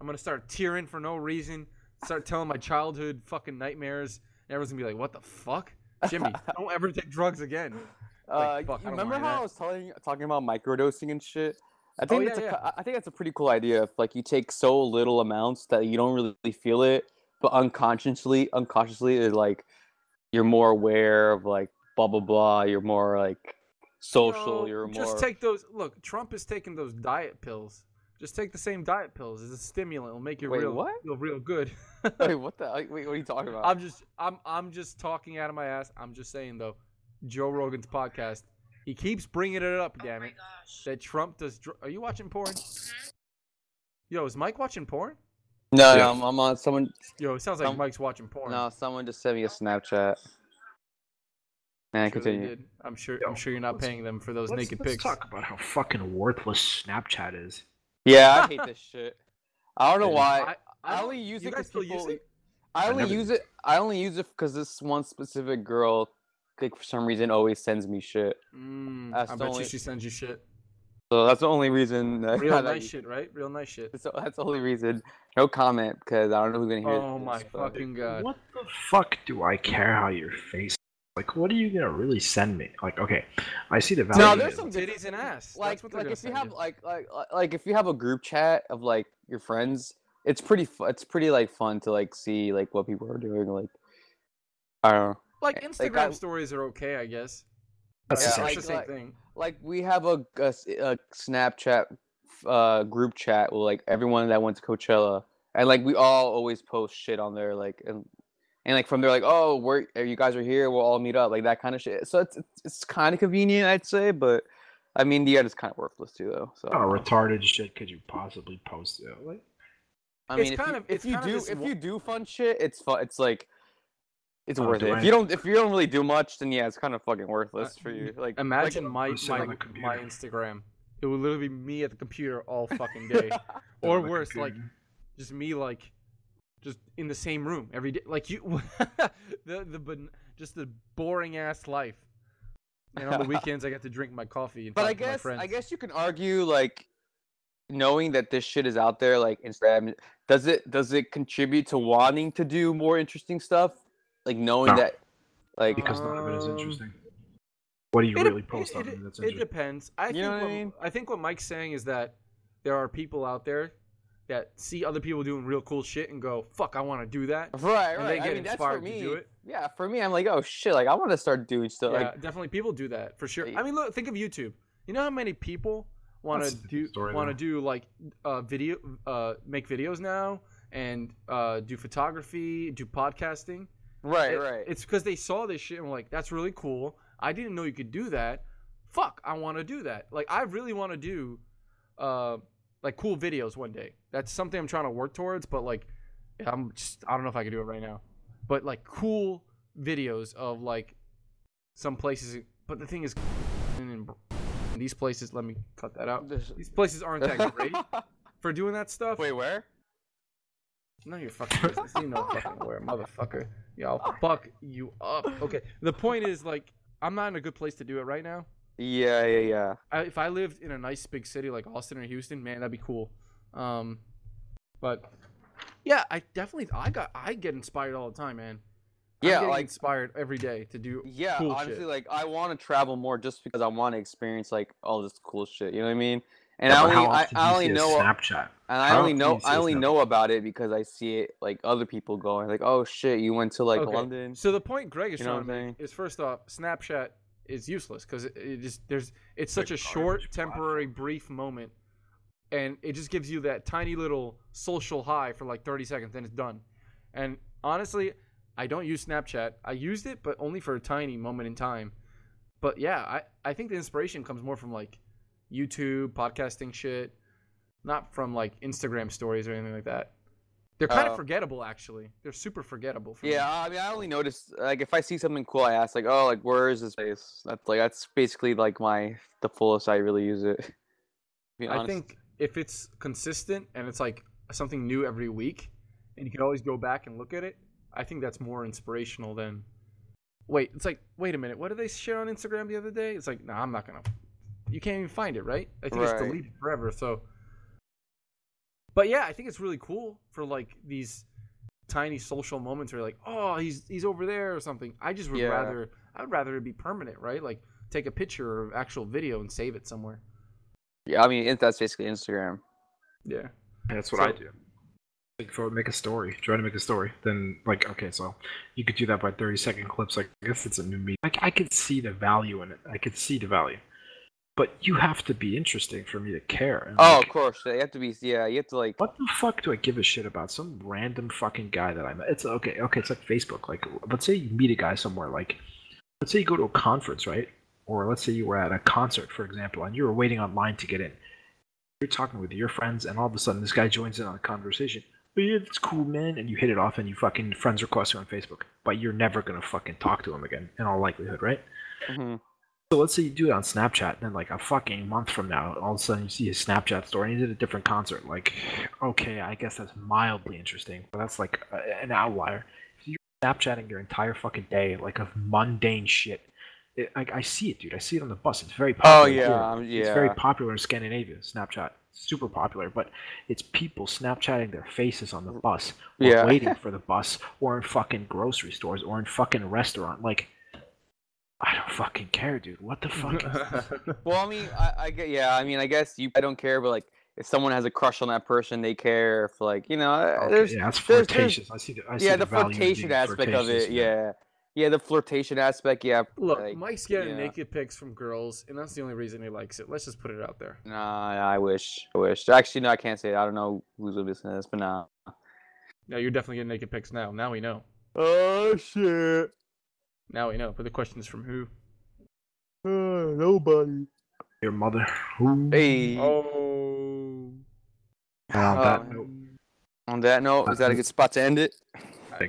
I'm gonna start tearing for no reason. Start telling my childhood fucking nightmares. And everyone's gonna be like, "What the fuck, Jimmy? don't ever take drugs again." Uh, Like, I you remember how hear I was telling talking about microdosing and shit? I think Oh, that's yeah, a, yeah. I think that's a pretty cool idea. If like you take so little amounts that you don't really feel it, but unconsciously, unconsciously, it like you're more aware of like blah blah blah. You're more like social. No, you're more. just take those. Look, Trump is taking those diet pills. Just take the same diet pills. It's a stimulant. It'll make you Wait, real, what? feel real good. Wait, what the? Wait, what are you talking about? I'm just I'm I'm just talking out of my ass. I'm just saying though, Joe Rogan's podcast. He keeps bringing it up, Oh damn my it. gosh. That Trump does. Dr- Are you watching porn? Yo, is Mike watching porn? no, Yeah. no, I'm, I'm on someone. Yo, it sounds like Um, Mike's watching porn. No, someone just sent me a Snapchat. And sure continue. I'm sure. Yo, I'm sure you're not paying them for those Let's, naked let's pics. talk about how fucking worthless Snapchat is. Yeah, I hate this shit. I don't know Yeah. why. I, I don't- only use you it guys 'cause still people. use it? I I only never use it. I only use it because this one specific girl, like for some reason, always sends me shit. Mm, I bet only- you she sends you shit. So that's the only reason. That, Real nice you- shit, right? Real nice shit. So that's the only reason. No comment because I don't know who's gonna hear. Oh this, my but- fucking god. What the fuck do I care how your face? Like, what are you gonna really send me? Like, okay, I see the value. No, there's some Titties and ass. Like, That's what they're like if you have like, like, like- like if you have a group chat of like your friends, it's pretty. Fu- it's pretty like fun to like see like what people are doing. Like, I don't know. Like like, Instagram I- stories are okay, I guess. That's Yeah, It's the like- the same. same like- thing. like we have a a Snapchat uh group chat with like everyone that went to Coachella, and like we all always post shit on there, like and and like from there, like oh, we're you guys are here, we'll all meet up, like that kind of shit. So it's it's, it's kind of convenient, I'd say, but I mean the is kind of worthless too, though. So What kind retarded shit could you possibly post? It? Like, I It's mean, if kind you, of- if you do if wa- you do fun shit, it's fun. It's like it's Oh, worth do it. If you don't if you don't really do much, then yeah, it's kind of fucking worthless uh, for you. Like Imagine like, my my, my. Instagram. It would literally be me at the computer all fucking day, or on the worse, like just me like just in the same room every day, like you. the the ban- just the boring ass life. And on the weekends, I get to drink my coffee and But talk I to my guess friends. I guess you can argue like knowing that this shit is out there, like Instagram, does it does it contribute to wanting to do more interesting stuff? Like knowing No. that, like because none of it is Um, interesting. What do you It, really it- post on it, it that's it interesting? depends. I You think know what I what, mean? I think what Mike's saying is that there are people out there that see other people doing real cool shit and go, "Fuck, I want to do that." right, And right. they I get mean, that's for inspired to me. do it. Yeah, for me, I'm like, oh shit, like I want to start doing stuff. yeah, Like, definitely people do that for sure. I mean, look, think of YouTube. You know how many people want That's to a do different story, want to though. do like uh, video, uh, make videos now and uh, do photography, do podcasting. Right, It- right. It's because they saw this shit and were like, "That's really cool. I didn't know you could do that. Fuck, I want to do that. Like, I really want to do, uh, like cool videos one day. That's something I'm trying to work towards. But like, I'm just I don't know if I can do it right now. But like cool videos of like some places. But the thing is, these places, let me cut that out. These places aren't that great for doing that stuff. Wait, where? Of your fucking business. You know fucking where, motherfucker. Yo, I'll fuck you up. Okay. The point is, like, I'm not in a good place to do it right now. Yeah, yeah, yeah. I, if I lived in a nice big city like Austin or Houston, man, that'd be cool. Um, but yeah, I definitely I got I get inspired all the time, man. Yeah, I'm like- inspired every day to do Yeah, cool honestly, shit. like I want to travel more just because I want to experience like all this cool shit. You know what I mean? And Yeah, I only, I, I only know, Snapchat. and I how only know, you see I a only Snapchat? know about it because I see it like other people going, like, oh shit, you went to like Okay, London. So the point Greg is You know trying to make is first off, Snapchat is useless because it, it just there's it's such a a short, garbage temporary, brief moment, and it just gives you that tiny little social high for like 30 seconds, then it's done. And honestly, I don't use Snapchat. I used it, but only for a tiny moment in time. But yeah, I I think the inspiration comes more from like YouTube, podcasting shit, not from like Instagram stories or anything like that. They're kind Oh. of forgettable, actually. They're super forgettable. For me. Yeah, I mean, I only notice like if I see something cool, I ask like, oh, like where is this place? That's like that's basically like my the fullest I really use it. I think if it's consistent and it's like something new every week, and you can always go back and look at it, I think that's more inspirational than. Wait, it's like, wait a minute, what did they share on Instagram the other day? It's like, nah, I'm not gonna. You can't even find it, right? I think it's deleted forever. So. But yeah, I think it's really cool for like these tiny social moments where you're like, oh, he's he's over there or something. I just would Yeah. rather I'd rather it be permanent, right? Like take a picture or actual video and save it somewhere. yeah, I mean that's basically Instagram. Yeah. Yeah, that's what I So- do. Like for make a story, try to make a story. Then like okay, so you could do that by thirty second clips. I guess it's a new media, like I could see the value in it. I could see the value, but you have to be interesting for me to care. Oh, like, of course, you have to be. Yeah, you have to like. what the fuck do I give a shit about some random fucking guy that I met? It's okay, okay. It's like Facebook. Like let's say you meet a guy somewhere. Like let's say you go to a conference, right? Or let's say you were at a concert, for example, and you were waiting online to get in. You're talking with your friends, and all of a sudden this guy joins in on a conversation. Oh, yeah, that's cool, man. And you hit it off, and you fucking friends request you on Facebook. But you're never gonna fucking talk to him again, in all likelihood, right? mhm. So let's say you do it on Snapchat, and then like a fucking month from now, all of a sudden you see his Snapchat story, and he's at a different concert. Like, okay, I guess that's mildly interesting, but that's like a, an outlier. If you're Snapchatting your entire fucking day, like of mundane shit, it, I, I see it, dude. I see it on the bus. It's very popular. Oh popular. yeah, here. um, It's very popular in Scandinavia. Snapchat, super popular, but it's people Snapchatting their faces on the bus, or Yeah. waiting for the bus, or in fucking grocery stores, or in fucking restaurant. Like, I don't fucking care, dude. What the fuck? is this? Well, I mean, I, I get. Yeah, I mean, I guess you. I don't care, but like, if someone has a crush on that person, they care. If like, you know, uh, Okay, there's yeah, that's there's- there's- I see the I see yeah, the, the value in flirtation being aspect of flirtatious, it. Yeah, yeah, the flirtation aspect. Yeah. Look, like, Mike's getting yeah. naked pics from girls, and that's the only reason he likes it. Let's just put it out there. Nah, I wish. I wish. Actually, no, I can't say. It. I don't know who's the this, but nah. No, you're definitely getting naked pics now. Now we know. Oh shit. Now we know. But the question is from who? nobody. Your mother. Ooh. Hey. Oh. And on that Uh, note, On that note, is that a good spot to end it?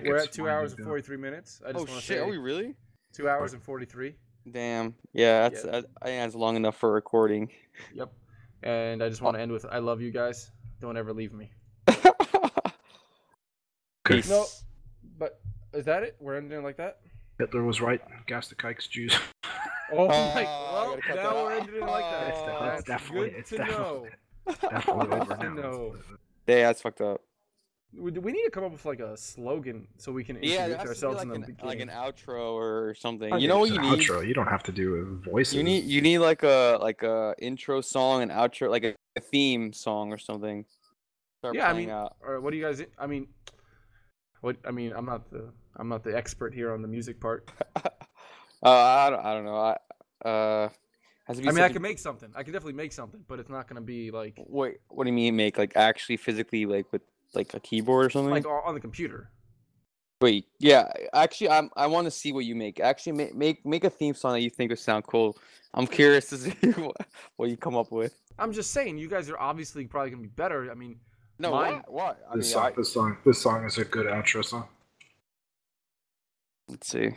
We're at two hours and down. 43 minutes. I just Oh shit, say are we really? two hours and 43. Damn. Yeah, that's. Yeah. I, I think that's long enough for recording. Yep. And I just want to end with I love you guys. Don't ever leave me. Peace. No, but is that it? We're ending it like that? Hitler was right. Gas the kikes, Jews. Oh, Oh, my! Oh, I Well, gotta now that we're ending it like that. It's def- That's definitely- good it's to definitely- know. Definitely over now. No. Yeah, that's fucked up. We, we need to come up with like a slogan so we can introduce there has to be ourselves like in the an, beginning. like an outro or something. I You know what it's you need? Outro. You don't have to do voices. You need you need like a like a intro song and outro, like a, a theme song or something. Start yeah, I mean, out. or what do you guys? I mean, what I mean, I'm not the I'm not the expert here on the music part. uh, I don't, I don't know. I uh, has to be I mean, I can make something. I can definitely make something, but it's not gonna be like Wait, what do you mean make like actually physically like with like a keyboard or something? like on on the computer. Wait, yeah. Actually, I'm I want to see what you make. Actually, make make make a theme song that you think would sound cool. I'm curious to see what, what you come up with. I'm just saying, you guys are obviously probably gonna be better. I mean, No, Mine- what? What? I mean, This song, I, this song, this song is a good outro song. let's see.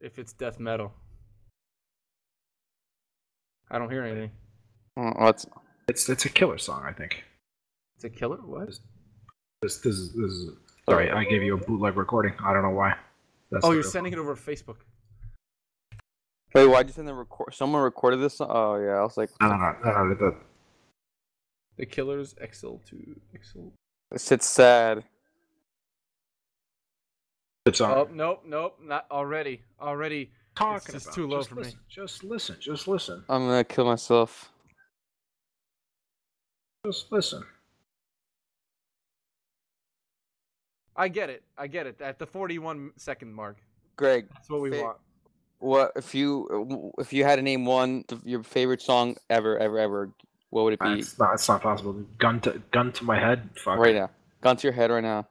if it's death metal, I don't hear anything. Uh, What's It's it's a killer song, I think. It's a killer. What? This this is this is sorry. I gave you a bootleg recording. I don't know why. That's Oh, you're real sending it song. over Facebook. wait? why did you send the record? Someone recorded this. Song? Oh yeah, I was like, No, no, no, no, no, the- The Killers XL two XL. it's sad. It's on. Oh nope nope not already already. talking just about. too low just for me. Just listen. Just listen. I'm gonna kill myself. Just listen. I get it. I get it. At the 41 second mark, Greg, that's what we Fa- want. what if you if you had to name one your favorite song ever, ever, ever? What would it be? It's not. It's not possible. Gun to gun to my head. Fuck. Right now, gun to your head right now.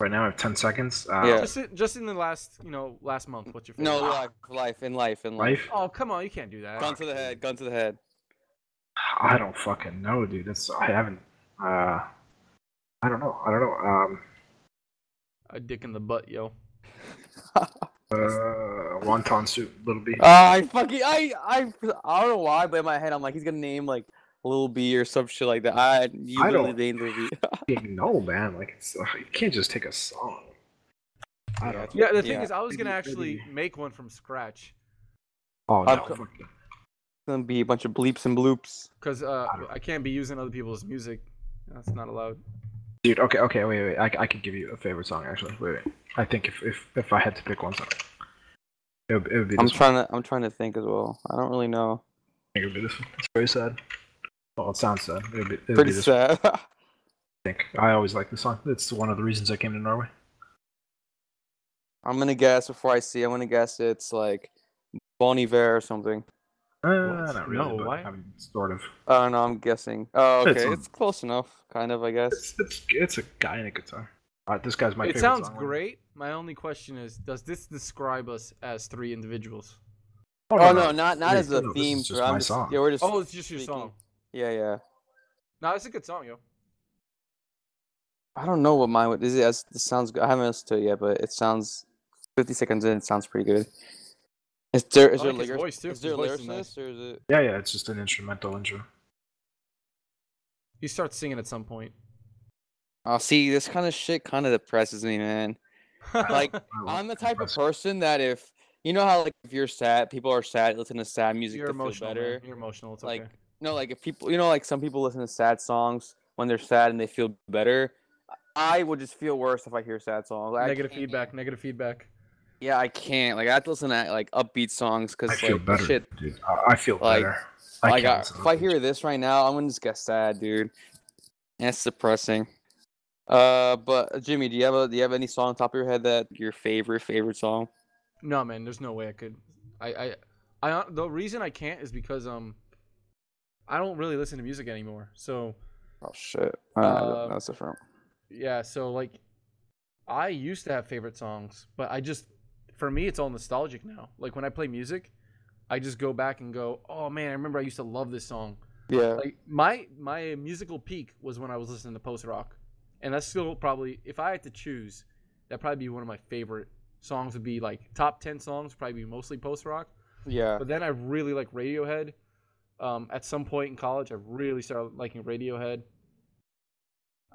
Right now, I have ten seconds. Uh, Yeah. Just in, just in the last you know last month. What's your favorite? No, life, life, in life, in life. Life. Oh come on, you can't do that. Gun to the head, gun to the head. I don't fucking know, dude. That's I haven't. Uh, I don't know. I don't know. Um, A dick in the butt, yo. uh, wonton soup, Lil B. Ah, I fucking I I I don't know why, but in my head I'm like he's gonna name like Lil B or some shit like that. I you I literally don't- named Lil B. no, man. Like it's, uh, you can't just take a song. I don't. Yeah, the thing Yeah. is, I was gonna actually make one from scratch Oh I'm no. co- It's gonna be a bunch of bleeps and bloops. because uh, I I can't be using other people's music. That's not allowed. Dude, okay, okay, wait, wait. I, I could give you a favorite song actually. Wait, wait. I think if if, if I had to pick one song, it would, it would be I'm this one. trying to I'm trying to think as well. I don't really know. I think it would be this one. It's very sad. Well, it sounds sad. It would be, it would Pretty be sad. I think. I always like this song. It's one of the reasons I came to Norway. I'm gonna guess before I see. I'm gonna guess it's like Bon Iver or something. Uh, What? not really, No, but why? I mean, sort of. I don't know. I'm guessing. Oh, It's okay. on- It's close enough, kind of. I guess. It's it's it's a guy and a guitar. Alright, this guy's my it favorite. sounds song. great. My only question is, does this describe us as three individuals? Oh, Oh no, not not Wait, as a no, this theme. is just my just- song. Yeah, we're just. Oh, it's just your speaking. song. Yeah, yeah. No, it's a good song, yo. I don't know what mine would. Is it? as- This sounds good. I haven't listened to it yet, but it sounds. 50 seconds in, it sounds pretty good. Is there is I there like his lyric- voice, too. Is there voice is lyricist nice. or is it? Yeah, yeah, it's just an instrumental intro. He starts singing at some point. Oh, see, this kind of shit kind of depresses me, man. Like, I love I'm the type of person that if you know how like if you're sad, people are sad, listen to sad music you're to feel emotional. better. Man. You're emotional. It's Like, okay. No, like if people, you know, like some people listen to sad songs when they're sad and they feel better. I would just feel worse if I hear sad songs. Like, I Negative can't- feedback. Negative feedback. Yeah, I can't. Like I have to listen to like upbeat songs I because feel like better, shit. dude. I, I feel like- better. I Like can't I, if I hear this right now, I'm gonna just get sad, dude. That's depressing. Uh, but Jimmy, do you have a do you have any song on top of your head that your favorite favorite song? No, man. There's no way I could. I, I, I. hon- The reason I can't is because um, I don't really listen to music anymore. So Oh shit, uh, that's different. yeah. So like, I used to have favorite songs, but I just, for me, it's all nostalgic now. Like when I play music, I just go back and go, oh man, I remember I used to love this song. Yeah, Like my my musical peak was when I was listening to post rock, and that's still probably if I had to choose, that'd probably be one of my favorite songs. Would be like top ten songs, probably be mostly post rock. yeah. But then I really like Radiohead. Um, at some point in college, I really started liking Radiohead.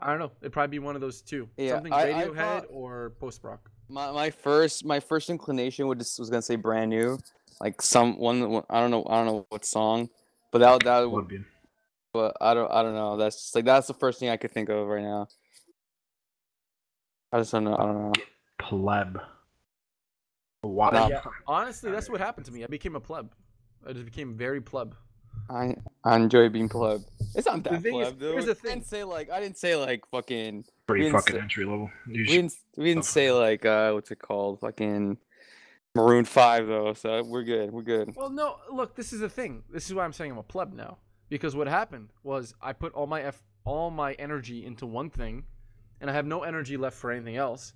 I don't know. It'd probably be one of those two. Yeah, Something I- I Radiohead thought- or post rock. My my first my first inclination was just, was gonna say brand new, like some one one- I don't know I don't know what song, But that that would Would be. but I don't I don't know. That's just like that's the first thing I could think of right now. I just don't know. I don't know. Pleb. Why? Nah. Yeah, honestly, that's what happened to me. I became a pleb. I just became very pleb. I I enjoy being pleb. It's not The that thing is- pleb, dude. here's the I thing. didn't say like I didn't say like fucking. Pretty fucking say- entry level. You We didn't we didn't say like uh what's it called fucking Maroon Five though. So we're good. We're good. Well, no, look, this is the thing. This is why I'm saying I'm a pleb now. Because what happened was I put all my f all my energy into one thing, and I have no energy left for anything else.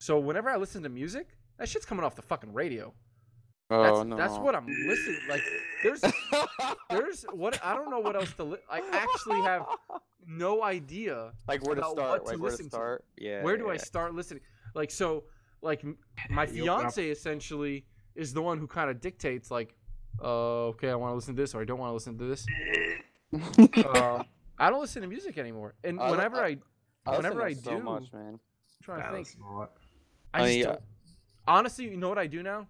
So whenever I listen to music, that shit's coming off the fucking radio. That's, Oh no. that's what I'm listening. Like, there's there's what I don't know what else to. Li- I actually have no idea like where to start. what to like where to listen to. start. Yeah. where do I start listening? Like so, like my You fiance essentially is the one who kind of dictates like, uh, okay, I want to listen to this or I don't want to listen to this. Um, I don't listen to music anymore, and I whenever I- I, I whenever to I so do, much, man. I'm trying to Yeah, think. that's. I I just yeah. honestly, you know what I do now?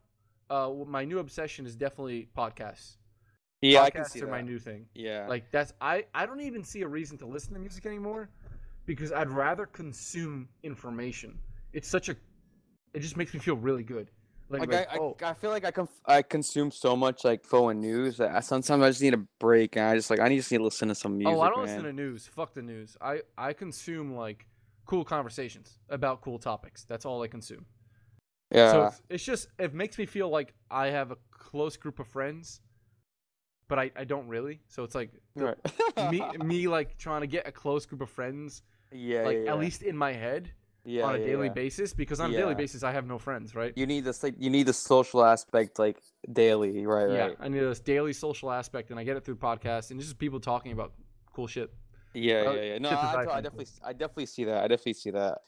Uh, my new obsession is definitely podcasts. Yeah, podcasts I can see are that. my new thing. yeah. Like that's I I don't even see a reason to listen to music anymore because I'd rather consume information. It's such a it just makes me feel really good. Like, like, like, I, oh, I, I feel like I conf- I consume so much like phone news that I, sometimes I just need a break and I just like I need just need to listen to some music. oh, I don't man. listen to news. Fuck the news. I I consume like cool conversations about cool topics. That's all I consume. Yeah. So it's, it's just it makes me feel like I have a close group of friends, but I I don't really. So it's like right. me me like trying to get a close group of friends yeah, like yeah, yeah. at least in my head yeah, on a yeah, daily yeah. basis because on a daily basis I have no friends, right? You need this like you need the social aspect like daily, right? yeah, Right. I need this daily social aspect, and I get it through podcasts and just people talking about cool shit. Yeah, Uh, yeah, yeah. No, I, I I, definitely, I definitely see that. I definitely see that.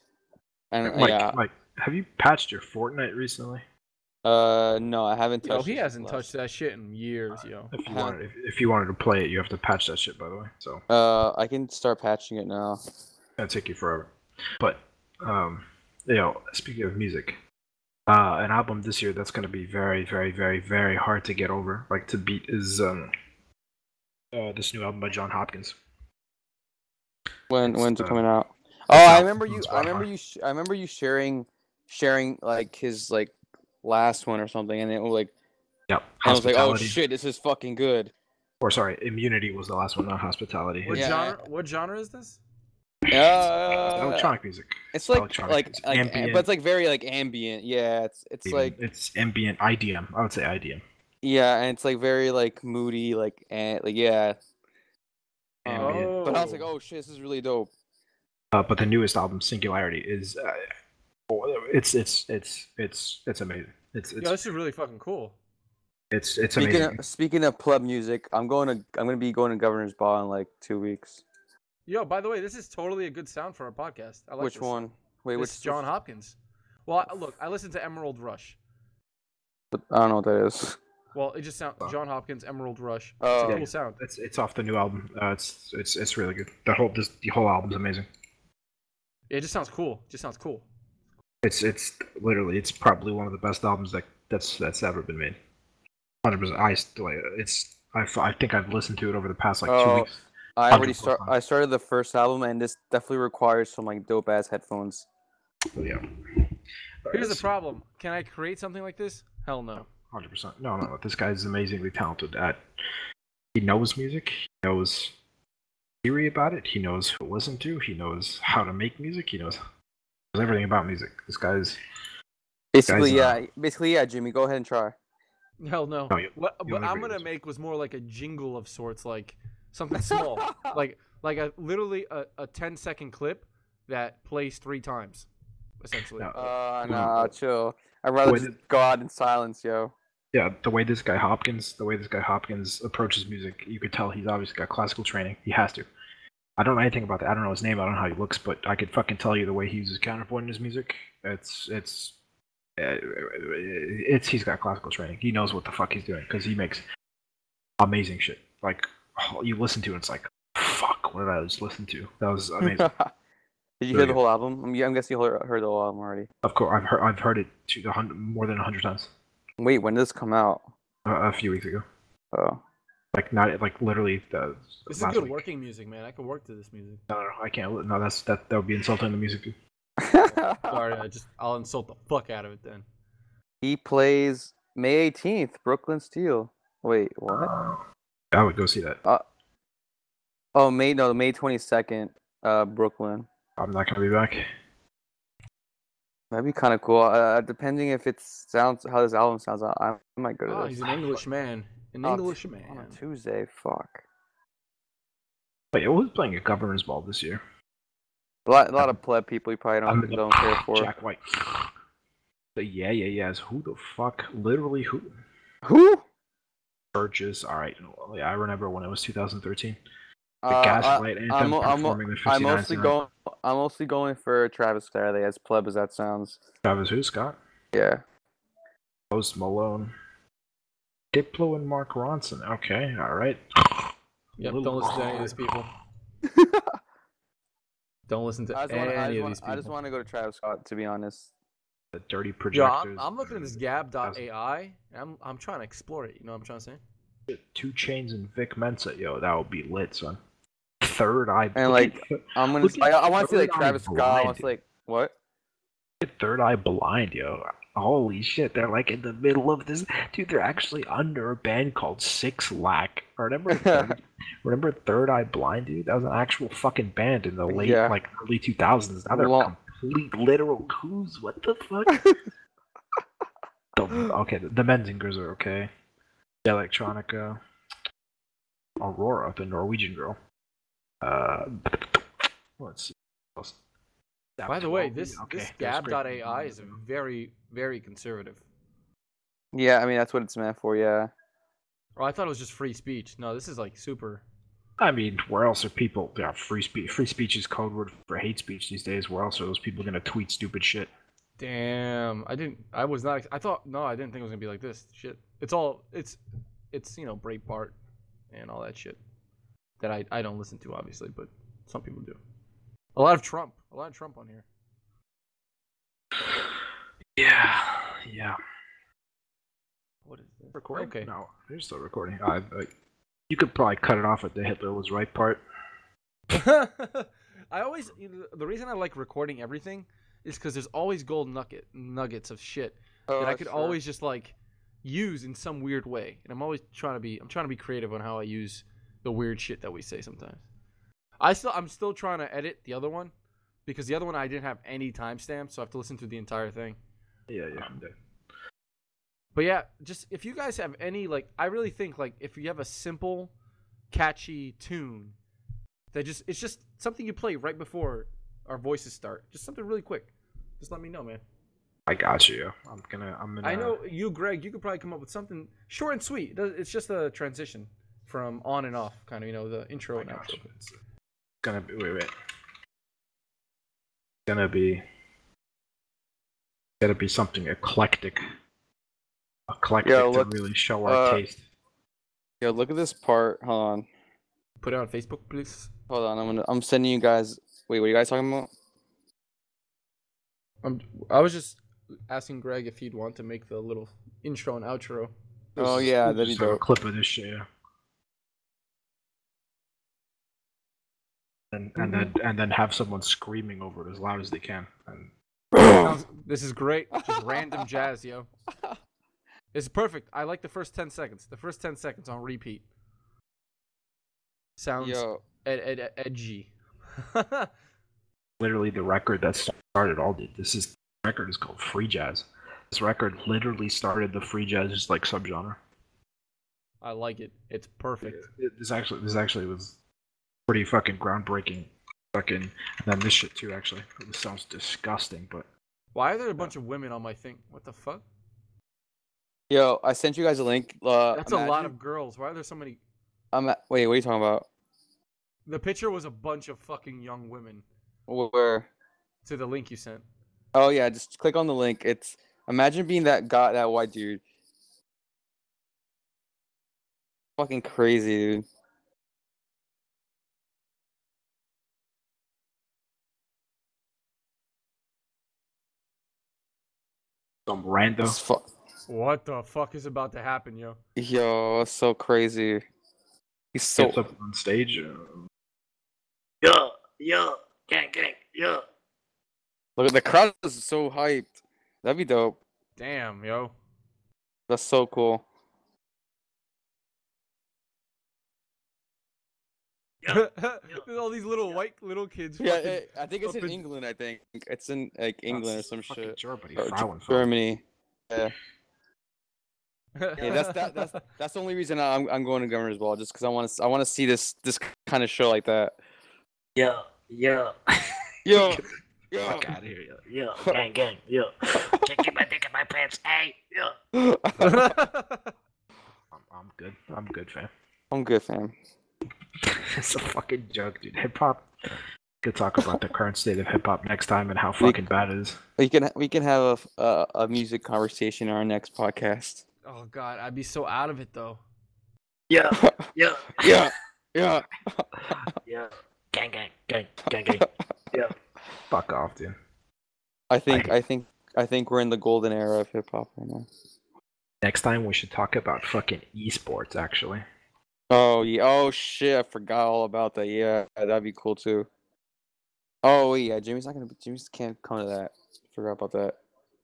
And Like, yeah, like, have you patched your Fortnite recently? uh, no, I haven't Yo, touched. he it since hasn't last- touched that shit in years, yo. If you Huh. wanted, if, if you wanted to play it, you have to patch that shit. By the way, so Uh, I can start patching it now. that'd take you forever. But, um, you know, speaking of music, uh, an album this year that's going to be very, very, very, very hard to get over, like to beat, is um, uh, this new album by Jon Hopkins. When It's, when's it uh, coming out? Oh, I remember you. on I remember Spotify. you. Sh- I remember you sharing, sharing like his like last one or something, and it was like, Yep. I was like, oh shit, this is fucking good. Or sorry, Immunity was the last one, not Hospitality. What Yeah. genre? What genre is this? Uh, electronic music. It's like electronic, like it's like, ambient. but it's like very like ambient. Yeah, it's it's even. like it's ambient IDM. I would say IDM. yeah, and it's like very like moody, like and like yeah. Ambient. But I was like, oh shit, this is really dope. Uh, but the newest album, Singularity, is uh, oh, it's it's it's it's it's amazing. It's it's Yo, this is really fucking cool. it's it's Speaking amazing. of, speaking of club music, I'm going to I'm gonna be going to Governor's Ball in like two weeks. Yo, by the way, this is totally a good sound for our podcast. I like which this. one? Wait, This which is Jon Hopkins. Well, I, look, I listened to Emerald Rush. I don't know what that is. Well, it just sounds Oh. Jon Hopkins, Emerald Rush. It's Oh. a Yeah. cool sound. It's it's off the new album. Uh, it's it's it's really good. The whole this the whole album's amazing. It just sounds cool. It just sounds cool. It's it's literally it's probably one of the best albums that that's that's ever been made. Hundred percent. I still it's I, f- I think I've listened to it over the past like two Oh, weeks. I already start. fine. I started the first album, and this definitely requires some like dope ass headphones. So, yeah. Here's the problem. Can I create something like this? Hell no. Hundred percent. No, no, this guy's amazingly talented at. He knows music. He knows theory about it. He knows who to listen to. He knows how to make music. He knows, knows everything about music. This guy's. Basically, Guys, uh, yeah. Basically, yeah. Jimmy, go ahead and try. Hell no. No, you- what you'll what I'm gonna make was more like a jingle of sorts, like something small, like like a literally a, a 10 second clip that plays three times, essentially. No. Uh, nah, chill. I'd rather Wait, just go out in silence, yo. Yeah, the way this guy Hopkins, the way this guy Hopkins approaches music, you could tell he's obviously got classical training. He has to. I don't know anything about that. I don't know his name. I don't know how he looks, but I could fucking tell you the way he uses counterpoint in his music. It's it's uh, it's he's got classical training. He knows what the fuck he's doing because he makes amazing shit. Like oh, you listen to it, it's like fuck. What did I just listen to? That was amazing. Did you hear the whole album? I'm, I'm guessing you heard, heard the whole album already. of course, I've heard I've heard it to the hundred more than a hundred times Wait, when did this come out? uh, a few weeks ago. Oh, Like not like literally the. This is good week. working music, man. I can work to this music. No, no, I can't. No, that's that. That would be insulting the music. Sorry, I just I'll insult the fuck out of it then. he plays May 18th, Brooklyn Steel. Wait, what? I would go see that. Oh, May no, May 22nd, uh, Brooklyn. I'm not gonna be back. That'd be kind of cool. Uh, depending if it sounds how this album sounds, I, I might go to Oh, this. he's an English man. An Oh, English On man. a Tuesday, fuck. Wait, who's playing a governor's ball this year? A lot, a lot of pleb people you probably I'm don't, the- don't care for. Jack White. The yeah, yeah, yes. Who the fuck? Literally, who? Who? Burgess. All right. Yeah, I remember when it was 2013. The Uh, I- Gaslight Anthem I'm, I'm, performing the 59 I'm mostly sound. going. I'm mostly going for Travis Faraday, as pleb as that sounds. Travis who? Scott? Yeah. Post Malone. Diplo and Mark Ronson. Okay, all right. Yep, Little- don't listen to any of these people. Don't listen to I any want. I of just these want. people. I just want to go to Travis Scott, to be honest. The dirty Yo, projectors. I'm, I'm looking at this Gab.ai. and I'm I'm trying to explore it. You know what I'm trying to say? 2 Chainz and Vic Mensa. Yo, that would be lit, son. Third Eye. And, like, I'm gonna. Look I, I want to see like Third Eye Travis Scott. I want to see like what? Third Eye Blind, yo. Holy shit, they're like in the middle of this. Dude, they're actually under a band called Six Lack. Remember, Third, remember Third Eye Blind, dude? That was an actual fucking band in the late, Yeah. like early 2000s. Now they're Well- complete literal coos. What the fuck? the, okay, the, the Menzingers are okay. The Electronica. Aurora, the Norwegian girl. Uh, let's see. What else. By the way, this okay, this there's great Gab.ai is very very conservative. Yeah, I mean that's what it's meant for. Yeah. Oh, I thought it was just free speech. No, this is like super. I mean, where else are people? Yeah, free speech. Free speech is code word for hate speech these days. Where else are those people gonna tweet stupid shit? Damn, I didn't. I was not. I thought no, I didn't think it was gonna be like this. Shit, it's all. It's it's you know Breitbart and all that shit that I I don't listen to obviously, but some people do. A lot of Trump. A lot of Trump on here. Yeah, yeah. What is this? Recording? Okay. No, you're still recording. I, I, you could probably cut it off at the Hitler was right part. I always the reason I like recording everything is because there's always gold nugget nuggets of shit Oh, that I could always just like use in some weird way, and I'm always trying to be I'm trying to be creative on how I use the weird shit that we say sometimes. I still I'm still trying to edit the other one because the other one I didn't have any timestamps, so I have to listen to the entire thing. Yeah, yeah. Um, But yeah, just if you guys have any like I really think like if you have a simple catchy tune that just it's just something you play right before our voices start. Just something really quick. Just let me know, man. I got you. I'm gonna. I'm gonna. I know you, Greg. You could probably come up with something short and sweet. It's just a transition from on and off, kind of. You know, the intro and outro. You. It's gonna be. Wait, wait. It's gonna be. Gotta be something eclectic. Eclectic Yo, to really show our uh, taste. Yo, look at this part. Hold on. Put it on Facebook, please. Hold on. I'm gonna. I'm sending you guys. Wait, what are you guys talking about? I'm, I was just asking Greg if he'd want to make the little intro and outro. Oh yeah, that'd be Just have a clip of this shit. Yeah. And, and then Mm-hmm. and then have someone screaming over it as loud as they can. And Sounds- this is great. Just random jazz, yo. It's perfect. I like the first 10 seconds. The first 10 seconds on repeat. Sounds Yo, ed- ed- ed- edgy. literally the record that started all the this is the record is called free jazz. This record literally started the free jazz like subgenre. I like it. It's perfect. It- This actually this actually was pretty fucking groundbreaking. Fucking and then this shit too actually. This sounds disgusting, but Why are there a bunch of women on my thing? What the fuck? yo, I sent you guys a link. Uh, That's a lot of girls. Why are there so many? I'm at, wait, what are you talking about? The picture was a bunch of fucking young women Where? to the link you sent. Oh yeah, just click on the link. It's imagine being that guy, that white dude. Fucking crazy, dude. Some random fu- What the fuck is about to happen, yo? Yo, it's so crazy. He's so Gets up on stage. uh, Yeah, yeah, gang, gang, yo. look at the crowd is so hyped. That'd be dope. Damn, yo. That's so cool. There's all these little white little kids. Yeah, fucking- eh, I think it's up in in- England. I think it's in like England or that's some shit. Germany. Or Germany. Yeah, yeah. That's that, that's that's the only reason I'm I'm going to Governor's Ball, just because I want to I want to see this this kind of show like that. Yeah, yeah, Yo, yo. Fuck out of here. yeah. yeah, gang, gang, yeah. Can't keep my dick in my pants, hey, yeah. I'm, I'm good. I'm good, fam. I'm good, fam. it's a fucking joke, dude. Hip hop. Could talk about the current state of hip hop next time and how fucking bad it is. We can we can have a a music conversation in our next podcast. oh god, I'd be so out of it though. Yeah, yeah, Yeah, yeah. yeah. Gang, gang, gang, gang, gang. Yeah. Fuck off, dude. I think I- I think I think we're in the golden era of hip hop right now. Next time we should talk about fucking esports. Actually, Oh yeah. Oh shit. I forgot all about that. Yeah, that'd be cool too. Oh yeah, Jimmy's not gonna. be Jimmy's can't come to that. Forgot about that.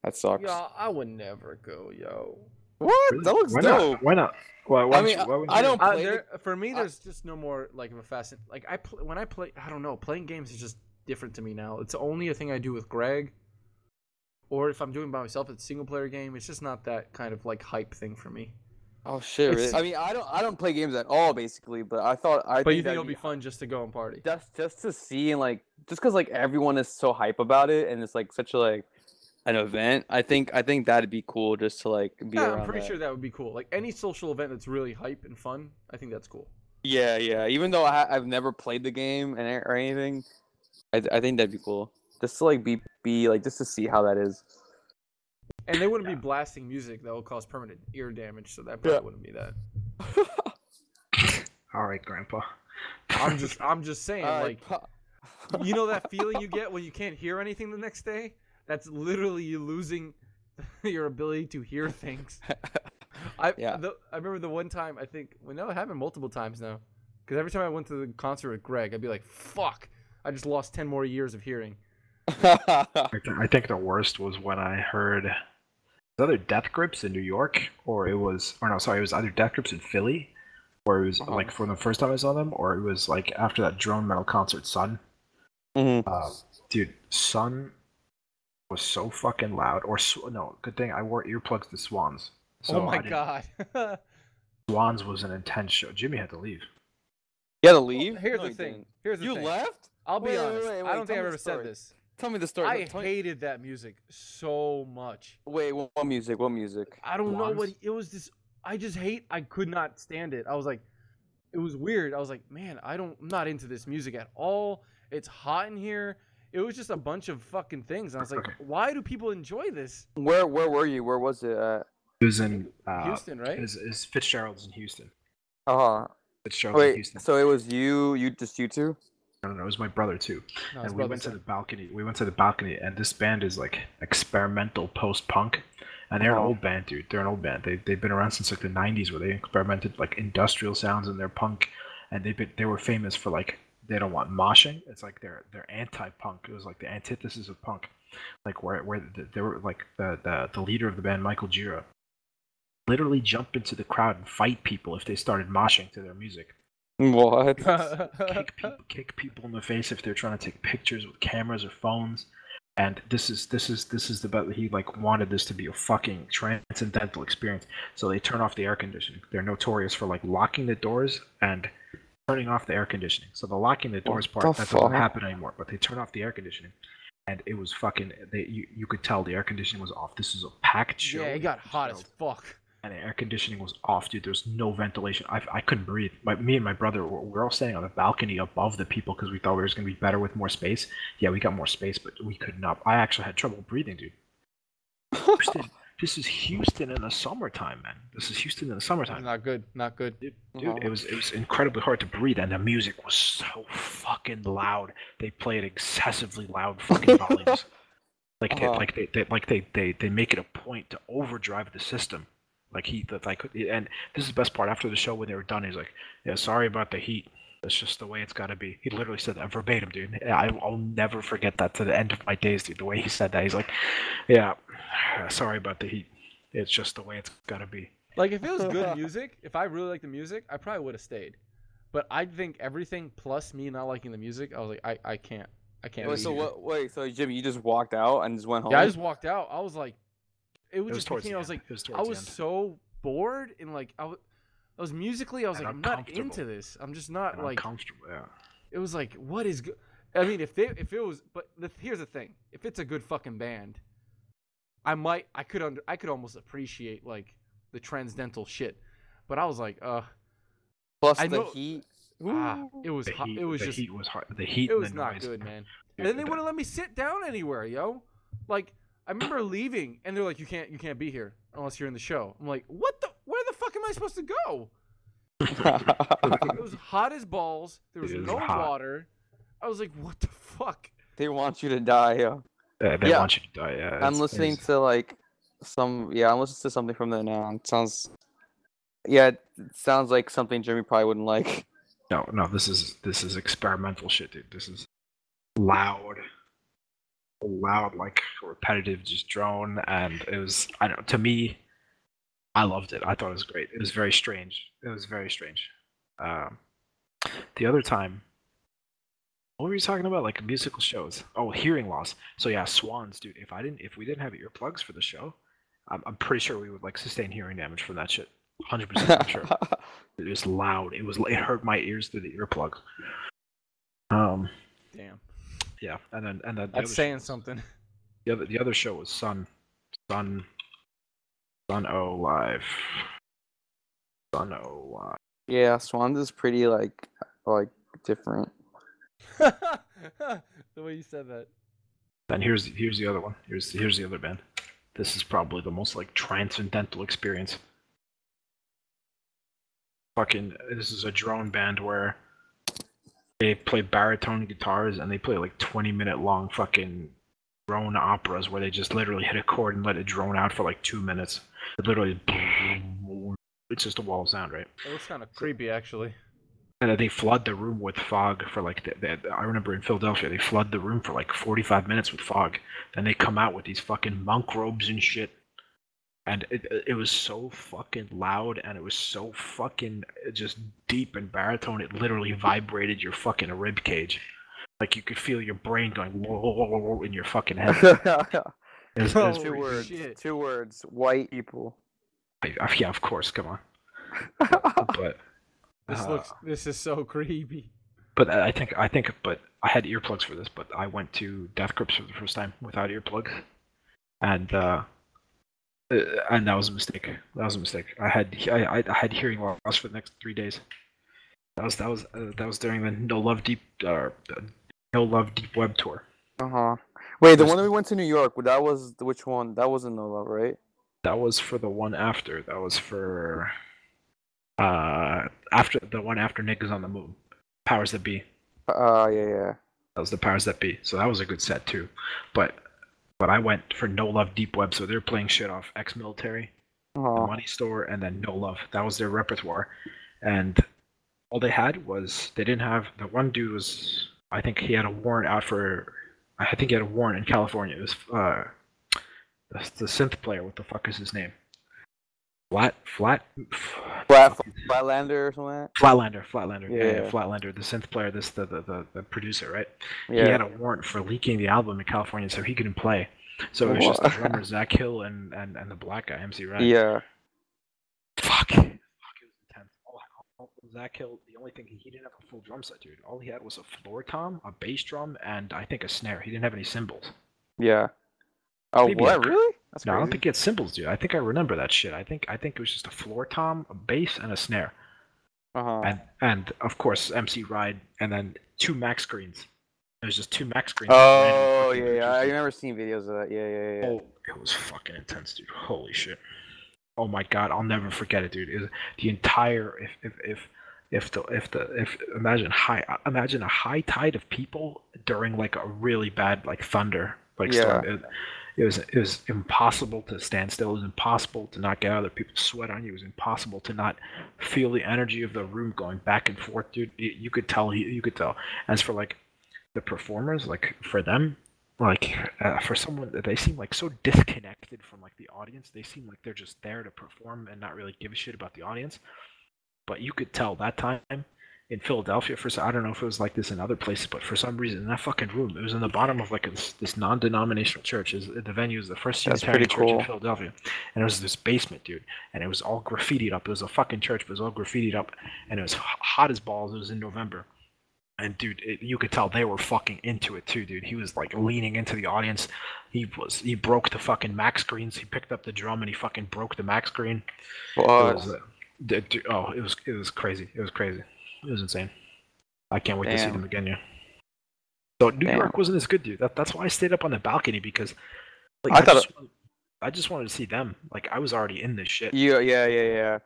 That sucks. Yo, I would never go, yo. What? Really? That looks why dope. Not? Why not? Why? why I mean, you- why wouldn't I don't- Uh, Play the- there, for me, I- there's just no more like of a fast. Like I pl- when I play, I don't know. Playing games is just different to me now. It's only a thing I do with Greg, or if I'm doing by myself, it's a single player game. It's just not that kind of like hype thing for me. Oh shit! Really? I mean, I don't. I don't play games at all, basically. But I thought. I But you think that'd it'll be fun just to go and party? just just to see and like just because like everyone is so hype about it and it's like such a like an event. I think I think that'd be cool just to like be Yeah, around. I'm pretty that. sure that would be cool. Like any social event that's really hype and fun, I think that's cool. Yeah, yeah. Even though I, I've never played the game and or anything, I I think that'd be cool. Just to like be be like just to see how that is. And they wouldn't be blasting music that will cause permanent ear damage, so that probably Yeah. wouldn't be that. All right, Grandpa. I'm just, I'm just saying, Uh, like, pa- you know that feeling you get when you can't hear anything the next day? That's literally you losing your ability to hear things. I Yeah. the, I remember the one time I think well no it happened multiple times now because every time I went to the concert with Greg I'd be like fuck I just lost ten more years of hearing. I, th- I think the worst was when I heard was either Death Grips in New York, or it was, or no, sorry, it was either Death Grips in Philly, or it was Uh-huh. like for the first time I saw them, or it was like after that drone metal concert, Sunn. Mhm. Uh, dude, Sunn was so fucking loud. Or Sw- no, good thing I wore earplugs to Swans. So oh my god. Swans was an intense show. Jimmy had to leave. You had to leave. Here's No, the thing. didn't. Here's the You thing. left? I'll be Wait, wait, honest. wait, I don't think I've ever the said this. Tell me the story. I Tell me- hated that music so much. Wait, what, what music? What music? I don't know what it was. This I just hate. I could not stand it. I was like, it was weird. I was like, man, I don't. I'm not into this music at all. It's hot in here. It was just a bunch of fucking things. And I was like, why do people enjoy this? Where Where were you? Where was it at? It was in uh, Houston, right? Is, is Fitzgerald's in Houston? Uh, Fitzgerald's in wait. Houston. So it was you? You just you two? No, no, it was my brother too. No, and we went to the balcony. We went to the balcony, and this band is like experimental post-punk, and they're an old band, dude. They're an old band. They they've been around since like the '90s, where they experimented like industrial sounds in their punk, and they've been they were famous for like they don't want moshing. It's like they're they're anti-punk. It was like the antithesis of punk, like where where the, they were like the, the the leader of the band, Michael Gira, literally jump into the crowd and fight people if they started moshing to their music What? kick people, kick people in the face if they're trying to take pictures with cameras or phones. And this is this is this is the bet he like wanted this to be a fucking transcendental experience. So they turn off the air conditioning. They're notorious for like locking the doors and turning off the air conditioning. So the locking the doors What part the that doesn't happen anymore. But they turn off the air conditioning, and it was fucking. They you, you could tell the air conditioning was off. This is a packed show. yeah, it got hot as fuck. And the air conditioning was off, dude. There's no ventilation. I, I couldn't breathe. My, me and my brother, we're, we're all standing on the balcony above the people because we thought we was gonna be better with more space. Yeah, we got more space, but we could not. I actually had trouble breathing, dude. Houston, this is Houston in the summertime, man. This is Houston in the summertime, Not good. Not good. dude. Uh-huh. It was it was incredibly hard to breathe, and the music was so fucking loud. They played excessively loud, fucking volumes. Like they, Uh-huh. like they, they like they, they they make it a point to overdrive the system Like he, that like, and this is the best part. After the show, when they were done, he's like, "Yeah, sorry about the heat. That's just the way it's got to be." He literally said that verbatim, dude. I, I'll never forget that to the end of my days, dude. The way he said that, he's like, "Yeah, sorry about the heat. It's just the way it's got to be." Like if it was good music, if I really liked the music, I probably would have stayed. But I think everything plus me not liking the music, I was like, I, I can't, I can't. Wait, so here. what? Wait, so Jimmy, you just walked out and just went home? Yeah, I just walked out. I was like, it was It was just towards became. the I was like, was I was end. so bored and like I was, I was musically. I was And like, I'm not into this. I'm just not And like. uncomfortable. Yeah. It was like, what is good? I mean, if they, if it was, but the, here's the thing: if it's a good fucking band, I might, I could under, I could almost appreciate like the transcendental shit. But I was like, uh, Plus I the know- heat. ah, it was, hot, heat, it was the just, heat was hard. The heat. it was not noise. good, man. Dude, And then they the- wouldn't let me sit down anywhere, yo. Like I remember leaving, and they're like, "You can't, you can't be here unless you're in the show." I'm like, "What the? Where the fuck am I supposed to go?" It was hot as balls. There was no hot. water. I was like, "What the fuck?" they want you to die. Yeah. Uh, they Yeah. want you to die. Yeah. I'm listening it's- to like some. Yeah, I'm listening to something from there now. It sounds. Yeah, it sounds like something Jeremy probably wouldn't like. No, no. This is this is experimental shit, dude. This is loud, loud, like repetitive, just drone, and it was. I don't. Know, to me, I loved it. I thought it was great. It was very strange. It was very strange. Um, the other time, what were you talking about? Like musical shows? Oh, hearing loss. So yeah, Swans, dude. If I didn't, if we didn't have earplugs for the show, I'm, I'm pretty sure we would like sustain hearing damage from that shit. Hundred percent sure. It was loud. It was. It hurt my ears through the earplug. Um. Damn, Yeah, and then and then the that's saying show, something. The other the other show was Sun, Sun, Sun oh O Live. Sun oh O Live. yeah, Swans is pretty like like different. the way you said that. And here's here's the other one. Here's here's the other band. This is probably the most like transcendental experience. Fucking, this is a drone band where they play baritone guitars and they play like 20 minute long fucking drone operas where they just literally hit a chord and let it drone out for like two minutes. It literally, it's just a wall of sound, right? It looks kind of creepy, actually. And they flood the room with fog for like, the, the, I remember in Philadelphia, they flood the room for like 45 minutes with fog. Then they come out with these fucking monk robes and shit. And it, it was so fucking loud and it was so fucking just deep and baritone. It literally vibrated your fucking rib cage. Like you could feel your brain going whoa, whoa, whoa, whoa in your fucking head. It was- it was two pretty- words. shit. Two words. White people. I- I- yeah, of course, come on. But This uh, looks. This is so creepy. But I think I think but I had earplugs for this, but I went to Death Grips for the first time without earplugs, and uh, uh, and that was a mistake. That was a mistake. I had I, I I had hearing loss for the next three days. That was that was uh, that was during the No Love Deep uh, No Love Deep Web tour. Uh huh. Wait, the one that we went to New York. That was which one? That wasn't No Love, right? That was for the one after. That was for uh after the one after Niggas on the Moon. Powers that be. Uh, yeah, yeah. That was the powers that be. So that was a good set too. But but I went for No Love Deep Web, so they're playing shit off Exmilitary, money store, and then No Love. That was their repertoire. And all they had was they didn't have the one dude was I think he had a warrant out for I think he had a warrant in California. It was uh the, the synth player, what the fuck is his name? Flat flat Flat, Flatlander or something like Flatlander, Flatlander, yeah, yeah, Yeah. Flatlander, the synth player, this the, the, the, the producer, right? that? he had a warrant for leaking the album in California, so he couldn't play. So it was just the drummer Zach Hill and, and, and the black guy MC Ride. Yeah. Fuck. Fuck, it was intense. All, all, Zach Hill, the only thing he, he didn't have a full drum set, dude. All he had was a floor tom, a bass drum, and I think a snare. He didn't have any cymbals. Yeah. Oh, Maybe what? Really? That's no, I don't think had cymbals, dude. I think I remember that shit. I think I think it was just a floor tom, a bass, and a snare, Uh-huh. and and of course MC Ride, and then two Mac screens. There's just two Mac screens. Oh, yeah, yeah. I remember seeing videos of that. Yeah, yeah, yeah. Oh, it was fucking intense, dude. Holy shit. Oh my god, I'll never forget it, dude. Is the entire if if if if the if the if imagine high imagine a high tide of people during like a really bad like thunder like Yeah. storm. It, It was it was impossible to stand still. It was impossible to not get other people's sweat on you. It was impossible to not feel the energy of the room going back and forth, dude. You, could tell. You, you could tell. As for like the performers, like for them, like uh, for someone they seem like so disconnected from like the audience. They seem like they're just there to perform and not really give a shit about the audience. But you could tell that time in Philadelphia for I don't know if it was like this in other places, but for some reason in that fucking room, it was in the bottom of like this, this non-denominational church. Is the venue is the first That's Unitarian church cool. in Philadelphia, and it was this basement, dude, and it was all graffitied up. It was a fucking church, but it was all graffitied up, and it was hot as balls. It was in November, and dude, it, you could tell they were fucking into it too, dude. He was like leaning into the audience. He was he broke the fucking Mac screens. He picked up the drum and he fucking broke the Mac screen. It was, uh, oh, it was it was crazy. It was crazy. It was insane. I can't wait to see them again. Yeah. So New Damn. York wasn't as good, dude. That, that's why I stayed up on the balcony because, like, I I, thought just, wanted, I just wanted to see them. Like, I was already in this shit. Yeah, yeah, yeah, yeah.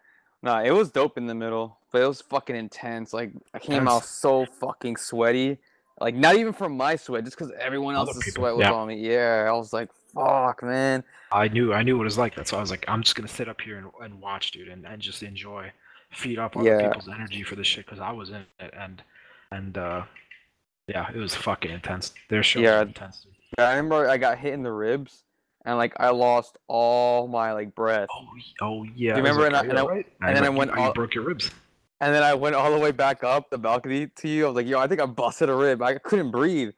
Nah, it was dope in the middle, but it was fucking intense. Like I came out so fucking sweaty. Like not even from my sweat, just because everyone Other else's people, sweat was yeah. on me. Yeah, I was like, fuck, man. I knew I knew what it was like. That's why I was like, I'm just gonna sit up here and, and watch, dude, and, and just enjoy, feed up other Yeah. people's energy for this shit because I was in it and and uh, yeah, it was fucking intense. Their show Yeah. was intense. Dude. I remember I got hit in the ribs, and like I lost all my like breath. Oh, oh yeah. Do you I remember like, and I- "Are you and I- and then I went you, you broke your ribs. And then I went all the way back up the balcony to you. I was like, yo, I think I busted a rib. I couldn't breathe.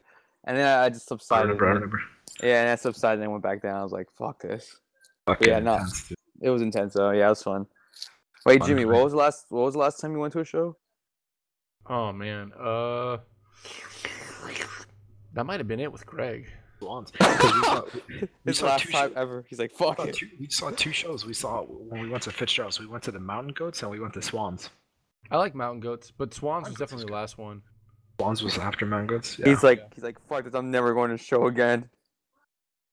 And then I just I subsided. remember. I remember. Yeah, and I subsided and went back down. I was like, fuck this. Fucking Yeah, no. intense. It was intense though. Yeah, it was fun. Wait, Fun Jimmy, what was the last what was the last time you went to a show? Oh man. Uh. That might have been it with Greg. Swans. 'Cause we saw, we, we His saw last two time shows. ever. He's like, fuck saw it. two, we saw two shows. We saw when we went to Fitzgerald's. We went to the Mountain Goats and we went to Swans. I like Mountain Goats, but Swans was Mountain Goats definitely the last one. Swans was after Mountain Goats. Yeah. He's like Yeah. he's like, fuck this, I'm never going to show again.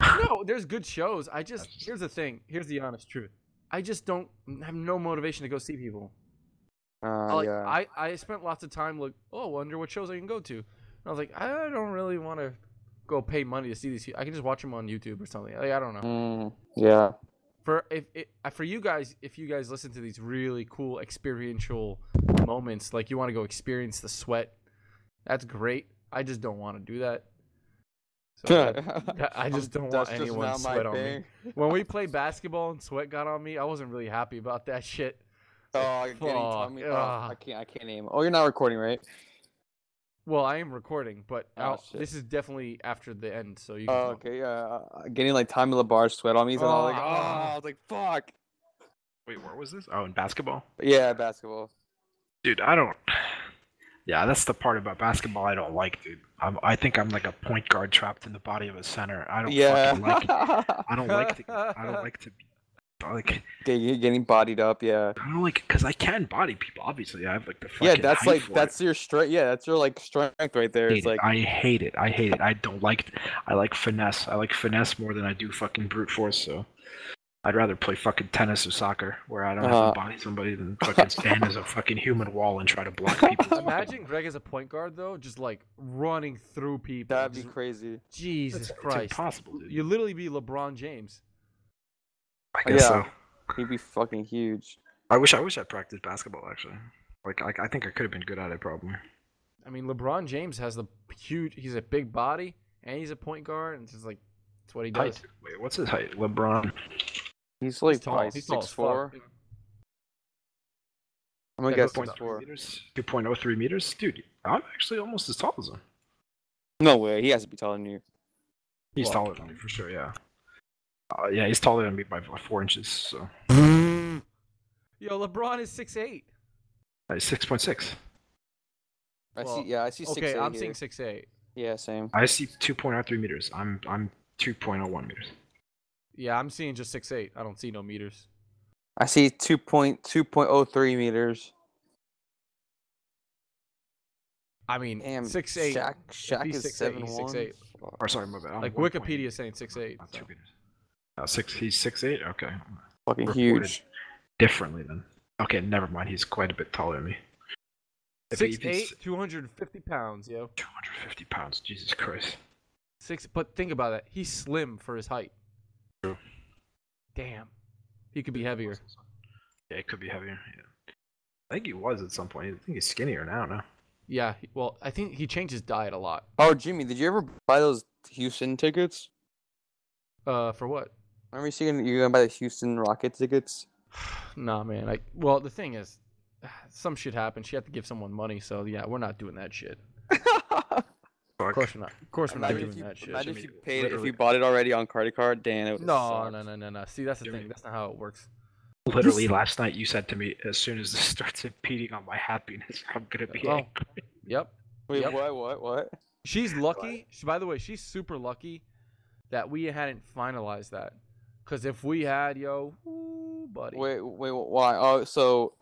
No, there's good shows. I just just- here's the thing. Here's the honest truth. I just don't have no motivation to go see people. Uh, like yeah. I, I spent lots of time like, oh, wonder what shows I can go to. And I was like, I don't really want to go pay money to see these. I can just watch them on YouTube or something. Like, I don't know. Mm, yeah. For if it, uh, for you guys, if you guys listen to these really cool experiential moments, like you want to go experience the sweat, that's great. I just don't want to do that. So that- that- I just don't want That's anyone not sweat on me. when we played basketball and sweat got on me, I wasn't really happy about that shit. Oh, getting Fuck, tummy. Oh, ugh. I can't. I can't name. Oh, you're not recording, right? Well, I am recording, but Oh, this is definitely after the end, so you can. Oh, okay. Yeah. uh, Getting like Tommy Labarge sweat on me, so I was like, Oh. oh, I was like, fuck. Wait, where was this? Oh, in basketball. Yeah, basketball. Dude, I don't. Yeah, that's the part about basketball I don't like, dude. I'm, I think I'm like a point guard trapped in the body of a center. I don't Yeah. fucking like it. I don't like to. I don't like to be like. Getting getting bodied up. Yeah. I don't like because I can body people. Obviously, I have like the fucking Yeah, that's like for it. that's your strength. Yeah, that's your like strength right there. It's it. like I hate it. I hate it. I don't like. I like finesse. I like finesse more than I do fucking brute force. So, I'd rather play fucking tennis or soccer, where I don't have Uh-huh. to body somebody than fucking stand as a fucking human wall and try to block people. Imagine Greg as a point guard though, just like running through people. that'd be just- crazy. Jesus It's, it's Christ! impossible, dude. You literally be LeBron James. I guess yeah. so. He'd be fucking huge. I wish I wish I practiced basketball actually. Like I, I think I could have been good at it probably. I mean, LeBron James has the huge. He's a big body and he's a point guard, and it's just like it's what he does. Height. Wait, what's his height? LeBron. He's like he's tall. probably He's six as four. fuck. I'm gonna Yeah, guess but six point four. meters. Two point oh three meters, dude. I'm actually almost as tall as him. No way. He has to be taller than you. He's Well, taller than me for sure. Yeah. Uh, yeah, he's taller than me by like four inches. So Yo, LeBron is six eight. uh, six point six. I Well, see. Yeah, I see six Okay, eight I'm here. seeing six eight. Yeah, same. I see two point oh three meters. I'm I'm two point oh one meters. Yeah, I'm seeing just six eight. I don't see no meters. I see two point two point oh three meters. I mean, Damn, six eight. Shaq, Shaq is 6'8", seven he's one. 6'8". Or sorry, my bad. I'm Like 1.8, Wikipedia saying six eight. Not two meters. Uh, six. He's six eight. Okay. Fucking Reported huge. Differently then. Okay, never mind. He's quite a bit taller than me. If he- Six eight, two hundred fifty pounds, yo. 250 pounds. Jesus Christ. Six, but think about that. He's slim for his height. Damn, he could be heavier. Yeah, it could be heavier. Yeah. I think he was at some point. I think he's skinnier now. No. Yeah, well, I think he changed his diet a lot. Oh, Jimmy, did you ever buy those Houston tickets? Uh, for what? Remember you saying you're gonna buy the Houston Rocket tickets? nah, man. Like, well, the thing is, some shit happened. She had to give someone money, so yeah, we're not doing that shit. Of course we're not. Of course we're not imagine doing if you, that shit. imagine if you paid if literally- you bought it already on credit card, Dan. It would No, no, no, no, no. See, that's the Jimmy. thing. That's not how it works. Literally last night, you said to me, as soon as this starts impeding on my happiness, I'm gonna be Oh. angry. Yep. Wait, Yep. what? What? What? She's lucky. She, by the way, she's super lucky that we hadn't finalized that. Because if we had, yo, ooh, buddy. Wait, wait, why? Oh, so,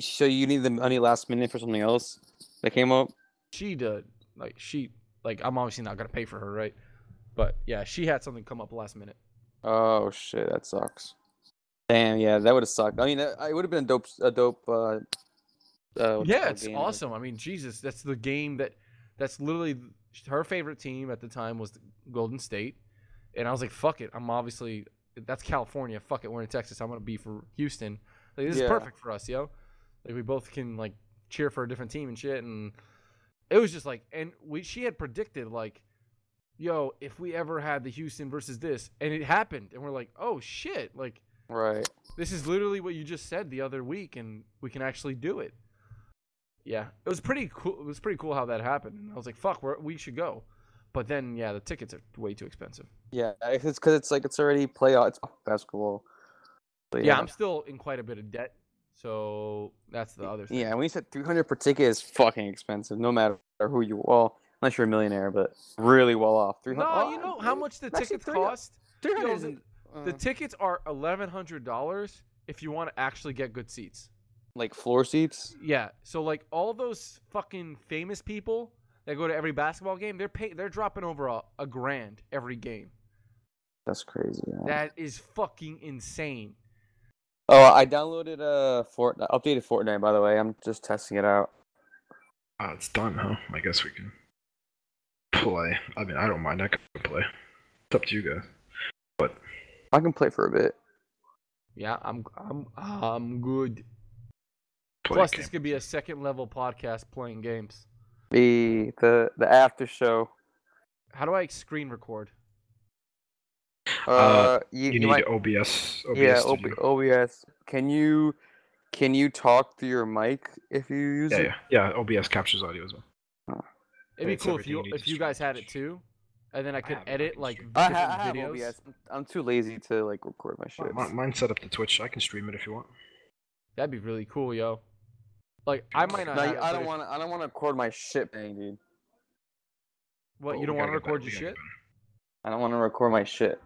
so you need the money last minute for something else that came up? she did like she like i'm obviously not gonna pay for her right but yeah she had something come up last minute Oh shit, that sucks. Damn, yeah, that would have sucked. I mean, it would have been a dope, a dope. Uh, uh, yeah it's game, awesome i mean jesus that's the game that that's literally her favorite team at the time was the golden state and i was like fuck it i'm obviously that's california fuck it we're in texas i'm gonna be for houston like this Yeah. is perfect for us yo like we both can like cheer for a different team and shit and it was just like and we she had predicted like yo if we ever had the houston versus this and it happened and we're like oh shit like Right. this is literally what you just said the other week and we can actually do it yeah it was pretty cool it was pretty cool how that happened and i was like fuck we're, we should go but then yeah the tickets are way too expensive Yeah, it's because it's like it's already playoff. It's basketball. So, yeah. i'm still in quite a bit of debt so that's the other thing Yeah, when you said 300 per ticket is fucking expensive, no matter who you well, unless you're a millionaire, but really well off. 300. no you know how much the tickets cost 300 Yo, isn't, the uh, tickets are $1100 if you want to actually get good seats like floor seats. Yeah. So like all those fucking famous people that go to every basketball game, they're pay- they're dropping over a, a grand every game. That's crazy. yeah. That is fucking insane. Oh, I downloaded uh Fortnite, updated Fortnite by the way. I'm just testing it out. Oh, it's done, huh? I guess we can play. I mean, I don't mind. I can play. It's up to you guys. But I can play for a bit. Yeah, I'm I'm I'm good. Play Plus, this could be a second level podcast playing games. The the the after show. How do I screen record? Uh, you, You, you need might, OBS. OBS yeah, Studio. OB, OBS. Can you can you talk through your mic if you use yeah, it? yeah, yeah. OBS captures audio as well. It'd be cool if you you if to you guys had it too, and then I could I edit like. I, different ha- I have videos. OBS. I'm too lazy to like record my shit. Mi- Mine's set up to Twitch. I can stream it if you want. That'd be really cool, yo. Like I might not. No, have I don't want to. I don't want to record my shit, bang, dude. What But you don't want to record your shit? I don't want to record my shit.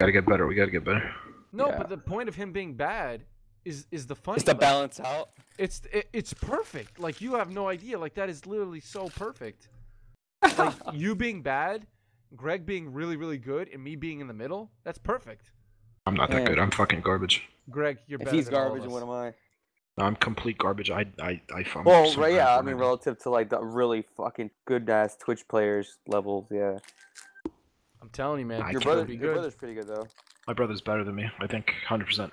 Gotta get better. We gotta get better. No, Yeah. but the point of him being bad is is the funny. Just to like, balance out. It's it, it's perfect. Like you have no idea. Like that is literally so perfect. Like you being bad, Greg being really really good, and me being in the middle. That's perfect. I'm not that Man. good. I'm fucking garbage. Greg, you're If better he's than all of garbage, us. what am I? I'm complete garbage. I I I. I'm Well, right, yeah. I mean, relative to like the really fucking good ass Twitch players levels, yeah. I'm telling you, man. I Your can't brother, be your good. brother's pretty good though. My brother's better than me. I think 100. percent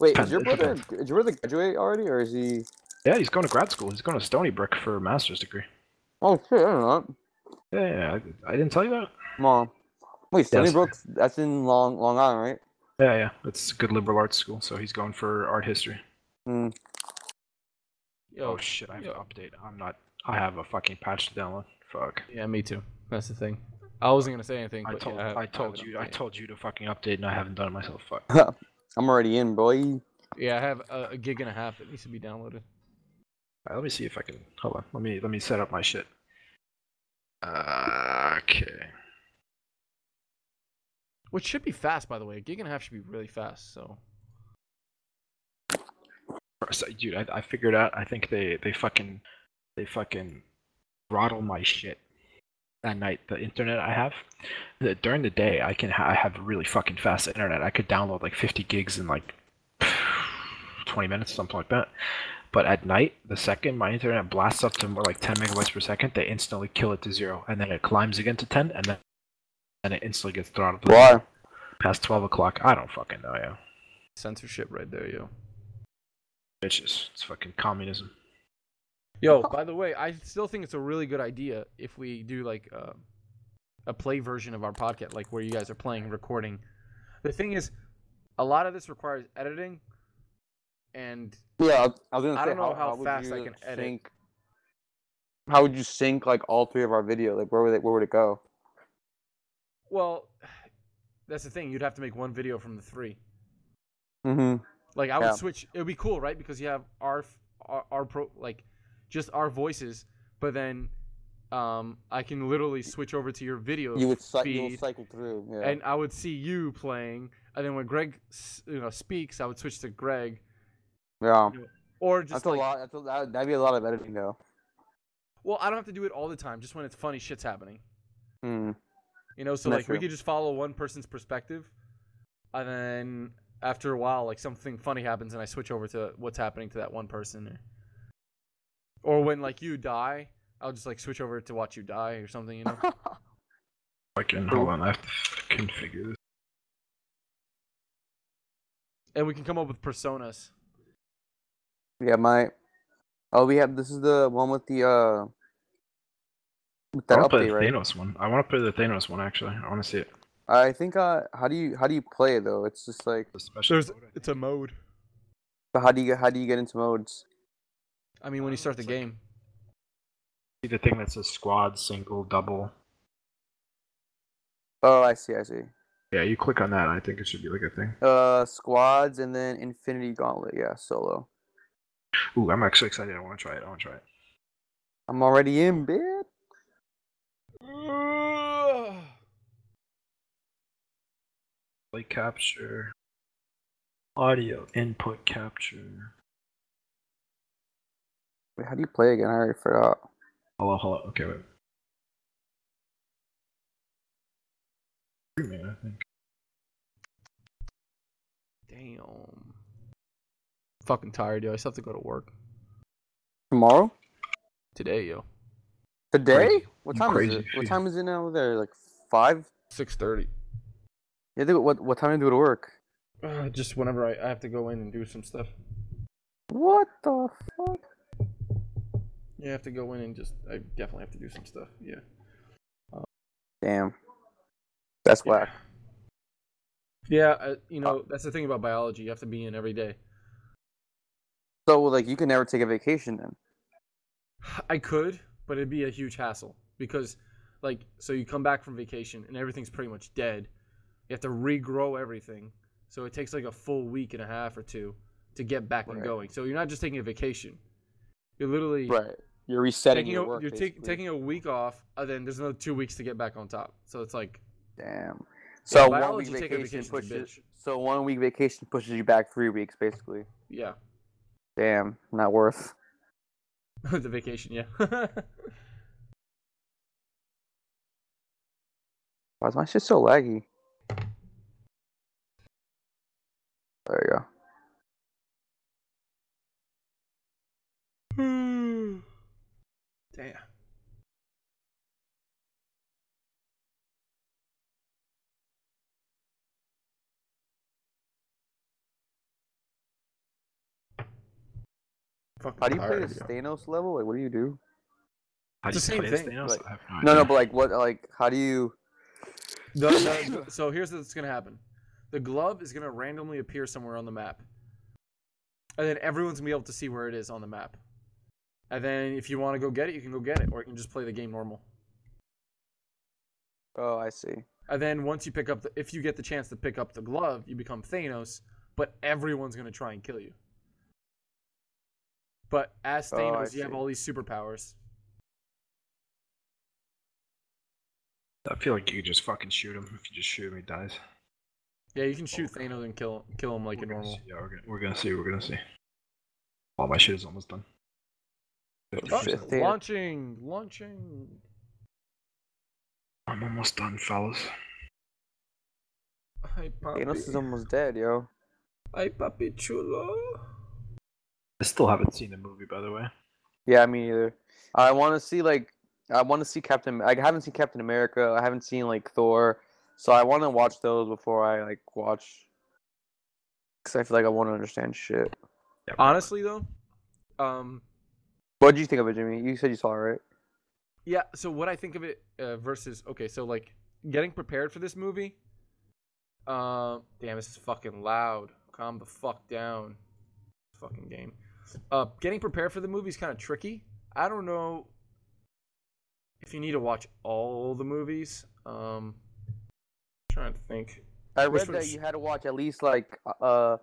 Wait, Depends- is your brother? Did Is your brother graduate already, or is he? Yeah, he's going to grad school. He's going to Stony Brook for a master's degree. Oh shit! I don't know. Yeah, yeah. I, I didn't tell you that. Mom. Wait, Stony Yes. Brook? That's in Long Long Island, right? Yeah, yeah. It's a good liberal arts school, so he's going for art history. Hmm. Yo, oh shit! I have yo. to update. I'm not. I have a fucking patch to download. Fuck. Yeah, me too. That's the thing. I wasn't gonna say anything, I told yeah, have- I told it you I told you to fucking update, and I haven't done it myself. Fuck. I'm already in, boy. Yeah, I have a, a gig and a half that needs to be downloaded. Alright, let me see if I can. Hold on. Let me let me set up my shit. Uh, okay. Which should be fast, by the way. A gig and a half should be really fast. So So, dude, I, I figured out. I think they they fucking they fucking throttle my shit at night. The internet I have during the day, I can ha- I have really fucking fast internet. I could download like 50 gigs in like 20 minutes, something like that. But at night, the second my internet blasts up to more like 10 megabytes per second, they instantly kill it to zero, and then it climbs again to 10, and then and it instantly gets throttled. Why? Past twelve o'clock. I don't fucking know, yo. Censorship right there, yo. Bitches. It's fucking communism. Yo, by the way, I still think it's a really good idea if we do like uh, a play version of our podcast, like where you guys are playing and recording. The thing is, a lot of this requires editing, and Yeah, I was- I was gonna I say don't know how would fast I can edit. How would you sync like all three of our video? Like where would it where would it go? well, that's the thing. You'd have to make one video from the three. Mm-hmm. Like I would Yeah. switch. It would be cool, right? Because you have our our, our pro like just our voices, but then um I can literally switch over to your video You would cy- you feed, cycle through. Yeah. and I would see you playing, and then when Greg you know speaks, I would switch to Greg, yeah. or just That's like a lot. That's a, that, that'd be a lot of editing though. well, I don't have to do it all the time. Just when it's funny shit's happening, Mm. you know. So That's like we could just follow one person's perspective, and then after a while, like something funny happens, and I switch over to what's happening to that one person, or, or when like you die, I'll just like switch over to watch you die or something, you know. Fucking hold on, I have to configure this. and we can come up with personas. yeah, my. Oh, we have. This is the one with the uh. With I want to play the right? Thanos one. I want to play the Thanos one actually. I want to see it. I think. Uh, how do you how do you play it though? It's just like. The special There's mode, it's a mode. But how do you how do you get into modes? I mean, when you start the game, see the thing that says squad, single, double. Oh, I see. I see. Yeah, you click on that. I think it should be like a thing. Uh, squads and then Infinity Gauntlet. Yeah, solo. Ooh, I'm actually excited. I want to try it. I want to try it. I'm already in bed. Play capture. Audio input capture. Wait, how do you play again? I already forgot. Hello, hello. Okay, wait. Streaming, I think. damn. Fucking tired, yo. I still have to go to work Tomorrow? today, yo. Today? Crazy. What You time is crazy it? What time is it now? There, like five. Six thirty. Yeah, they- what what time do you do to work? Uh, just whenever I, I have to go in and do some stuff. What the fuck? Yeah, I have to go in and just. I definitely have to do some stuff. Yeah. Damn. That's Yeah. whack. Yeah, uh, you know that's the thing about biology. You have to be in every day. So like you can never take a vacation then. I could, but it'd be a huge hassle because, like, so you come back from vacation and everything's pretty much dead. You have to regrow everything, so it takes like a full week and a half or two to get back and going. So you're not just taking a vacation; you're literally Right. You're resetting taking your a, work. you're ta- taking a week off, and then there's another two weeks to get back on top. So it's like Damn. So one week taking a vacation pushes. So one week vacation pushes you back three weeks, basically. yeah, Damn, not worth. the vacation. Yeah. Why is my shit so laggy? There you go. Damn. Fucking How do you play tired, the yo. Thanos level? Like, what do you do? How do It's you the same thing, like- I No, no, but like, what? Like, how do you? The- the- the- so here's what's gonna happen. The glove is gonna randomly appear somewhere on the map, and then everyone's gonna be able to see where it is on the map. And then if you want to go get it, you can go get it, or you can just play the game normal. Oh, I see. And then once you pick up the, if you get the chance to pick up the glove, you become Thanos, but everyone's gonna try and kill you. But as Oh, I Thanos, you have all these superpowers. I feel like you could just fucking shoot him. If you just shoot him, he dies. Yeah, you can shoot oh. Thanos and kill kill him like we're a normal. see. Yeah, we're gonna, we're gonna see. We're gonna see. All my shit is almost done. Oh, 50%. shit. Thanos. Launching, launching. I'm almost done, fellas. Hi, papi. Thanos is almost dead, yo. Hi, papi chulo. I still haven't seen the movie, by the way. Yeah, me either. I want to see like, I want to see Captain. I haven't seen Captain America. I haven't seen like Thor. So I want to watch those before I like watch, because I feel like I want to understand shit. Honestly though, um, What did you think of it, Jimmy? You said you saw it, right? yeah. So what I think of it uh, versus okay, so like getting prepared for this movie. Uh, damn, this is fucking loud. Calm the fuck down. Fucking game. Uh, getting prepared for the movie is kind of tricky. I don't know if you need to watch all the movies. Um, trying to think. I read that you had to watch at least like uh,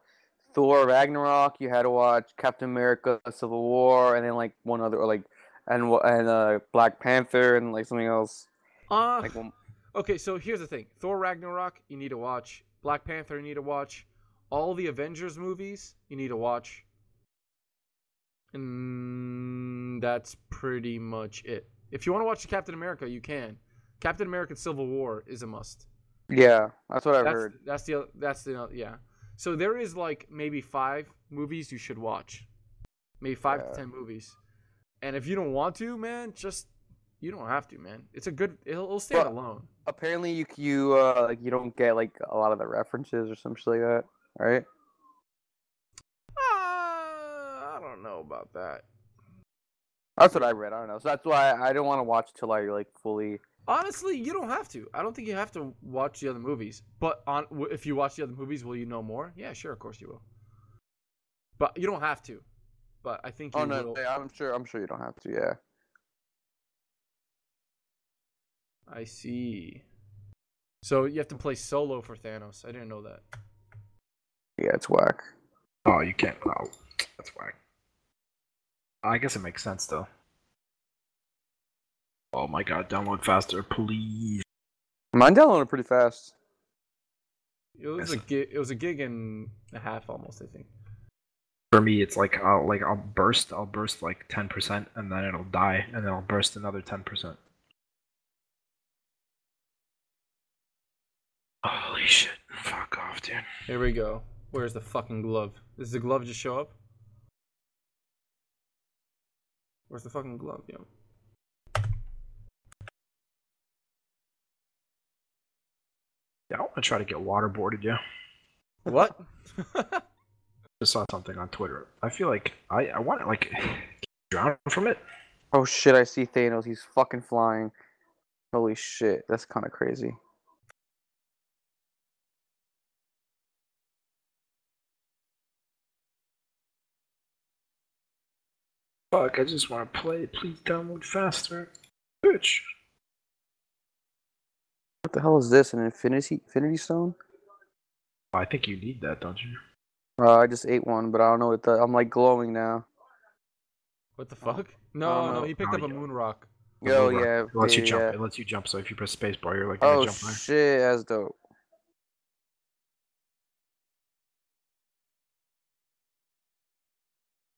Thor Ragnarok. You had to watch Captain America: Civil War, and then like one other, or like and and uh, Black Panther, and like something else. Uh, Like one, Okay, so here's the thing: Thor Ragnarok, you need to watch. Black Panther, you need to watch. All the Avengers movies, you need to watch. And that's pretty much it. If you want to watch Captain America, you can. Captain America: Civil War is a must. yeah, that's what I've That's heard. that's the that's the yeah. So there is like maybe five movies you should watch, maybe five Yeah. to ten movies. And if you don't want to, man, just you don't have to, man. It's a good. It'll, it'll stand Well, alone. Apparently, you you uh like you don't get like a lot of the references or some shit like that, right? Uh, I don't know about that. That's what I read. I don't know. So that's why I don't want to watch till I like fully. Honestly, you don't have to. I don't think you have to watch the other movies. But on if you watch the other movies, will you know more? Yeah, sure, of course you will. But you don't have to. But I think oh, you Oh no, will. yeah, I'm sure. I'm sure you don't have to. Yeah. I see. So you have to play solo for Thanos. I didn't know that. Yeah, it's whack. Oh, you can't. Oh, that's whack. I guess it makes sense though. Oh my god, download faster, please. Mine downloaded pretty fast. It was a gig. It was a gig and a half almost. I think. For me, it's like I'll like I'll burst, I'll burst like ten percent, and then it'll die, and then I'll burst another ten percent. Holy shit! Fuck off, dude. Here we go. Where's the fucking glove? Does the glove just show up? Where's the fucking glove, yo? Yeah, I want to try to get waterboarded, yeah. What? Just saw something on Twitter. I feel like I I want to like drown from it. Oh shit! I see Thanos. He's fucking flying. Holy shit! That's kind of crazy. Fuck! I just want to play. Please download faster, bitch. What the hell is this? An infinity infinity stone? I think you need that, don't you? Uh, I just ate one, but I don't know what the. I'm like glowing now. what the fuck? I No, no, he picked Oh, up a yeah. moon rock. Yo, Move on. yeah. It lets you jump. yeah. It lets you jump. So if you press spacebar, you're like gonna Oh jump higher. shit! That's dope.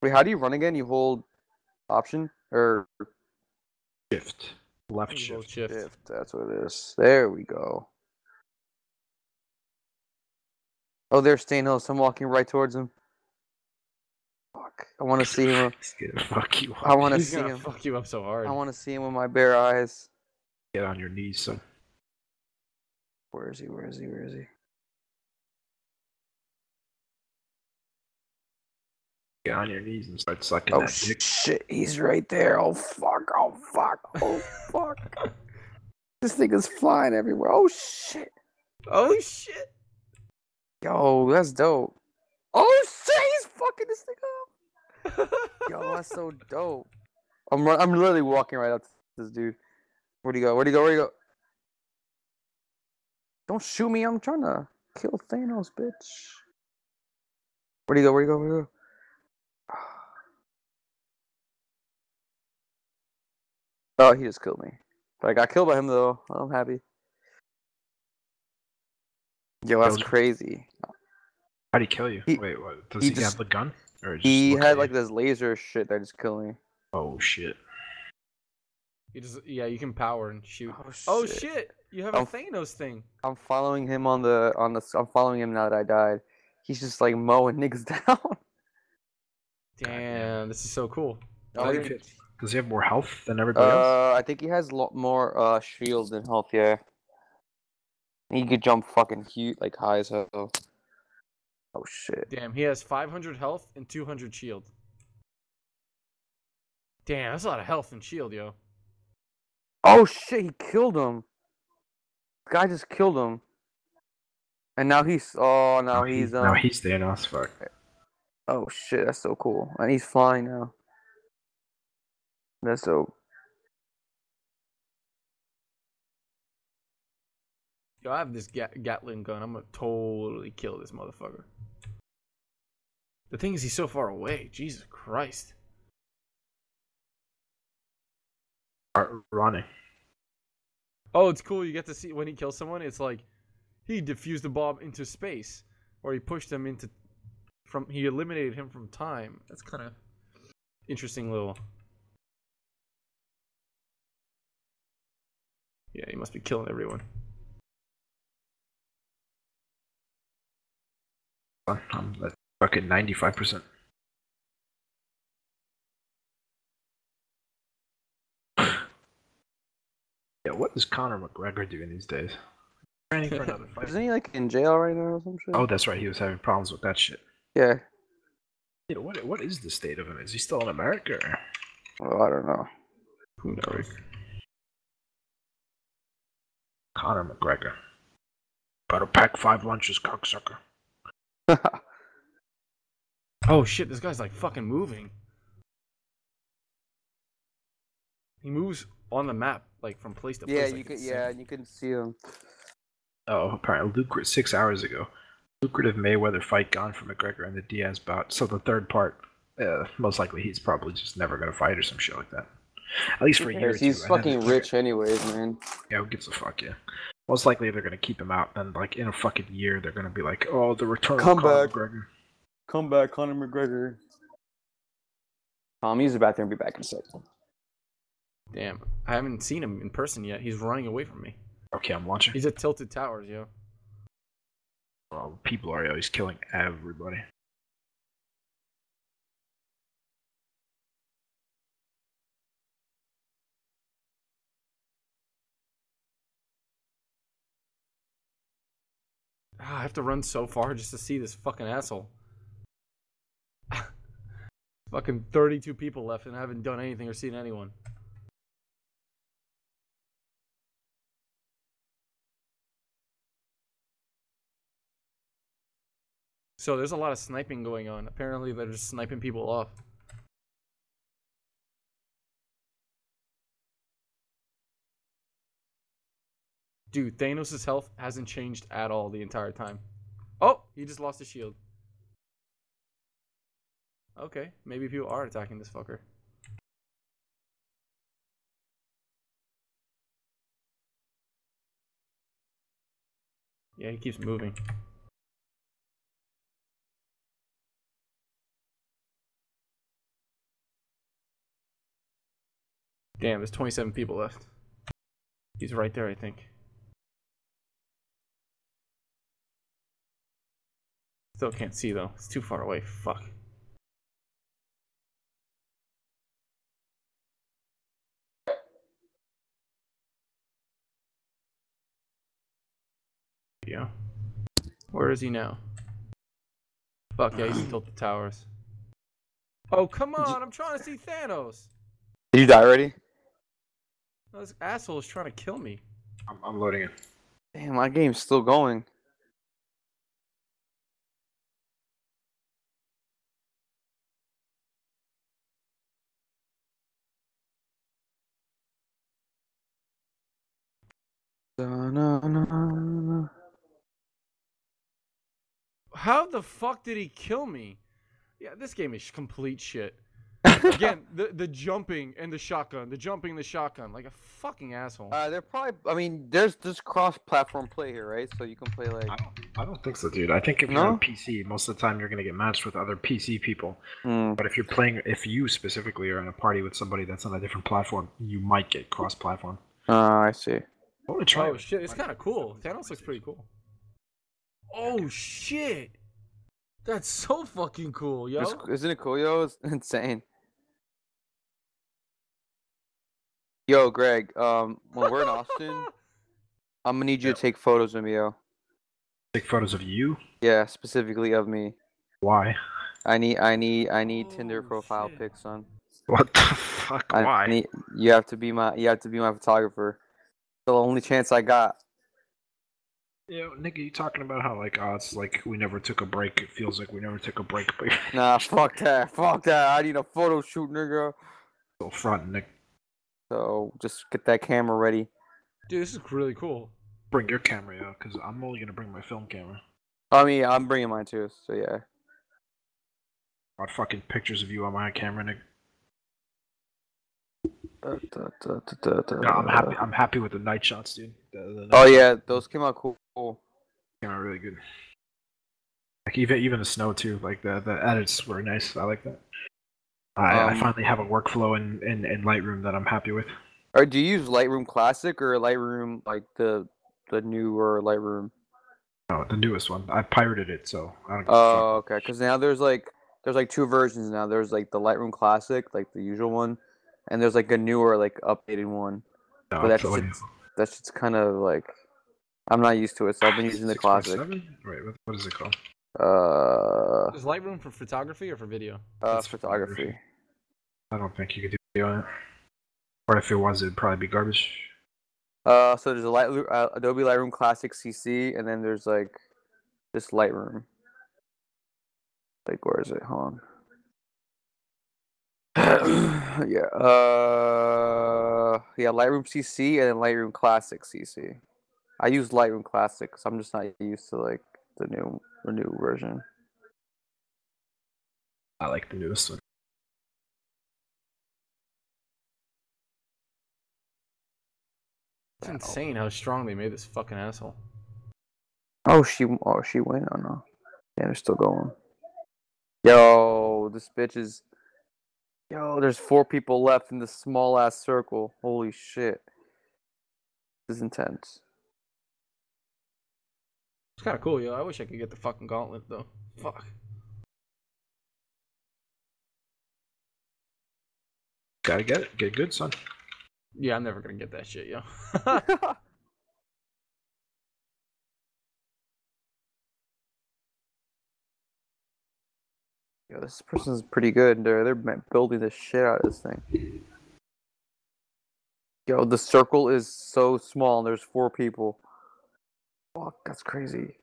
Wait, how do you run again? You hold option or Shift. Left shift. shift. shift? That's what it is. There we go. Oh, there's Thanos. I'm walking right towards him. Fuck! I want to see him. He's gonna fuck you up. I want to He's see gonna him. fuck you up so hard. I want to see him with my bare eyes. Get on your knees, son. Where is he? Where is he? Where is he? Get on your knees and start sucking Oh that dick. shit! He's right there. Oh fuck! Oh fuck! Oh fuck! this thing is flying everywhere. Oh shit! oh shit! Yo, that's dope. Oh shit! He's fucking this thing up. Yo, that's so dope. I'm run- I'm literally walking right up to this dude. Where'd he go? Where'd he go? Where'd he go? Don't shoot me! I'm trying to kill Thanos, bitch. Where'd he go? Where'd he go? Where'd he go? Oh, he just killed me. But I got killed by him though. I'm happy. Yo, that's Killed crazy. How'd he kill you? He- Wait, what? Does he he, just- have the gun? Or just He had like you? this laser shit that just killed me. Oh shit! You just yeah, you can power and shoot. Oh, Oh shit. shit! You have a Oh. Thanos thing. I'm following him on the on the. I'm following him now that I died. He's just like mowing niggas down. Damn, this is so cool. Oh, I he didn't- could- Does he have more health than everybody else? Uh, I think he has a lot more uh shield than health. Yeah. He could jump fucking huge, like high as hell. Oh shit. Damn, he has 500 health and 200 shield. Damn, that's a lot of health and shield, yo. Oh shit, he killed him. Guy just killed him. And now he's oh now he's um now he's Thanos. Fuck. oh shit, that's so cool. And he's flying now. That's so Yo, I have this Gat- Gatling gun. I'm gonna totally kill this motherfucker. The thing is, he's so far away. Jesus Christ. Start running. Oh, it's cool. You get to see when he kills someone. It's like he diffused the bomb into space, or he pushed him into from. He eliminated him from time. That's kind of interesting little. Yeah, he must be killing everyone. Um, I'm at fucking ninety-five percent. Yeah, what is Conor McGregor doing these days? Training for another fight. isn't he like in jail right now or some shit? Oh, that's right. He was having problems with that shit. yeah. Yeah, what what is the state of him? Is he still in America? Or? Well, I don't know. Who knows? Conor McGregor. Better pack five lunches, cocksucker. Oh shit! This guy's like fucking moving. He moves on the map, like from place to place. yeah, you could it's yeah, insane. you can see him. Oh, apparently lucrative six hours ago. Lucrative Mayweather fight gone for McGregor and the Diaz bout. So the third part, uh, most likely he's probably just never gonna fight or some shit like that. At least for a year. or Yes, he's two, fucking rich anyways, man. Yeah, who gives a fuck? Yeah. Most likely they're gonna keep him out, and like in a fucking year they're gonna be like, oh, the return Come of Conor back. McGregor. Come back, Conor McGregor. Um, use the bathroom. And be back in a second. Damn, I haven't seen him in person yet. He's running away from me. Okay, I'm launching. He's at Tilted Towers, yo. Well, people are always killing everybody. Ah, I have to run so far just to see this fucking asshole. fucking 32 people left, and I haven't done anything or seen anyone. So there's a lot of sniping going on. Apparently, they're just sniping people off. Dude, Thanos' health hasn't changed at all the entire time. Oh, he just lost his shield. Okay, maybe people are attacking this fucker. Yeah, he keeps moving. Damn, there's 27 people left. He's right there, I think. Still can't see though. It's too far away. Fuck. Yeah. Where is he now? Fuck yeah, he's still at the towers. Oh come on! I'm trying to see Thanos. Did you die already? This asshole is trying to kill me. I'm, I'm loading it. Damn, my game's still going. How the fuck did he kill me? Yeah, this game is complete shit. Again, the the jumping and the shotgun, the jumping and the shotgun, like a fucking asshole. Uh, they're probably. I mean, there's this cross-platform play here, right? So you can play like. I don't, I don't think so, dude. I think if you're on PC, most of the time you're gonna get matched with other PC people. Hmm. But if you're playing, if you specifically are in a party with somebody that's on a different platform, you might get cross-platform. Uh, I see. I want to try. oh it. shit, it's kind of cool. Thanos looks pretty cool. Oh shit, that's so fucking cool, yo. It's- Isn't it cool, yo? It's insane. Yo, Greg. Um, when we're in Austin, I'm gonna need you Yep. to take photos of me, yo. Take photos of you. Yeah, specifically of me. Why? I need, I need, I need Tinder Oh, profile shit. pics, son. What the fuck? I Why? need, you have to be my, you have to be my photographer. The only chance I got. Yeah, nigga, you talking about how like oh, it's like we never took a break. It feels like we never took a break, but Nah, fuck that, fuck that. I need a photo shoot, nigga. still front, Nick. So just get that camera ready. Dude, this is really cool. Bring your camera, yo, because I'm only gonna bring my film camera. I mean, I'm bringing mine too. So yeah. Got fucking pictures of you on my camera, Nick. No, I'm happy. I'm happy with the night shots, dude. The, the night Oh yeah, those came out cool. came out really good. Like even even the snow too. Like the the edits were nice. I like that. I, I Um, finally have a workflow in, in in Lightroom that I'm happy with. Or do you use Lightroom Classic or Lightroom like the the newer Lightroom? No, the newest one. I pirated it, so I don't. Oh, okay. Because now there's like there's like two versions now. There's like the Lightroom Classic, like the usual one, and there's like a newer, like updated one. fuck. but that's just- That's just kind of like I'm not used to it, so I've been using the classic. 6.7? Wait, what, what is it called? Uh, Is Lightroom for photography or for video? uh, It's photography. photography. I don't think you could do video on it. Or if it was, it'd probably be garbage. Uh, so there's a Light uh, Adobe Lightroom Classic CC, and then there's like this Lightroom. Like where is it? Hold on. yeah. Uh, yeah, Lightroom CC and then Lightroom Classic CC. I use Lightroom Classic, so I'm just not used to like the new the new version. I like the newest one. It's insane how strong they made this fucking asshole. Oh, she oh she went. Oh no, yeah, they're still going. Yo, this bitch is. Yo, there's four people left in this small ass circle. Holy shit, this is intense. It's kind of cool, yo. I wish I could get the fucking gauntlet though. Fuck. Gotta get it. Get good, son. Yeah, I'm never gonna get that shit, yo. Yo, this person's pretty good. They're they're building the shit out of this thing. Yo, the circle is so small. and There's four people. Fuck, that's crazy.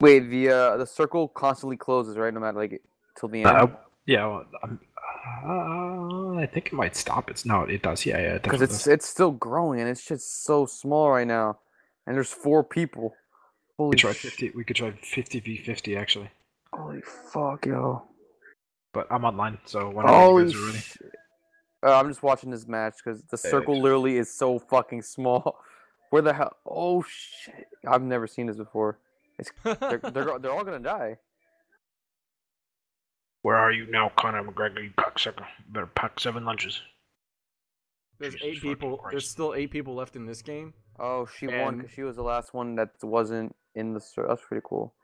Wait, the uh, the circle constantly closes, right? No matter like till the end. Uh, yeah, well, I'm, uh, I think it might stop. It's no, it does. Yeah, yeah, it because definitely it's it's still growing and it's just so small right now, and there's four people. We Holy could try fifty. We could try fifty v fifty actually. Holy fuck, yo! But I'm online, so when Holy you guys are ready. sh- uh, I'm just watching this match because the Yeah, circle yeah. literally is so fucking small. Where the hell? Oh shit! I've never seen this before. It's they're they're, they're all gonna die. Where are you now, Conor McGregor? You cocksucker! Better pack seven lunches. There's Jesus eight people. Christ. There's still eight people left in this game. Oh, she won because she was the last one that wasn't in the circle. That's pretty cool.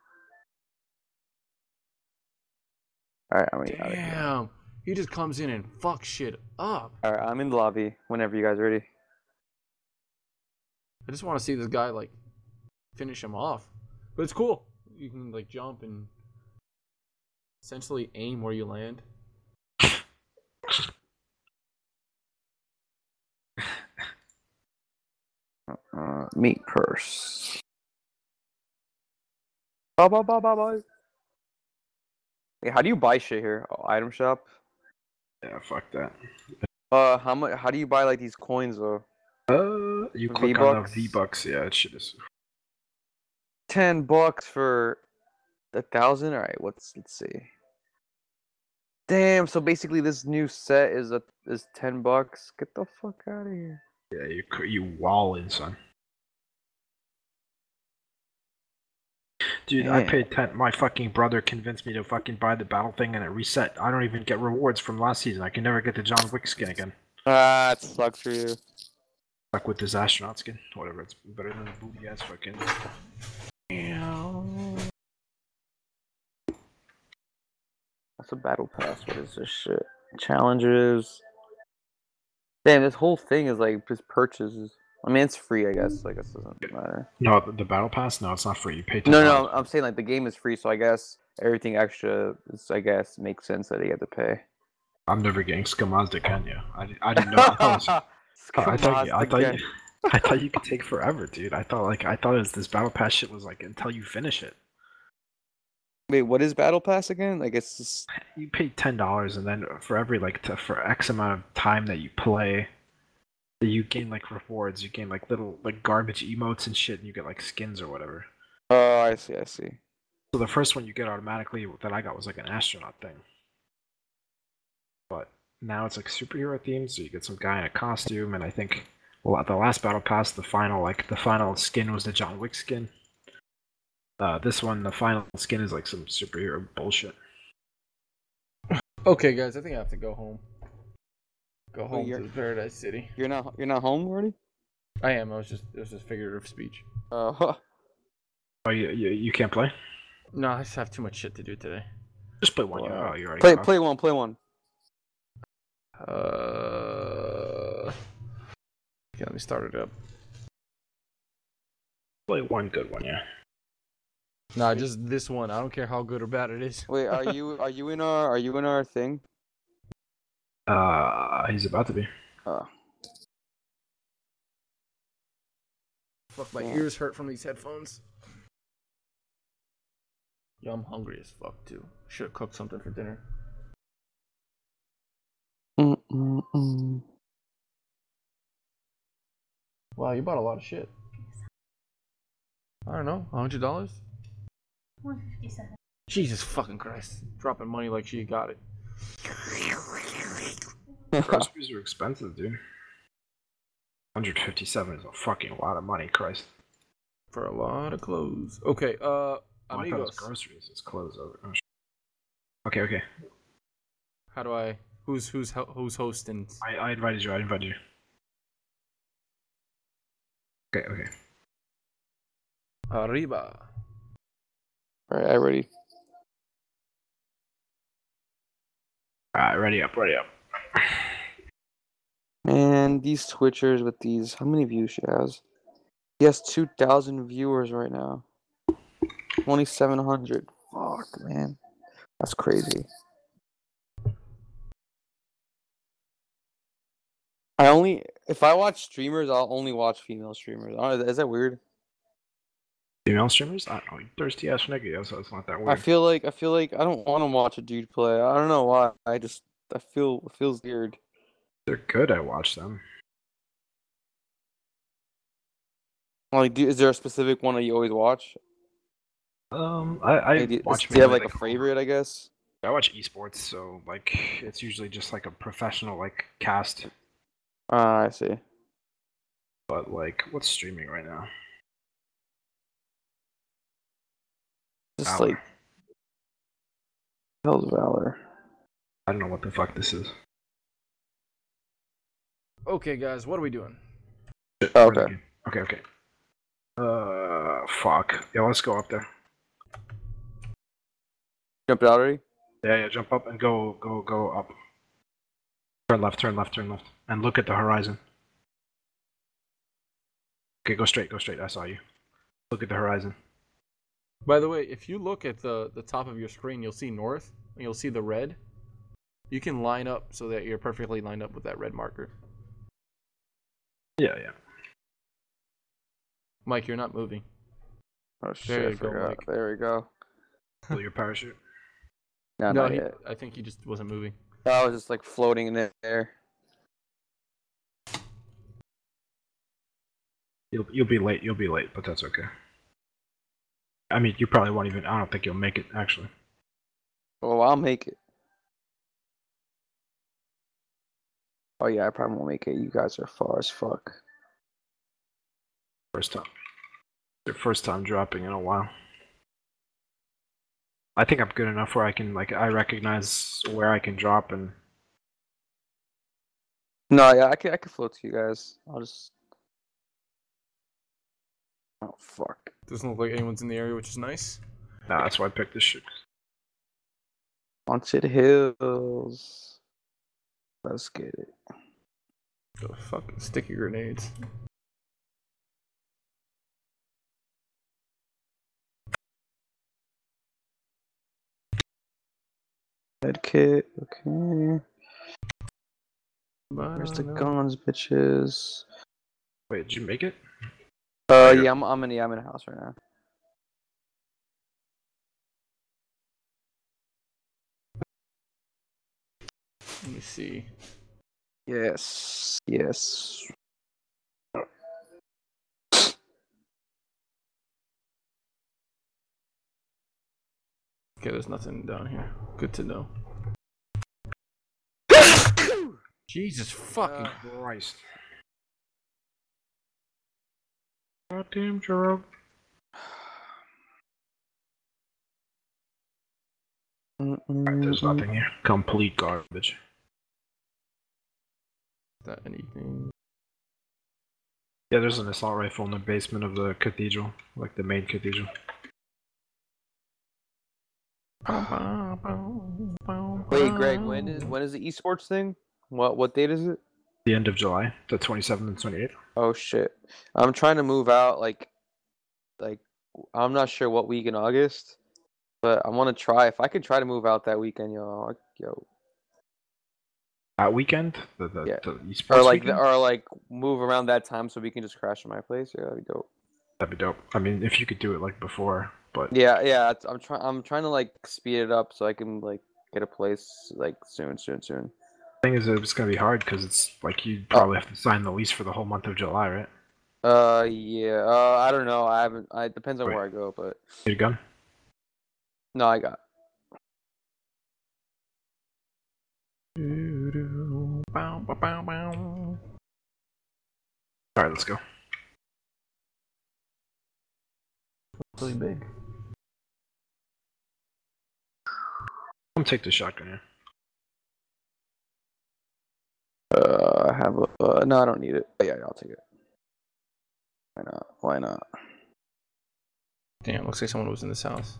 All right, I mean, all right, Damn. He just comes in and fucks shit up. all right, I'm in the lobby whenever you guys are ready. I just want to see this guy like finish him off. But it's cool. You can like jump and essentially aim where you land. Uh, meat purse. Bye bye bye bye bye. How do you buy shit here? Oh, item shop. Yeah, fuck that. Uh, how much? How do you buy like these coins though? Uh, you click on the V-Bucks? Yeah, it shit is. Ten bucks for a thousand. All right, what's let's see. Damn. So basically, this new set is a is ten bucks. Get the fuck out of here. Yeah, you you wallin, son. Dude, I paid ten. My fucking brother convinced me to fucking buy the battle thing, and it reset. I don't even get rewards from last season. I can never get the John Wick skin again. Ah, it sucks for you. Like with this astronaut skin, whatever. It's better than the booty ass fucking. That's a battle pass? What is this shit? Challenges. Damn, this whole thing is like just purchases. I mean, it's free, I guess. I guess it doesn't matter. No, the, the battle pass. No, it's not free. You pay. $10. No, no, I'm saying like the game is free, so I guess everything extra, is, I guess, makes sense that you have to pay. I'm never getting Skamazda Kenya. I, I didn't know. I thought, was- I thought, you, I, thought you, I thought you could take forever, dude. I thought like I thought it was, this battle pass shit was like until you finish it. Wait, what is Battle Pass again? Like it's just You pay ten dollars, and then for every like to, for X amount of time that you play, you gain like rewards. You gain like little like garbage emotes and shit, and you get like skins or whatever. Oh, I see, I see. So the first one you get automatically that I got was like an astronaut thing. But now it's like superhero themed, so you get some guy in a costume, and I think well at the last battle pass, the final like the final skin was the John Wick skin. Uh, this one, the final skin is like some superhero bullshit. Okay, guys, I think I have to go home. Go home you're- to Paradise City. You're not you're not home already? I am. I was just it was just figurative speech. Uh, Oh, you you, you can't play? No, I just have too much shit to do today. Just play one. you Wow. oh, you already play caught. play one, play one. Uh. Okay, let me start it up. play one good one, yeah. Nah, just this one. I don't care how good or bad it is. Wait, are you are you in our are you in our thing? Uh, he's about to be. Uh, Fuck, my Yeah. ears hurt from these headphones. Yo, I'm hungry as fuck too. Should have cooked something for dinner. mm, mm, mm. Wow, you bought a lot of shit. I don't know, a hundred dollars. 157. Jesus fucking Christ, dropping money like she got it. Groceries are expensive, dude. 157 is a fucking lot of money, Christ. For a lot of clothes. Okay, uh, Oh, I thought it was groceries. It's clothes over. Oh, sh- okay, okay. How do I? Who's who's who's hosting? I, I invited you. I invited you. Okay, okay. Arriba. All right, I ready. Alright, ready up, ready up. Man, these Twitchers with these how many views she has? He has two thousand viewers right now. Twenty seven hundred. Fuck man. That's crazy. I only if I watch streamers, I'll only watch female streamers. I don't know, Is that weird? Female streamers? I don't know. Thirsty ass nigga, so it's not that weird. I feel like I feel like I don't want to watch a dude play. I don't know why. I just I feel it feels weird. They're good, I watch them. Like, do, is there a specific one that you always watch? Um, I, I Like, do, watch do you have mainly, like a favorite? I guess. I watch esports, so like it's usually just like a professional like cast. Ah, I see. But like, what's streaming right now? Just Valor. like hell's valor. I don't know what the fuck this is. Okay, guys, what are we doing? Oh, okay. Okay, okay. Uh, fuck. Yeah, let's go up there. Jump out already. Yeah, yeah, jump up and go, go, go up. Turn left, turn left, turn left, and look at the horizon. Okay, go straight, go straight. I saw you. Look at the horizon. By the way, if you look at the the top of your screen, you'll see north, and you'll see the red. You can line up so that you're perfectly lined up with that red marker. Yeah, yeah. Mike, you're not moving. Oh shit! There I you go. Mike. There we go. Pull your parachute. No, no, not he, yet. I think he just wasn't moving. I was just like floating in the air. You'll you'll be late. You'll be late, but that's okay. I mean, you probably won't even. I don't think you'll make it actually. Oh, I'll make it. Oh yeah, I probably won't make it. You guys are far as fuck. First time. Your first time dropping in a while. I think I'm good enough where I can like I recognize where I can drop and No, yeah, I can I can float to you guys. I'll just. Oh fuck. Doesn't look like anyone's in the area, which is nice. nah, that's why I picked this shit. Haunted Hills. Let's get it. The fucking sticky grenades. Med kit. okay. Where's the guns, bitches? Wait, did you make it? Uh, yeah, I'm, I'm in yeah, I'm in a house right now. Let me see. Yes. Yes. Okay, there's nothing down here. Good to know. Jesus fucking. Uh, Christ. Goddamn, Jerome. There's nothing here. Complete garbage. Is that anything? Yeah, there's an assault rifle in the basement of the cathedral, like the main cathedral. Uh-huh. Wait, Greg, when is when is the esports thing? What what date is it? The end of July, the 27th and 28th. Oh shit. I'm trying to move out like like I'm not sure what week in August, but I want to try if I could try to move out that weekend, yo. I- Yo. That weekend, the the, Yeah. the esports Or like weekend? or like move around that time so we can just crash at my place. Yeah, that'd be dope. that'd be dope. I mean, if you could do it like before, but Yeah, yeah, I'm trying I'm trying to like speed it up so I can like get a place like soon, soon, soon. thing is, it's gonna be hard because it's like you Oh. probably have to sign the lease for the whole month of July, right? Uh yeah, uh I don't know. I haven't I it depends on Wait. where I go, but Need a gun? no, I got All right, let's go. Really big. Come take the shotgun here. Uh, I have a. Uh, no, I don't need it. Oh, yeah, I'll take it. Why not? Why not? Damn, looks like someone was in this house.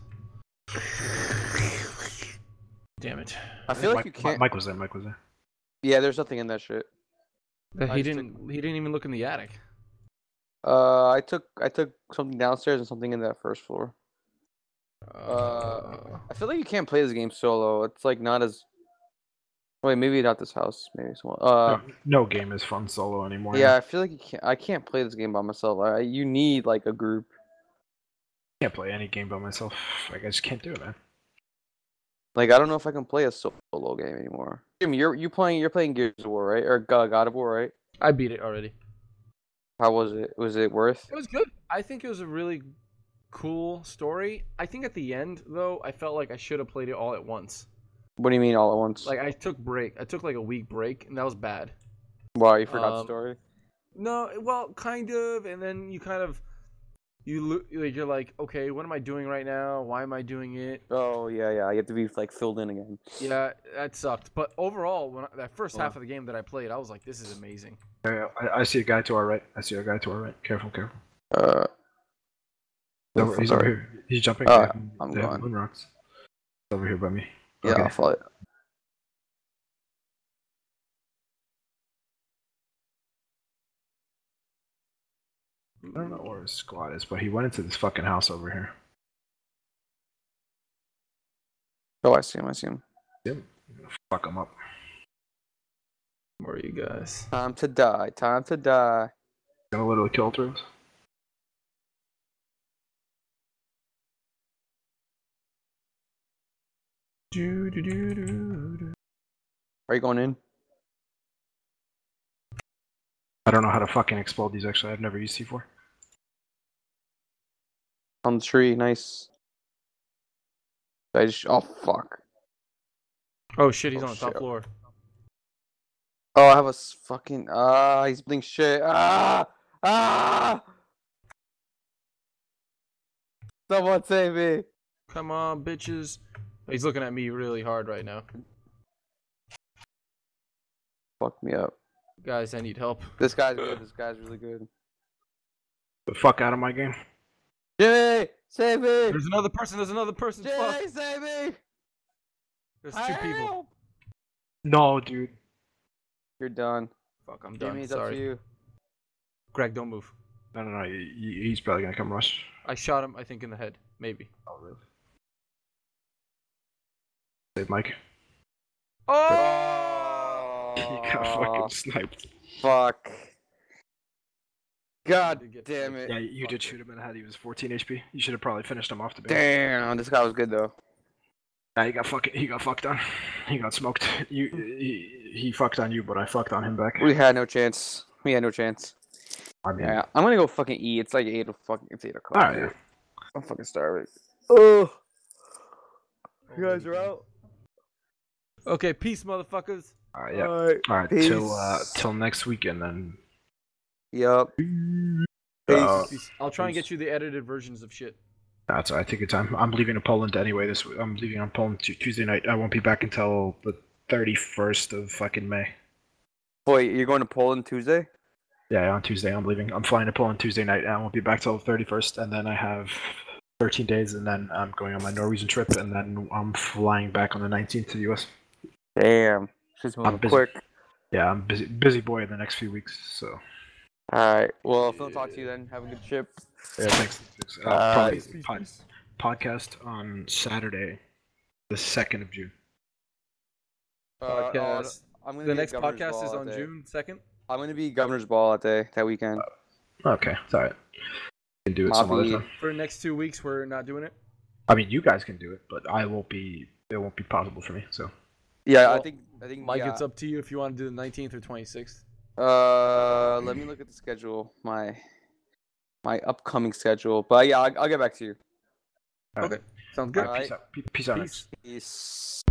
Damn it. I feel like Mike, you can't. Mike was there. Mike was there. Yeah, there's nothing in that shit. Uh, I He just didn't. He didn't even look in the attic. Uh, I took I took something downstairs and something in that first floor. Uh, I feel like you can't play this game solo. It's like not as. Wait, maybe not this house. Maybe someone. Uh, no, no game is fun solo anymore. yeah, I feel like you can't. I can't play this game by myself. I, you need like a group. can't play any game by myself. Like I just can't do it, man. Like I don't know if I can play a solo game anymore. Jimmy, you're you playing you're playing Gears of War, right? Or God of War, right? I beat it already. How was it? Was it worth? It was good. I think it was a really cool story. I think at the end though, I felt like I should have played it all at once. What do you mean all at once? Like I took break. I took like a week break, and that was bad. Why you forgot the um, story? No, well, kind of, and then you kind of you lo- like you're like, okay, what am I doing right now? Why am I doing it? Oh yeah, yeah. You have to be like filled in again. Yeah, that sucked. But overall, when I, that first Wow. half of the game that I played, I was like, this is amazing. Uh, I, I see a guy to our right. I see a guy to our right. Careful, careful. Uh, He's over, he's over here. He's jumping. Oh, They I'm they have gone. moon rocks. He's over here by me. yeah, Okay. I'll follow I don't know where his squad is, but he went into this fucking house over here. Oh, I see him. I see him. Yep. I'm gonna fuck him up. Where are you guys? Time to die. Time to die. Gonna literally kill through us. Are you going in? I don't know how to fucking explode these actually. I've never used C4. On the tree. Nice. I just. Oh fuck. Oh shit, he's Oh, on the top shit. floor. Oh, I have a fucking. Ah, he's building shit. Ah, ah. Someone save me. Come on, bitches. He's looking at me really hard right now. Fuck me up. Guys, I need help. This guy's good. This guy's really good. The fuck out of my game. Jimmy, save me. There's another person. There's another person. Fuck. Save me. There's two people. No, dude. You're done. Fuck, I'm done. Jimmy, it's up to Sorry. you. Greg, don't move. No, no, no. he- he- He's probably gonna come rush. I shot him, I think, in the head. Maybe. Oh, really? Save Mike. Oh! He got fucking sniped. Fuck. God damn it. Yeah, you did shoot him in the head. He was 14 HP. You should have probably finished him off the base. Damn, this guy was good though. Yeah, he got fucking. He got fucked on. He got smoked. You. He, he fucked on you, but I fucked on him back. We had no chance. We had no chance. I mean, Yeah, I'm gonna go fucking eat. It's like eight o- fucking. It's eight o'clock. Alright, dude. I'm fucking starving. Oh, you guys oh, are out. Okay, peace, motherfuckers. All right, yeah. Alright. All right, till uh, till next weekend then. Yup. Uh, Peace. I'll try and get you the edited versions of shit. That's all right. Take your time. I'm leaving to Poland anyway. This I'm leaving on Poland Tu- Tuesday night. I won't be back until the 31st of fucking May. Boy, you're going to Poland Tuesday? Yeah, on Tuesday I'm leaving. I'm flying to Poland Tuesday night. and I won't be back till the 31st, and then I have 13 days, and then I'm going on my Norwegian trip, and then I'm flying back on the 19th to the US. Damn. She's I'm busy. quick. Yeah, I'm busy, busy boy in the next few weeks. So Alright. Well, if I don't talk to you then, have a good trip. yeah, thanks. thanks. Uh, Uh, probably Peace, peace, pod- peace. podcast on Saturday, the 2nd of June. Uh, oh, Podcast. I'm gonna The next podcast is on day. June 2nd. I'm gonna be Governor's Ball that day, that weekend. Okay, it's all right. You can do it some other time. For the next two weeks, we're not doing it. I mean, you guys can do it, but I won't be. It won't be possible for me. So Yeah, I think I think Mike, yeah. it's up to you if you want to do the 19th or 26th. Uh, let me look at the schedule. My my upcoming schedule. But yeah, I'll, I'll get back to you. all right. Okay. Sounds good. right, peace out. Peace out. Peace. Peace.